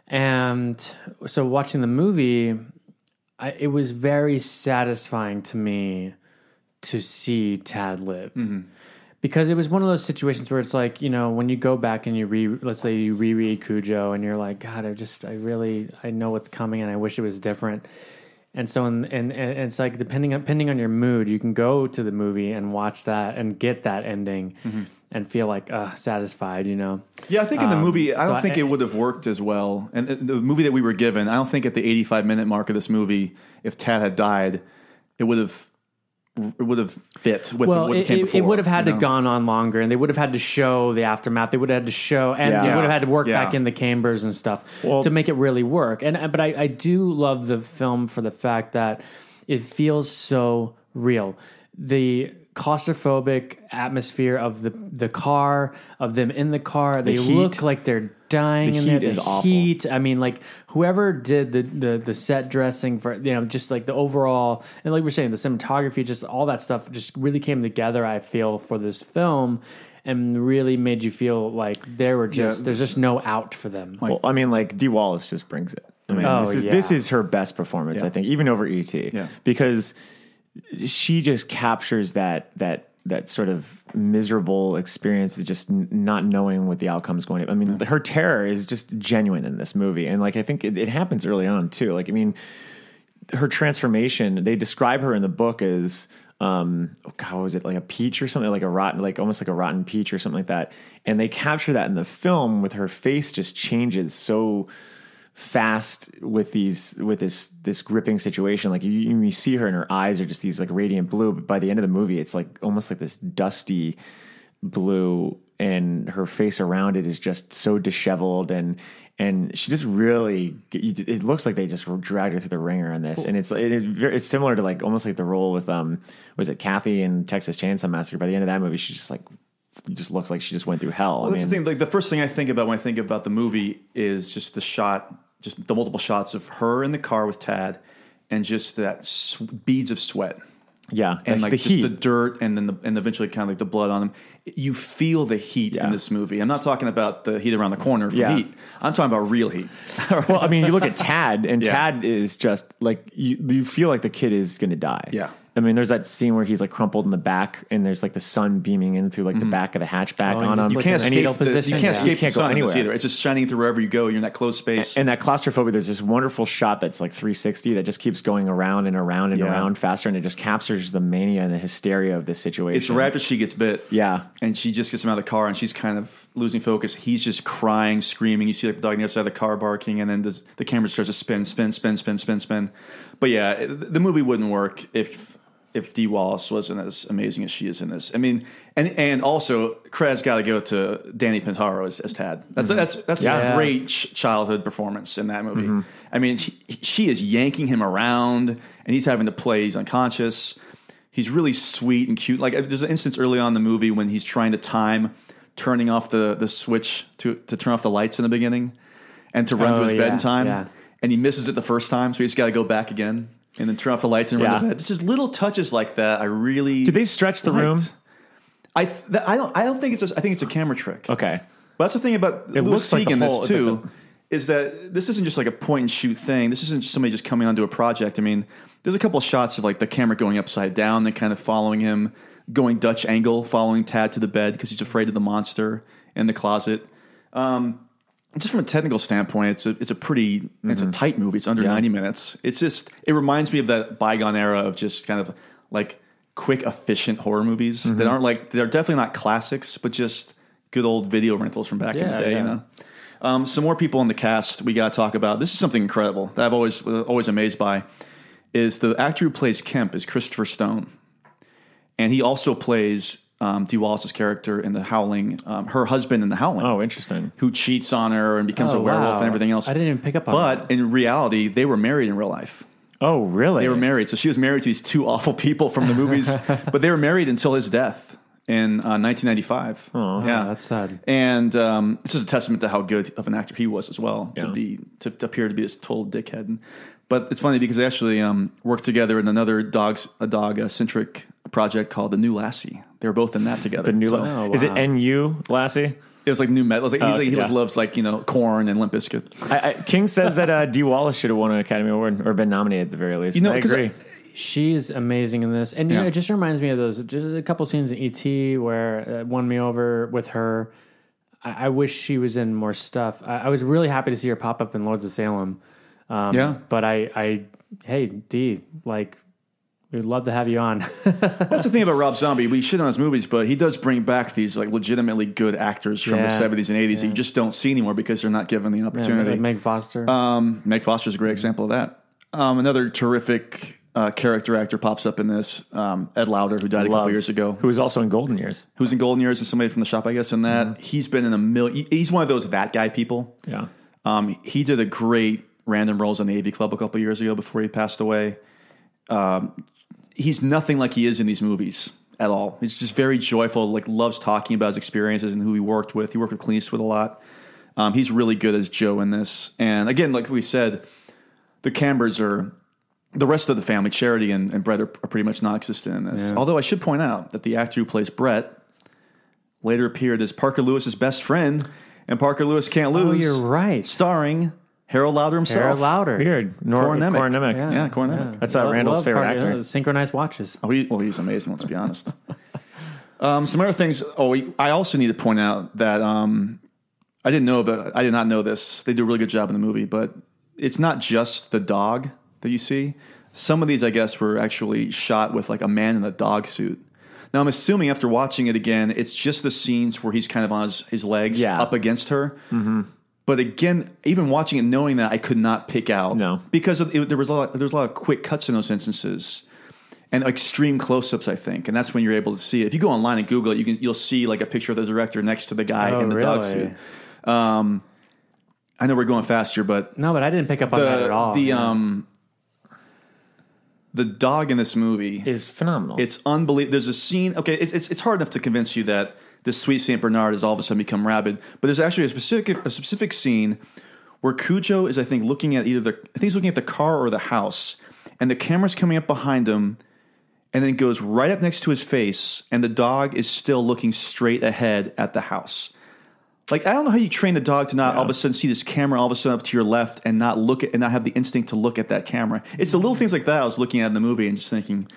and so watching the movie, I, it was very satisfying to me to see Tad live. Mm-hmm. Because it was one of those situations where it's like, you know, when you go back and you re, let's say you reread Cujo and you're like, God, I just, I really, I know what's coming and I wish it was different. And so, and, and, it's like depending on depending on your mood, you can go to the movie and watch that and get that ending and feel like uh, satisfied. You know, yeah. I think in the Um, movie, I so don't think I- it would have worked as well. And uh, the movie that we were given, I don't think at the 85 minute mark of this movie, if Tad had died, it would have would have fit with well, what it, came it, before. it would have had you to know? gone on longer, and they would have had to show the aftermath. They would have had to show, and Yeah. they would have had to work Yeah. back in the cambers and stuff Well- to make it really work. And but I, I do love the film for the fact that it feels so real. The claustrophobic atmosphere of the the car, of them in the car, they look like they're dying The in there. heat The is awful. heat. I mean, like whoever did the, the the set dressing for you know just like the overall and like we're saying the cinematography, just all that stuff just really came together. I feel for this film. And really made you feel like there were just Yeah. there's just no out for them. Well, I mean, like Dee Wallace just brings it. I mean, Oh, this is yeah. this is her best performance, Yeah. I think, even over ET, Yeah. because she just captures that that that sort of miserable experience of just n- not knowing what the outcome is going to. I mean, her terror is just genuine in this movie, and like I think it, it happens early on too. Like I mean, her transformation. They describe her in the book as um oh god was it like a peach or something like a rotten like almost like a rotten peach or something like that and they capture that in the film with her face just changes so fast with these with this this gripping situation like you, you see her and her eyes are just these like radiant blue but by the end of the movie it's like almost like this dusty blue and her face around it is just so disheveled and and she just really it looks like they just dragged her through the ringer on this and it's it, it, it's similar to like almost like the role with um was it Kathy in Texas Chainsaw Massacre by the end of that movie she's just like just looks like she just went through hell. Well, I that's mean, the thing. Like the first thing I think about when I think about the movie is just the shot, just the multiple shots of her in the car with Tad, and just that sw- beads of sweat. Yeah, and like the just heat. the dirt, and then the, and eventually kind of like the blood on him. You feel the heat in this movie. I'm not talking about the heat around the corner from Yeah. heat. I'm talking about real heat. [LAUGHS] well, I mean, you look at Tad, and [LAUGHS] Yeah. Tad is just like you. You feel like the kid is going to die. Yeah. I mean, there's that scene where he's like crumpled in the back, and there's like the sun beaming in through like the mm-hmm. back of the hatchback Oh, on him. You can't escape. The, you can't escape You can't go anywhere. either. It's just shining through wherever you go. You're in that closed space. And that claustrophobia, there's this wonderful shot that's like 360 that just keeps going around and around and Yeah. around faster, and it just captures the mania and the hysteria of this situation. It's right after she gets bit. Yeah. And she just gets him out of the car and she's kind of losing focus. He's just crying, screaming. You see like the dog on the other side of the car barking, and then the, the camera starts to spin, spin, spin, spin, spin, spin. But yeah, the movie wouldn't work if if Dee Wallace wasn't as amazing as she is in this. I mean, and and also Krez got to go to Danny Pintauro as, as Tad. That's that's that's Yeah. a great ch- childhood performance in that movie. Mhm. I mean, she, she is yanking him around, and he's having to play. He's unconscious. He's really sweet and cute. Like there's an instance early on in the movie when he's trying to time turning off the the switch to to turn off the lights in the beginning, and to run Oh, to his bed in time, yeah. and he misses it the first time, so he's got to go back again and then turn off the lights and run Yeah. to bed. It's just little touches like that. I really Did they stretch the liked. room? I th- I don't I don't think it's a, I think it's a camera trick. Okay. But that's the thing about It Louis looks like the in this too, the- is that this isn't just like a point and shoot thing. This isn't just somebody just coming onto a project. I mean, there's a couple of shots of like the camera going upside down, then kind of following him, going Dutch angle, following Tad to the bed because he's afraid of the monster in the closet. Um, just from a technical standpoint, it's a it's a pretty it's a tight movie. It's under Mm-hmm. Yeah. ninety minutes. It's just it reminds me of that bygone era of just kind of like quick, efficient horror movies Mm-hmm. that aren't like they're definitely not classics, but just good old video rentals from back in the day. yeah. You know. Um, some more people in the cast we got to talk about. This is something incredible that I've always always amazed by. Is the actor who plays Kemp is Christopher Stone, and he also plays um, Dee Wallace's character in The Howling, um, her husband in The Howling. Oh, interesting. Who cheats on her and becomes Oh, a werewolf wow. and everything else. I didn't even pick up on But in reality, they were married in real life. Oh, really? They were married. So she was married to these two awful people from the movies, [LAUGHS] but they were married until his death in uh, 1995. Oh, yeah, that's sad. And um, this is a testament to how good of an actor he was as well Yeah. to be to, to appear to be this total dickhead. But it's funny because they actually um, worked together in another dogs a dog uh, centric project called the New Lassie. They were both in that together. The new So- Oh, is it. NU Lassie? It was like new metal. Like, he, Oh, like, he yeah. like loves like you know Korn and Limp Bizkit. I, I, King says that uh, Dee Wallace should have won an Academy Award or been nominated at the very least. You know, I- agree. She is amazing in this, and you Yeah. know, it just reminds me of those just a couple scenes in ET where it won me over with her. I, I wish she was in more stuff. I, I was really happy to see her pop up in Lords of Salem. Um, Yeah. but I, I, hey Dee, like, we'd love to have you on. [LAUGHS] That's the thing about Rob Zombie. We shit on his movies, but he does bring back these like legitimately good actors from the seventies and eighties that you just don't see anymore because they're not given the opportunity. like Meg Foster. Um, Meg is a great example of that. Um, another terrific uh, character actor pops up in this. Um, Ed Lauter, who died a couple years ago, Who was also in Golden Years. who's in Golden Years and somebody from the shop, I guess. In that, Mm-hmm. he's been in a million. He's one of those that guy people. Yeah. Um, he did a great random roles on the AV Club a couple years ago before he passed away. Um, he's nothing like he is in these movies at all. He's just very joyful, like loves talking about his experiences and who he worked with. He worked with Clint Eastwood a lot. Um, he's really good as Joe in this. And again, like we said, the Cambers are the rest of the family. Charity and, and Brett are, are pretty much non-existent in this. Although I should point out that the actor who plays Brett later appeared as Parker Lewis's best friend, and Parker Lewis can't oh, lose. you're right. Starring Harold Lauder himself. Harold Lauder. Weird. Nor- Corin Nemec. Corin Nemec. Yeah, Corin Nemec. That's uh, Love- Randall's love favorite part- actor. uh, synchronized watches. Oh, he, well, he's amazing. Let's be honest. um, some other things. Oh, we, I also need to point out that um, I didn't know, but I did not know this. They do a really good job in the movie, but it's not just the dog that you see. Some of these, I guess, were actually shot with like a man in a dog suit. Now, I'm assuming after watching it again, it's just the scenes where he's kind of on his, his legs Yeah. up against her. But again, even watching it, knowing that, I could not pick out No. because of, it, there was a lot. There was a lot of quick cuts in those instances and extreme close-ups. I think, and that's when you're able to see it. If you go online and Google it, you can you'll see like a picture of the director next to the guy Oh, in the dog suit. Um, I know we're going faster, but No, but I didn't pick up on that at all. the Yeah. um the dog in this movie Is phenomenal. it's unbelievable. There's a scene. Okay, it's, it's it's hard enough to convince you that this sweet Saint Bernard has all of a sudden become rabid. But there's actually a specific a specific scene where Cujo is, I think, looking at either the I think he's looking at the car or the house, and the camera's coming up behind him, and then goes right up next to his face, and the dog is still looking straight ahead at the house. Like I don't know how you train the dog to not all of a sudden see this camera all of a sudden up to your left and not look at and not have the instinct to look at that camera. It's the little things like that I was looking at in the movie and just thinking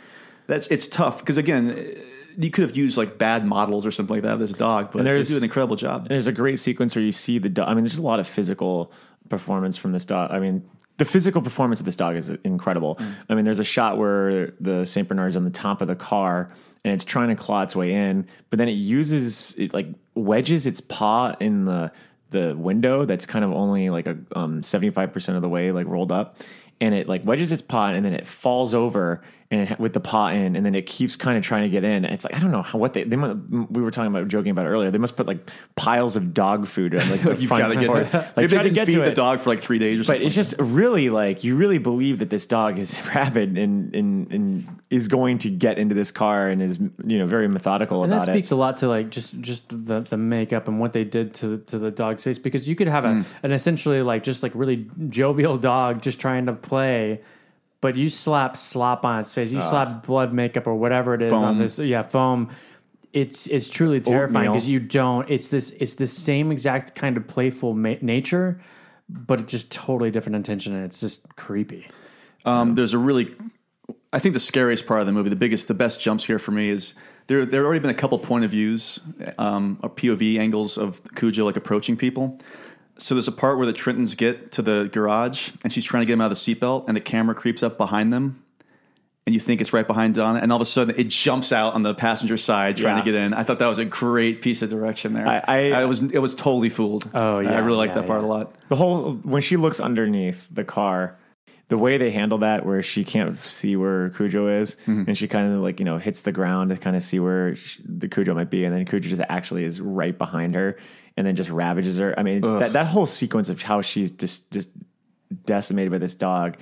that's it's tough because again you could have used like bad models or something like that of this dog, but they do an incredible job. There's a great sequence where you see the dog. I mean, there's a lot of physical performance from this dog. I mean, the physical performance of this dog is incredible. Mm. I mean, there's a shot where the Saint Bernard's on the top of the car and it's trying to claw its way in, but then it uses it like wedges its paw in the the window that's kind of only like a um, 75% of the way like rolled up and it like wedges its paw and then it falls over and it, with the paw in and then it keeps kind of trying to get in and it's like i don't know how what they they must, we were talking about joking about earlier they must put like piles of dog food in, like the [LAUGHS] You've got to get door. [LAUGHS] it. like Maybe try they to didn't get feed to the it. dog for like three days or but something. it's just really like you really believe that this dog is [LAUGHS] rabid and, and and is going to get into this car and is you know very methodical and that about it speaks a lot to like just just the the makeup and what they did to to the dog's face because you could have a, Mm. an essentially like just like really jovial dog just trying to play but you slap slop on its face you Ugh. slap blood makeup or whatever it is on this yeah foam it's it's truly terrifying Oatmeal. because you don't it's this it's the same exact kind of playful ma- nature but it's just totally different intention and it's just creepy Um, there's a really, I think the scariest part of the movie, the biggest, the best jump scare for me is there. There have already been a couple point of views, um, or POV angles of Cujo like approaching people. So there's a part where the Trentons get to the garage and she's trying to get him out of the seatbelt, and the camera creeps up behind them, and you think it's right behind Donna, and all of a sudden it jumps out on the passenger side trying Yeah. to get in. I thought that was a great piece of direction there. I- I- was it was totally fooled. Oh yeah. I really like yeah, that part yeah. a lot. the whole when she looks underneath the car the way they handle that where she can't see where cujo is Mm-hmm. and she kind of like you know hits the ground to kind of see where sh the cujo might be and then cujo just actually is right behind her and then just ravages her. I mean it's that, that whole sequence of how she's just just decimated by this dog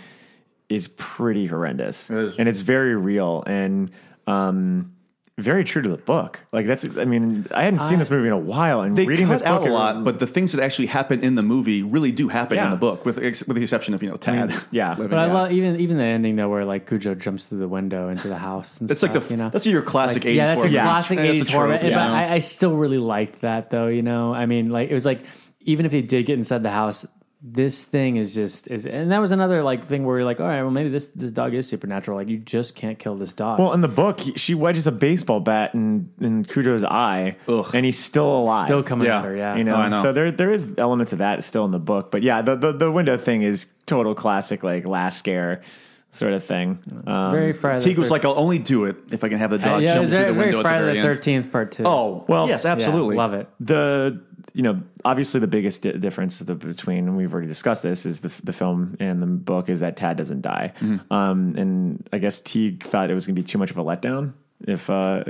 is pretty horrendous. It is. and it's very real. And um very true to the book like that's i mean i hadn't seen this movie in a while and They reading cut this book out a it- lot, but the things that actually happen in the movie really do happen in the book, with ex- with the exception of you know Tad. [LAUGHS] yeah. living. But I Yeah. love even even the ending though, where like Cujo jumps through the window into the house. And That's like the stuff, you know? that's your classic Like, 80s yeah, that's horror a movie. classic Yeah, that's eighties horror. trope, But. I, I still really liked that though. You know, I mean, like it was like even if they did get inside the house, this thing is just is, and that was another like thing where you're like, all right, well maybe this this dog is supernatural. Like you just can't kill this dog. Well, in the book, he- she wedges a baseball bat in, in Cujo's eye, and he's still alive. Still coming Yeah. at her, yeah. You know, Oh, I know. so there there is elements of that still in the book, but yeah, the, the the window thing is total classic, like last scare sort of thing. Um, very Friday. Teague was like, "I'll only do it if I can have the dog yeah, jump was through very, the very window at the Friday very the end." Thirteenth Part Two. Oh, Well, yes, Yeah, absolutely. love it. the you know obviously the biggest di- difference the, between and we've already discussed this is the the film and the book is that Tad doesn't die, Mm-hmm. um, and I guess Teague thought it was going to be too much of a letdown if. Uh,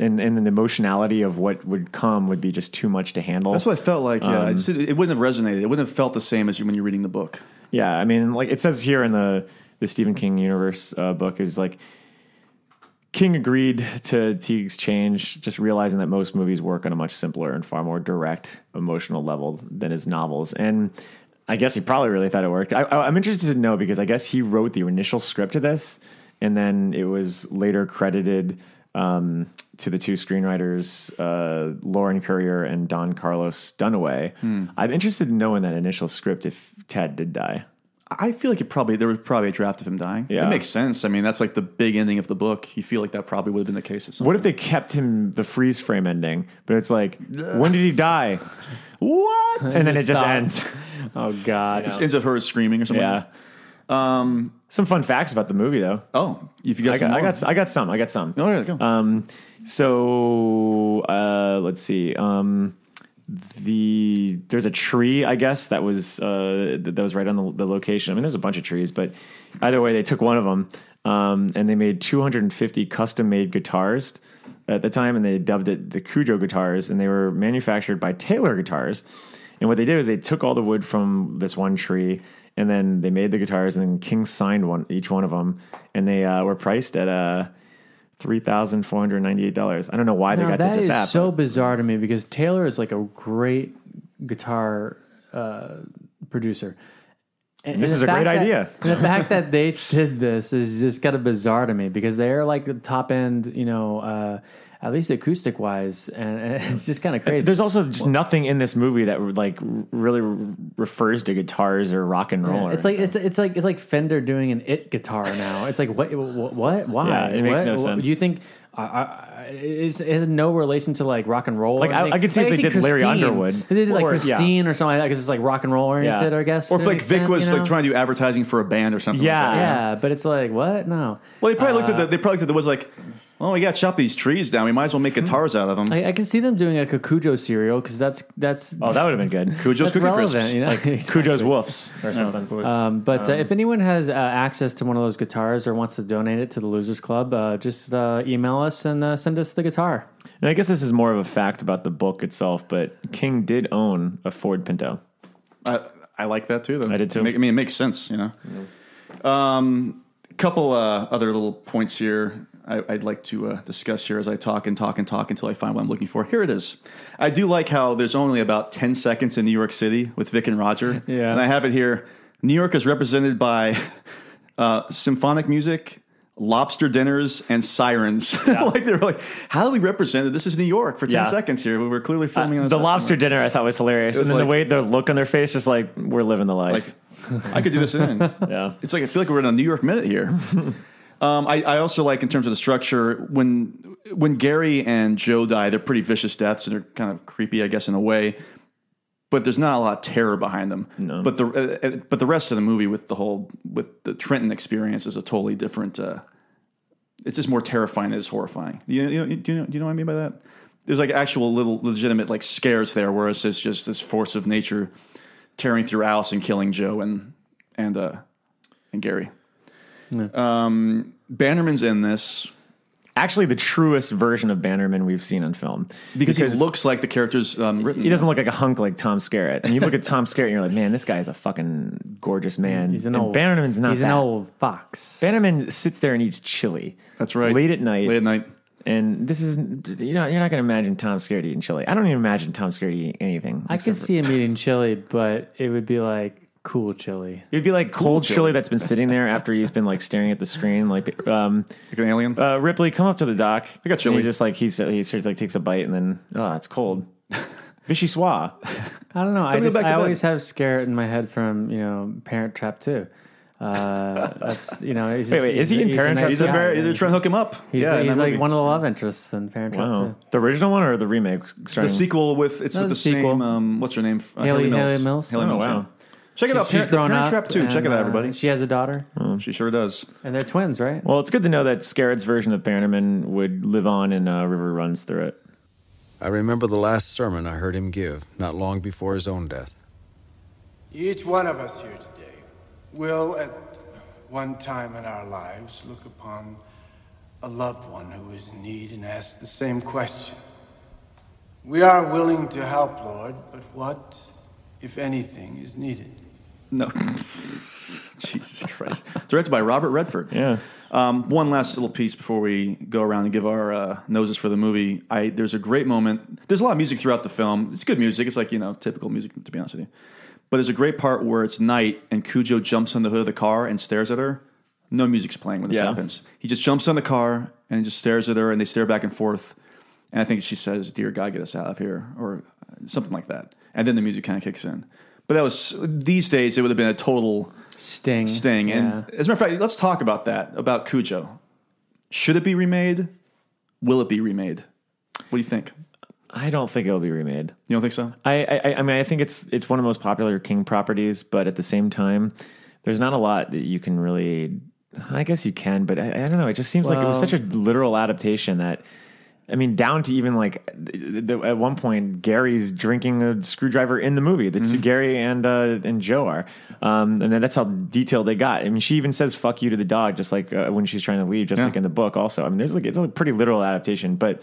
and, and the emotionality of what would come would be just too much to handle. That's what I felt like. Yeah, Um, it, just- it wouldn't have resonated. It wouldn't have felt the same as you when you're reading the book. Yeah, I mean, like it says here in the the Stephen King universe uh, book is like King agreed to Teague's change, just realizing that most movies work on a much simpler and far more direct emotional level than his novels, and I guess he probably really thought it worked. I, I'm interested to know because I guess he wrote the initial script to this, and then it was later credited um, to the two screenwriters, uh, Lauren Currier and Don Carlos Dunaway. I'm interested in knowing that initial script if Ted did die. I feel like it probably there was probably a draft of him dying. Yeah. It makes sense. I mean, that's like the big ending of the book. You feel like that probably would have been the case. At some What if they kept him the freeze frame ending, but it's like, when did he die? [LAUGHS] What? And then it just Stop. ends. [LAUGHS] oh god. It ends up her screaming or something. Yeah. Um, some fun facts about the movie, though. Oh, if you got I some got, I got, I got some. I got some. Oh, yeah, go. Um, so uh, let's see. Um, the there's a tree, I guess that was uh, that was right on the, the location. I mean, there's a bunch of trees, but either way, they took one of them um, and they made 250 custom made guitars at the time, and they dubbed it the Cujo guitars, and they were manufactured by Taylor Guitars. And what they did was they took all the wood from this one tree, and then they made the guitars, and then King signed one each one of them, and they uh, were priced at uh, three thousand four hundred ninety eight dollars. I don't know why they Now, got that to just is that. so bizarre to me because Taylor is like a great guitar uh, producer. And- This and is a great that- idea. [LAUGHS] the [LAUGHS] fact that they did this is just kind of bizarre to me because they're like the top end, you know, uh, at least acoustic wise, and, and [LAUGHS] it's just kind of crazy. There's also just nothing in this movie that like really refers to guitars or rock and roll. Yeah, or- it's like it's it's like it's like Fender doing an it guitar now. It's like what what, what? why? Yeah, it makes What? no sense. Do you think uh, uh, is is no relation to like rock and roll? Like, I- I could see if they did Larry Christine. Underwood. They did like Or- yeah. Christine or something like that because it's like rock and roll oriented. Yeah. I guess. Or if an like Vic was you like trying to do advertising for a band or something. Yeah. like that. Yeah, but it's like what? No. Well, they probably looked at Uh, the. They probably looked at the was like, well, we got to chop these trees down. We might as well make guitars out of them. I, I can see them doing a Kakujo cereal because that's that's oh, that would have been good. Cujo's that's Cookie relevant, Crisps. you know? Like [LAUGHS] Exactly. Cujo's Woofs or something. Um, but uh, Um, if anyone has uh, access to one of those guitars or wants to donate it to the Losers Club, uh, just uh, email us and uh, send us the guitar. And I guess this is more of a fact about the book itself, but King did own a Ford Pinto. I, I like that too. Though. I did too. Make- I mean, it makes sense. You know. Um, couple uh, other little points here. I, I'd like to uh, discuss here as I talk and talk and talk until I find what I'm looking for. Here it is. I do like how there's only about 10 seconds in New York City with Vic and Roger. [LAUGHS] Yeah. And I have it here. New York is represented by [LAUGHS] uh, symphonic music, lobster dinners, and sirens. [LAUGHS] like they were like, how do we represent it? This is New York for 10 Yeah. seconds here. We were clearly filming Uh, the lobster somewhere. dinner I thought was hilarious, It and was then the way the look on their face, just like we're living the life. Like, I could do this in. yeah, It's like I feel like we're in a New York minute here. Um, I, I also like in terms of the structure when when Gary and Joe die, they're pretty vicious deaths and they're kind of creepy, I guess, in a way. But there's not a lot of terror behind them. No. But the uh, uh, but the rest of the movie with the whole with the Trenton experience is a totally different. Uh, it's just more terrifying than it's horrifying. You, you, do you know do you know what I mean by that? There's like actual little legitimate like scares there, whereas it's just this force of nature tearing through Alice and killing Joe and and uh and Gary. Um, Bannerman's in this actually the truest version of Bannerman we've seen on film because, he looks like the character's um, written. He doesn't look like a hunk like Tom Skerritt. And you look at Tom Skerritt and you're like, man, this guy is a fucking gorgeous man. He's an and old- Bannerman's not he's an old fox. Bannerman sits there and eats chili. That's right. Late at night. Late at night. And this is, you know, you're not going to imagine Tom Skerritt eating chili. I don't even imagine Tom Skerritt eating anything. I could see him eating chili, but it would be like cool chili. It'd be like cold chili. chili. that's been sitting there after he's been like staring at the screen, like um, like an alien. Uh, Ripley, come up to the dock. I got And he just like he's he sort of like takes a bite and then oh, it's cold. [LAUGHS] Vichyssoise. I don't know. I just back to I bed. always have Skerritt in my head from you know Parent Trap too. Uh, [LAUGHS] that's you know. He's Wait, just- wait, is he in Parent Trap? a He's a nice guy, very. They're trying to hook him up. He's, yeah, in he's like movie. one of the love interests in Parent Trap Wow. too. The original one or the remake? the sequel with it's No, with the the, sequel. same. Um, what's her name? Uh, Haley- Hayley Mills. Hayley Oh, Mills. wow. Yeah. Check it out. She's Parent, grown Parent up. Trap too. Check it out, uh, everybody. She has a daughter, She sure does. and they're twins, right? Well, it's good to know that Skerritt's version of Bannerman would live on and uh, River runs through it. I remember the last sermon I heard him give, not long before his own death. Each one of us here today will, at one time in our lives, look upon a loved one who is in need and ask the same question. We are willing to help, Lord, but what, if anything, is needed? No. [LAUGHS] Jesus Christ. Directed by Robert Redford. Yeah. Um, one last little piece before we go around and give our uh, noses for the movie. I there's a great moment. There's a lot of music throughout the film. It's good music. It's like you know typical music to be honest with you. But there's a great part where it's night and Cujo jumps on the hood of the car and stares at her. No music's playing when this Yeah. happens. He just jumps on the car and just stares at her, and they stare back and forth. And I think she says, "Dear God, get us out of here," or something like that. And then the music kind of kicks in. But that was these days. It would have been a total Sting. Sting. And Yeah. as a matter of fact, let's talk about that, about Cujo. Should it be remade? Will it be remade? What do you think? I don't think it'll be remade. You don't think so? I, I, I mean, I think it's it's one of the most popular King properties, but at the same time, there's not a lot that you can really. I guess you can, but I, I don't know. It just seems like it was such a literal adaptation that. I mean, down to even like the, the, at one point, Gary's drinking a screwdriver in the movie. That Gary and uh, and Joe are, um, and then that's how detailed they got. I mean, she even says "fuck you" to the dog, just like uh, when she's trying to leave, just Yeah. like in the book. Also, I mean, there's like it's a pretty literal adaptation, but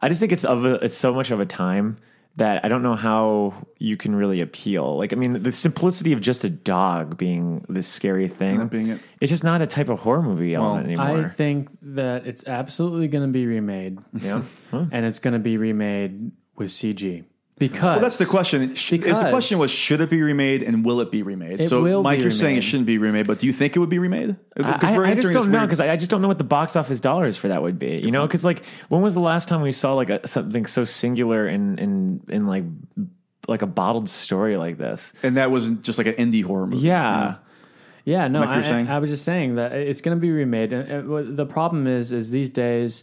I just think it's of a, it's so much of a time that I don't know how you can really appeal. Like, I mean, the simplicity of just a dog being this scary thing. Being it. It's just not a type of horror movie element anymore. I think that it's absolutely going to be remade. Yeah. [LAUGHS] and it's going to be remade with CG because Well, that's the question. Sh- is the question was should it be remade and will it be remade? It so, Mike, you're saying it shouldn't be remade, but do you think it would be remade? I, I- I just don't know because I, I just don't know what the box office dollars for that would be. You know, because like when was the last time we saw like a, something so singular and in in like like a bottled story like this? and that wasn't just like an indie horror movie. Yeah. Yeah, no, Like you were I, saying? I, I was just saying that it's going to be remade. And the problem is, is these days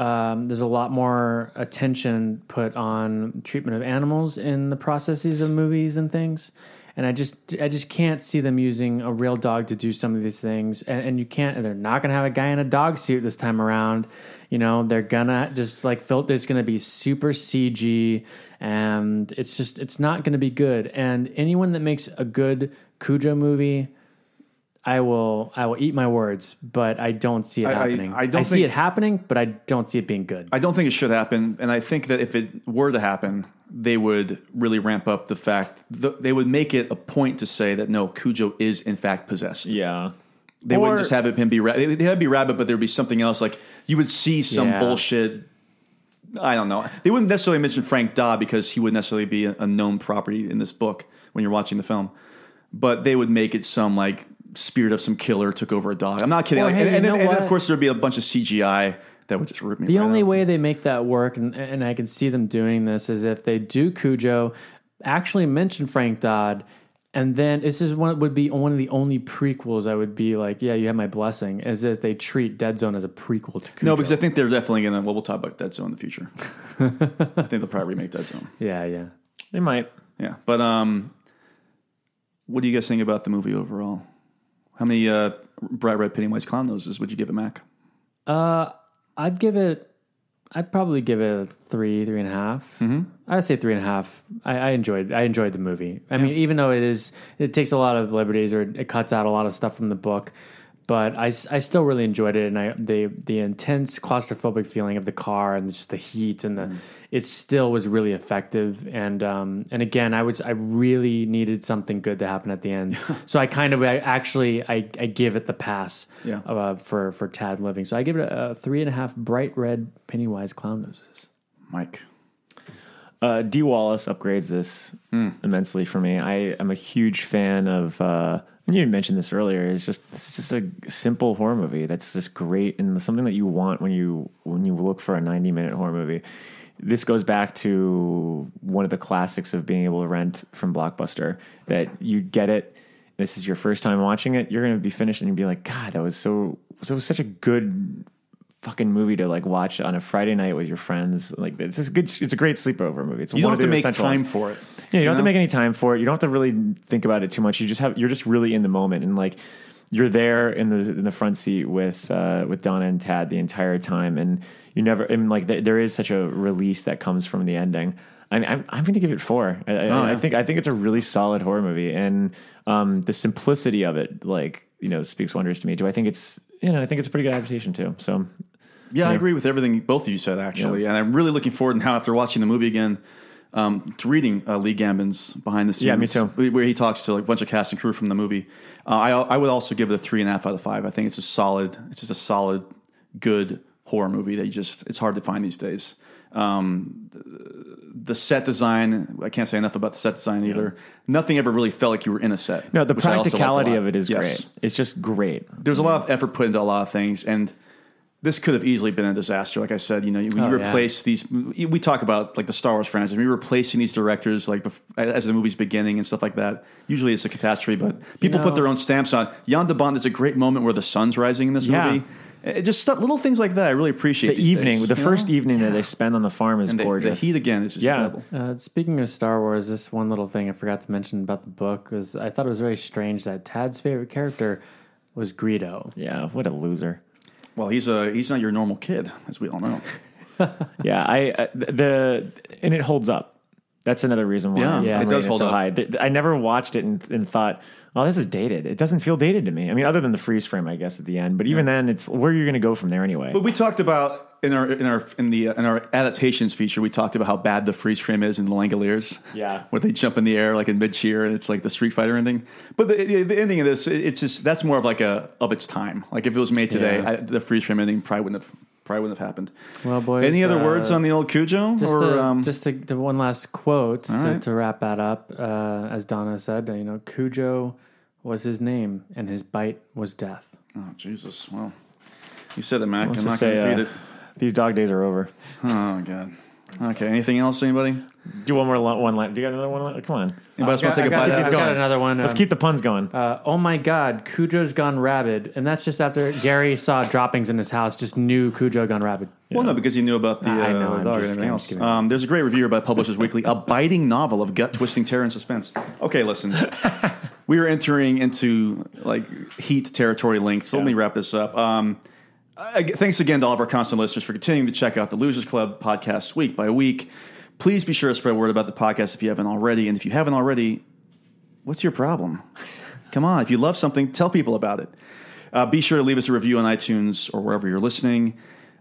um, there's a lot more attention put on treatment of animals in the processes of movies and things. And I just, I just can't see them using a real dog to do some of these things. And, and you can't. They're not going to have a guy in a dog suit this time around. You know, they're gonna just like filter. It's going to be super CG, and it's just, it's not going to be good. And anyone that makes a good Cujo movie, I will I will eat my words, but I don't see it I- I- happening. I don't see think- it happening, but I don't see it being good. I don't think it should happen, and I think that if it were to happen, they would really ramp up the fact. th they would make it a point to say that no, Cujo is in fact possessed. Yeah. They Or- wouldn't just have it him be. Ra- they- They'd be rabbit, but there'd be something else. Like you would see some Yeah. bullshit. I don't know. They wouldn't necessarily mention Frank Dodd because he wouldn't necessarily be a, a known property in this book when you're watching the film. But they would make it some like spirit of some killer took over a dog. I'm not kidding. Or, Like, hey, and, and, you know and of course there'd be a bunch of CGI that would just rip me. The right only out. way they make that work, and, and I can see them doing this, is if they do Cujo, actually mention Frank Dodd, and then this is one would be one of the only prequels I would be like, yeah, you have my blessing, is as if they treat Dead Zone as a prequel to Cujo. No, because I think they're definitely gonna. Well, we'll talk about Dead Zone in the future. [LAUGHS] I think they'll probably remake Dead Zone. yeah, yeah. They might. Yeah, but um, what do you guys think about the movie overall? How many uh, bright red Pennywise clown noses would you give it, Mac? Uh, I'd give it. I'd probably give it a three, three and a half. Mm-hmm. I'd say three and a half. I, I enjoyed. I enjoyed the movie. I mean, even though it is, it takes a lot of liberties or it cuts out a lot of stuff from the book, but I, I still really enjoyed it. And I the the intense claustrophobic feeling of the car and just the heat and the it still was really effective. And um and again, I was I really needed something good to happen at the end. [LAUGHS] so I kind of I actually I, I give it the pass Yeah. uh, for for Tad Living. So I give it a, a three and a half bright red Pennywise clown noses. Mike. Uh, Dee Wallace upgrades this immensely for me. I am a huge fan of. Uh, and you mentioned this earlier. It's just it's just a simple horror movie that's just great and something that you want when you when you look for a ninety minute horror movie. This goes back to one of the classics of being able to rent from Blockbuster. That you get it. This is your first time watching it. You're going to be finished and you'll be like, God, that was so. That was such a good fucking movie to like watch on a Friday night with your friends. Like it's just good. It's a great sleepover movie. It's You one don't have to make time ones. for it. Yeah, you don't you have to make any time for it. You don't have to really think about it too much. You just have you're just really in the moment and like you're there in the in the front seat with uh, with Donna and Tad the entire time, and you never and like th- there is such a release that comes from the ending. I, I'm I'm going to give it four. I, I, Oh, I yeah. think I think it's a really solid horror movie, and um, the simplicity of it, like you know, speaks wonders to me. Do I think it's you know I think it's a pretty good adaptation too. So Yeah, I agree with everything both of you said, actually. And I'm really looking forward now, after watching the movie again, um, to reading uh, Lee Gambin's behind the scenes. Yeah, me too. Where he talks to like, a bunch of cast and crew from the movie. Uh, I, I would also give it a three and a half out of five. I think it's a solid, it's just a solid, good horror movie that you just, it's hard to find these days. Um, the, set design, I can't say enough about the set design either. Nothing ever really felt like you were in a set. no, the which I also liked a practicality of it is Yes. great. It's just great. there's a lot of effort put into a lot of things and this could have easily been a disaster like i said you know when you Oh, yeah. replace these we talk about like the star wars franchise when you're replacing these directors like as the movie's beginning and stuff like that usually it's a catastrophe but people know- put their own stamps on jan de bont is a great moment where the sun's rising in this Yeah. movie it just stuff, little things like that i really appreciate The evening, days, the first know? evening that they spend on the farm is and the, the gorgeous. heat again is just Yeah. Uh, speaking of Star Wars, this one little thing I forgot to mention about the book was I thought it was very strange that Tad's favorite character was Greedo. yeah, what a loser. Well he's a he's not your normal kid as we all know [LAUGHS] yeah, I uh, the and it holds up. That's another reason why. Yeah, it does hold so up. high. I never watched it and, and thought, "Oh, this is dated." It doesn't feel dated to me. I mean, other than the freeze frame, I guess at the end. But even then, it's where you're going to go from there anyway. But we talked about in our in our in the in our adaptations feature, we talked about how bad the freeze frame is in the Langoliers. Yeah. where they jump in the air like in mid cheer, and it's like the Street Fighter ending. But the, the ending of this, it's just that's more of like a of its time. Like if it was made today, Yeah. I, the freeze frame ending probably wouldn't have probably wouldn't have happened. Well, boys. Any other uh, words on the old Cujo? Just, or to, um, just to, to one last quote to, All right. to wrap that up. Uh, as Donna said, you know, Cujo was his name, and his bite was death. oh Jesus! Well, you said it, Mac. Let's I'm not just going say to uh, beat it. these dog days are over. Oh God. Okay. Anything else? Anybody? Do one more lo- one line. Do you got another one? Come on. Anybody else want to take a I got, bite? I out of got another one. Let's um, keep the puns going. Uh, oh my God, Cujo's gone rabid, and that's just after Gary saw droppings in his house. Just knew Cujo gone rabid. Well, no, because he knew about the uh, I know, I'm dog and just- everything I'm else. just kidding. Um, there's a great review by Publishers [LAUGHS] Weekly, a biting novel of gut twisting terror and suspense. Okay, listen, [LAUGHS] we are entering into like heat territory length. So let me wrap this up. Um, I- thanks again to all of our constant listeners for continuing to check out the Losers Club podcast week by week. Please be sure to spread word about the podcast if you haven't already, and if you haven't already, what's your problem? [LAUGHS] Come on, if you love something, tell people about it. Uh, be sure to leave us a review on iTunes or wherever you're listening.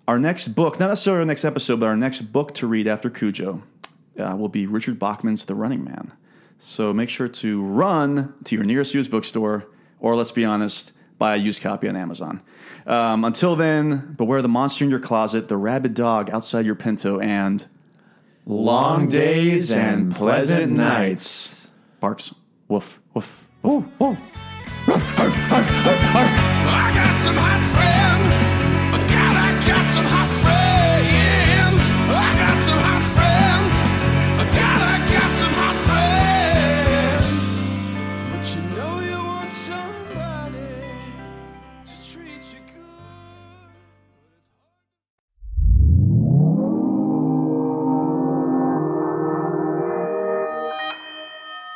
Our next book, not necessarily our next episode, but our next book to read after Cujo uh, will be Richard Bachman's The Running Man. So make sure to run to your nearest used bookstore, or let's be honest, buy a used copy on Amazon. Um, until then, beware the monster in your closet, the rabid dog outside your Pinto, and long days and pleasant nights. Barks. Woof, woof. Oh, oh. I got some hot friends. God, I got some hot friends. I got some hot